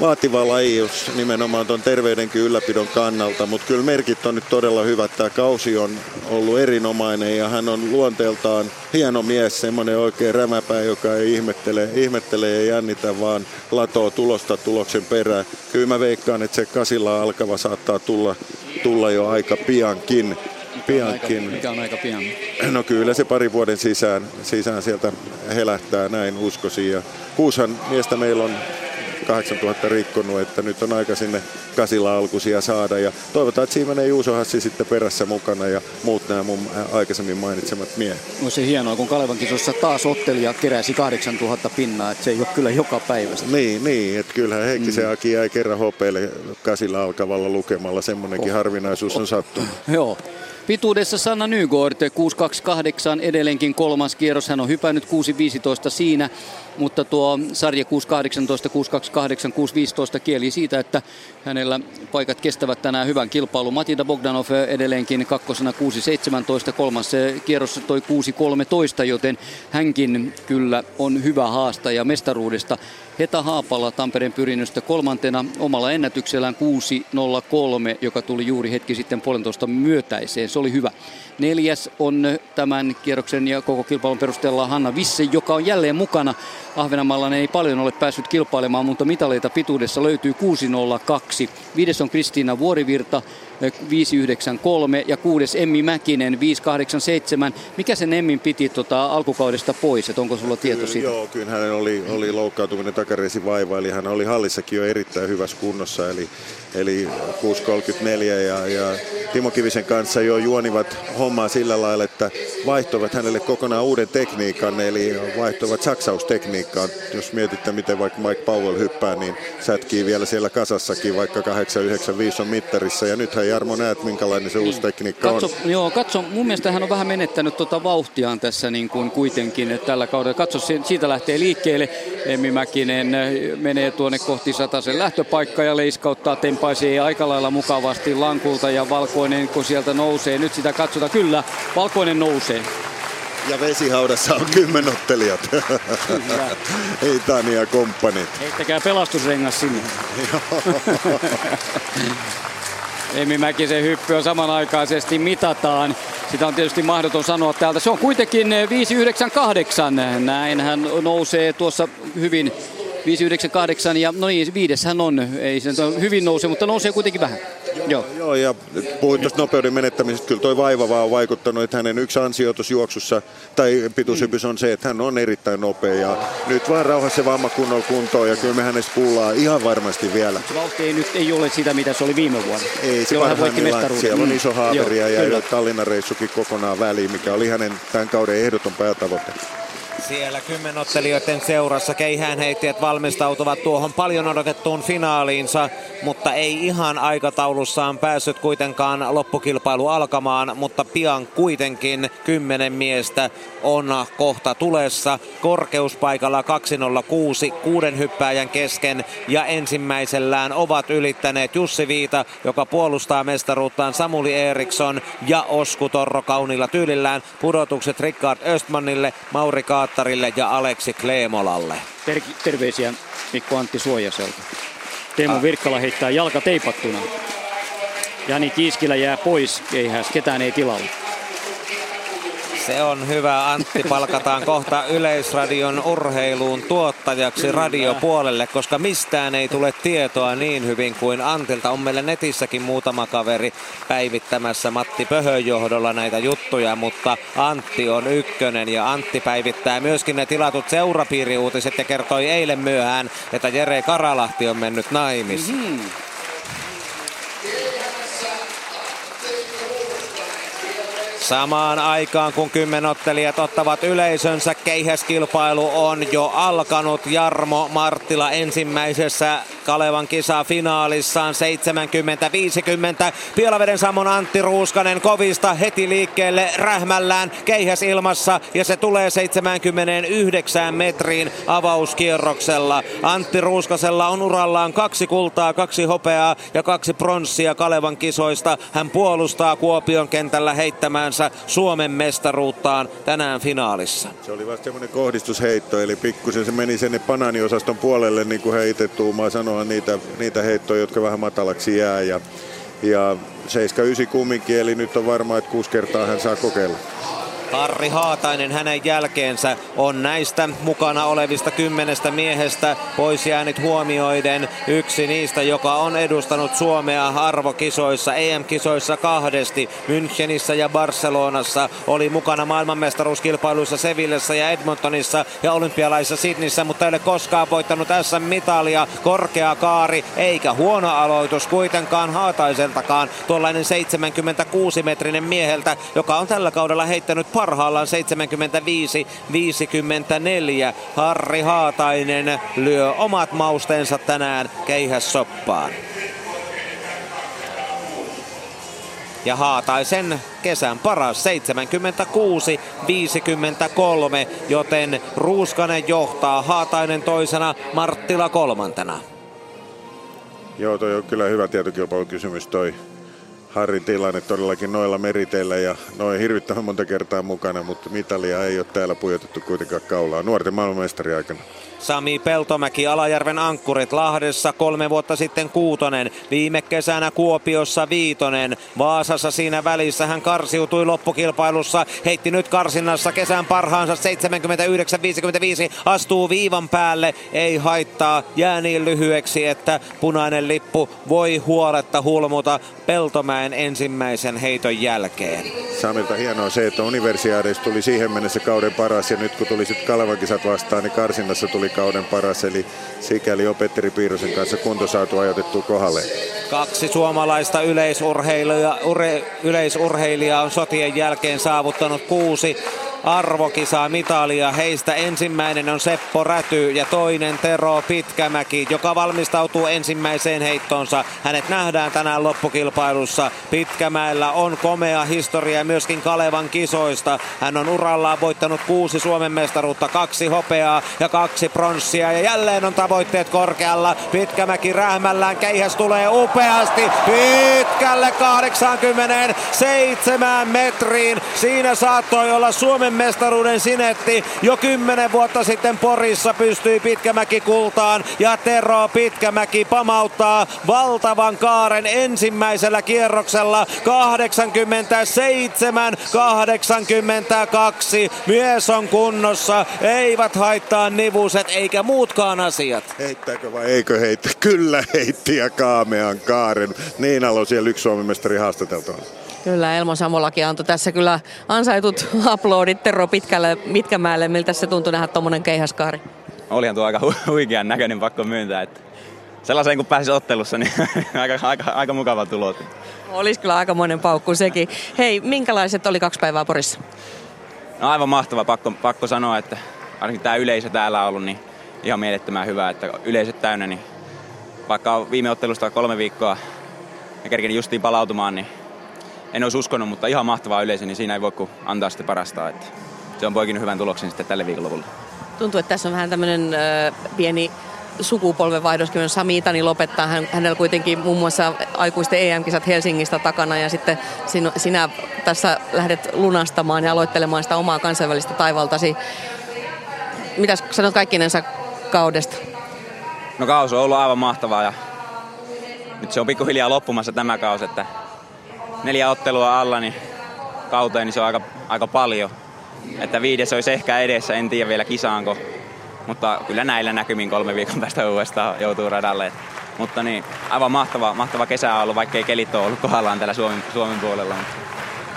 Speaker 4: vaativa laji, jos nimenomaan tuon terveydenkin ylläpidon kannalta, mutta kyllä merkit on nyt todella hyvät. Tämä kausi on ollut erinomainen ja hän on luonteeltaan hieno mies, semmoinen oikein rämäpää, joka ei ihmettele, ihmettele ja jännitä, vaan latoo tulosta tuloksen perään. Kyllä mä veikkaan, että se kasilla alkava saattaa tulla, tulla jo aika piankin.
Speaker 2: Piankin. Mikä on aika pian?
Speaker 4: No kyllä se pari vuoden sisään, sisään sieltä helähtää, näin uskoisin. Ja kuushan miestä meillä on 8000 rikkonut, että nyt on aika sinne kasilla alkuisia saada. Ja toivotaan, että siinä menee Juuso Hassi sitten perässä mukana ja muut nämä mun aikaisemmin mainitsemat miehet.
Speaker 2: No se hienoa, kun Kalevan kisossa taas ottelija keräsi 8000 pinnaa, että se ei ole kyllä joka päivä.
Speaker 4: Niin, niin että kyllähän Heikkisen mm. Aki jäi kerran hopeille kasilla alkavalla lukemalla, semmoinenkin oh. harvinaisuus on sattunut. [LAUGHS]
Speaker 2: Joo. Pituudessa Sanna Nygård 628 edelleenkin kolmas kierros. Hän on hypännyt 6.15 siinä, mutta tuo sarja 618, 628, 615 kieli siitä, että hänellä paikat kestävät tänään hyvän kilpailun. Matilda Bogdanov edelleenkin kakkosena 6.17, kolmas kierros toi 6.13, joten hänkin kyllä on hyvä haastaja mestaruudesta. Heta Haapala Tampereen pyrinnöstä kolmantena omalla ennätyksellään 6.03, joka tuli juuri hetki sitten puolentoista myötäiseen. Se oli hyvä. Neljäs on tämän kierroksen ja koko kilpailun perusteella Hanna Visse, joka on jälleen mukana. Ahvenanmaalla ei paljon ole päässyt kilpailemaan, mutta mitaleita pituudessa löytyy 6.02. Viides on Kristiina Vuorivirta 593 ja kuudes Emmi Mäkinen 587. Mikä sen Emmin piti tota, alkukaudesta pois, että onko sulla tieto siitä?
Speaker 4: Joo, kyllä hän oli, oli loukkaantuminen takareisi vaiva, eli hän oli hallissakin jo erittäin hyvässä kunnossa, eli, eli 6.34 ja, ja Timo Kivisen kanssa jo juonivat hommaa sillä lailla, että vaihtoivat hänelle kokonaan uuden tekniikan, eli vaihtoivat saksaustekniikkaan. Jos mietitte, miten vaikka Mike Powell hyppää, niin sätkii vielä siellä kasassakin, vaikka 895 on mittarissa, ja nythän Jarmo näet, minkälainen se uusi tekniikka
Speaker 2: katso, on. Joo, katso, mun mielestä hän on vähän menettänyt tuota vauhtiaan tässä niin kuin kuitenkin tällä kaudella. Katso, siitä lähtee liikkeelle. Emmi Mäkinen äh, menee tuonne kohti sen lähtöpaikka ja leiskauttaa, tempaisee aika lailla mukavasti lankulta ja valkoinen kun sieltä nousee. Nyt sitä katsotaan, kyllä, valkoinen nousee.
Speaker 4: Ja vesihaudassa on kymmenottelijat. Ei Tania komppani.
Speaker 2: Heittäkää pelastusrengas sinne. Emi Mäkisen hyppy on samanaikaisesti mitataan. Sitä on tietysti mahdoton sanoa täältä. Se on kuitenkin 598. Näin hän nousee tuossa hyvin 598 ja no niin, viides hän on. Ei se hyvin nouse, mutta nousee kuitenkin vähän.
Speaker 4: Joo, joo ja puhuin tuosta nopeuden menettämisestä. Kyllä toi vaiva vaan on vaikuttanut, että hänen yksi ansio juoksussa tai pituushypys on se, että hän on erittäin nopea. Ja nyt vaan rauhassa vamma kunnolla kuntoon ja kyllä me hänestä kuullaan ihan varmasti vielä.
Speaker 2: Se vauhti ei nyt ei ole sitä, mitä se oli viime vuonna.
Speaker 4: Ei, se parhaimmillaan. Siellä on iso haaveria mm, ja Tallinnan reissukin kokonaan väliin, mikä oli hänen tämän kauden ehdoton päätavoite.
Speaker 3: Siellä kymmenottelijoiden seurassa keihäänheittäjät valmistautuvat tuohon paljon odotettuun finaaliinsa, mutta ei ihan aikataulussaan päässyt kuitenkaan loppukilpailu alkamaan, mutta pian kuitenkin kymmenen miestä on kohta tulessa. Korkeuspaikalla 206 kuuden hyppääjän kesken ja ensimmäisellään ovat ylittäneet Jussi Viita, joka puolustaa mestaruuttaan Samuli Eriksson ja Osku Torro kaunilla tyylillään. Pudotukset Rickard Östmanille, Mauri Kaattarille ja Aleksi Kleemolalle.
Speaker 2: Ter- terveisiä Mikko Antti Suojaselta. Teemu Virkkala heittää jalka teipattuna. Jani Kiiskilä jää pois, ei ketään ei tilalla.
Speaker 3: Se on hyvä. Antti palkataan kohta Yleisradion urheiluun tuottajaksi radiopuolelle, koska mistään ei tule tietoa niin hyvin kuin Antilta. On meillä netissäkin muutama kaveri päivittämässä Matti Pöhön johdolla näitä juttuja, mutta Antti on ykkönen ja Antti päivittää myöskin ne tilatut seurapiiriuutiset ja kertoi eilen myöhään, että Jere Karalahti on mennyt naimisiin. Mm-hmm. Samaan aikaan kun kymmenottelijat ottavat yleisönsä, keihäskilpailu on jo alkanut. Jarmo Marttila ensimmäisessä Kalevan kisa finaalissaan 70-50. Pielaveden Samon Antti Ruuskanen kovista heti liikkeelle rähmällään keihäs ilmassa ja se tulee 79 metriin avauskierroksella. Antti Ruuskasella on urallaan kaksi kultaa, kaksi hopeaa ja kaksi pronssia Kalevan kisoista. Hän puolustaa Kuopion kentällä heittämäänsä Suomen mestaruuttaan tänään finaalissa.
Speaker 4: Se oli vasta semmoinen kohdistusheitto, eli pikkusen se meni sinne bananiosaston puolelle, niin kuin heitettu. Mä sanoa niitä, niitä heittoja, jotka vähän matalaksi jää. Ja, ja 7-9 kumminkin, eli nyt on varma, että kuusi kertaa hän saa kokeilla.
Speaker 3: Harri Haatainen hänen jälkeensä on näistä mukana olevista kymmenestä miehestä pois jäänit huomioiden yksi niistä, joka on edustanut Suomea arvokisoissa, EM-kisoissa kahdesti. Münchenissä ja Barcelonassa oli mukana maailmanmestaruuskilpailuissa Sevillessä ja Edmontonissa ja olympialaisissa Sydneyssä, mutta ei ole koskaan voittanut SM-mitalia. Korkea kaari eikä huono aloitus kuitenkaan Haataiseltakaan. Tuollainen 76-metrinen mieheltä, joka on tällä kaudella heittänyt parhaillaan 75-54. Harri Haatainen lyö omat mausteensa tänään keihässoppaan. ja Haataisen kesän paras 76-53, joten Ruuskanen johtaa Haatainen toisena, Marttila kolmantena.
Speaker 4: Joo, toi on kyllä hyvä tietokilpailukysymys toi Harrin tilanne todellakin noilla meriteillä ja noin hirvittävän monta kertaa mukana, mutta mitalia ei ole täällä pujotettu kuitenkaan kaulaa nuorten maailmanmestari aikana.
Speaker 3: Sami Peltomäki, Alajärven ankkurit Lahdessa kolme vuotta sitten kuutonen, viime kesänä Kuopiossa viitonen, Vaasassa siinä välissä hän karsiutui loppukilpailussa, heitti nyt karsinnassa kesän parhaansa 79-55, astuu viivan päälle, ei haittaa, jää niin lyhyeksi, että punainen lippu voi huoletta hulmuta Peltomäen ensimmäisen heiton jälkeen.
Speaker 4: Samilta hienoa se, että Universiadeista tuli siihen mennessä kauden paras ja nyt kun tuli sitten Kalevan kisat vastaan, niin karsinnassa tuli kauden paras. Eli sikäli on Petteri Piirosen kanssa kunto saatu ajoitettua kohdalle.
Speaker 3: Kaksi suomalaista yleisurheilijaa, ure, yleisurheilijaa on sotien jälkeen saavuttanut kuusi arvokisaa mitalia. Heistä ensimmäinen on Seppo Räty ja toinen Tero Pitkämäki, joka valmistautuu ensimmäiseen heittoonsa. Hänet nähdään tänään loppukilpailussa. Pitkämäellä on komea historia myöskin Kalevan kisoista. Hän on urallaan voittanut kuusi Suomen mestaruutta, kaksi hopeaa ja kaksi pronssia. Ja jälleen on tavoitteet korkealla. Pitkämäki rähmällään, keihäs tulee upeasti pitkälle 87 metriin. Siinä saattoi olla Suomen mestaruuden sinetti. Jo kymmenen vuotta sitten Porissa pystyi Pitkämäki kultaan ja Tero Pitkämäki pamauttaa valtavan kaaren ensimmäisellä kierroksella 87-82. Mies on kunnossa, eivät haittaa nivuset eikä muutkaan asiat.
Speaker 4: Heittääkö vai eikö heitä? Kyllä heitti ja kaamean kaaren. Niin aloin siellä yksi Suomen mestari haastateltuna.
Speaker 1: Kyllä, Elmo Samolakin antoi tässä kyllä ansaitut aplodit Tero Pitkälle, Mitkämäelle. Miltä se tuntui nähdä tuommoinen keihäskaari?
Speaker 18: Olihan tuo aika hu- huikean näköinen, pakko myöntää. Että sellaiseen kun pääsi ottelussa, niin [LAUGHS] aika, aika, aika mukava tulos.
Speaker 1: Olisi kyllä aikamoinen paukku sekin. Hei, minkälaiset oli kaksi päivää Porissa?
Speaker 18: No aivan mahtava, pakko, pakko sanoa, että ainakin tämä yleisö täällä on ollut niin ihan mielettömän hyvä, että yleisöt täynnä, niin vaikka viime ottelusta kolme viikkoa ja kerkenin justiin palautumaan, niin en olisi uskonut, mutta ihan mahtavaa yleisö, niin siinä ei voi kuin antaa sitten parasta. Että se on poikinut hyvän tuloksen sitten tälle viikonlopulle.
Speaker 1: Tuntuu, että tässä on vähän tämmöinen äh, pieni sukupolvenvaihdoskin. Sami Itani lopettaa. Hän, hänellä kuitenkin muun muassa aikuisten EM-kisat Helsingistä takana ja sitten sinu, sinä tässä lähdet lunastamaan ja aloittelemaan sitä omaa kansainvälistä taivaltasi. Mitäs sanot kaikkinensa kaudesta?
Speaker 18: No kaus on ollut aivan mahtavaa ja nyt se on pikkuhiljaa loppumassa tämä kausi, että neljä ottelua alla niin kauteen niin se on aika, aika paljon. Että viides olisi ehkä edessä, en tiedä vielä kisaanko. Mutta kyllä näillä näkymin kolme viikon päästä uudestaan joutuu radalle. Mutta niin, aivan mahtava, mahtava kesä on ollut, vaikkei kelit ole ollut kohdallaan täällä Suomen, Suomen puolella.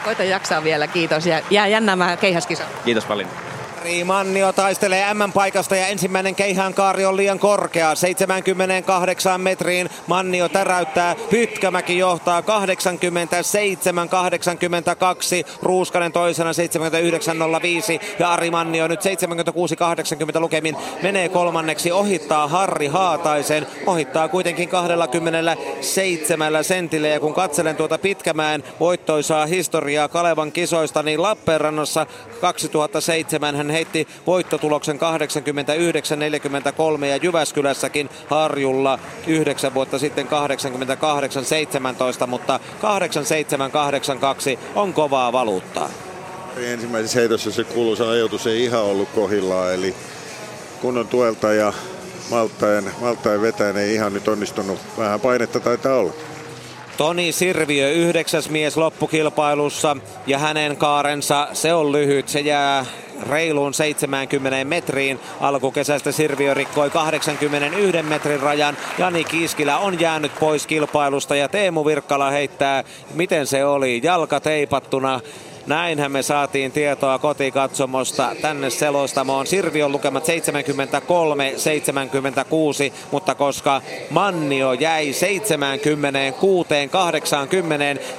Speaker 1: Koita jaksaa vielä, kiitos. Ja jää jännäämään keihäskisa.
Speaker 18: Kiitos paljon.
Speaker 3: Ari Mannio taistelee M-paikasta ja ensimmäinen keihään kaari on liian korkea. 78 metriin Mannio täräyttää. Pytkämäki johtaa 87-82. Ruuskanen toisena 79.05 ja Ari Mannio nyt 76-80 lukemin menee kolmanneksi. Ohittaa Harri Haataisen. Ohittaa kuitenkin 27 sentillä ja kun katselen tuota Pitkämäen voittoisaa historiaa Kalevan kisoista, niin Lappeenrannassa 2007 hän heitti voittotuloksen 89-43 ja Jyväskylässäkin Harjulla 9 vuotta sitten 88-17, mutta 87-82 on kovaa valuuttaa.
Speaker 4: Ensimmäisessä heitossa se kuuluisa ajoitus ei ihan ollut kohillaan, eli kunnon tuelta ja malttaen, malttaen vetäen ei ihan nyt onnistunut. Vähän painetta taitaa olla.
Speaker 3: Toni Sirviö, yhdeksäs mies loppukilpailussa ja hänen kaarensa, se on lyhyt, se jää reiluun 70 metriin. Alkukesästä Sirviö rikkoi 81 metrin rajan. Jani Kiiskilä on jäänyt pois kilpailusta ja Teemu Virkkala heittää, miten se oli, jalka teipattuna Näinhän me saatiin tietoa kotikatsomosta tänne selostamoon. Sirvion lukemat 73-76, mutta koska Mannio jäi 76-80,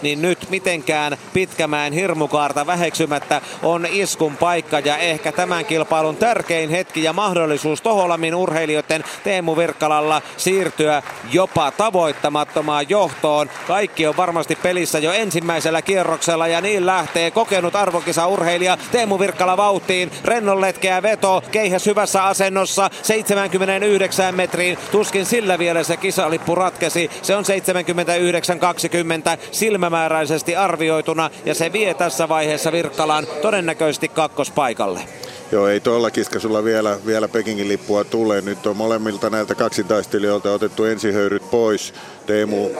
Speaker 3: niin nyt mitenkään Pitkämäen hirmukaarta väheksymättä on iskun paikka ja ehkä tämän kilpailun tärkein hetki ja mahdollisuus Toholamin urheilijoiden Teemu Virkkalalla siirtyä jopa tavoittamattomaan johtoon. Kaikki on varmasti pelissä jo ensimmäisellä kierroksella ja niin lähtee kokenut arvokisaurheilija Teemu Virkkala vauhtiin. Rennon letkeä veto, keihäs hyvässä asennossa 79 metriin. Tuskin sillä vielä se kisalippu ratkesi. Se on 79-20 silmämääräisesti arvioituna ja se vie tässä vaiheessa Virkkalan todennäköisesti kakkospaikalle.
Speaker 4: Joo, ei tuolla kiskasulla vielä, vielä Pekingin lippua tule. Nyt on molemmilta näiltä kaksintaistelijoilta otettu ensihöyryt pois. Teemu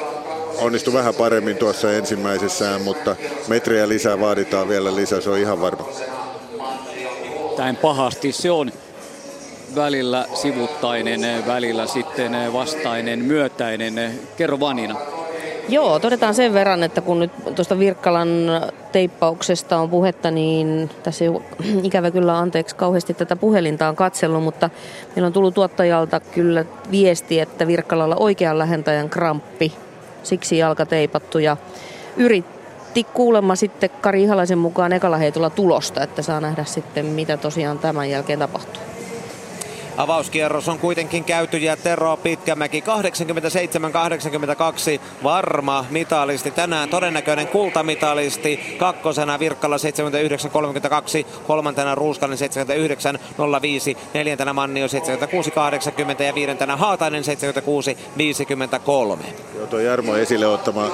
Speaker 4: onnistui vähän paremmin tuossa ensimmäisessään, mutta metriä lisää vaaditaan vielä lisää, se on ihan varma.
Speaker 2: Näin pahasti se on välillä sivuttainen, välillä sitten vastainen, myötäinen. Kerro Vanina.
Speaker 1: Joo, todetaan sen verran, että kun nyt tuosta Virkkalan teippauksesta on puhetta, niin tässä ei [CLEARS THROAT] ikävä kyllä anteeksi kauheasti tätä puhelinta on katsellut, mutta meillä on tullut tuottajalta kyllä viesti, että Virkkalalla oikean lähentäjän kramppi, siksi jalka teipattu ja yritti kuulemma sitten Kari Ihalaisen mukaan ekalla heitolla tulosta, että saa nähdä sitten mitä tosiaan tämän jälkeen tapahtuu.
Speaker 3: Avauskierros on kuitenkin käyty ja Tero Pitkämäki 87-82 varma mitalisti. Tänään todennäköinen kultamitalisti. Kakkosena Virkkala 79-32, kolmantena Ruuskanen 79-05, neljäntenä Mannio 76-80 ja viidentenä Haatainen 76-53.
Speaker 4: Joo, tuo Jarmo esille ottama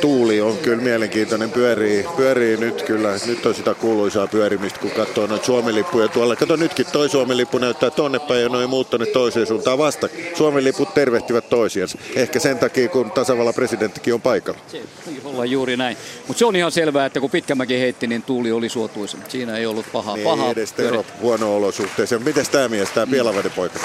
Speaker 4: tuuli on kyllä mielenkiintoinen, pyörii, pyörii nyt kyllä. Nyt on sitä kuuluisaa pyörimistä, kun katsoo noita Suomi-lippuja tuolla. Kato nytkin, toi Suomi-lippu näyttää tonne päin ja noin muut tonne toiseen suuntaan vasta. Suomi-liput tervehtivät toisiansa. Ehkä sen takia, kun tasavallan presidenttikin on paikalla.
Speaker 2: Se olla juuri näin. Mutta se on ihan selvää, että kun Pitkämäki heitti, niin tuuli oli suotuisa. Siinä ei ollut paha.
Speaker 4: Niin,
Speaker 2: paha
Speaker 4: edes huono olosuhteeseen. Miten tämä mies, tämä Pielaveden poika?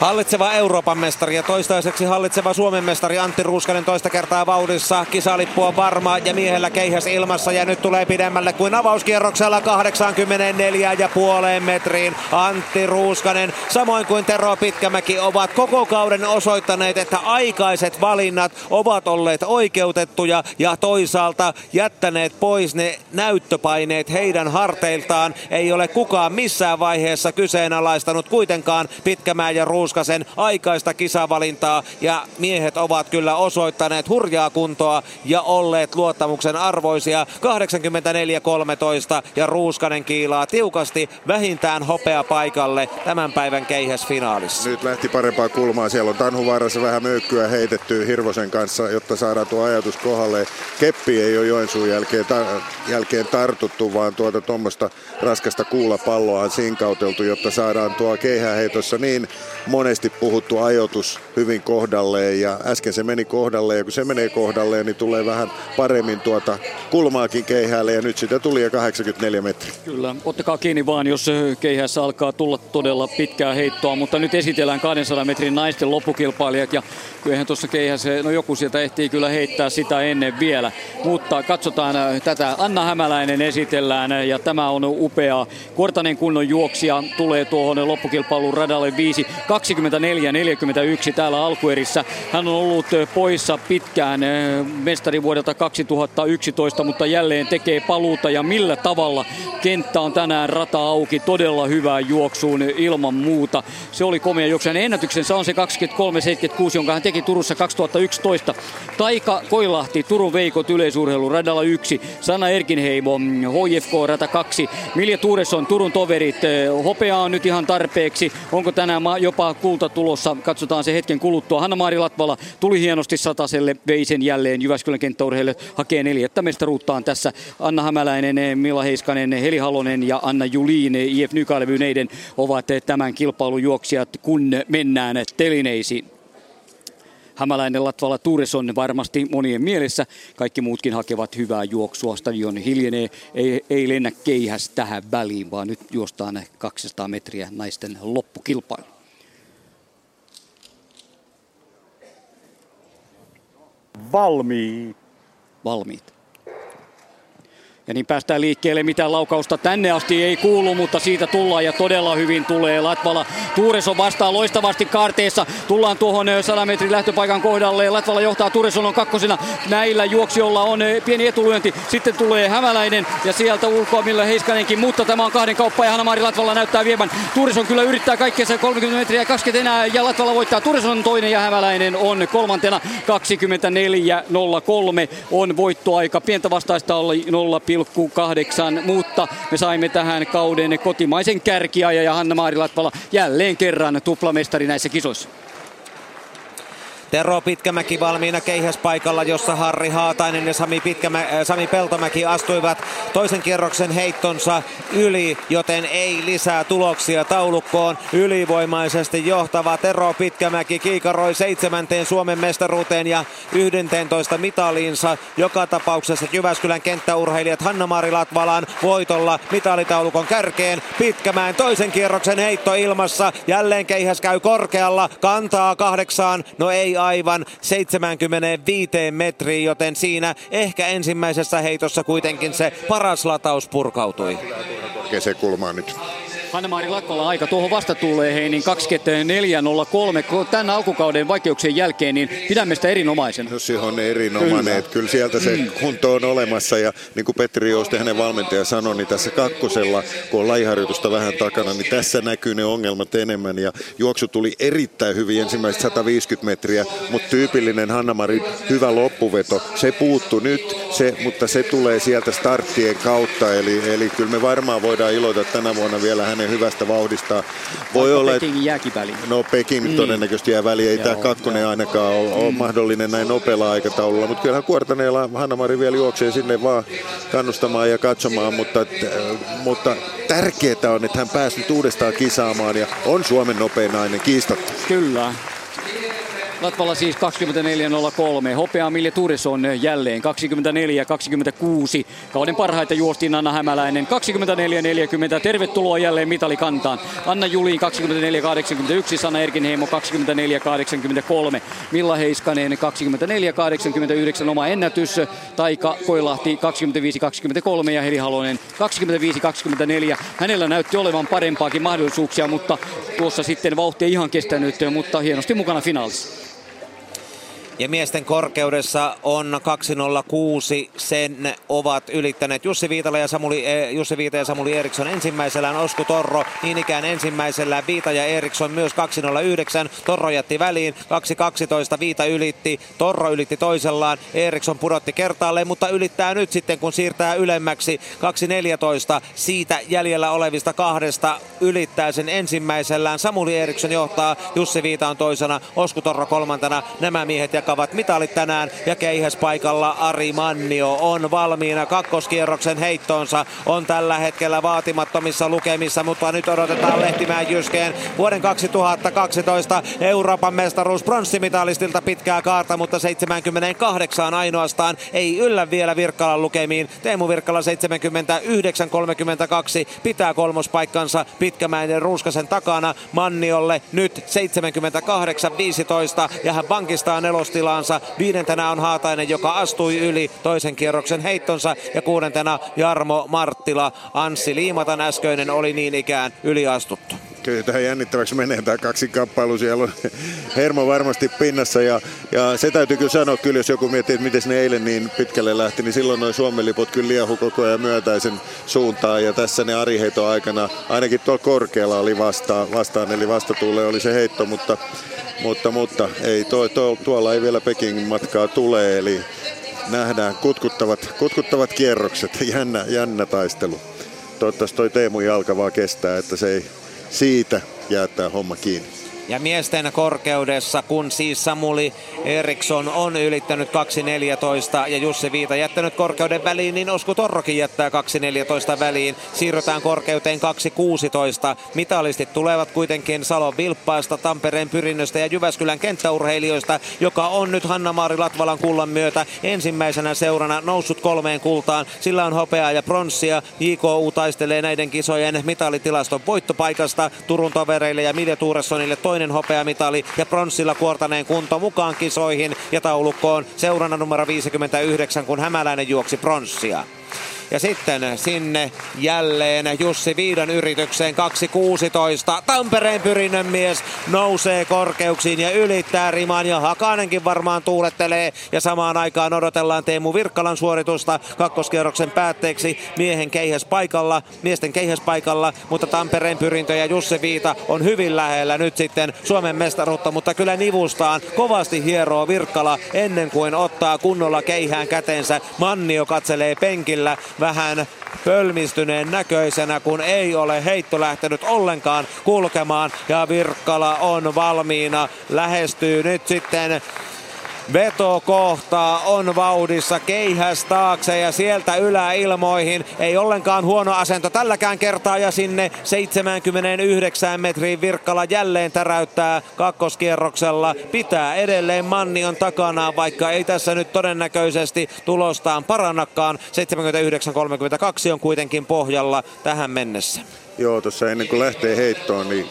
Speaker 3: Hallitseva Euroopan mestari ja toistaiseksi hallitseva Suomen mestari Antti Ruuskanen toista kertaa vauhdissa. Kisalippu on varma ja miehellä keihäs ilmassa ja nyt tulee pidemmälle kuin avauskierroksella 84 ja puoleen metriin. Antti Ruuskanen samoin kuin Tero Pitkämäki ovat koko kauden osoittaneet, että aikaiset valinnat ovat olleet oikeutettuja ja toisaalta jättäneet pois ne näyttöpaineet heidän harteiltaan. Ei ole kukaan missään vaiheessa kyseenalaistanut kuitenkaan Pitkämään ja Ruuskanen Ruuskasen aikaista kisavalintaa ja miehet ovat kyllä osoittaneet hurjaa kuntoa ja olleet luottamuksen arvoisia. 84-13 ja Ruuskanen kiilaa tiukasti vähintään hopea paikalle tämän päivän keihäsfinaalissa.
Speaker 4: Nyt lähti parempaa kulmaa. Siellä on Tanhuvaarassa vähän möykkyä heitetty Hirvosen kanssa, jotta saadaan tuo ajatus kohdalle. Keppi ei ole Joensuun jälkeen, ta- jälkeen tartuttu, vaan tuota tuommoista raskasta kuulapalloa on sinkauteltu, jotta saadaan tuo keihäheitossa niin monesti puhuttu ajoitus hyvin kohdalleen ja äsken se meni kohdalleen ja kun se menee kohdalleen, niin tulee vähän paremmin tuota kulmaakin keihäälle ja nyt sitä tuli jo 84 metriä.
Speaker 2: Kyllä, ottakaa kiinni vaan, jos keihässä alkaa tulla todella pitkää heittoa, mutta nyt esitellään 200 metrin naisten loppukilpailijat ja kyllähän tuossa keihässä, no joku sieltä ehtii kyllä heittää sitä ennen vielä, mutta katsotaan tätä. Anna Hämäläinen esitellään ja tämä on upea. Kortanen kunnon juoksija tulee tuohon loppukilpailun radalle 5, 24-41 täällä alkuerissä. Hän on ollut poissa pitkään mestari vuodelta 2011, mutta jälleen tekee paluuta ja millä tavalla kenttä on tänään rata auki. Todella hyvää juoksuun ilman muuta. Se oli komea juoksu. Hänen ennätyksensä on se 23-76, jonka hän teki Turussa 2011. Taika Koilahti, Turun Veikot yleisurheilu radalla 1. Sana Erkinheimo, HFK rata 2. Milja Tuuresson, Turun toverit. Hopea on nyt ihan tarpeeksi. Onko tänään jopa kulta tulossa? Katsotaan se hetken kuluttua. Hanna-Maari Latvala tuli hienosti sataselle, vei sen jälleen Jyväskylän kenttäurheille hakee neljättä mestaruuttaan tässä. Anna Hämäläinen, Milla Heiskanen, Heli Halonen ja Anna Juliin, IF Nykarlevyneiden ovat tämän kilpailun juoksijat, kun mennään telineisiin. Hämäläinen Latvala Tuures on varmasti monien mielessä. Kaikki muutkin hakevat hyvää juoksua. Stadion hiljenee. Ei, ei lennä keihäs tähän väliin, vaan nyt juostaan 200 metriä naisten loppukilpailu. Valmiit. Valmiit. Ja niin päästään liikkeelle. Mitään laukausta tänne asti ei kuulu, mutta siitä tullaan ja todella hyvin tulee Latvala. Tuureson vastaa loistavasti kaarteessa. Tullaan tuohon 100 metrin lähtöpaikan kohdalle. Latvala johtaa, Tuureson on kakkosena. Näillä juoksijoilla on pieni etulyönti. Sitten tulee Hämäläinen ja sieltä ulkoa millä Heiskanenkin, mutta tämä on kahden kauppa ja Hanna-Mari Latvala näyttää viemän. Tuureson kyllä yrittää kaikkea 30 metriä ja 20 enää ja Latvala voittaa. Tuureson on toinen ja Hämäläinen on kolmantena 24.03 on voittoaika. Pientä vastaista oli 0, 1,8, mutta me saimme tähän kauden kotimaisen kärkiajan ja Hanna-Maari Latvala jälleen kerran tuplamestari näissä kisoissa.
Speaker 3: Tero Pitkämäki valmiina keihäspaikalla, jossa Harri Haatainen ja Sami, Pitkämä, äh, Sami Peltomäki astuivat toisen kierroksen heittonsa yli, joten ei lisää tuloksia taulukkoon. Ylivoimaisesti johtava Tero Pitkämäki kiikaroi seitsemänteen Suomen mestaruuteen ja 11 mitaliinsa. Joka tapauksessa Jyväskylän kenttäurheilijat Hanna-Mari Latvalan voitolla mitalitaulukon kärkeen. Pitkämään toisen kierroksen heitto ilmassa. Jälleen keihäs käy korkealla, kantaa kahdeksaan. No ei aivan 75 metriin, joten siinä ehkä ensimmäisessä heitossa kuitenkin se paras lataus purkautui.
Speaker 4: Kesäkulmaa nyt.
Speaker 2: Hanna-Maari Latvala aika tuohon vastatuuleen niin 24.03 tämän alkukauden vaikeuksien jälkeen, niin pidämme sitä erinomaisena.
Speaker 4: No se on erinomainen, kyllä. että kyllä sieltä se mm. kunto on olemassa ja niin kuin Petri Jousti hänen valmentaja sanoi, niin tässä kakkosella, kun on lajiharjoitusta vähän takana, niin tässä näkyy ne ongelmat enemmän ja juoksu tuli erittäin hyvin ensimmäiset 150 metriä, mutta tyypillinen Hanna-Mari hyvä loppuveto, se puuttu nyt, se, mutta se tulee sieltä starttien kautta, eli, eli kyllä me varmaan voidaan iloita tänä vuonna vielä hänen hänen hyvästä vauhdistaan.
Speaker 2: Voi olla, Pekingin jääkin väliin.
Speaker 4: No Peking mm. todennäköisesti jää väliin. Ei Joo, tämä kakkonen joo. ainakaan ole, ole mm. mahdollinen näin nopealla aikataululla. Mutta kyllähän Kuortaneella Hanna-Mari vielä juoksee sinne vaan kannustamaan ja katsomaan. Mutta, mutta tärkeää on, että hän päässyt uudestaan kisaamaan ja on Suomen nopein nainen kiistatta.
Speaker 2: Kyllä. Latvala siis 24.03. Hopea Milja Turesson jälleen 24.26. Kauden parhaita juostiin Anna Hämäläinen 24.40. Tervetuloa jälleen mitalikantaan. Anna Juliin 24.81. Sanna Erkinheimo 24.83. Milla Heiskanen 24.89 oma ennätys. Taika Koilahti 25.23 ja Heli Halonen 25.24. Hänellä näytti olevan parempaakin mahdollisuuksia, mutta tuossa sitten vauhti ei ihan kestänyt, mutta hienosti mukana finaalissa.
Speaker 3: Ja miesten korkeudessa on 206. Sen ovat ylittäneet Jussi Viitala ja Samuli, eh, Jussi Viita ja Samuli Eriksson ensimmäisellään. Osku Torro niin ikään ensimmäisellä. Viita ja Eriksson myös 209. Torro jätti väliin. 212 Viita ylitti. Torro ylitti toisellaan. Eriksson pudotti kertaalleen, mutta ylittää nyt sitten kun siirtää ylemmäksi. 214 siitä jäljellä olevista kahdesta ylittää sen ensimmäisellään. Samuli Eriksson johtaa. Jussi Viita on toisena. Osku Torro kolmantena. Nämä miehet ja jakavat mitalit tänään. Ja keihäspaikalla Ari Mannio on valmiina kakkoskierroksen heittoonsa. On tällä hetkellä vaatimattomissa lukemissa, mutta nyt odotetaan Lehtimäen Jyskeen vuoden 2012 Euroopan mestaruus pronssimitalistilta pitkää kaarta, mutta 78 ainoastaan ei yllä vielä Virkkalan lukemiin. Teemu Virkkala 79-32 pitää kolmospaikkansa Pitkämäinen Ruuskasen takana Manniolle nyt 78-15 ja hän pankistaa nelostilaansa. Viidentenä on Haatainen, joka astui yli toisen kierroksen heittonsa ja kuudentena Jarmo Marttila. Anssi Liimatan äskeinen oli niin ikään yliastuttu
Speaker 4: kyllä tähän jännittäväksi menee tämä kaksinkamppailu. Siellä on hermo varmasti pinnassa ja, ja se täytyy kyllä sanoa kyllä, jos joku miettii, että miten ne eilen niin pitkälle lähti, niin silloin noin Suomen liput kyllä liehu koko ajan myötäisen suuntaan ja tässä ne Ari heito aikana, ainakin tuolla korkealla oli vastaan, vastaan eli vastatuulle oli se heitto, mutta, mutta, mutta ei tuo, tuo, tuolla ei vielä Pekingin matkaa tule, eli nähdään kutkuttavat, kutkuttavat kierrokset, jännä, jännä taistelu. Toivottavasti toi Teemu jalka vaan kestää, että se ei siitä jää tämä homma kiinni.
Speaker 3: Ja miesten korkeudessa, kun siis Samuli Eriksson on ylittänyt 2.14 ja Jussi Viita jättänyt korkeuden väliin, niin Osku Torrokin jättää 2.14 väliin. Siirrytään korkeuteen 2.16. Mitalistit tulevat kuitenkin Salon Vilppaasta, Tampereen pyrinnöstä ja Jyväskylän kenttäurheilijoista, joka on nyt Hanna-Maari Latvalan kullan myötä ensimmäisenä seurana noussut kolmeen kultaan. Sillä on hopeaa ja pronssia. JKU taistelee näiden kisojen mitalitilaston voittopaikasta Turun tovereille ja Milja Tuuressonille toinen toinen hopeamitali ja pronssilla kuortaneen kunto mukaan kisoihin ja taulukkoon seurana numero 59, kun Hämäläinen juoksi pronssia. Ja sitten sinne jälleen Jussi Viidan yritykseen 2.16. Tampereen pyrinnön mies nousee korkeuksiin ja ylittää riman ja Hakanenkin varmaan tuulettelee. Ja samaan aikaan odotellaan Teemu Virkkalan suoritusta kakkoskierroksen päätteeksi miehen keihäs paikalla, miesten keihäs paikalla, mutta Tampereen pyrintö ja Jussi Viita on hyvin lähellä nyt sitten Suomen mestaruutta, mutta kyllä nivustaan kovasti hieroo Virkkala ennen kuin ottaa kunnolla keihään kätensä. Mannio katselee penkillä vähän pölmistyneen näköisenä, kun ei ole heitto lähtenyt ollenkaan kulkemaan. Ja Virkkala on valmiina, lähestyy nyt sitten vetokohtaa on vauhdissa keihäs taakse ja sieltä yläilmoihin. Ei ollenkaan huono asento tälläkään kertaa ja sinne 79 metriin Virkkala jälleen täräyttää kakkoskierroksella. Pitää edelleen Mannion takana, vaikka ei tässä nyt todennäköisesti tulostaan parannakaan. 79-32 on kuitenkin pohjalla tähän mennessä.
Speaker 4: Joo, tuossa ennen kuin lähtee heittoon, niin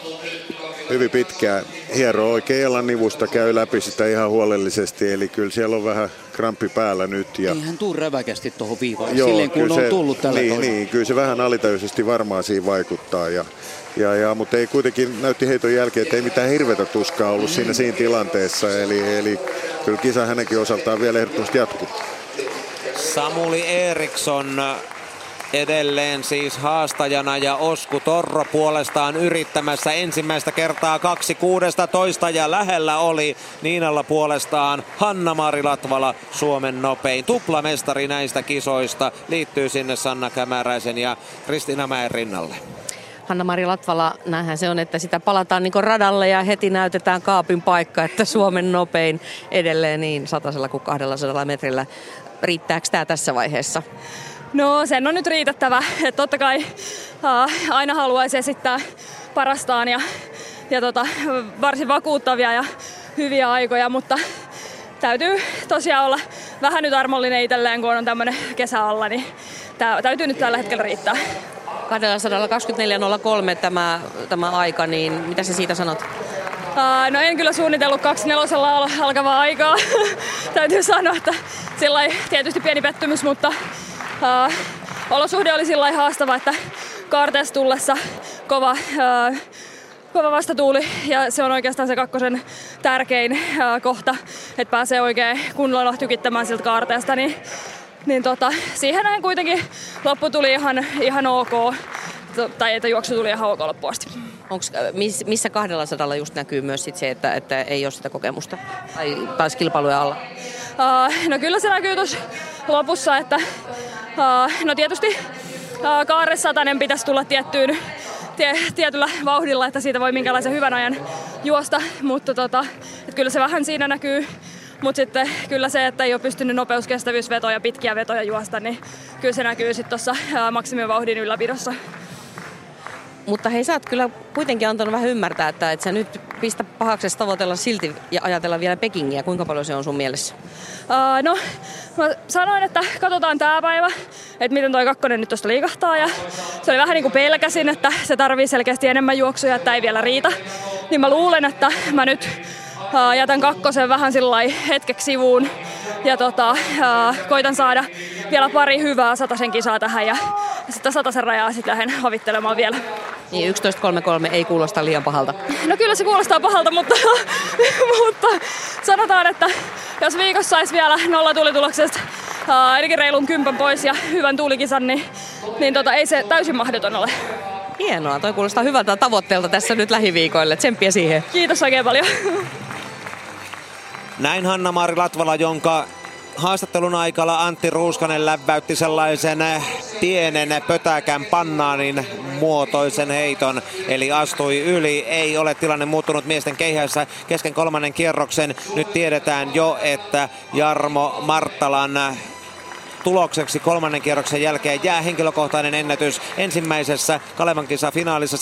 Speaker 4: hyvin pitkään hiero oikein jalan nivusta, käy läpi sitä ihan huolellisesti, eli kyllä siellä on vähän kramppi päällä nyt. Ja...
Speaker 2: Niin hän tuu räväkästi tuohon viivaan, Joo, silleen kun se, on tullut tällä
Speaker 4: niin, niin, kyllä se vähän alitajuisesti varmaan siinä vaikuttaa. Ja, ja, ja, mutta ei kuitenkin näytti heiton jälkeen, että ei mitään hirveätä tuskaa ollut siinä siinä tilanteessa. Eli, eli kyllä kisa hänenkin osaltaan vielä ehdottomasti jatkuu.
Speaker 3: Samuli Eriksson edelleen siis haastajana ja Osku Torro puolestaan yrittämässä ensimmäistä kertaa 2.16 ja lähellä oli Niinalla puolestaan Hanna-Mari Latvala Suomen nopein. Tuplamestari näistä kisoista liittyy sinne Sanna Kämäräisen ja Kristina Mäen rinnalle.
Speaker 1: Hanna-Mari Latvala, näinhän se on, että sitä palataan niin radalle ja heti näytetään kaapin paikka, että Suomen nopein edelleen niin satasella kuin 200 metrillä. Riittääkö tämä tässä vaiheessa?
Speaker 19: No sen on nyt riitettävä. Et totta kai uh, aina haluaisi esittää parastaan ja, ja tota, varsin vakuuttavia ja hyviä aikoja, mutta täytyy tosiaan olla vähän nyt armollinen itselleen, kun on tämmöinen kesä alla, niin tää, täytyy nyt tällä hetkellä riittää.
Speaker 1: 224.03 tämä, tämä aika, niin mitä sä siitä sanot?
Speaker 19: Uh, no en kyllä suunnitellut 24 alkavaa aikaa. [LAUGHS] Täytyy sanoa, että sillä tietysti pieni pettymys, mutta Uh, olosuhde oli sillä haastava, että kaarteessa tullessa kova, uh, kova vastatuuli. Ja se on oikeastaan se kakkosen tärkein uh, kohta, että pääsee oikein kunnolla tykittämään siltä kaarteesta, niin, niin tota, siihen näin kuitenkin loppu tuli ihan, ihan ok, tai että juoksu tuli ihan ok loppuun asti.
Speaker 1: Onks, miss, missä 200 just näkyy myös sit se, että, että ei ole sitä kokemusta tai taisi kilpailuja alla?
Speaker 19: Uh, no kyllä se näkyy tuossa lopussa, että uh, no tietysti uh, kaaressatanen pitäisi tulla tiettyyn tie, tietyllä vauhdilla, että siitä voi minkälaisen hyvän ajan juosta, mutta tota, et kyllä se vähän siinä näkyy Mutta sitten kyllä se, että ei ole pystynyt nopeuskestävyysvetoja, pitkiä vetoja juosta, niin kyllä se näkyy sitten tuossa maksimivauhdin ylläpidossa.
Speaker 1: Mutta hei, sä oot kyllä kuitenkin antanut vähän ymmärtää, että et sä nyt pistä pahaksi tavoitella silti ja ajatella vielä Pekingiä. Kuinka paljon se on sun mielessä?
Speaker 19: Uh, no, mä sanoin, että katsotaan tämä päivä, että miten toi kakkonen nyt tuosta liikahtaa. Ja se oli vähän niin kuin pelkäsin, että se tarvii selkeästi enemmän juoksuja, että ei vielä riitä. Niin mä luulen, että mä nyt uh, jätän kakkosen vähän sillä hetkeksi sivuun ja tota, uh, koitan saada vielä pari hyvää satasen kisaa tähän ja sitten satasen rajaa sitten lähden havittelemaan vielä.
Speaker 1: Niin 11.33 ei kuulosta liian pahalta.
Speaker 19: No kyllä se kuulostaa pahalta, mutta, [LAUGHS] mutta sanotaan, että jos viikossa saisi vielä nolla tuulituloksesta uh, ainakin reilun kympän pois ja hyvän tuulikisan, niin, niin tota, ei se täysin mahdoton ole.
Speaker 1: Hienoa, toi kuulostaa hyvältä tavoitteelta tässä nyt lähiviikoille. Tsemppiä siihen.
Speaker 19: Kiitos oikein paljon.
Speaker 3: Näin Hanna-Mari Latvala, jonka haastattelun aikana Antti Ruuskanen läväytti sellaisen pienen pötäkän pannaanin muotoisen heiton, eli astui yli. Ei ole tilanne muuttunut miesten keihässä kesken kolmannen kierroksen. Nyt tiedetään jo, että Jarmo Marttalan tulokseksi kolmannen kierroksen jälkeen jää henkilökohtainen ennätys ensimmäisessä Kalevan kisa finaalissa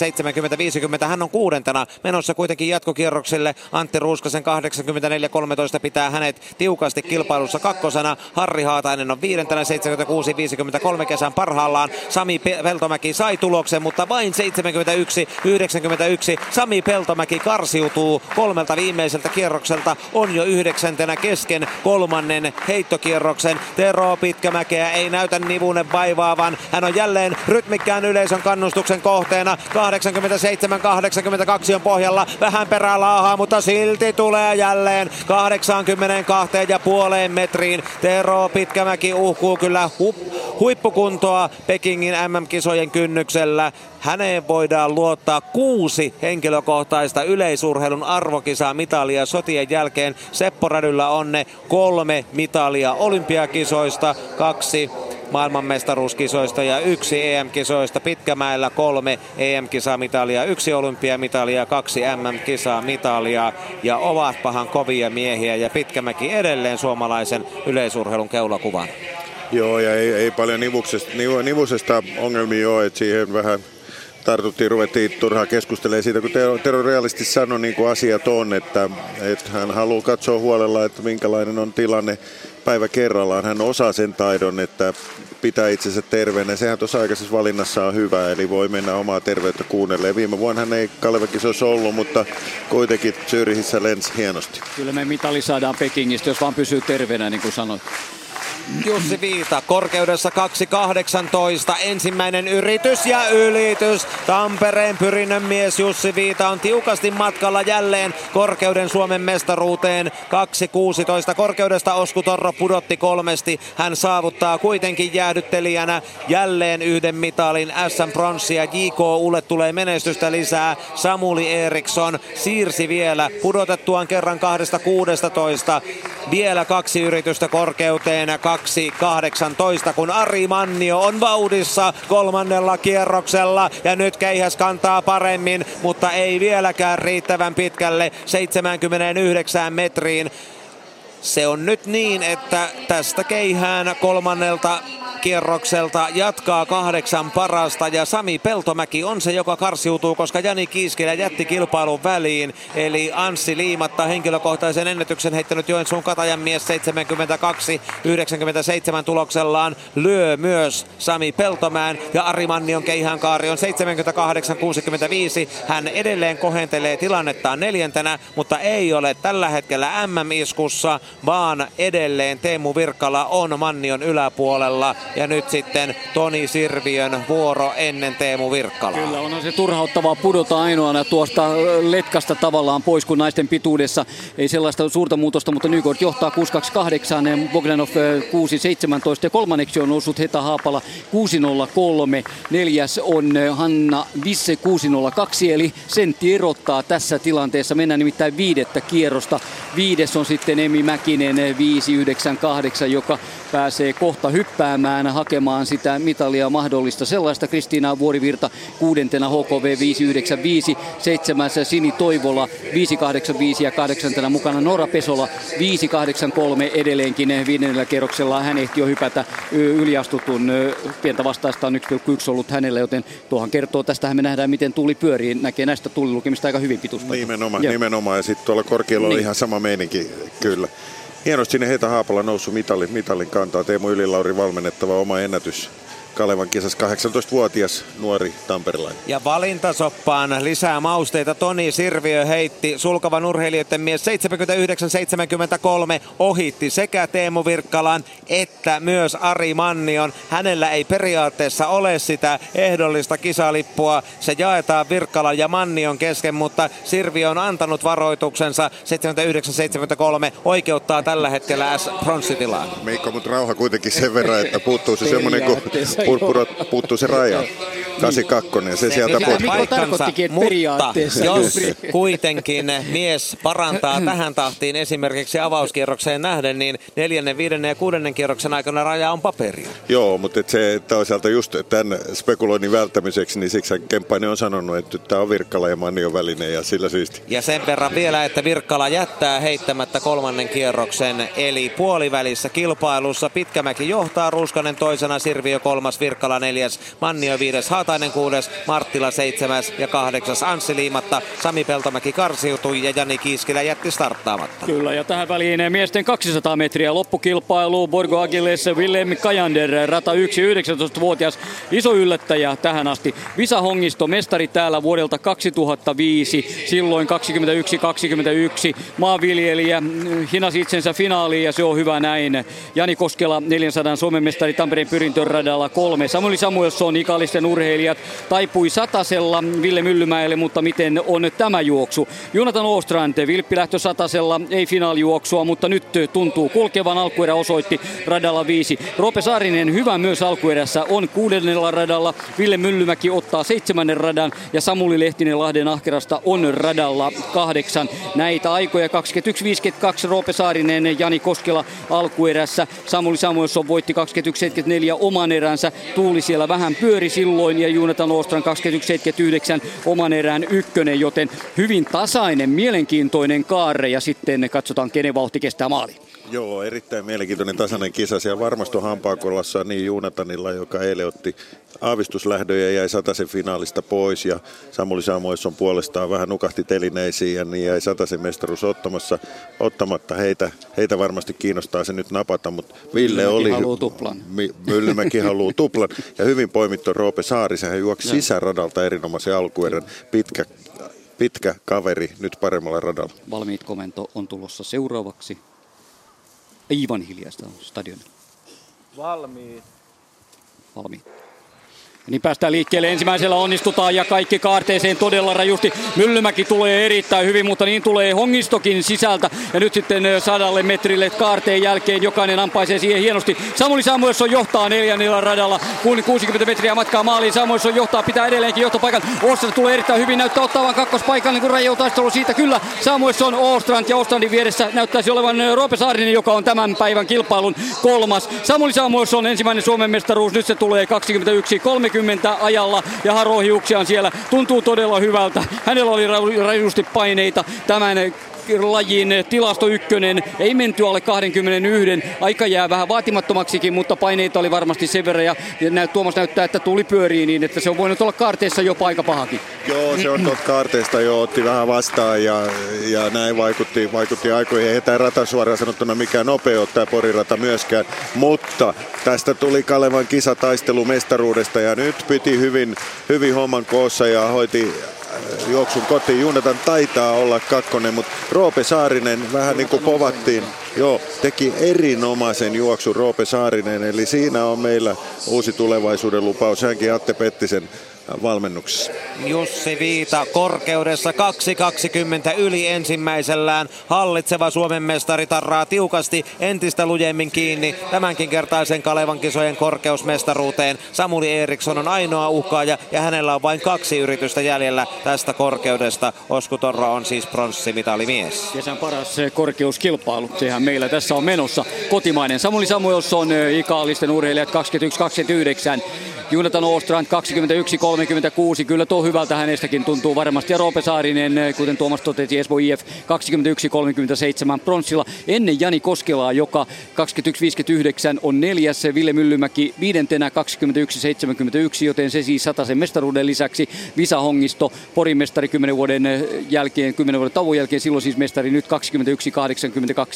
Speaker 3: 70-50. Hän on kuudentena menossa kuitenkin jatkokierroksille. Antti Ruuskasen 84-13 pitää hänet tiukasti kilpailussa kakkosena. Harri Haatainen on viidentenä 76-53 kesän parhaillaan. Sami Peltomäki sai tuloksen, mutta vain 71-91. Sami Peltomäki karsiutuu kolmelta viimeiseltä kierrokselta. On jo yhdeksäntenä kesken kolmannen heittokierroksen. Tero Pitkä Pitkämäkeä ei näytä nivunen vaivaavan. Hän on jälleen rytmikkään yleisön kannustuksen kohteena. 87-82 on pohjalla. Vähän perää laahaa, mutta silti tulee jälleen 82 ja puoleen metriin. Tero Pitkämäki uhkuu kyllä hu- huippukuntoa Pekingin MM-kisojen kynnyksellä. Häneen voidaan luottaa kuusi henkilökohtaista yleisurheilun arvokisaa mitalia sotien jälkeen. Seppo Rädyllä on ne kolme mitalia olympiakisoista, kaksi maailmanmestaruuskisoista ja yksi EM-kisoista. Pitkämäellä kolme EM-kisamitalia, yksi olympiamitalia, kaksi MM-kisaa mitalia ja ovat pahan kovia miehiä ja Pitkämäki edelleen suomalaisen yleisurheilun keulakuvan.
Speaker 4: Joo, ja ei, ei paljon nivuksesta, nivusesta ongelmia ole, että siihen vähän tartuttiin, ruvettiin turhaan keskustelemaan siitä, kun Tero realisti sanoi niin kuin asiat on, että, että hän haluaa katsoa huolella, että minkälainen on tilanne päivä kerrallaan. Hän osaa sen taidon, että pitää itsensä terveenä. Sehän tuossa aikaisessa valinnassa on hyvä, eli voi mennä omaa terveyttä kuunnelleen. Viime vuonna hän ei olisi ollut, mutta kuitenkin Zyrihissä lensi hienosti.
Speaker 2: Kyllä me mitali saadaan Pekingistä, jos vaan pysyy terveenä, niin kuin sanoit.
Speaker 3: Jussi Viita korkeudessa 2.18. Ensimmäinen yritys ja ylitys. Tampereen pyrinnön mies Jussi Viita on tiukasti matkalla jälleen korkeuden Suomen mestaruuteen. 2.16 korkeudesta Osku Torro pudotti kolmesti. Hän saavuttaa kuitenkin jäädyttelijänä jälleen yhden mitalin SM Pronssia. JK Ulle tulee menestystä lisää. Samuli Eriksson siirsi vielä pudotettuaan kerran 2.16. Vielä kaksi yritystä korkeuteen. 2.18, kun Ari Mannio on vauhdissa kolmannella kierroksella. Ja nyt Keihäs kantaa paremmin, mutta ei vieläkään riittävän pitkälle 79 metriin. Se on nyt niin, että tästä keihään kolmannelta kierrokselta jatkaa kahdeksan parasta ja Sami Peltomäki on se, joka karsiutuu, koska Jani Kiiskilä jätti kilpailun väliin. Eli Anssi Liimatta henkilökohtaisen ennätyksen heittänyt Joensuun Katajan mies 72-97 tuloksellaan lyö myös Sami Peltomään ja Ari Mannion keihän kaari on 78-65. Hän edelleen kohentelee tilannettaan neljäntenä, mutta ei ole tällä hetkellä MM-iskussa, vaan edelleen Teemu Virkkala on Mannion yläpuolella ja nyt sitten Toni Sirviön vuoro ennen Teemu Virkkala.
Speaker 2: Kyllä on se turhauttavaa pudota ainoana tuosta letkasta tavallaan pois, kun naisten pituudessa ei sellaista suurta muutosta, mutta Nykort johtaa 628, Bogdanov 617 ja kolmanneksi on noussut Heta Haapala 603. Neljäs on Hanna Visse 602, eli sentti erottaa tässä tilanteessa. Mennään nimittäin viidettä kierrosta. Viides on sitten Emi Mäkinen 598, joka pääsee kohta hyppäämään hakemaan sitä mitalia mahdollista. Sellaista Kristiina Vuorivirta kuudentena HKV 595, seitsemässä Sini Toivola 585 ja kahdeksantena mukana Nora Pesola 583 edelleenkin viidennellä kerroksella. Hän ehti jo hypätä yliastutun pientä vastaista on 1,1 ollut hänellä, joten tuohan kertoo, tästähän me nähdään miten tuuli pyörii, näkee näistä tuulilukemista aika hyvin pituuspaikalla.
Speaker 4: Nimenomaan, Joo. nimenomaan ja sitten tuolla korkealla niin. ihan sama meininki, kyllä. Hienosti sinne Heitä Haapala noussut mitalin, mitalin kantaa. Teemu Ylilauri valmennettava oma ennätys Kalevan kisas 18-vuotias nuori tamperelainen.
Speaker 3: Ja valintasoppaan lisää mausteita Toni Sirviö heitti sulkavan urheilijoiden mies 79-73 ohitti sekä Teemu Virkkalan että myös Ari Mannion. Hänellä ei periaatteessa ole sitä ehdollista kisalippua. Se jaetaan Virkkalan ja Mannion kesken, mutta Sirviö on antanut varoituksensa 79-73 oikeuttaa tällä hetkellä S-pronssitilaan.
Speaker 4: Mikko, mutta rauha kuitenkin sen verran, että puuttuu se [LAUGHS] semmoinen kuin purpura puuttuu se raja. 82, se, se sieltä
Speaker 2: puuttuu. Mikko tarkoittikin, periaatteessa.
Speaker 3: Jos kuitenkin mies parantaa tähän tahtiin esimerkiksi avauskierrokseen nähden, niin neljännen, viidennen ja kuudennen kierroksen aikana raja on paperia.
Speaker 4: Joo, mutta et se toisaalta just tämän spekuloinnin välttämiseksi, niin siksi Kemppainen on sanonut, että tämä on Virkkala ja Mannion väline ja sillä syystä.
Speaker 3: Ja sen verran vielä, että Virkkala jättää heittämättä kolmannen kierroksen, eli puolivälissä kilpailussa Pitkämäki johtaa, Ruskanen toisena, Sirviö kolmas, Virkkala neljäs, Mannio viides, Haatainen kuudes, Marttila seitsemäs ja kahdeksas Anssi Liimatta. Sami Peltomäki karsiutui ja Jani Kiiskilä jätti starttaamatta.
Speaker 2: Kyllä ja tähän väliin miesten 200 metriä loppukilpailu. Borgo Agiles Willem Kajander, rata 1, 19-vuotias. Iso yllättäjä tähän asti. Visa Hongisto, mestari täällä vuodelta 2005, silloin 21-21. Maanviljelijä hinasi itsensä finaaliin ja se on hyvä näin. Jani Koskela, 400 Suomen mestari Tampereen pyrintöradalla kolme. Samuli Samuelsson, ikallisten urheilijat, taipui satasella Ville Myllymäelle, mutta miten on tämä juoksu? Jonathan Ostrand, vilppilähtö satasella, ei finaalijuoksua, mutta nyt tuntuu kulkevan. Alkuerä osoitti radalla viisi. Roope Saarinen hyvä myös alkuerässä on kuudennella radalla. Ville Myllymäki ottaa seitsemännen radan ja Samuli Lehtinen Lahden ahkerasta on radalla kahdeksan. Näitä aikoja 21.52 Roope Saarinen, Jani Koskela alkuerässä. Samuli Samuelsson voitti 21.74 oman eränsä. Tuuli siellä vähän pyöri silloin ja Juunatan Ostran 21.79 oman erään ykkönen, joten hyvin tasainen, mielenkiintoinen kaare ja sitten katsotaan kenen vauhti kestää maali.
Speaker 4: Joo, erittäin mielenkiintoinen tasainen kisa. Siellä varmasti Hampaakolassa niin Juunatanilla, joka eilen otti aavistuslähdön ja jäi sataisen finaalista pois. Ja Samuli Samuelsson puolestaan vähän nukahti telineisiin ja niin jäi sataisen mestaruus ottamassa, ottamatta. Heitä, heitä varmasti kiinnostaa se nyt napata, mutta Ville oli...
Speaker 2: haluaa tuplan.
Speaker 4: Myllymäki haluaa tuplan. Ja hyvin poimittu Roope Saarisen. Hän juoksi sisäradalta erinomaisen alkuerän. Pitkä, pitkä kaveri nyt paremmalla radalla.
Speaker 2: Valmiit komento on tulossa seuraavaksi. Aivan hiljaista on stadionilla.
Speaker 12: Valmiit.
Speaker 2: Valmiit. Niin päästään liikkeelle. Ensimmäisellä onnistutaan ja kaikki kaarteeseen todella rajusti. Myllymäki tulee erittäin hyvin, mutta niin tulee Hongistokin sisältä. Ja nyt sitten sadalle metrille kaarteen jälkeen jokainen ampaisee siihen hienosti. Samuli Samuelsson johtaa neljännellä radalla, kun 60 metriä matkaa maaliin. Samuelsson johtaa, pitää edelleenkin johtopaikan. Ostrand tulee erittäin hyvin, näyttää ottavan kakkospaikan, niin kun rajoutaistelu siitä. Kyllä Samuelsson, Ostrand ja Ostrandin vieressä näyttäisi olevan Roope Saarinen, joka on tämän päivän kilpailun kolmas. Samuli Samuelsson ensimmäinen Suomen mestaruus, nyt se tulee 21 30 40 ajalla ja harohiuksiaan siellä. Tuntuu todella hyvältä. Hänellä oli rajusti paineita tämän lajin tilasto ykkönen. Ei menty alle 21. Aika jää vähän vaatimattomaksikin, mutta paineita oli varmasti sen verran. Ja, Tuomas näyttää, että tuli pyörii niin, että se on voinut olla kaarteessa jopa aika pahakin.
Speaker 4: Joo, se on tuolta kaarteesta jo otti vähän vastaan ja, ja näin vaikutti, vaikutti aikoihin. Ei tämä rata suoraan sanottuna mikään nopea tämä porirata myöskään, mutta tästä tuli Kalevan kisataistelu mestaruudesta ja nyt piti hyvin, hyvin homman koossa ja hoiti juoksun kotiin. Junatan taitaa olla kakkonen, mutta Roope Saarinen vähän niin kuin povattiin. Joo, teki erinomaisen juoksun Roope Saarinen, eli siinä on meillä uusi tulevaisuuden lupaus. Hänkin Atte Pettisen valmennuksessa.
Speaker 3: Jussi Viita korkeudessa 2.20 yli ensimmäisellään. Hallitseva Suomen mestari tarraa tiukasti entistä lujemmin kiinni tämänkin kertaisen Kalevan kisojen korkeusmestaruuteen. Samuli Eriksson on ainoa uhkaaja ja hänellä on vain kaksi yritystä jäljellä tästä korkeudesta. Osku Torro on siis pronssimitalimies.
Speaker 2: Kesän paras korkeuskilpailu, sehän meillä tässä on menossa. Kotimainen Samuli Samuelsson, ikaalisten urheilijat 21-29. Jonathan Ostrand 21-36. Kyllä tuo hyvältä hänestäkin tuntuu varmasti. Ja Roope Saarinen, kuten Tuomas totesi, Esbo IF 21-37 pronssilla. Ennen Jani Koskelaa, joka 21-59 on neljäs. Ville Myllymäki viidentenä 21-71, joten se siis sen mestaruuden lisäksi. Visa Hongisto, Porin mestari 10 vuoden jälkeen, 10 vuoden tauon jälkeen, silloin siis mestari nyt 21-82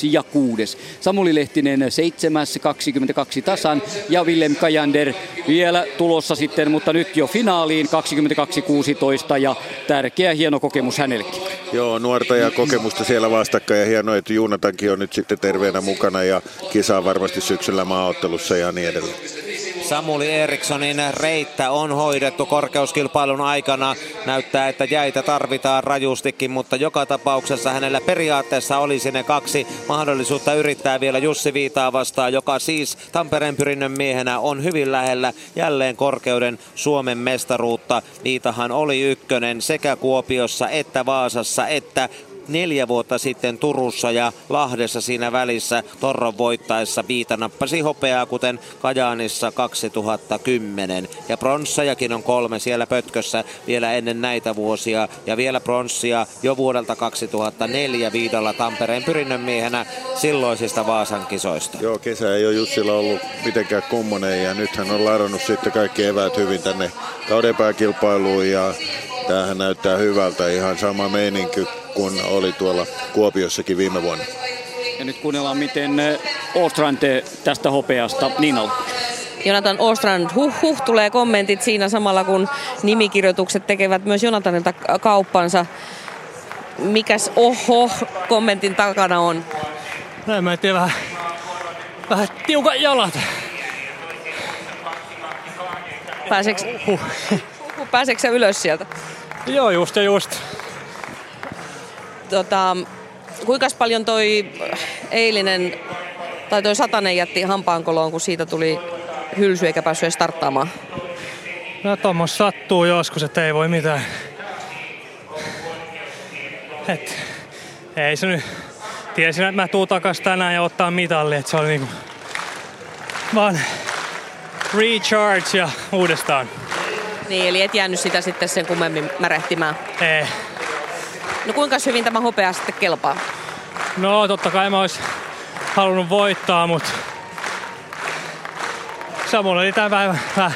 Speaker 2: ja kuudes. Samuli Lehtinen 7 22 tasan ja Willem Kajander vielä tulossa sitten, mutta nyt jo finaaliin 22-16 ja tärkeä hieno kokemus hänellekin.
Speaker 4: Joo, nuorta ja kokemusta siellä vastakkain ja hienoa, että Juunatankin on nyt sitten terveenä mukana ja kisaa varmasti syksyllä maaottelussa ja niin edelleen.
Speaker 3: Samuli Erikssonin reittä on hoidettu korkeuskilpailun aikana. Näyttää, että jäitä tarvitaan rajustikin, mutta joka tapauksessa hänellä periaatteessa olisi ne kaksi mahdollisuutta yrittää vielä Jussi Viitaa vastaan, joka siis Tampereen pyrinnön miehenä on hyvin lähellä jälleen korkeuden Suomen mestaruutta. Viitahan oli ykkönen sekä Kuopiossa että Vaasassa että neljä vuotta sitten Turussa ja Lahdessa siinä välissä Torron voittaessa Viita nappasi hopeaa, kuten Kajaanissa 2010. Ja pronssajakin on kolme siellä pötkössä vielä ennen näitä vuosia. Ja vielä pronssia jo vuodelta 2004 Viidalla Tampereen pyrinnön miehenä silloisista Vaasan kisoista.
Speaker 4: Joo, kesä ei ole Jussilla ollut mitenkään kummonen ja nyt hän on ladannut sitten kaikki eväät hyvin tänne kauden pääkilpailuun ja tämähän näyttää hyvältä. Ihan sama meininki kuin oli tuolla Kuopiossakin viime vuonna.
Speaker 2: Ja nyt kuunnellaan, miten eh, Ostrand tästä hopeasta Niinalla.
Speaker 1: Jonathan Ostrand, huh huh, tulee kommentit siinä samalla kun nimikirjoitukset tekevät myös Jonathanilta kauppansa. Mikäs oho kommentin takana on?
Speaker 20: Näin mä tiedä, vähän, vähän tiukat jalat.
Speaker 1: Pääseekö, huh. Pääseekö ylös sieltä?
Speaker 20: Joo, just ja just
Speaker 1: tota, kuinka paljon toi eilinen tai toi satanen jätti hampaankoloon, kun siitä tuli hylsy eikä päässyt edes starttaamaan?
Speaker 20: No tuommoista sattuu joskus, että ei voi mitään. Et, ei se nyt... Tiesin, että mä tuun takas tänään ja ottaa mitalli, että se oli niinku vaan recharge ja uudestaan.
Speaker 1: Niin, eli et jäänyt sitä sitten sen kummemmin märehtimään?
Speaker 20: Ei.
Speaker 1: No kuinka hyvin tämä hopea sitten kelpaa?
Speaker 20: No totta kai mä olisi halunnut voittaa, mutta Samulla oli tämä vähän, vähän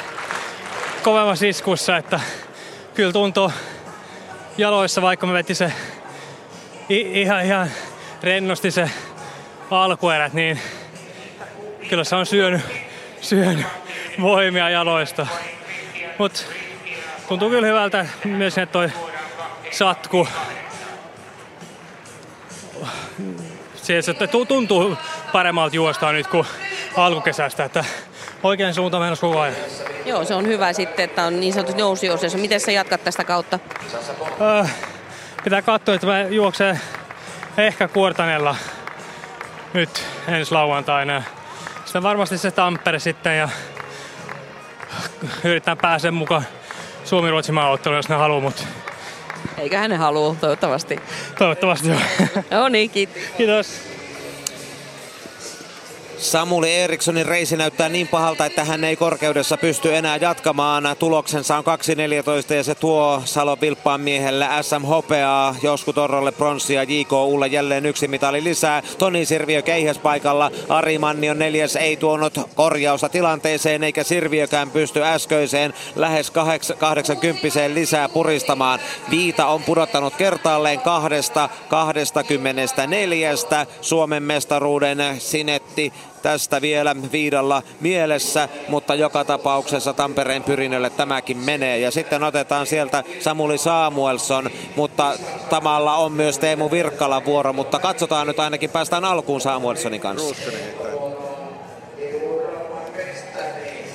Speaker 20: kovemmassa iskussa, että kyllä tuntuu jaloissa, vaikka me veti se ihan, ihan rennosti se alkuerät, niin kyllä se on syönyt, syönyt voimia jaloista. Mutta tuntuu kyllä hyvältä myös, että toi satku siis, että tuntuu paremmalta juostaa nyt kuin alkukesästä, että oikein suunta menossa koko ajan.
Speaker 1: Joo, se on hyvä sitten, että on niin sanotusti nousiosessa. Miten sä jatkat tästä kautta?
Speaker 20: Öö, pitää katsoa, että mä juoksen ehkä kuortanella nyt ensi lauantaina. Sitten varmasti se Tampere sitten ja yritetään päästä mukaan Suomi-Ruotsin maaotteluun, jos ne haluaa, mutta
Speaker 1: eikä hän halua, toivottavasti.
Speaker 20: Toivottavasti joo.
Speaker 1: no niin, kiitos.
Speaker 20: Kiitos.
Speaker 3: Samuli Erikssonin reisi näyttää niin pahalta, että hän ei korkeudessa pysty enää jatkamaan. Tuloksensa on 2.14 ja se tuo Salo Vilppaan miehelle SM Hopeaa, Josku Torrolle pronssia, JK Ulle jälleen yksi mitali lisää. Toni Sirviö keihäs paikalla, Ari Manni on neljäs, ei tuonut korjausta tilanteeseen eikä Sirviökään pysty äskeiseen lähes 80 lisää puristamaan. Viita on pudottanut kertaalleen kahdesta 24. Suomen mestaruuden sinetti tästä vielä viidalla mielessä, mutta joka tapauksessa Tampereen pyrinnölle tämäkin menee. Ja sitten otetaan sieltä Samuli Samuelson, mutta tamalla on myös Teemu Virkkala vuoro, mutta katsotaan nyt ainakin päästään alkuun Samuelsonin kanssa.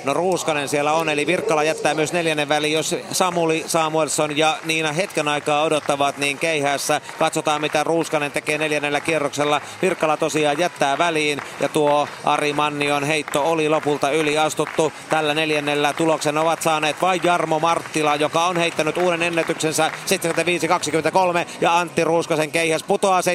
Speaker 3: No Ruuskanen siellä on, eli Virkkala jättää myös neljännen väliin. Jos Samuli Samuelson ja Niina hetken aikaa odottavat, niin keihässä katsotaan mitä Ruuskanen tekee neljännellä kierroksella. Virkkala tosiaan jättää väliin ja tuo Ari Mannion heitto oli lopulta yli astuttu. Tällä neljännellä tuloksen ovat saaneet vain Jarmo Marttila, joka on heittänyt uuden ennätyksensä 75-23 ja Antti Ruuskasen keihäs putoaa 78,5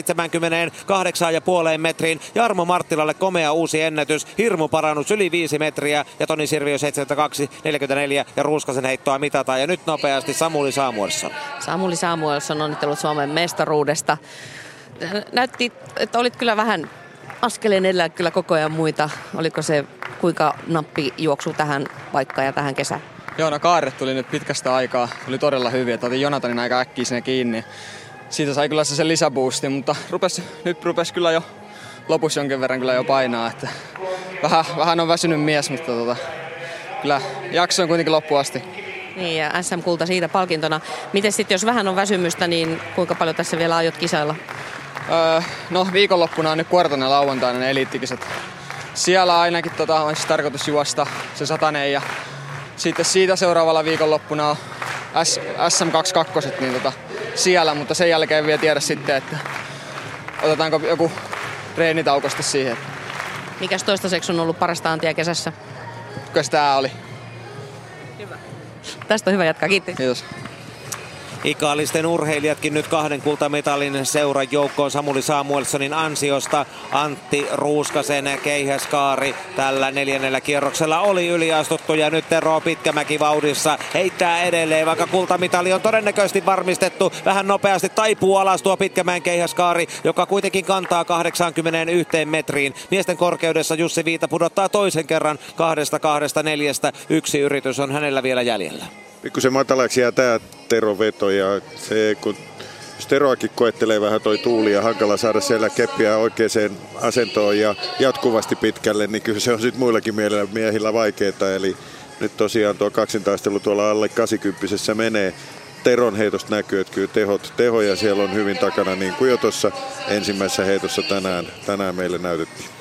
Speaker 3: metriin. Jarmo Marttilalle komea uusi ennätys, hirmu parannus yli 5 metriä ja Toni Sirviö 72-44 ja Ruuskasen heittoa mitataan. Ja nyt nopeasti Samuli Samuelsson.
Speaker 1: Samuli Samuelsson on onnittelut Suomen mestaruudesta. Näytti, että olit kyllä vähän askeleen edellä kyllä koko ajan muita. Oliko se kuinka nappi juoksu tähän paikkaan ja tähän kesään?
Speaker 12: Joo, no kaarret tuli nyt pitkästä aikaa. Tuli todella hyvin, että otin Jonatanin aika äkkiä sinne kiinni. Siitä sai kyllä se sen lisäboostin, mutta rupes, nyt rupesi kyllä jo lopussa jonkin verran kyllä jo painaa. Että vähän, vähän on väsynyt mies, mutta tota, kyllä jaksoin kuitenkin loppuun asti.
Speaker 1: Niin ja SM-kulta siitä palkintona. Miten sitten jos vähän on väsymystä, niin kuinka paljon tässä vielä aiot kisailla?
Speaker 12: Öö, no viikonloppuna on nyt kuortainen lauantaina ne eliittikisat. Siellä ainakin tota, on siis tarkoitus juosta se satanen ja sitten siitä seuraavalla viikonloppuna on S- SM22, niin tota, siellä, mutta sen jälkeen vielä tiedä sitten, että otetaanko joku treenitaukosta siihen.
Speaker 1: Mikäs toistaiseksi on ollut parasta antia kesässä?
Speaker 12: Kyllä tää oli.
Speaker 1: Tästä on hyvä jatkaa, kiitti.
Speaker 12: Kiitos.
Speaker 3: Ikaalisten urheilijatkin nyt kahden kultamitalin seuran joukkoon Samuli Samuelsonin ansiosta. Antti Ruuskasen keihäskaari tällä neljännellä kierroksella oli yliastuttu ja nyt Tero Pitkämäki vauhdissa heittää edelleen, vaikka kultamitali on todennäköisesti varmistettu. Vähän nopeasti taipuu alas tuo Pitkämäen keihäskaari, joka kuitenkin kantaa 81 metriin. Miesten korkeudessa Jussi Viita pudottaa toisen kerran kahdesta kahdesta neljästä. Yksi yritys on hänellä vielä jäljellä
Speaker 4: pikkusen matalaksi jää tämä Teron veto ja se kun jos Teroakin koettelee vähän toi tuuli ja hankala saada siellä keppiä oikeaan asentoon ja jatkuvasti pitkälle, niin kyllä se on sitten muillakin miehillä vaikeaa. Eli nyt tosiaan tuo kaksintaistelu tuolla alle 80 menee. Teron heitosta näkyy, että kyllä tehot, tehoja siellä on hyvin takana, niin kuin jo tuossa ensimmäisessä heitossa tänään, tänään meille näytettiin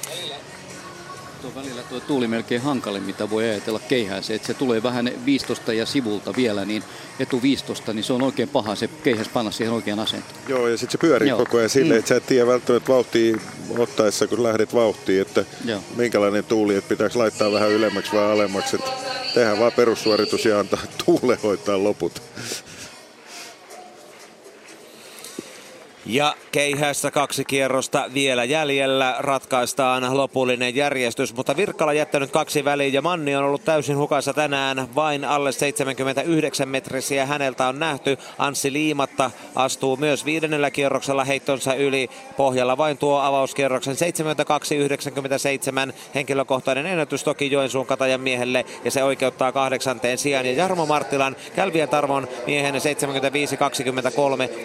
Speaker 2: välillä tuo tuuli melkein hankalle, mitä voi ajatella keihässä. Että se tulee vähän viistosta ja sivulta vielä, niin etu viistosta, niin se on oikein paha se keihäs panna siihen oikean asentoon.
Speaker 4: Joo, ja sitten se pyörii Joo. koko ajan silleen, mm. että sä et tiedä välttämättä vauhtia ottaessa, kun lähdet vauhtiin, että Joo. minkälainen tuuli, että pitääkö laittaa vähän ylemmäksi vai alemmaksi. Että tehdään vaan perussuoritus ja antaa [LAUGHS] tuule hoitaa loput.
Speaker 3: Ja keihässä kaksi kierrosta vielä jäljellä. Ratkaistaan lopullinen järjestys, mutta Virkkala jättänyt kaksi väliin ja Manni on ollut täysin hukassa tänään. Vain alle 79 metrisiä häneltä on nähty. Anssi Liimatta astuu myös viidennellä kierroksella heittonsa yli. Pohjalla vain tuo avauskierroksen 72-97 henkilökohtainen ennätys toki Joensuun katajan miehelle ja se oikeuttaa kahdeksanteen sijaan. Ja Jarmo Marttilan Kälvien Tarvon miehen 75-23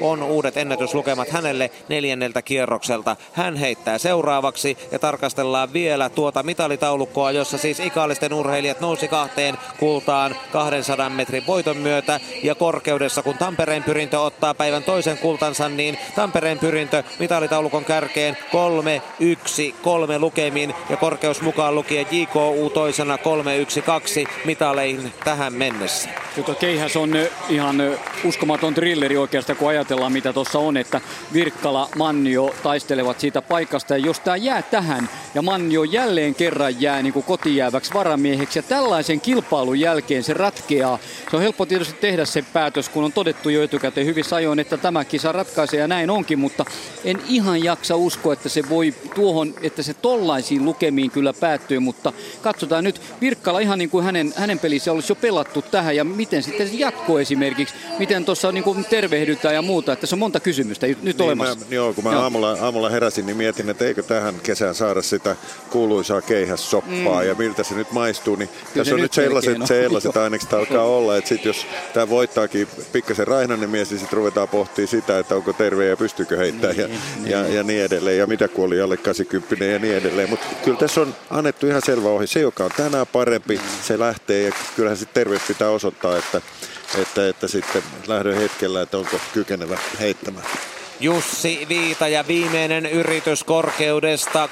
Speaker 3: on uudet ennätyslukemat tulevat hänelle neljänneltä kierrokselta. Hän heittää seuraavaksi ja tarkastellaan vielä tuota mitalitaulukkoa, jossa siis ikaalisten urheilijat nousi kahteen kultaan 200 metrin voiton myötä ja korkeudessa kun Tampereen pyrintö ottaa päivän toisen kultansa, niin Tampereen pyrintö mitalitaulukon kärkeen 3 1 3 lukemin ja korkeus mukaan lukien JKU toisena 3 1 2 mitaleihin tähän mennessä.
Speaker 2: Mutta keihäs on ihan uskomaton trilleri oikeastaan, kun ajatellaan mitä tuossa on, että Virkkala, Mannio taistelevat siitä paikasta. Ja jos tämä jää tähän ja Mannio jälleen kerran jää niin kuin kotijääväksi varamieheksi ja tällaisen kilpailun jälkeen se ratkeaa. Se on helppo tietysti tehdä se päätös, kun on todettu jo etukäteen hyvissä ajoin, että tämä kisa ratkaisee ja näin onkin, mutta en ihan jaksa uskoa, että se voi tuohon, että se tollaisiin lukemiin kyllä päättyy, mutta katsotaan nyt Virkkala ihan niin kuin hänen, hänen pelissä olisi jo pelattu tähän ja miten sitten se esimerkiksi, miten tuossa niin tervehdytään ja muuta, että se on monta kysymystä nyt
Speaker 4: niin
Speaker 2: olemassa.
Speaker 4: Mä, joo, kun mä joo. Aamulla, aamulla heräsin, niin mietin, että eikö tähän kesään saada sitä kuuluisaa keihässoppaa mm. ja miltä se nyt maistuu. Niin tässä on nyt sellaiset, sellaiset [LAUGHS] ainekset alkaa olla, että sit jos tämä voittaakin pikkasen raihnainen mies, niin sitten ruvetaan pohtimaan sitä, että onko terve ja pystyykö heittämään niin, ja, niin. Ja, ja niin edelleen. Ja mitä kun oli alle 80 ja niin edelleen. Mutta kyllä tässä on annettu ihan selvä ohi. Se, joka on tänään parempi, se lähtee ja kyllähän sitten terveys pitää osoittaa, että, että, että sitten lähdön hetkellä, että onko kykenevä heittämään.
Speaker 3: Jussi Viita ja viimeinen yritys korkeudesta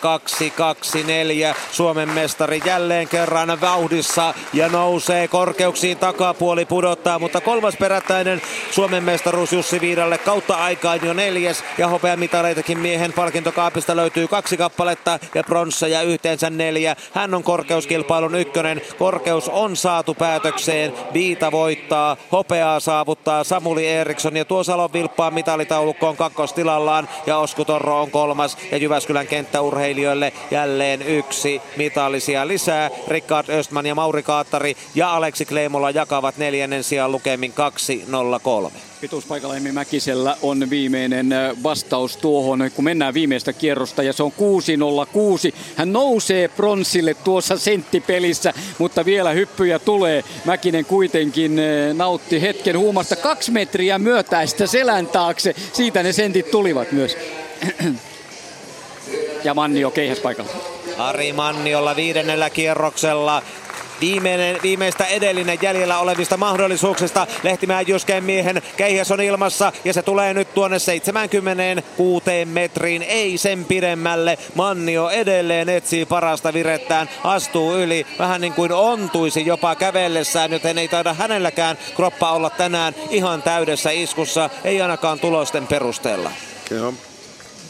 Speaker 3: 2-2-4. Suomen mestari jälleen kerran vauhdissa ja nousee korkeuksiin takapuoli pudottaa, mutta kolmas perättäinen Suomen mestaruus Jussi Viidalle kautta aikaan jo neljäs ja hopeamitaleitakin miehen palkintokaapista löytyy kaksi kappaletta ja pronsseja yhteensä neljä. Hän on korkeuskilpailun ykkönen. Korkeus on saatu päätökseen. Viita voittaa. Hopeaa saavuttaa Samuli Eriksson ja tuo Salon vilppaan mitalitaulukko on kakkostilallaan ja Osku Torro on kolmas ja Jyväskylän kenttäurheilijoille jälleen yksi mitallisia lisää. Rickard Östman ja Mauri Kaattari ja Aleksi Kleimola jakavat neljännen sijaan lukemin 2-0-3.
Speaker 2: Pituuspaikalla Emmi Mäkisellä on viimeinen vastaus tuohon, kun mennään viimeistä kierrosta ja se on 6.06. Hän nousee pronssille tuossa senttipelissä, mutta vielä hyppyjä tulee. Mäkinen kuitenkin nautti hetken huumasta kaksi metriä myötäistä selän taakse. Siitä ne sentit tulivat myös. ja Mannio keihäspaikalla.
Speaker 3: Ari Manniolla viidennellä kierroksella viimeinen, viimeistä edellinen jäljellä olevista mahdollisuuksista. Lehtimäen Jyskeen miehen keihäs on ilmassa ja se tulee nyt tuonne 76 metriin, ei sen pidemmälle. Mannio edelleen etsii parasta virettään, astuu yli, vähän niin kuin ontuisi jopa kävellessään, joten ei taida hänelläkään kroppa olla tänään ihan täydessä iskussa, ei ainakaan tulosten perusteella.
Speaker 4: Kyllä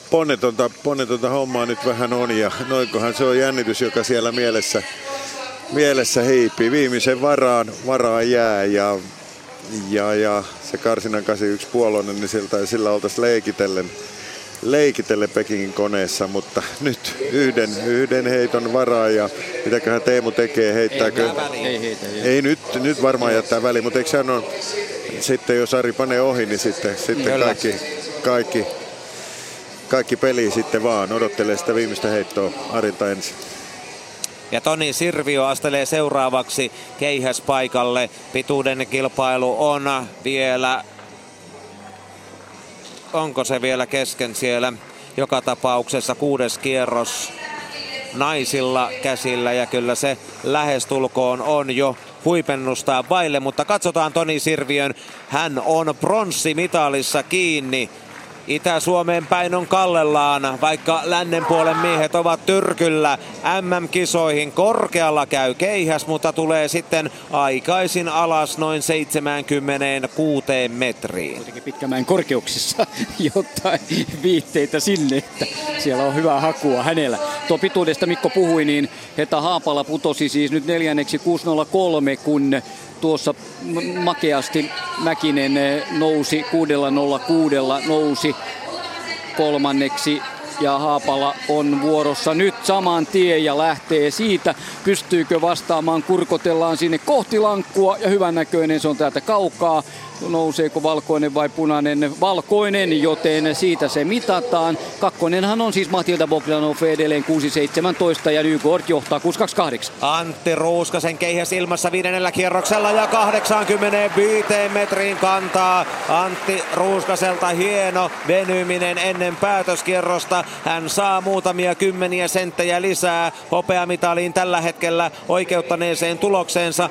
Speaker 4: ponnetonta, ponnetonta hommaa nyt vähän on ja noinkohan se on jännitys, joka siellä mielessä mielessä hiipii. Viimeisen varaan, varaan jää ja, ja, ja se Karsinan 81 puolonen, niin siltä, sillä oltaisiin leikitellen, leikitellen Pekingin koneessa, mutta nyt yhden, yhden heiton varaa ja mitäköhän Teemu tekee, heittääkö?
Speaker 2: Ei, ei, heitä, ei.
Speaker 4: ei nyt, nyt varmaan jättää väliin, mutta eikö hän on, sitten jos Ari panee ohi, niin sitten, sitten kaikki, kaikki, kaikki peli sitten vaan odottelee sitä viimeistä heittoa Arilta ensin.
Speaker 3: Ja Toni Sirvio astelee seuraavaksi keihäspaikalle. Pituuden kilpailu on vielä... Onko se vielä kesken siellä? Joka tapauksessa kuudes kierros naisilla käsillä ja kyllä se lähestulkoon on jo huipennusta vaille, mutta katsotaan Toni Sirviön. Hän on pronssimitalissa kiinni. Itä-Suomeen päin on kallellaan, vaikka lännen puolen miehet ovat tyrkyllä MM-kisoihin. Korkealla käy keihäs, mutta tulee sitten aikaisin alas noin 76 metriin.
Speaker 2: Kuitenkin pitkämäen korkeuksissa [LAUGHS] jotain viitteitä sinne, että siellä on hyvää hakua hänellä. Tuo pituudesta Mikko puhui, niin Heta Haapala putosi siis nyt neljänneksi 603, kun tuossa makeasti Mäkinen nousi 606 nousi kolmanneksi ja Haapala on vuorossa nyt saman tien ja lähtee siitä. Pystyykö vastaamaan, kurkotellaan sinne kohti lankkua ja hyvännäköinen se on täältä kaukaa nouseeko valkoinen vai punainen. Valkoinen, joten siitä se mitataan. Kakkonenhan on siis Matilda Bogdanov edelleen 6.17 ja Nygård johtaa 6.28.
Speaker 3: Antti Ruuskasen keihäs ilmassa viidennellä kierroksella ja 85 metriin kantaa. Antti Ruuskaselta hieno venyminen ennen päätöskierrosta. Hän saa muutamia kymmeniä senttejä lisää hopeamitaliin tällä hetkellä oikeuttaneeseen tulokseensa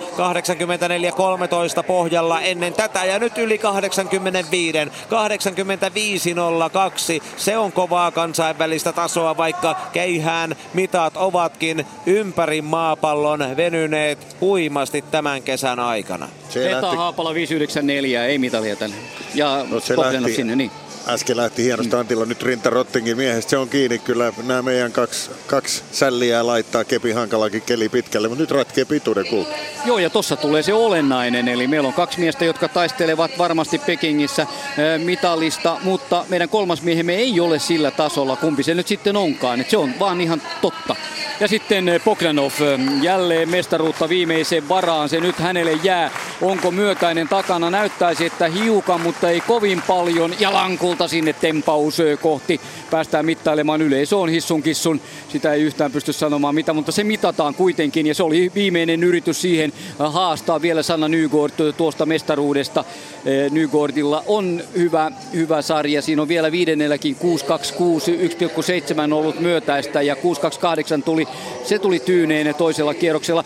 Speaker 3: 84-13 pohjalla ennen tätä ja nyt yli 85. 85.02. Se on kovaa kansainvälistä tasoa, vaikka keihään mitat ovatkin ympäri maapallon venyneet huimasti tämän kesän aikana.
Speaker 2: Peta Haapala 594, ei mitalia tänne. Ja
Speaker 4: No se lähti-
Speaker 2: sinne, niin.
Speaker 4: Äsken lähti hienosti Antilla nyt Rinta Rottingin miehestä. Se on kiinni kyllä. Nämä meidän kaksi, kaksi sälliä laittaa kepi hankalakin keli pitkälle, mutta nyt ratkee pituuden kulta.
Speaker 2: Joo, ja tossa tulee se olennainen, eli meillä on kaksi miestä, jotka taistelevat varmasti Pekingissä mitalista, mutta meidän kolmas miehemme ei ole sillä tasolla, kumpi se nyt sitten onkaan, että se on vaan ihan totta. Ja sitten äh, jälleen mestaruutta viimeiseen varaan, se nyt hänelle jää. Onko myötäinen takana? Näyttäisi, että hiukan, mutta ei kovin paljon. Ja lankulta sinne tempaus kohti. Päästään mittailemaan yleisö on hissun kissun. Sitä ei yhtään pysty sanomaan mitä, mutta se mitataan kuitenkin. Ja se oli viimeinen yritys siihen haastaa vielä Sanna Nygård tuosta mestaruudesta. Äh, Nygårdilla on hyvä, hyvä sarja. Siinä on vielä viidennelläkin 626, 1,7 ollut myötäistä ja 628 tuli tuli, se tuli tyyneen toisella kierroksella.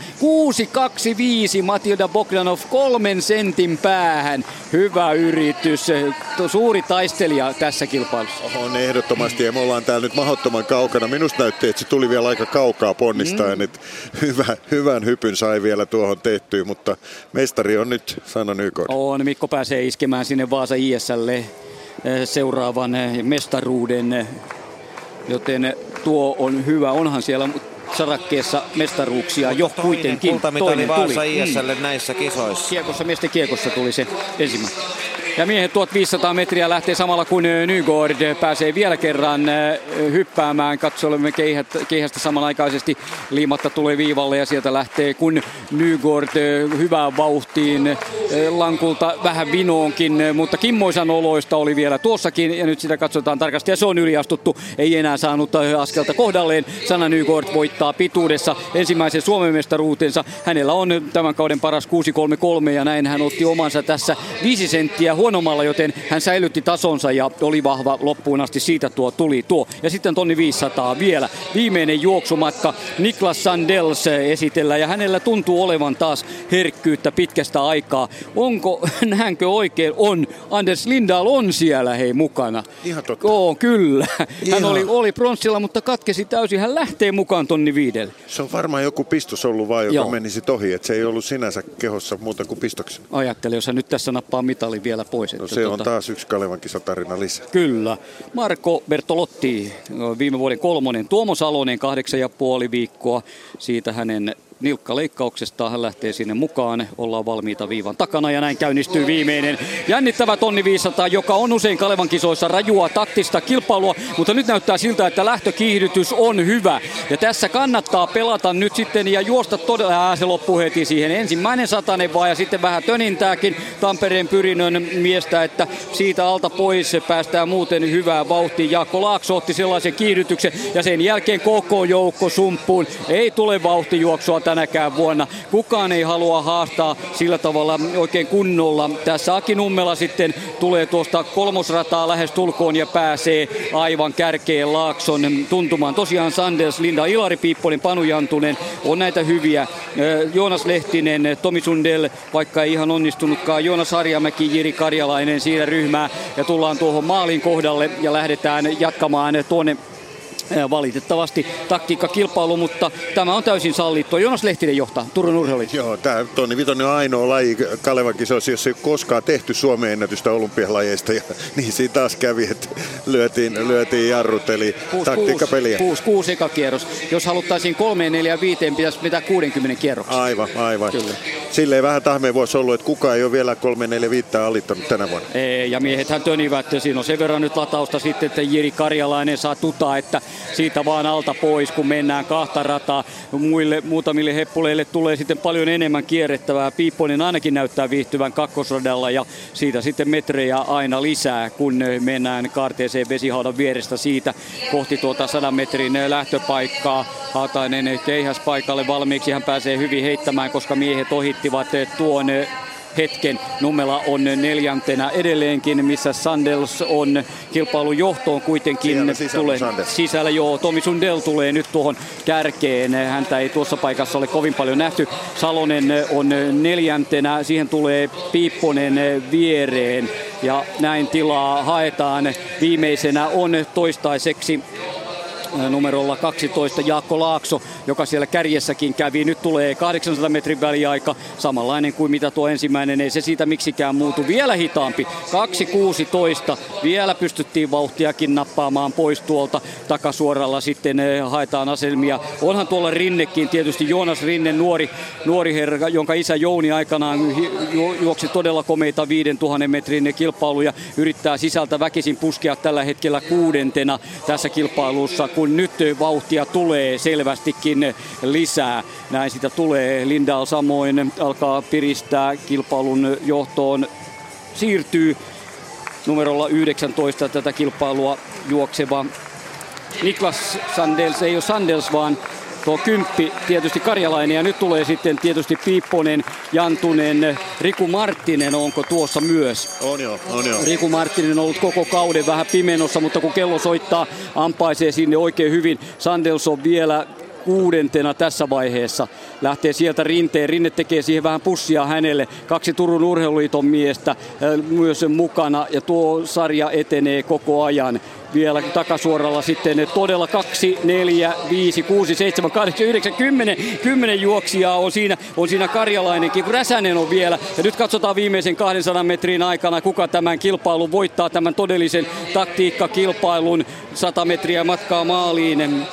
Speaker 2: 6-2-5 Matilda Bogdanov kolmen sentin päähän. Hyvä yritys, suuri taistelija tässä kilpailussa.
Speaker 4: On ehdottomasti ja me ollaan täällä nyt mahdottoman kaukana. Minusta näytti, että se tuli vielä aika kaukaa ponnistaen. Mm. Että hyvä, hyvän hypyn sai vielä tuohon tehtyä, mutta mestari on nyt Sanna Nykod.
Speaker 2: On, Mikko pääsee iskemään sinne Vaasa ISL eh, seuraavan eh, mestaruuden, joten tuo on hyvä. Onhan siellä sarakkeessa mestaruuksia jo kuitenkin.
Speaker 3: Kultamitali Vaasa ISL mm. näissä kisoissa.
Speaker 2: Kiekossa, miesten kiekossa tuli se ensimmäinen. Ja miehet 1500 metriä lähtee samalla kun Nygård pääsee vielä kerran hyppäämään. Katsolemme keihästä samanaikaisesti. Liimatta tulee viivalle ja sieltä lähtee kun Nygård hyvään vauhtiin. Lankulta vähän vinoonkin, mutta kimmoisan oloista oli vielä tuossakin ja nyt sitä katsotaan tarkasti ja se on yliastuttu. Ei enää saanut askelta kohdalleen. Sana Nygård voittaa pituudessa ensimmäisen Suomen mestaruutensa. Hänellä on tämän kauden paras 6.33 ja näin hän otti omansa tässä 5 senttiä huonommalla, joten hän säilytti tasonsa ja oli vahva loppuun asti. Siitä tuo tuli tuo. Ja sitten tonni 500 vielä. Viimeinen juoksumatka Niklas Sandels esitellään ja hänellä tuntuu olevan taas herkkyyttä pitkästä aikaa. Onko, [LAUGHS] nähänkö oikein? On. Anders Lindahl on siellä hei mukana.
Speaker 4: Ihan totta.
Speaker 2: Oo, kyllä. Hän oli, oli pronssilla, mutta katkesi täysin. Hän lähtee mukaan tonni viidelle.
Speaker 4: Se on varmaan joku pistos ollut vaan, joka Joo. menisi tohi. Että se ei ollut sinänsä kehossa muuta kuin pistoksen.
Speaker 2: Ajattelin, jos hän nyt tässä nappaa mitali vielä pois.
Speaker 4: No se on tuota... taas yksi Kalevan kisatarina lisää.
Speaker 2: Kyllä. Marko Bertolotti, viime vuoden kolmonen. Tuomo Salonen, kahdeksan ja puoli viikkoa. Siitä hänen nilkkaleikkauksesta. Hän lähtee sinne mukaan. Ollaan valmiita viivan takana ja näin käynnistyy viimeinen jännittävä tonni 500, joka on usein Kalevan kisoissa rajua taktista kilpailua, mutta nyt näyttää siltä, että lähtökiihdytys on hyvä. Ja tässä kannattaa pelata nyt sitten ja juosta todella, se loppuu heti siihen. Ensimmäinen satanen vaan ja sitten vähän tönintääkin Tampereen pyrinnön miestä, että siitä alta pois päästään muuten hyvää vauhtia. Jaakko Laakso otti sellaisen kiihdytyksen ja sen jälkeen koko joukko sumppuun. Ei tule vauhtijuoksua tänäkään vuonna. Kukaan ei halua haastaa sillä tavalla oikein kunnolla. Tässä Aki Nummela sitten tulee tuosta kolmosrataa lähes tulkoon ja pääsee aivan kärkeen Laakson tuntumaan. Tosiaan Sanders, Linda Ilari Piipponen, Panu Jantunen on näitä hyviä. Joonas Lehtinen, Tomi Sundell, vaikka ei ihan onnistunutkaan. Joonas Harjamäki, Jiri Karjalainen siinä ryhmää ja tullaan tuohon maalin kohdalle ja lähdetään jatkamaan tuonne valitettavasti taktiikkakilpailu, mutta tämä on täysin sallittu. Jonas Lehtinen johtaa Turun urheilijat.
Speaker 4: Joo, tämä Toni Vitonen on ainoa laji Kalevan kisoissa, jossa ei koskaan tehty Suomen ennätystä olympialajeista. Ja [LAUGHS] niin siinä taas kävi, että lyötiin, lyötiin jarrut, eli taktiikkapeliä.
Speaker 2: 6 eka kierros. Jos haluttaisiin 3, 4, 5, pitäisi pitää 60 kierroksia.
Speaker 4: Aivan, aivan. Kyllä. Silleen vähän tahmeen voisi olla, että kukaan ei ole vielä 3, 4, 5 alittanut tänä vuonna.
Speaker 2: Ei, ja miehethän tönivät. Siinä on sen verran nyt latausta sitten, että Jiri Karjalainen saa tuta, että siitä vaan alta pois, kun mennään kahta rataa. Muille, muutamille heppuleille tulee sitten paljon enemmän kierrettävää. Piipponen ainakin näyttää viihtyvän kakkosradalla ja siitä sitten metrejä aina lisää, kun mennään kaarteeseen vesihaudan vierestä siitä kohti tuota 100 metrin lähtöpaikkaa. Haatainen keihäspaikalle valmiiksi, hän pääsee hyvin heittämään, koska miehet ohittivat tuon hetken. Nummela on neljäntenä edelleenkin, missä Sandels on kilpailun johtoon kuitenkin.
Speaker 4: Siellä sisällä,
Speaker 2: tulee
Speaker 4: Sandels.
Speaker 2: sisällä joo. Tomi Sundell tulee nyt tuohon kärkeen. Häntä ei tuossa paikassa ole kovin paljon nähty. Salonen on neljäntenä. Siihen tulee Piipponen viereen. Ja näin tilaa haetaan. Viimeisenä on toistaiseksi numerolla 12 Jaakko Laakso, joka siellä kärjessäkin kävi. Nyt tulee 800 metrin väliaika, samanlainen kuin mitä tuo ensimmäinen. Ei se siitä miksikään muutu. Vielä hitaampi, 2.16. Vielä pystyttiin vauhtiakin nappaamaan pois tuolta takasuoralla. Sitten haetaan aselmia. Onhan tuolla Rinnekin tietysti Joonas Rinne, nuori, nuori herra, jonka isä Jouni aikanaan juoksi todella komeita 5000 metrin kilpailuja. Yrittää sisältä väkisin puskea tällä hetkellä kuudentena tässä kilpailussa, kun nyt vauhtia tulee selvästikin lisää. Näin sitä tulee. Lindahl samoin alkaa piristää kilpailun johtoon. Siirtyy numerolla 19 tätä kilpailua juokseva Niklas Sandels, ei ole Sandels vaan tuo kymppi tietysti Karjalainen ja nyt tulee sitten tietysti Piipponen, Jantunen, Riku Marttinen, onko tuossa myös?
Speaker 4: On joo, on joo.
Speaker 2: Riku Marttinen on ollut koko kauden vähän pimenossa, mutta kun kello soittaa, ampaisee sinne oikein hyvin. Sandels on vielä kuudentena tässä vaiheessa. Lähtee sieltä rinteen. Rinne tekee siihen vähän pussia hänelle. Kaksi Turun urheiluliiton miestä myös mukana ja tuo sarja etenee koko ajan vielä takasuoralla sitten todella 2, 4, 5, 6, 7, 8, 9, 10, 10 juoksijaa on siinä, on siinä Karjalainenkin, Räsänen on vielä. Ja nyt katsotaan viimeisen 200 metrin aikana, kuka tämän kilpailun voittaa, tämän todellisen taktiikkakilpailun 100 metriä matkaa maaliin.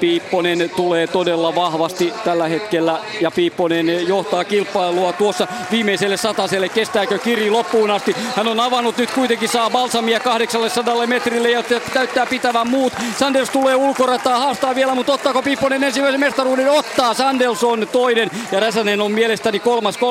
Speaker 2: Piipponen tulee todella vahvasti tällä hetkellä ja Piipponen johtaa kilpailua tuossa viimeiselle sataselle. Kestääkö Kiri loppuun asti? Hän on avannut nyt kuitenkin saa balsamia 800 metrille ja täyttää pitävän muut. Sanders tulee ulkorataa, haastaa vielä, mutta ottaako Piipponen ensimmäisen mestaruuden? Ottaa. Sanders on toinen ja Räsänen on mielestäni kolmas. 3.56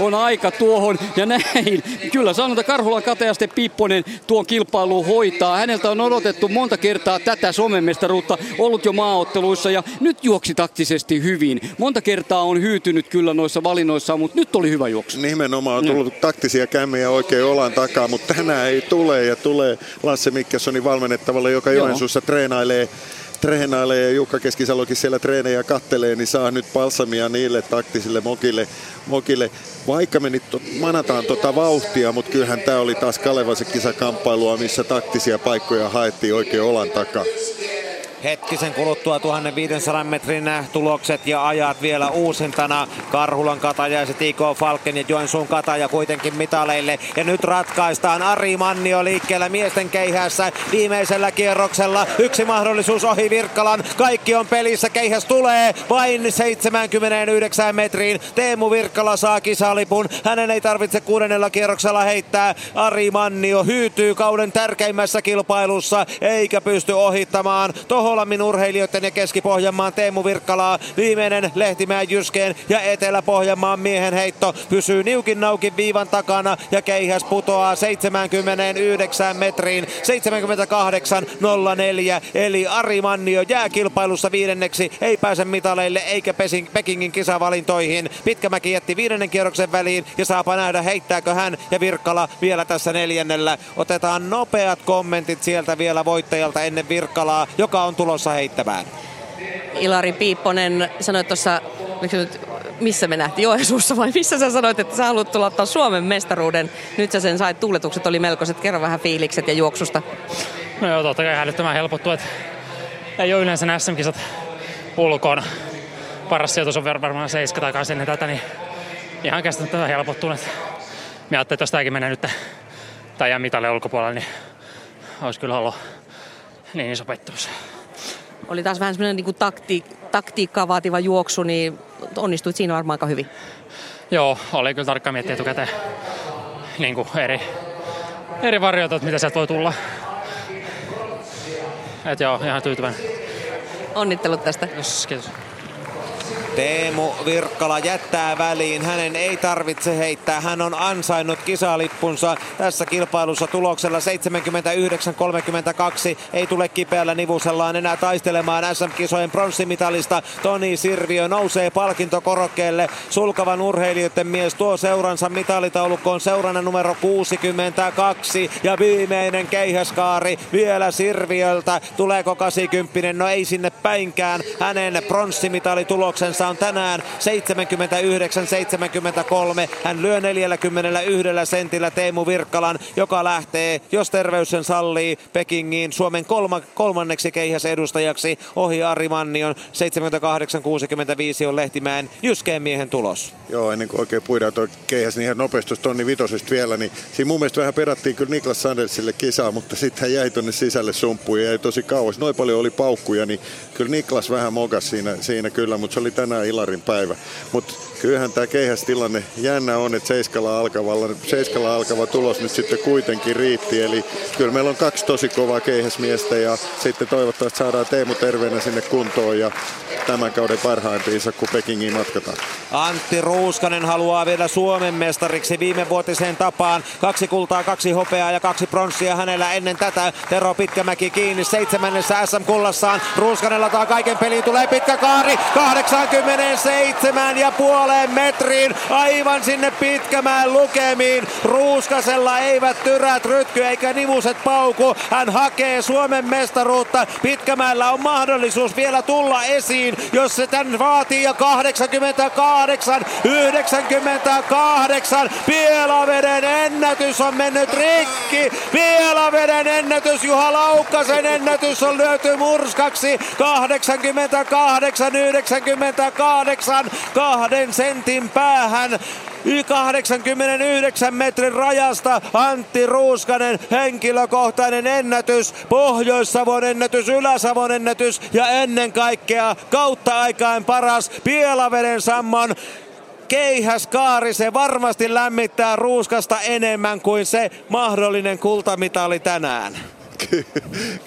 Speaker 2: on aika tuohon ja näin. Kyllä sanotaan Karhulan kateaste Piipponen tuon kilpailun hoitaa. Häneltä on odotettu monta kertaa tätä Suomen mestaruutta ollut jo maaotteluissa ja nyt juoksi taktisesti hyvin. Monta kertaa on hyytynyt kyllä noissa valinnoissa, mutta nyt oli hyvä juoksu.
Speaker 4: Nimenomaan on tullut no. taktisia kämmejä oikein olan takaa, mutta tänään ei tule ja tulee Lasse Mikkessonin valmennettavalle, joka Joensuussa treenailee treenailee ja Jukka Keskisalokin siellä treenejä kattelee, niin saa nyt palsamia niille taktisille mokille. mokille. Vaikka me nyt manataan tota vauhtia, mutta kyllähän tämä oli taas Kalevasen kisakamppailua, missä taktisia paikkoja haettiin oikein olan takaa.
Speaker 3: Hetkisen kuluttua 1500 metrin tulokset ja ajat vielä uusintana. Karhulan katajaiset Iko Falken ja Joensuun kataja kuitenkin mitaleille. Ja nyt ratkaistaan Ari Mannio liikkeellä miesten keihässä viimeisellä kierroksella. Yksi mahdollisuus ohi Virkkalan. Kaikki on pelissä. Keihäs tulee vain 79 metriin. Teemu Virkkala saa kisalipun. Hänen ei tarvitse kuudennella kierroksella heittää. Ari Mannio hyytyy kauden tärkeimmässä kilpailussa eikä pysty ohittamaan. Toho Holammin urheilijoiden ja Keski-Pohjanmaan Teemu Virkkalaa. Viimeinen Lehtimäen Jyskeen ja Etelä-Pohjanmaan miehen heitto pysyy niukin naukin viivan takana ja keihäs putoaa 79 metriin 78.04 eli Ari Mannio jää kilpailussa viidenneksi, ei pääse mitaleille eikä Pekingin kisavalintoihin. Pitkämäki jätti viidennen kierroksen väliin ja saapa nähdä heittääkö hän ja Virkkala vielä tässä neljännellä. Otetaan nopeat kommentit sieltä vielä voittajalta ennen Virkkalaa, joka on tulossa heittämään.
Speaker 1: Ilari Piipponen sanoi tuossa, missä me nähtiin Joensuussa vai missä sä sanoit, että sä haluat tulla ottaa Suomen mestaruuden. Nyt sä sen sait, tuuletukset oli melkoiset. Kerro vähän fiilikset ja juoksusta.
Speaker 20: No joo, totta kai hälyttämään helpottuu, että ei ole yleensä nämä SM-kisat ulkona. Paras sijoitus on varmaan 7 tai 8 tätä, niin ihan käsittämättä helpottunut. Mä ajattelin, että jos tämäkin menee nyt tai jää mitalle ulkopuolella, niin olisi kyllä ollut niin iso pettymys.
Speaker 1: Oli taas vähän semmoinen niin takti, taktiikkaa vaativa juoksu, niin onnistuit siinä varmaan aika hyvin.
Speaker 20: Joo, oli kyllä tarkkaan miettiä etukäteen niin kuin eri, eri varjoita, mitä sieltä voi tulla. Et joo, ihan tyytyväinen.
Speaker 1: Onnittelut tästä.
Speaker 20: Yes, kiitos.
Speaker 3: Teemu Virkkala jättää väliin. Hänen ei tarvitse heittää. Hän on ansainnut kisalippunsa tässä kilpailussa tuloksella 79-32. Ei tule kipeällä nivusellaan enää taistelemaan SM-kisojen pronssimitalista. Toni Sirviö nousee palkintokorokkeelle. Sulkavan urheilijoiden mies tuo seuransa mitalitaulukkoon seurana numero 62. Ja viimeinen keihäskaari vielä Sirviöltä. Tuleeko 80? No ei sinne päinkään. Hänen pronssimitalituloksensä on tänään 79-73. Hän lyö 41 sentillä Teemu Virkkalan, joka lähtee, jos terveys sen sallii, Pekingiin Suomen kolma, kolmanneksi keihäsedustajaksi ohi Ari Mannion. 78-65 on Lehtimäen Jyskeen miehen tulos.
Speaker 4: Joo, ennen kuin oikein puidaan tuo keihäs niin ihan nopeasti tonni vitosesta vielä, niin siinä mun mielestä vähän perattiin kyllä Niklas Sandersille kisaa, mutta sitten hän jäi tonne sisälle sumppuun ja jäi tosi kauas. Noin paljon oli paukkuja, niin kyllä Niklas vähän mokas siinä, siinä kyllä, mutta se oli tänään Ilarin päivä. Mutta kyllähän tämä keihästilanne jännä on, että Seiskalla, alkavalla, Seiskalla alkava tulos nyt sitten kuitenkin riitti. Eli kyllä meillä on kaksi tosi kovaa keihäsmiestä ja sitten toivottavasti saadaan Teemu terveenä sinne kuntoon ja tämän kauden parhaimpiinsa, kun Pekingiin matkataan.
Speaker 3: Antti Ruuskanen haluaa vielä Suomen mestariksi viime vuotiseen tapaan. Kaksi kultaa, kaksi hopeaa ja kaksi pronssia hänellä ennen tätä. Tero Pitkämäki kiinni seitsemännessä SM-kullassaan. Ruuskanen lataa kaiken peliin, tulee pitkä kaari 87 ja puoleen metriin. Aivan sinne Pitkämään lukemiin. Ruuskasella eivät tyrät rytky eikä nivuset pauku. Hän hakee Suomen mestaruutta. Pitkämäellä on mahdollisuus vielä tulla esiin, jos se tän vaatii. Ja 88, 98. Pielaveden ennätys on mennyt rikki. Pielaveden ennätys, Juha Laukkasen ennätys on löyty murskaksi. 88, 98, kahden sentin päähän. 89 metrin rajasta Antti Ruuskanen henkilökohtainen ennätys, Pohjois-Savon ennätys, Ylä-Savon ennätys ja ennen kaikkea kautta aikaan paras Pielaveden sammon keihäskaari, se varmasti lämmittää Ruuskasta enemmän kuin se mahdollinen kultamitali tänään.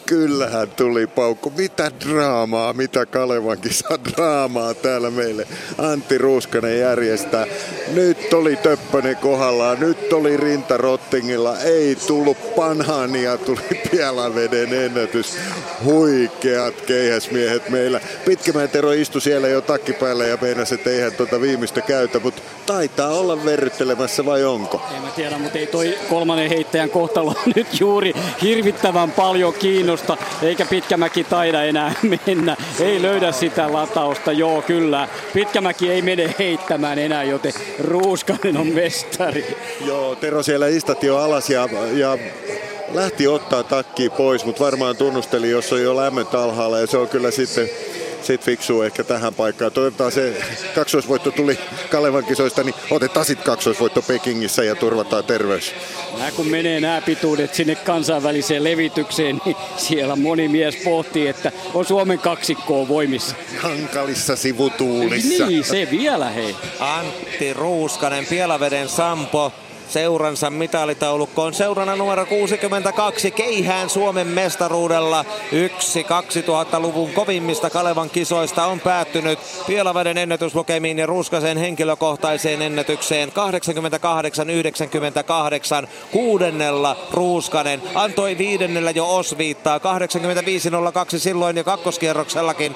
Speaker 4: Kyllähän tuli paukku. Mitä draamaa, mitä Kalevan kisa draamaa täällä meille Antti Ruuskanen järjestää. Nyt oli Töppönen kohdallaan, nyt oli Rinta Rottingilla, ei tullut panhania, tuli Pielaveden ennätys. Huikeat keihäsmiehet meillä. Pitkämään Tero istui siellä jo takkipäällä ja meinasi, että eihän tuota viimeistä käytä, mutta taitaa olla verryttelemässä vai onko?
Speaker 2: En mä tiedä, mutta ei toi kolmannen heittäjän kohtalo [LAUGHS] nyt juuri hirvittävän paljon kiinnosta, eikä Pitkämäki taida enää [LAUGHS] mennä. Ei löydä sitä latausta, joo kyllä. Pitkämäki ei mene heittämään enää, joten Ruuskanen on mestari.
Speaker 4: Joo, Tero siellä istatti jo alas ja, ja lähti ottaa takki pois, mutta varmaan tunnusteli, jos on jo lämmöt alhaalla ja se on kyllä sitten sit fiksuu ehkä tähän paikkaan. Toivotaan se kaksoisvoitto tuli Kalevan kisoista, niin otetaan sitten kaksoisvoitto Pekingissä ja turvataan terveys.
Speaker 2: Nää kun menee nämä pituudet sinne kansainväliseen levitykseen, niin siellä moni mies pohtii, että on Suomen kaksikkoa voimissa.
Speaker 4: Hankalissa sivutuulissa.
Speaker 2: Niin, se vielä hei.
Speaker 3: Antti Ruuskanen, Pielaveden Sampo, seuransa mitalitaulukko on seurana numero 62 Keihään Suomen mestaruudella. Yksi 2000-luvun kovimmista Kalevan kisoista on päättynyt Pielaveden ennätyslukemiin ja Ruskasen henkilökohtaiseen ennätykseen 88-98. Kuudennella Ruuskanen antoi viidennellä jo osviittaa 85-02 silloin jo kakkoskierroksellakin 84-13.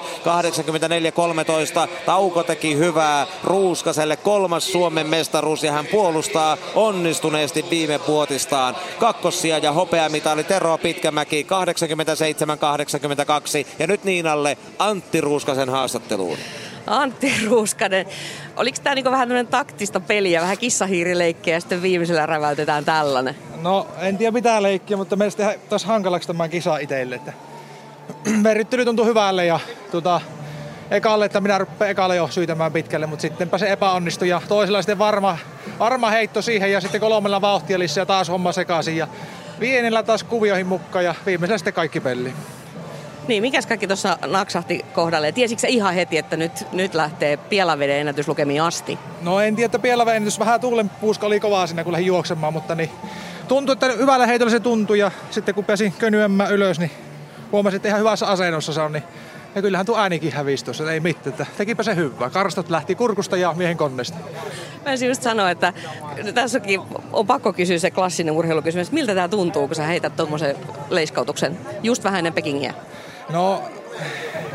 Speaker 3: Tauko teki hyvää Ruuskaselle kolmas Suomen mestaruus ja hän puolustaa on onnistuneesti viime vuotistaan. Kakkossia ja hopeamitali Tero Pitkämäki 87-82 ja nyt Niinalle Antti Ruuskasen haastatteluun.
Speaker 1: Antti Ruuskanen. Oliko tämä niinku vähän tämmöinen taktista peliä, vähän kissahiirileikkiä ja sitten viimeisellä räväytetään tällainen?
Speaker 21: No en tiedä mitä leikkiä, mutta mielestäni tosi hankalaksi tämä kisa itselle. Että [CLEARS THROAT] Verryttely tuntui hyvälle ja tuota, ekalle, että minä rupean ekalle jo syytämään pitkälle, mutta sittenpä se epäonnistui ja toisella sitten varma, varma heitto siihen ja sitten kolmella vauhtia lisää ja taas homma sekaisin ja vienillä taas kuvioihin mukaan ja viimeisellä sitten kaikki peli.
Speaker 1: Niin, mikäs kaikki tuossa naksahti kohdalle? Tiesitkö se ihan heti, että nyt, nyt lähtee Pielaveden ennätyslukemiin asti?
Speaker 21: No en tiedä, että Pielaveden ennätys vähän tuulenpuuska oli kovaa siinä, kun lähdin juoksemaan, mutta niin, tuntui, että hyvällä heitolla se tuntui ja sitten kun pääsin könyämään ylös, niin huomasin, että ihan hyvässä asennossa se on, niin ja kyllähän tuo äänikin hävisi tuossa, ei mitään. Että tekipä se hyvää. Karstot lähti kurkusta ja miehen konnesta.
Speaker 1: Mä just sanoa, että tässäkin on pakko kysyä se klassinen urheilukysymys. Miltä tämä tuntuu, kun sä heität tuommoisen leiskautuksen just vähän ennen Pekingiä?
Speaker 21: No,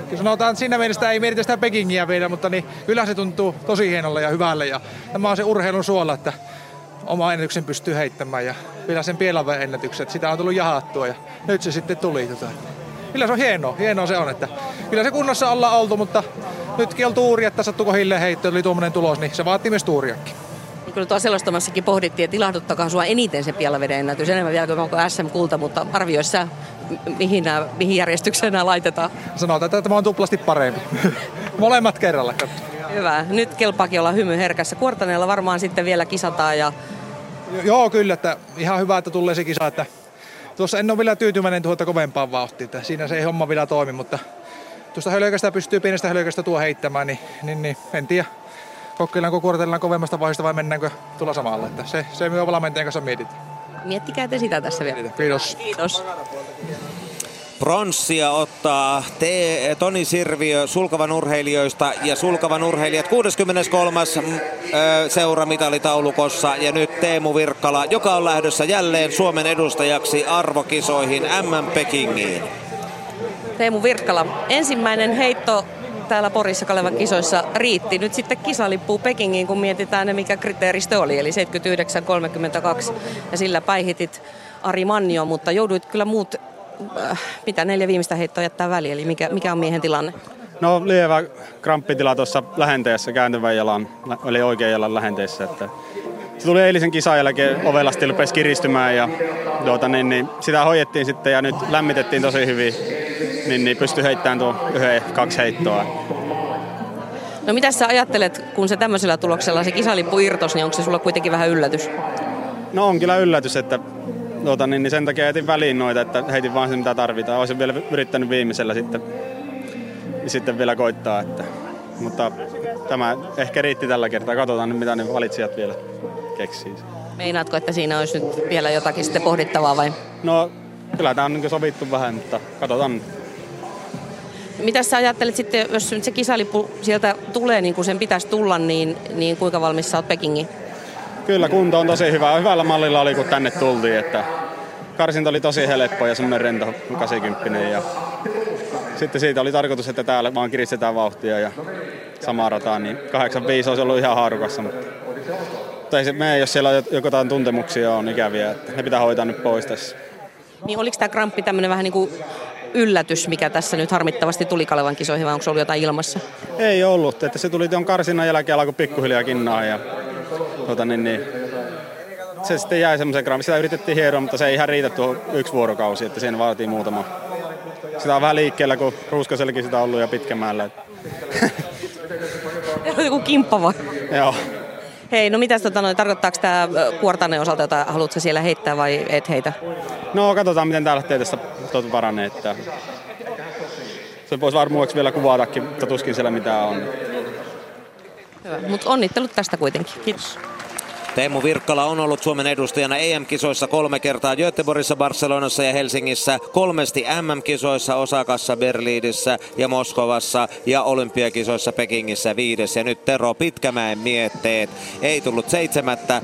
Speaker 21: kyllä sanotaan, että siinä mielessä ei mietitä sitä Pekingiä vielä, mutta niin, kyllä se tuntuu tosi hienolle ja hyvälle. Ja tämä on se urheilun suola, että oma ennätyksen pystyy heittämään ja vielä sen pielaven ennätyksen. Sitä on tullut jahattua ja nyt se sitten tuli. Tota kyllä se on hienoa, hienoa se on, että kyllä se kunnossa ollaan oltu, mutta nytkin on tuuri, että sattuko hilleen heitto, oli tuommoinen tulos, niin se vaatii myös tuuriakin.
Speaker 1: Niin kyllä tuo selostamassakin pohdittiin, että ilahduttakaa sua eniten se Pielaveden ennätys, enemmän vielä kuin SM-kulta, mutta arvioissa mihin, nämä, mihin järjestykseen nämä laitetaan?
Speaker 21: Sanotaan, että tämä on tuplasti parempi. [LAUGHS] Molemmat kerralla.
Speaker 1: Hyvä. Nyt kelpaakin olla hymy herkässä. Kuortaneella varmaan sitten vielä kisataan ja
Speaker 21: Joo, kyllä, että ihan hyvä, että tulee se kisa, että tuossa en ole vielä tyytyväinen tuota kovempaan vauhtiin, että siinä se ei homma vielä toimi, mutta tuosta hölökästä pystyy pienestä hölökästä tuo heittämään, niin, niin, niin en tiedä, kokeillaanko kuortellaan kovemmasta vaiheesta vai mennäänkö tulla samalla, että se, se me valmentajan kanssa mietitään.
Speaker 1: miettikää te sitä tässä vielä.
Speaker 21: Kiitos.
Speaker 1: Kiitos.
Speaker 3: Pronssia ottaa T- Toni Sirviö Sulkavan urheilijoista ja Sulkavan urheilijat 63. mm, seuramitalitaulukossa ja nyt Teemu Virkkala, joka on lähdössä jälleen Suomen edustajaksi arvokisoihin MM Pekingiin.
Speaker 1: Teemu Virkkala, ensimmäinen heitto täällä Porissa Kalevan kisoissa riitti. Nyt sitten kisa lippuu Pekingiin, kun mietitään ne, mikä kriteeristö oli, eli 79-32. Ja sillä päihitit Ari Mannio, mutta jouduit kyllä muut, mitä neljä viimeistä heittoa jättää väliin, eli mikä, mikä on miehen tilanne?
Speaker 22: No lievä kramppitila tuossa lähenteessä kääntyvän jalan, eli oikean jalan lähenteessä. Että se tuli eilisen kisan jälkeen ovelasti rupesi kiristymään ja tuota, niin, niin, sitä hoidettiin sitten ja nyt lämmitettiin tosi hyvin, niin, niin pystyi heittämään tuon yhden, kaksi heittoa.
Speaker 1: No mitä sä ajattelet, kun se tämmöisellä tuloksella se kisalippu irtos, niin onko se sulla kuitenkin vähän yllätys?
Speaker 22: No on kyllä yllätys, että tuota, niin, niin sen takia jätin väliin noita, että heitin vaan se mitä tarvitaan. Olisin vielä yrittänyt viimeisellä sitten, sitten vielä koittaa. Että, mutta tämä ehkä riitti tällä kertaa. Katsotaan nyt mitä ne valitsijat vielä keksii.
Speaker 1: Meinaatko, että siinä olisi nyt vielä jotakin sitten pohdittavaa vai?
Speaker 22: No kyllä tämä on niin sovittu vähän, mutta katsotaan.
Speaker 1: Mitä sä ajattelet sitten, jos nyt se kisalippu sieltä tulee niin kuin sen pitäisi tulla, niin, niin kuinka valmis sä oot Pekingiin?
Speaker 22: Kyllä kunto on tosi hyvä. Hyvällä mallilla oli kun tänne tultiin, että karsinta oli tosi helppo ja semmoinen rento 80 ja sitten siitä oli tarkoitus, että täällä vaan kiristetään vauhtia ja samaa rataa, niin 85 olisi ollut ihan haarukassa, mutta, mutta ei se mene, jos siellä jotain tuntemuksia on ikäviä, että ne pitää hoitaa nyt pois tässä.
Speaker 1: Niin oliko tämä kramppi tämmöinen vähän niin kuin yllätys, mikä tässä nyt harmittavasti tuli Kalevan kisoihin, vai onko se ollut jotain ilmassa?
Speaker 22: Ei ollut, että se tuli tuon karsinnan jälkeen alkoi pikkuhiljaa kinnaa ja tuota, niin, niin, se sitten jäi semmoisen kramppi. Sitä yritettiin hieroa, mutta se ei ihan riitä tuohon yksi vuorokausi, että siinä vaatii muutama. Sitä on vähän liikkeellä, kun Ruuskasellekin sitä on ollut ja pitkämällä.
Speaker 1: Joku kimppa vai?
Speaker 22: Joo.
Speaker 1: Hei, no mitä tota, noin, tarkoittaako tämä Kuortanen osalta, jota haluatko siellä heittää vai et heitä?
Speaker 22: No katsotaan, miten täällä lähtee tästä tuota paranee. Että se voisi varmuudeksi vielä kuvatakin, mutta tuskin siellä mitään on.
Speaker 1: Hyvä, mutta onnittelut tästä kuitenkin. Kiitos.
Speaker 3: Teemu Virkkala on ollut Suomen edustajana EM-kisoissa kolme kertaa Göteborgissa, Barcelonassa ja Helsingissä, kolmesti MM-kisoissa Osakassa, Berliinissä ja Moskovassa ja olympiakisoissa Pekingissä viides. Ja nyt Tero Pitkämäen mietteet. Ei tullut seitsemättä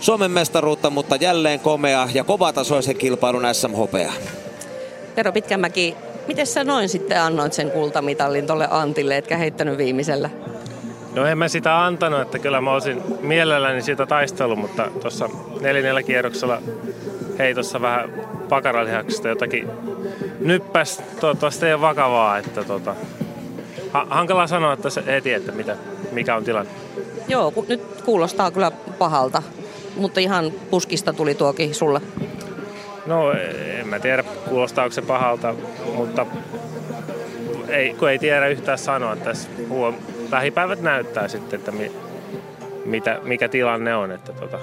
Speaker 3: Suomen mestaruutta, mutta jälleen komea ja kovatasoisen kilpailun SM-hopea.
Speaker 1: Tero Pitkämäki, miten sä noin sitten annoit sen kultamitalin tuolle Antille, etkä heittänyt viimeisellä?
Speaker 23: No en mä sitä antanut, että kyllä mä olisin mielelläni siitä taistellut, mutta tuossa neljännellä kierroksella heitossa vähän pakaralihaksista jotakin nyppäs. Toivottavasti ei ole vakavaa, että tota, ha- hankala sanoa että se heti, että mitä, mikä on tilanne.
Speaker 1: Joo, ku, nyt kuulostaa kyllä pahalta, mutta ihan puskista tuli tuokin sulle.
Speaker 23: No en mä tiedä, kuulostaako se pahalta, mutta ei, kun ei tiedä yhtään sanoa. Tässä huom- lähipäivät näyttää sitten, että mi, mitä, mikä tilanne on. Että tota,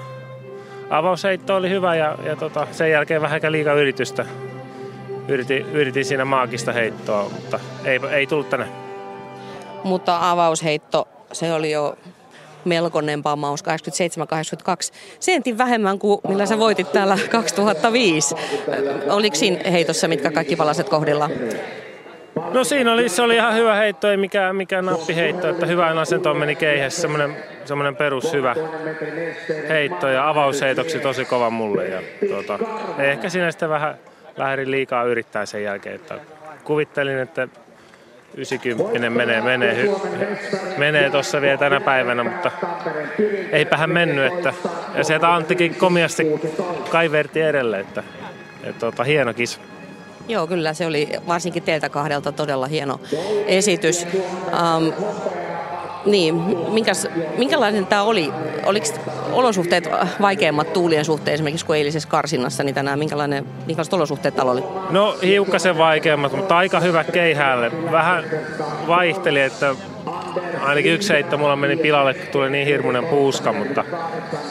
Speaker 23: avausheitto oli hyvä ja, ja tota, sen jälkeen vähän liikaa yritystä. Yritin, yritin siinä maagista heittoa, mutta ei, ei tullut tänne.
Speaker 1: Mutta avausheitto, se oli jo melkoinen pamaus, 87-82. Sentin vähemmän kuin millä sä voitit täällä 2005. Oliko siinä heitossa, mitkä kaikki palaset kohdillaan?
Speaker 23: No siinä oli, se oli ihan hyvä heitto, ei mikään, mikään nappiheitto, että hyvään asentoon meni keihässä, semmoinen, semmoinen perus hyvä heitto ja avausheitoksi tosi kova mulle. Ja, tuota, ehkä siinä sitten vähän lähdin liikaa yrittää sen jälkeen, että kuvittelin, että 90 menee, menee, hy, menee tuossa vielä tänä päivänä, mutta eipä hän mennyt. Että, ja sieltä Anttikin komiasti kaiverti edelle, että, että tuota, hieno kisa.
Speaker 1: Joo, kyllä se oli varsinkin teiltä kahdelta todella hieno esitys. Um, niin, minkäs, minkälainen tämä oli? Oliko olosuhteet vaikeammat tuulien suhteen esimerkiksi kuin eilisessä karsinnassa, niin tänään minkälainen, minkälaiset olosuhteet täällä oli?
Speaker 23: No hiukkasen vaikeammat, mutta aika hyvä keihäälle. Vähän vaihteli, että ainakin yksi heitto mulla meni pilalle, kun tuli niin hirmuinen puuska, mutta,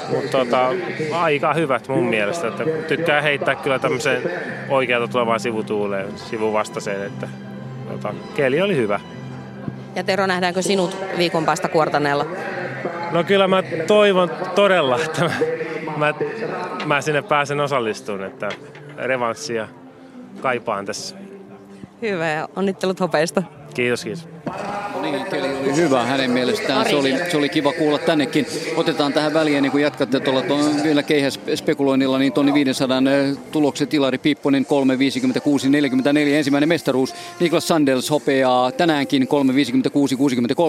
Speaker 23: mutta tota, aika hyvät mun mielestä. Että tykkää heittää kyllä tämmöiseen oikealta tulevaan sivutuuleen, sivuvastaiseen, että tota, keli oli hyvä.
Speaker 1: Ja Tero, nähdäänkö sinut viikon päästä kuortaneella?
Speaker 23: No kyllä mä toivon todella, että mä, mä, mä sinne pääsen osallistumaan, että revanssia kaipaan tässä.
Speaker 1: Hyvä ja onnittelut hopeista.
Speaker 23: Kiitos, kiitos.
Speaker 2: No niin, keli oli hyvä hänen mielestään. Se oli, se oli kiva kuulla tännekin. Otetaan tähän väliin, niin kun jatkatte tuolla tuon, vielä keihäs spekuloinnilla, niin tonni 500 tulokset Ilari Piipponen 3.56.44 ensimmäinen mestaruus. Niklas Sandels hopeaa tänäänkin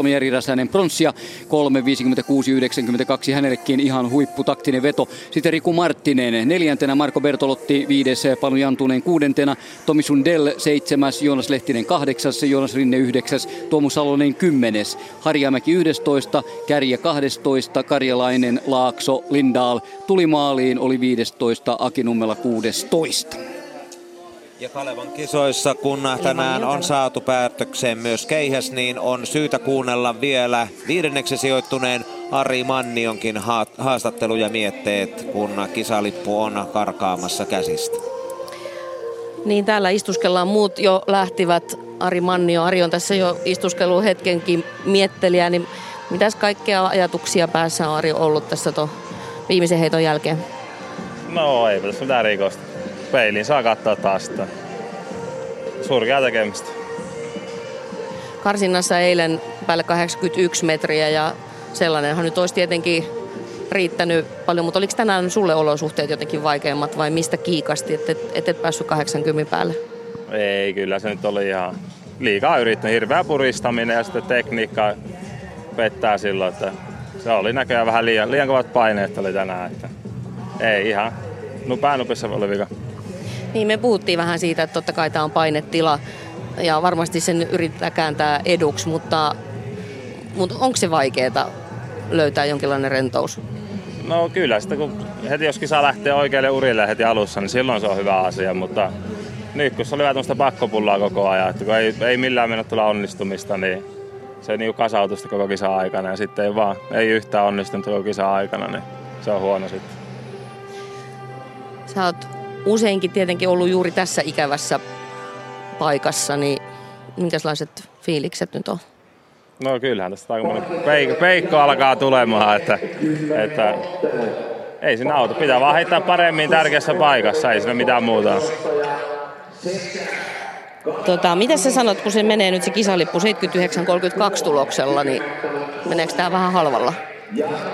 Speaker 2: 3.56.63 Jari Räsänen pronssia 3.56.92 hänellekin ihan huipputaktinen veto. Sitten Riku Marttinen neljäntenä, Marko Bertolotti viides, Panu Jantunen kuudentena, Tomi Sundell seitsemäs, Joonas Lehtinen kahdeksas, Joonas Rinne yhdeksäs, Tuomo Salonen kymmenes, Harjamäki 11, Kärjä 12, Karjalainen, Laakso, Lindaal tuli maaliin, oli 15, Aki Nummela 16.
Speaker 3: Ja Kalevan kisoissa, kun tänään on saatu päätökseen myös keihäs, niin on syytä kuunnella vielä viidenneksi sijoittuneen Ari Mannionkin haastattelu ja mietteet, kun kisalippu on karkaamassa käsistä.
Speaker 1: Niin täällä istuskellaan, muut jo lähtivät. Ari Mannio, Ari on tässä jo istuskelu hetkenkin miettelijä, niin mitäs kaikkea ajatuksia päässä on Ari ollut tässä to viimeisen heiton jälkeen?
Speaker 24: No ei tässä mitään rikosta. Peiliin saa katsoa taas sitä. Surkea tekemistä.
Speaker 1: Karsinnassa eilen päälle 81 metriä ja sellainenhan nyt olisi tietenkin riittänyt paljon, mutta oliko tänään sulle olosuhteet jotenkin vaikeammat vai mistä kiikasti, että et, et, et päässyt 80 päälle?
Speaker 24: Ei, kyllä se nyt oli ihan liikaa yrittänyt. Hirveä puristaminen ja sitten tekniikka pettää silloin, että se oli näköjään vähän liian, liian kovat paineet oli tänään. Että ei ihan, no päänupissa oli vika.
Speaker 1: Niin, me puhuttiin vähän siitä, että totta kai tämä on painetila ja varmasti sen yrittää kääntää eduksi, mutta, mutta onko se vaikeaa löytää jonkinlainen rentous?
Speaker 24: No kyllä, sitä kun heti jos kisa lähtee oikealle urille heti alussa, niin silloin se on hyvä asia, mutta kun se oli vähän tämmöistä pakkopullaa koko ajan, että kun ei, ei millään mennä tulla onnistumista, niin se niin kasautui koko kisa aikana ja sitten ei vaan, ei yhtään onnistunut koko kisa aikana, niin se on huono sitten.
Speaker 1: Sä oot useinkin tietenkin ollut juuri tässä ikävässä paikassa, niin minkälaiset fiilikset nyt on?
Speaker 24: No kyllähän tästä aika peikko, peikko alkaa tulemaan, että, että ei siinä auta. Pitää vaan heittää paremmin tärkeässä paikassa, ei siinä mitään muuta.
Speaker 1: Tota, mitä sä sanot, kun se menee nyt se kisalippu 79-32 tuloksella, niin meneekö tämä vähän halvalla?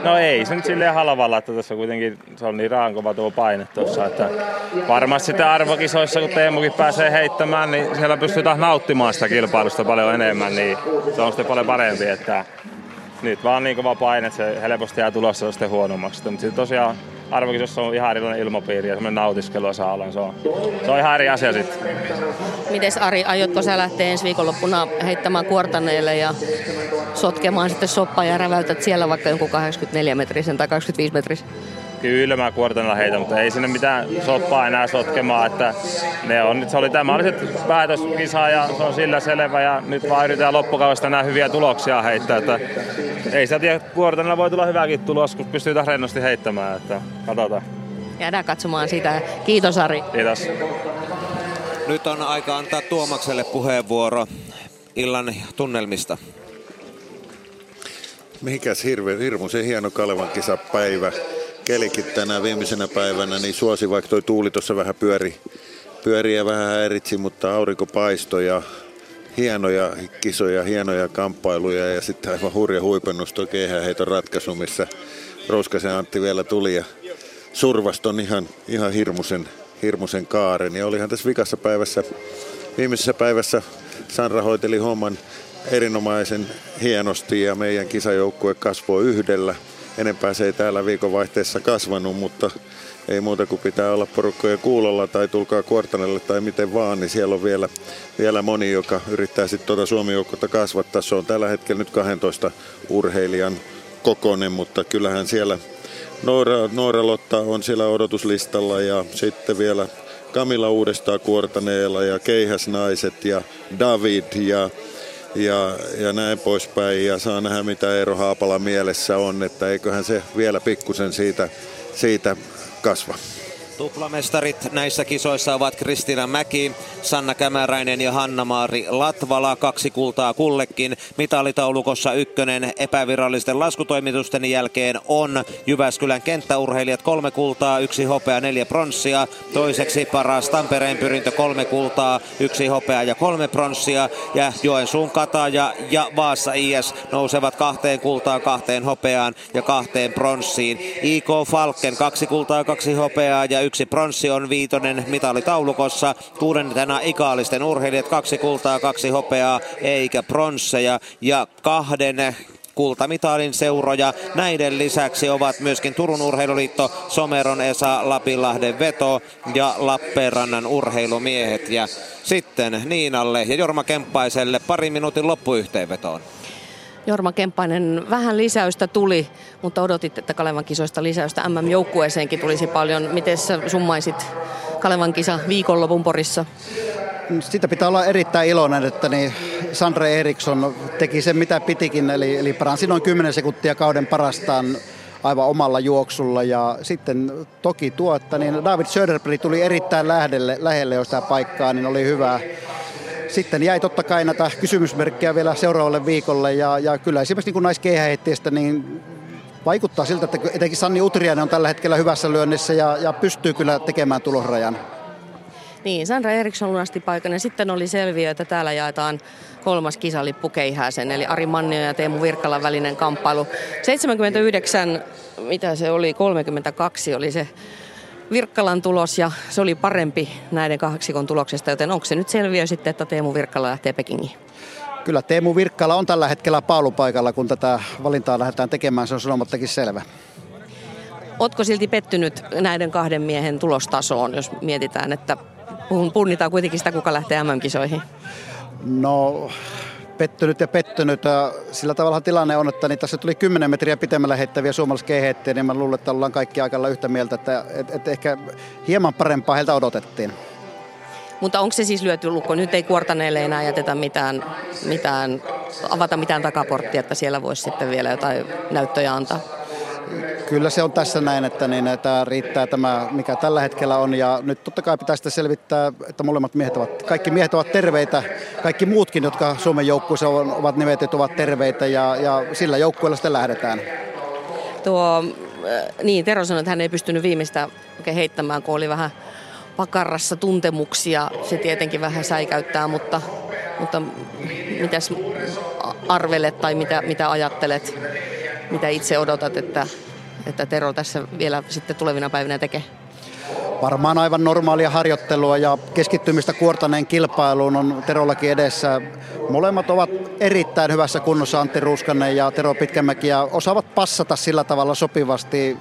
Speaker 24: No ei se nyt silleen halvalla, että tässä kuitenkin se on niin raankova tuo paine tuossa, että varmasti sitten arvokisoissa, kun Teemukin pääsee heittämään, niin siellä pystytään nauttimaan sitä kilpailusta paljon enemmän, niin se on sitten paljon parempi, että nyt vaan niin kova paine, että se helposti jää tulossa sitten huonommaksi. Mutta sitten tosiaan arvokisossa on ihan erilainen ilmapiiri ja semmoinen nautiskelu saa olla, se on, se on ihan eri asia sitten.
Speaker 1: Mites Ari, aiotko sä lähteä ensi viikonloppuna heittämään kuortaneille ja sotkemaan sitten soppaa ja räväytät siellä vaikka jonkun 84 metrisen tai 25 metrisen?
Speaker 24: Kyllä mä kuortanella heitän, mutta ei sinne mitään soppaa enää sotkemaan, että ne on, se oli tämä oli se päätöskisa ja se on sillä selvä ja nyt vaan yritetään loppukaudesta nämä hyviä tuloksia heittää, että ei sitä tiedä, kuortanella voi tulla hyväkin tulos, kun pystyy taas rennosti heittämään, että katsotaan.
Speaker 1: Jäädään katsomaan sitä. Kiitos Ari.
Speaker 24: Kiitos.
Speaker 3: Nyt on aika antaa Tuomakselle puheenvuoro illan tunnelmista.
Speaker 4: Mihikäs hirve, hirmuisen hieno Kalevan kisapäivä. Kelikin tänään viimeisenä päivänä, niin suosi vaikka toi tuuli tuossa vähän pyöri, pyöri ja vähän häiritsi, mutta aurinko paistoi ja hienoja kisoja, hienoja kamppailuja ja sitten aivan hurja huipennus tuo keihäheiton ratkaisu, missä Rouskasen Antti vielä tuli ja survaston ihan, ihan hirmuisen, hirmuisen kaaren. Ja olihan tässä vikassa päivässä, viimeisessä päivässä Sanra hoiteli homman erinomaisen hienosti ja meidän kisajoukkue kasvoi yhdellä. Enempää se ei täällä viikonvaihteessa kasvanut, mutta ei muuta kuin pitää olla porukkoja kuulolla tai tulkaa kuortanelle tai miten vaan, niin siellä on vielä, vielä moni, joka yrittää sitten tuota Suomi kasvattaa. Se on tällä hetkellä nyt 12 urheilijan kokonen, mutta kyllähän siellä Noora, Noora Lotta on siellä odotuslistalla ja sitten vielä Kamila uudestaan kuortaneella ja Keihäsnaiset ja David ja ja, ja näin poispäin. Ja saa nähdä, mitä Eero Haapala mielessä on, että eiköhän se vielä pikkusen siitä, siitä kasva.
Speaker 3: Tuplamestarit näissä kisoissa ovat Kristina Mäki, Sanna Kämäräinen ja Hanna-Maari Latvala. Kaksi kultaa kullekin. Mitalitaulukossa ykkönen epävirallisten laskutoimitusten jälkeen on Jyväskylän kenttäurheilijat kolme kultaa, yksi hopea, neljä pronssia. Toiseksi paras Tampereen pyrintö kolme kultaa, yksi hopea ja kolme pronssia. Ja Joensuun Kataja ja Vaassa IS nousevat kahteen kultaan, kahteen hopeaan ja kahteen pronssiin. IK Falken kaksi kultaa, kaksi hopeaa ja yksi pronssi on viitonen mitalitaulukossa. Kuudentena ikaalisten urheilijat kaksi kultaa, kaksi hopeaa eikä pronsseja ja kahden kultamitalin seuroja. Näiden lisäksi ovat myöskin Turun urheiluliitto, Someron Esa, Lapinlahden veto ja Lappeenrannan urheilumiehet. Ja sitten Niinalle ja Jorma Kemppaiselle pari minuutin loppuyhteenvetoon.
Speaker 1: Jorma Kemppainen, vähän lisäystä tuli, mutta odotit, että Kalevan kisoista lisäystä MM-joukkueeseenkin tulisi paljon. Miten summaisit Kalevan kisa viikonlopun Porissa?
Speaker 25: Sitä pitää olla erittäin iloinen, että niin Sandre Eriksson teki sen mitä pitikin, eli, eli paransi noin 10 sekuntia kauden parastaan aivan omalla juoksulla. Ja sitten toki tuo, että niin David Söderberg tuli erittäin lähelle, lähelle jo sitä paikkaa, niin oli hyvä sitten jäi totta kai näitä kysymysmerkkejä vielä seuraavalle viikolle ja, ja kyllä esimerkiksi niin naiskeihäheitteestä niin vaikuttaa siltä, että etenkin Sanni Utriainen on tällä hetkellä hyvässä lyönnissä ja, ja pystyy kyllä tekemään tulosrajan.
Speaker 1: Niin, Sandra Eriksson lunasti paikan ja sitten oli selviö, että täällä jaetaan kolmas kisalippu Keihäsen, eli Ari Mannio ja Teemu Virkkalan välinen kamppailu. 79, mitä se oli, 32 oli se Virkkalan tulos ja se oli parempi näiden kahdeksikon tuloksesta, joten onko se nyt selviö sitten, että Teemu Virkkala lähtee Pekingiin?
Speaker 25: Kyllä Teemu Virkkala on tällä hetkellä paalupaikalla, kun tätä valintaa lähdetään tekemään, se on sanomattakin selvä.
Speaker 1: Otko silti pettynyt näiden kahden miehen tulostasoon, jos mietitään, että punnitaan kuitenkin sitä, kuka lähtee MM-kisoihin?
Speaker 25: No pettynyt ja pettynyt. Sillä tavalla tilanne on, että niin tässä tuli 10 metriä pitemmällä heittäviä suomalaisia niin mä luulen, että ollaan kaikki aika yhtä mieltä, että, että, ehkä hieman parempaa heiltä odotettiin.
Speaker 1: Mutta onko se siis lyöty lukko? Nyt ei kuortaneille enää jätetä mitään, mitään, avata mitään takaporttia, että siellä voisi sitten vielä jotain näyttöjä antaa?
Speaker 25: Kyllä se on tässä näin, että niin, tämä riittää tämä, mikä tällä hetkellä on. Ja nyt totta kai pitää sitä selvittää, että molemmat miehet ovat, kaikki miehet ovat terveitä. Kaikki muutkin, jotka Suomen joukkueessa ovat nimetyt, ovat terveitä ja, ja sillä joukkueella sitten lähdetään.
Speaker 1: Tuo, äh, niin, Tero sanoi, että hän ei pystynyt viimeistä oikein heittämään, kun oli vähän pakarassa tuntemuksia. Se tietenkin vähän säikäyttää, mutta, mutta mitäs arvelet tai mitä, mitä ajattelet, mitä itse odotat, että että Tero tässä vielä sitten tulevina päivinä tekee?
Speaker 25: Varmaan aivan normaalia harjoittelua ja keskittymistä kuortaneen kilpailuun on Terollakin edessä. Molemmat ovat erittäin hyvässä kunnossa Antti Ruuskanen ja Tero Pitkämäki ja osaavat passata sillä tavalla sopivasti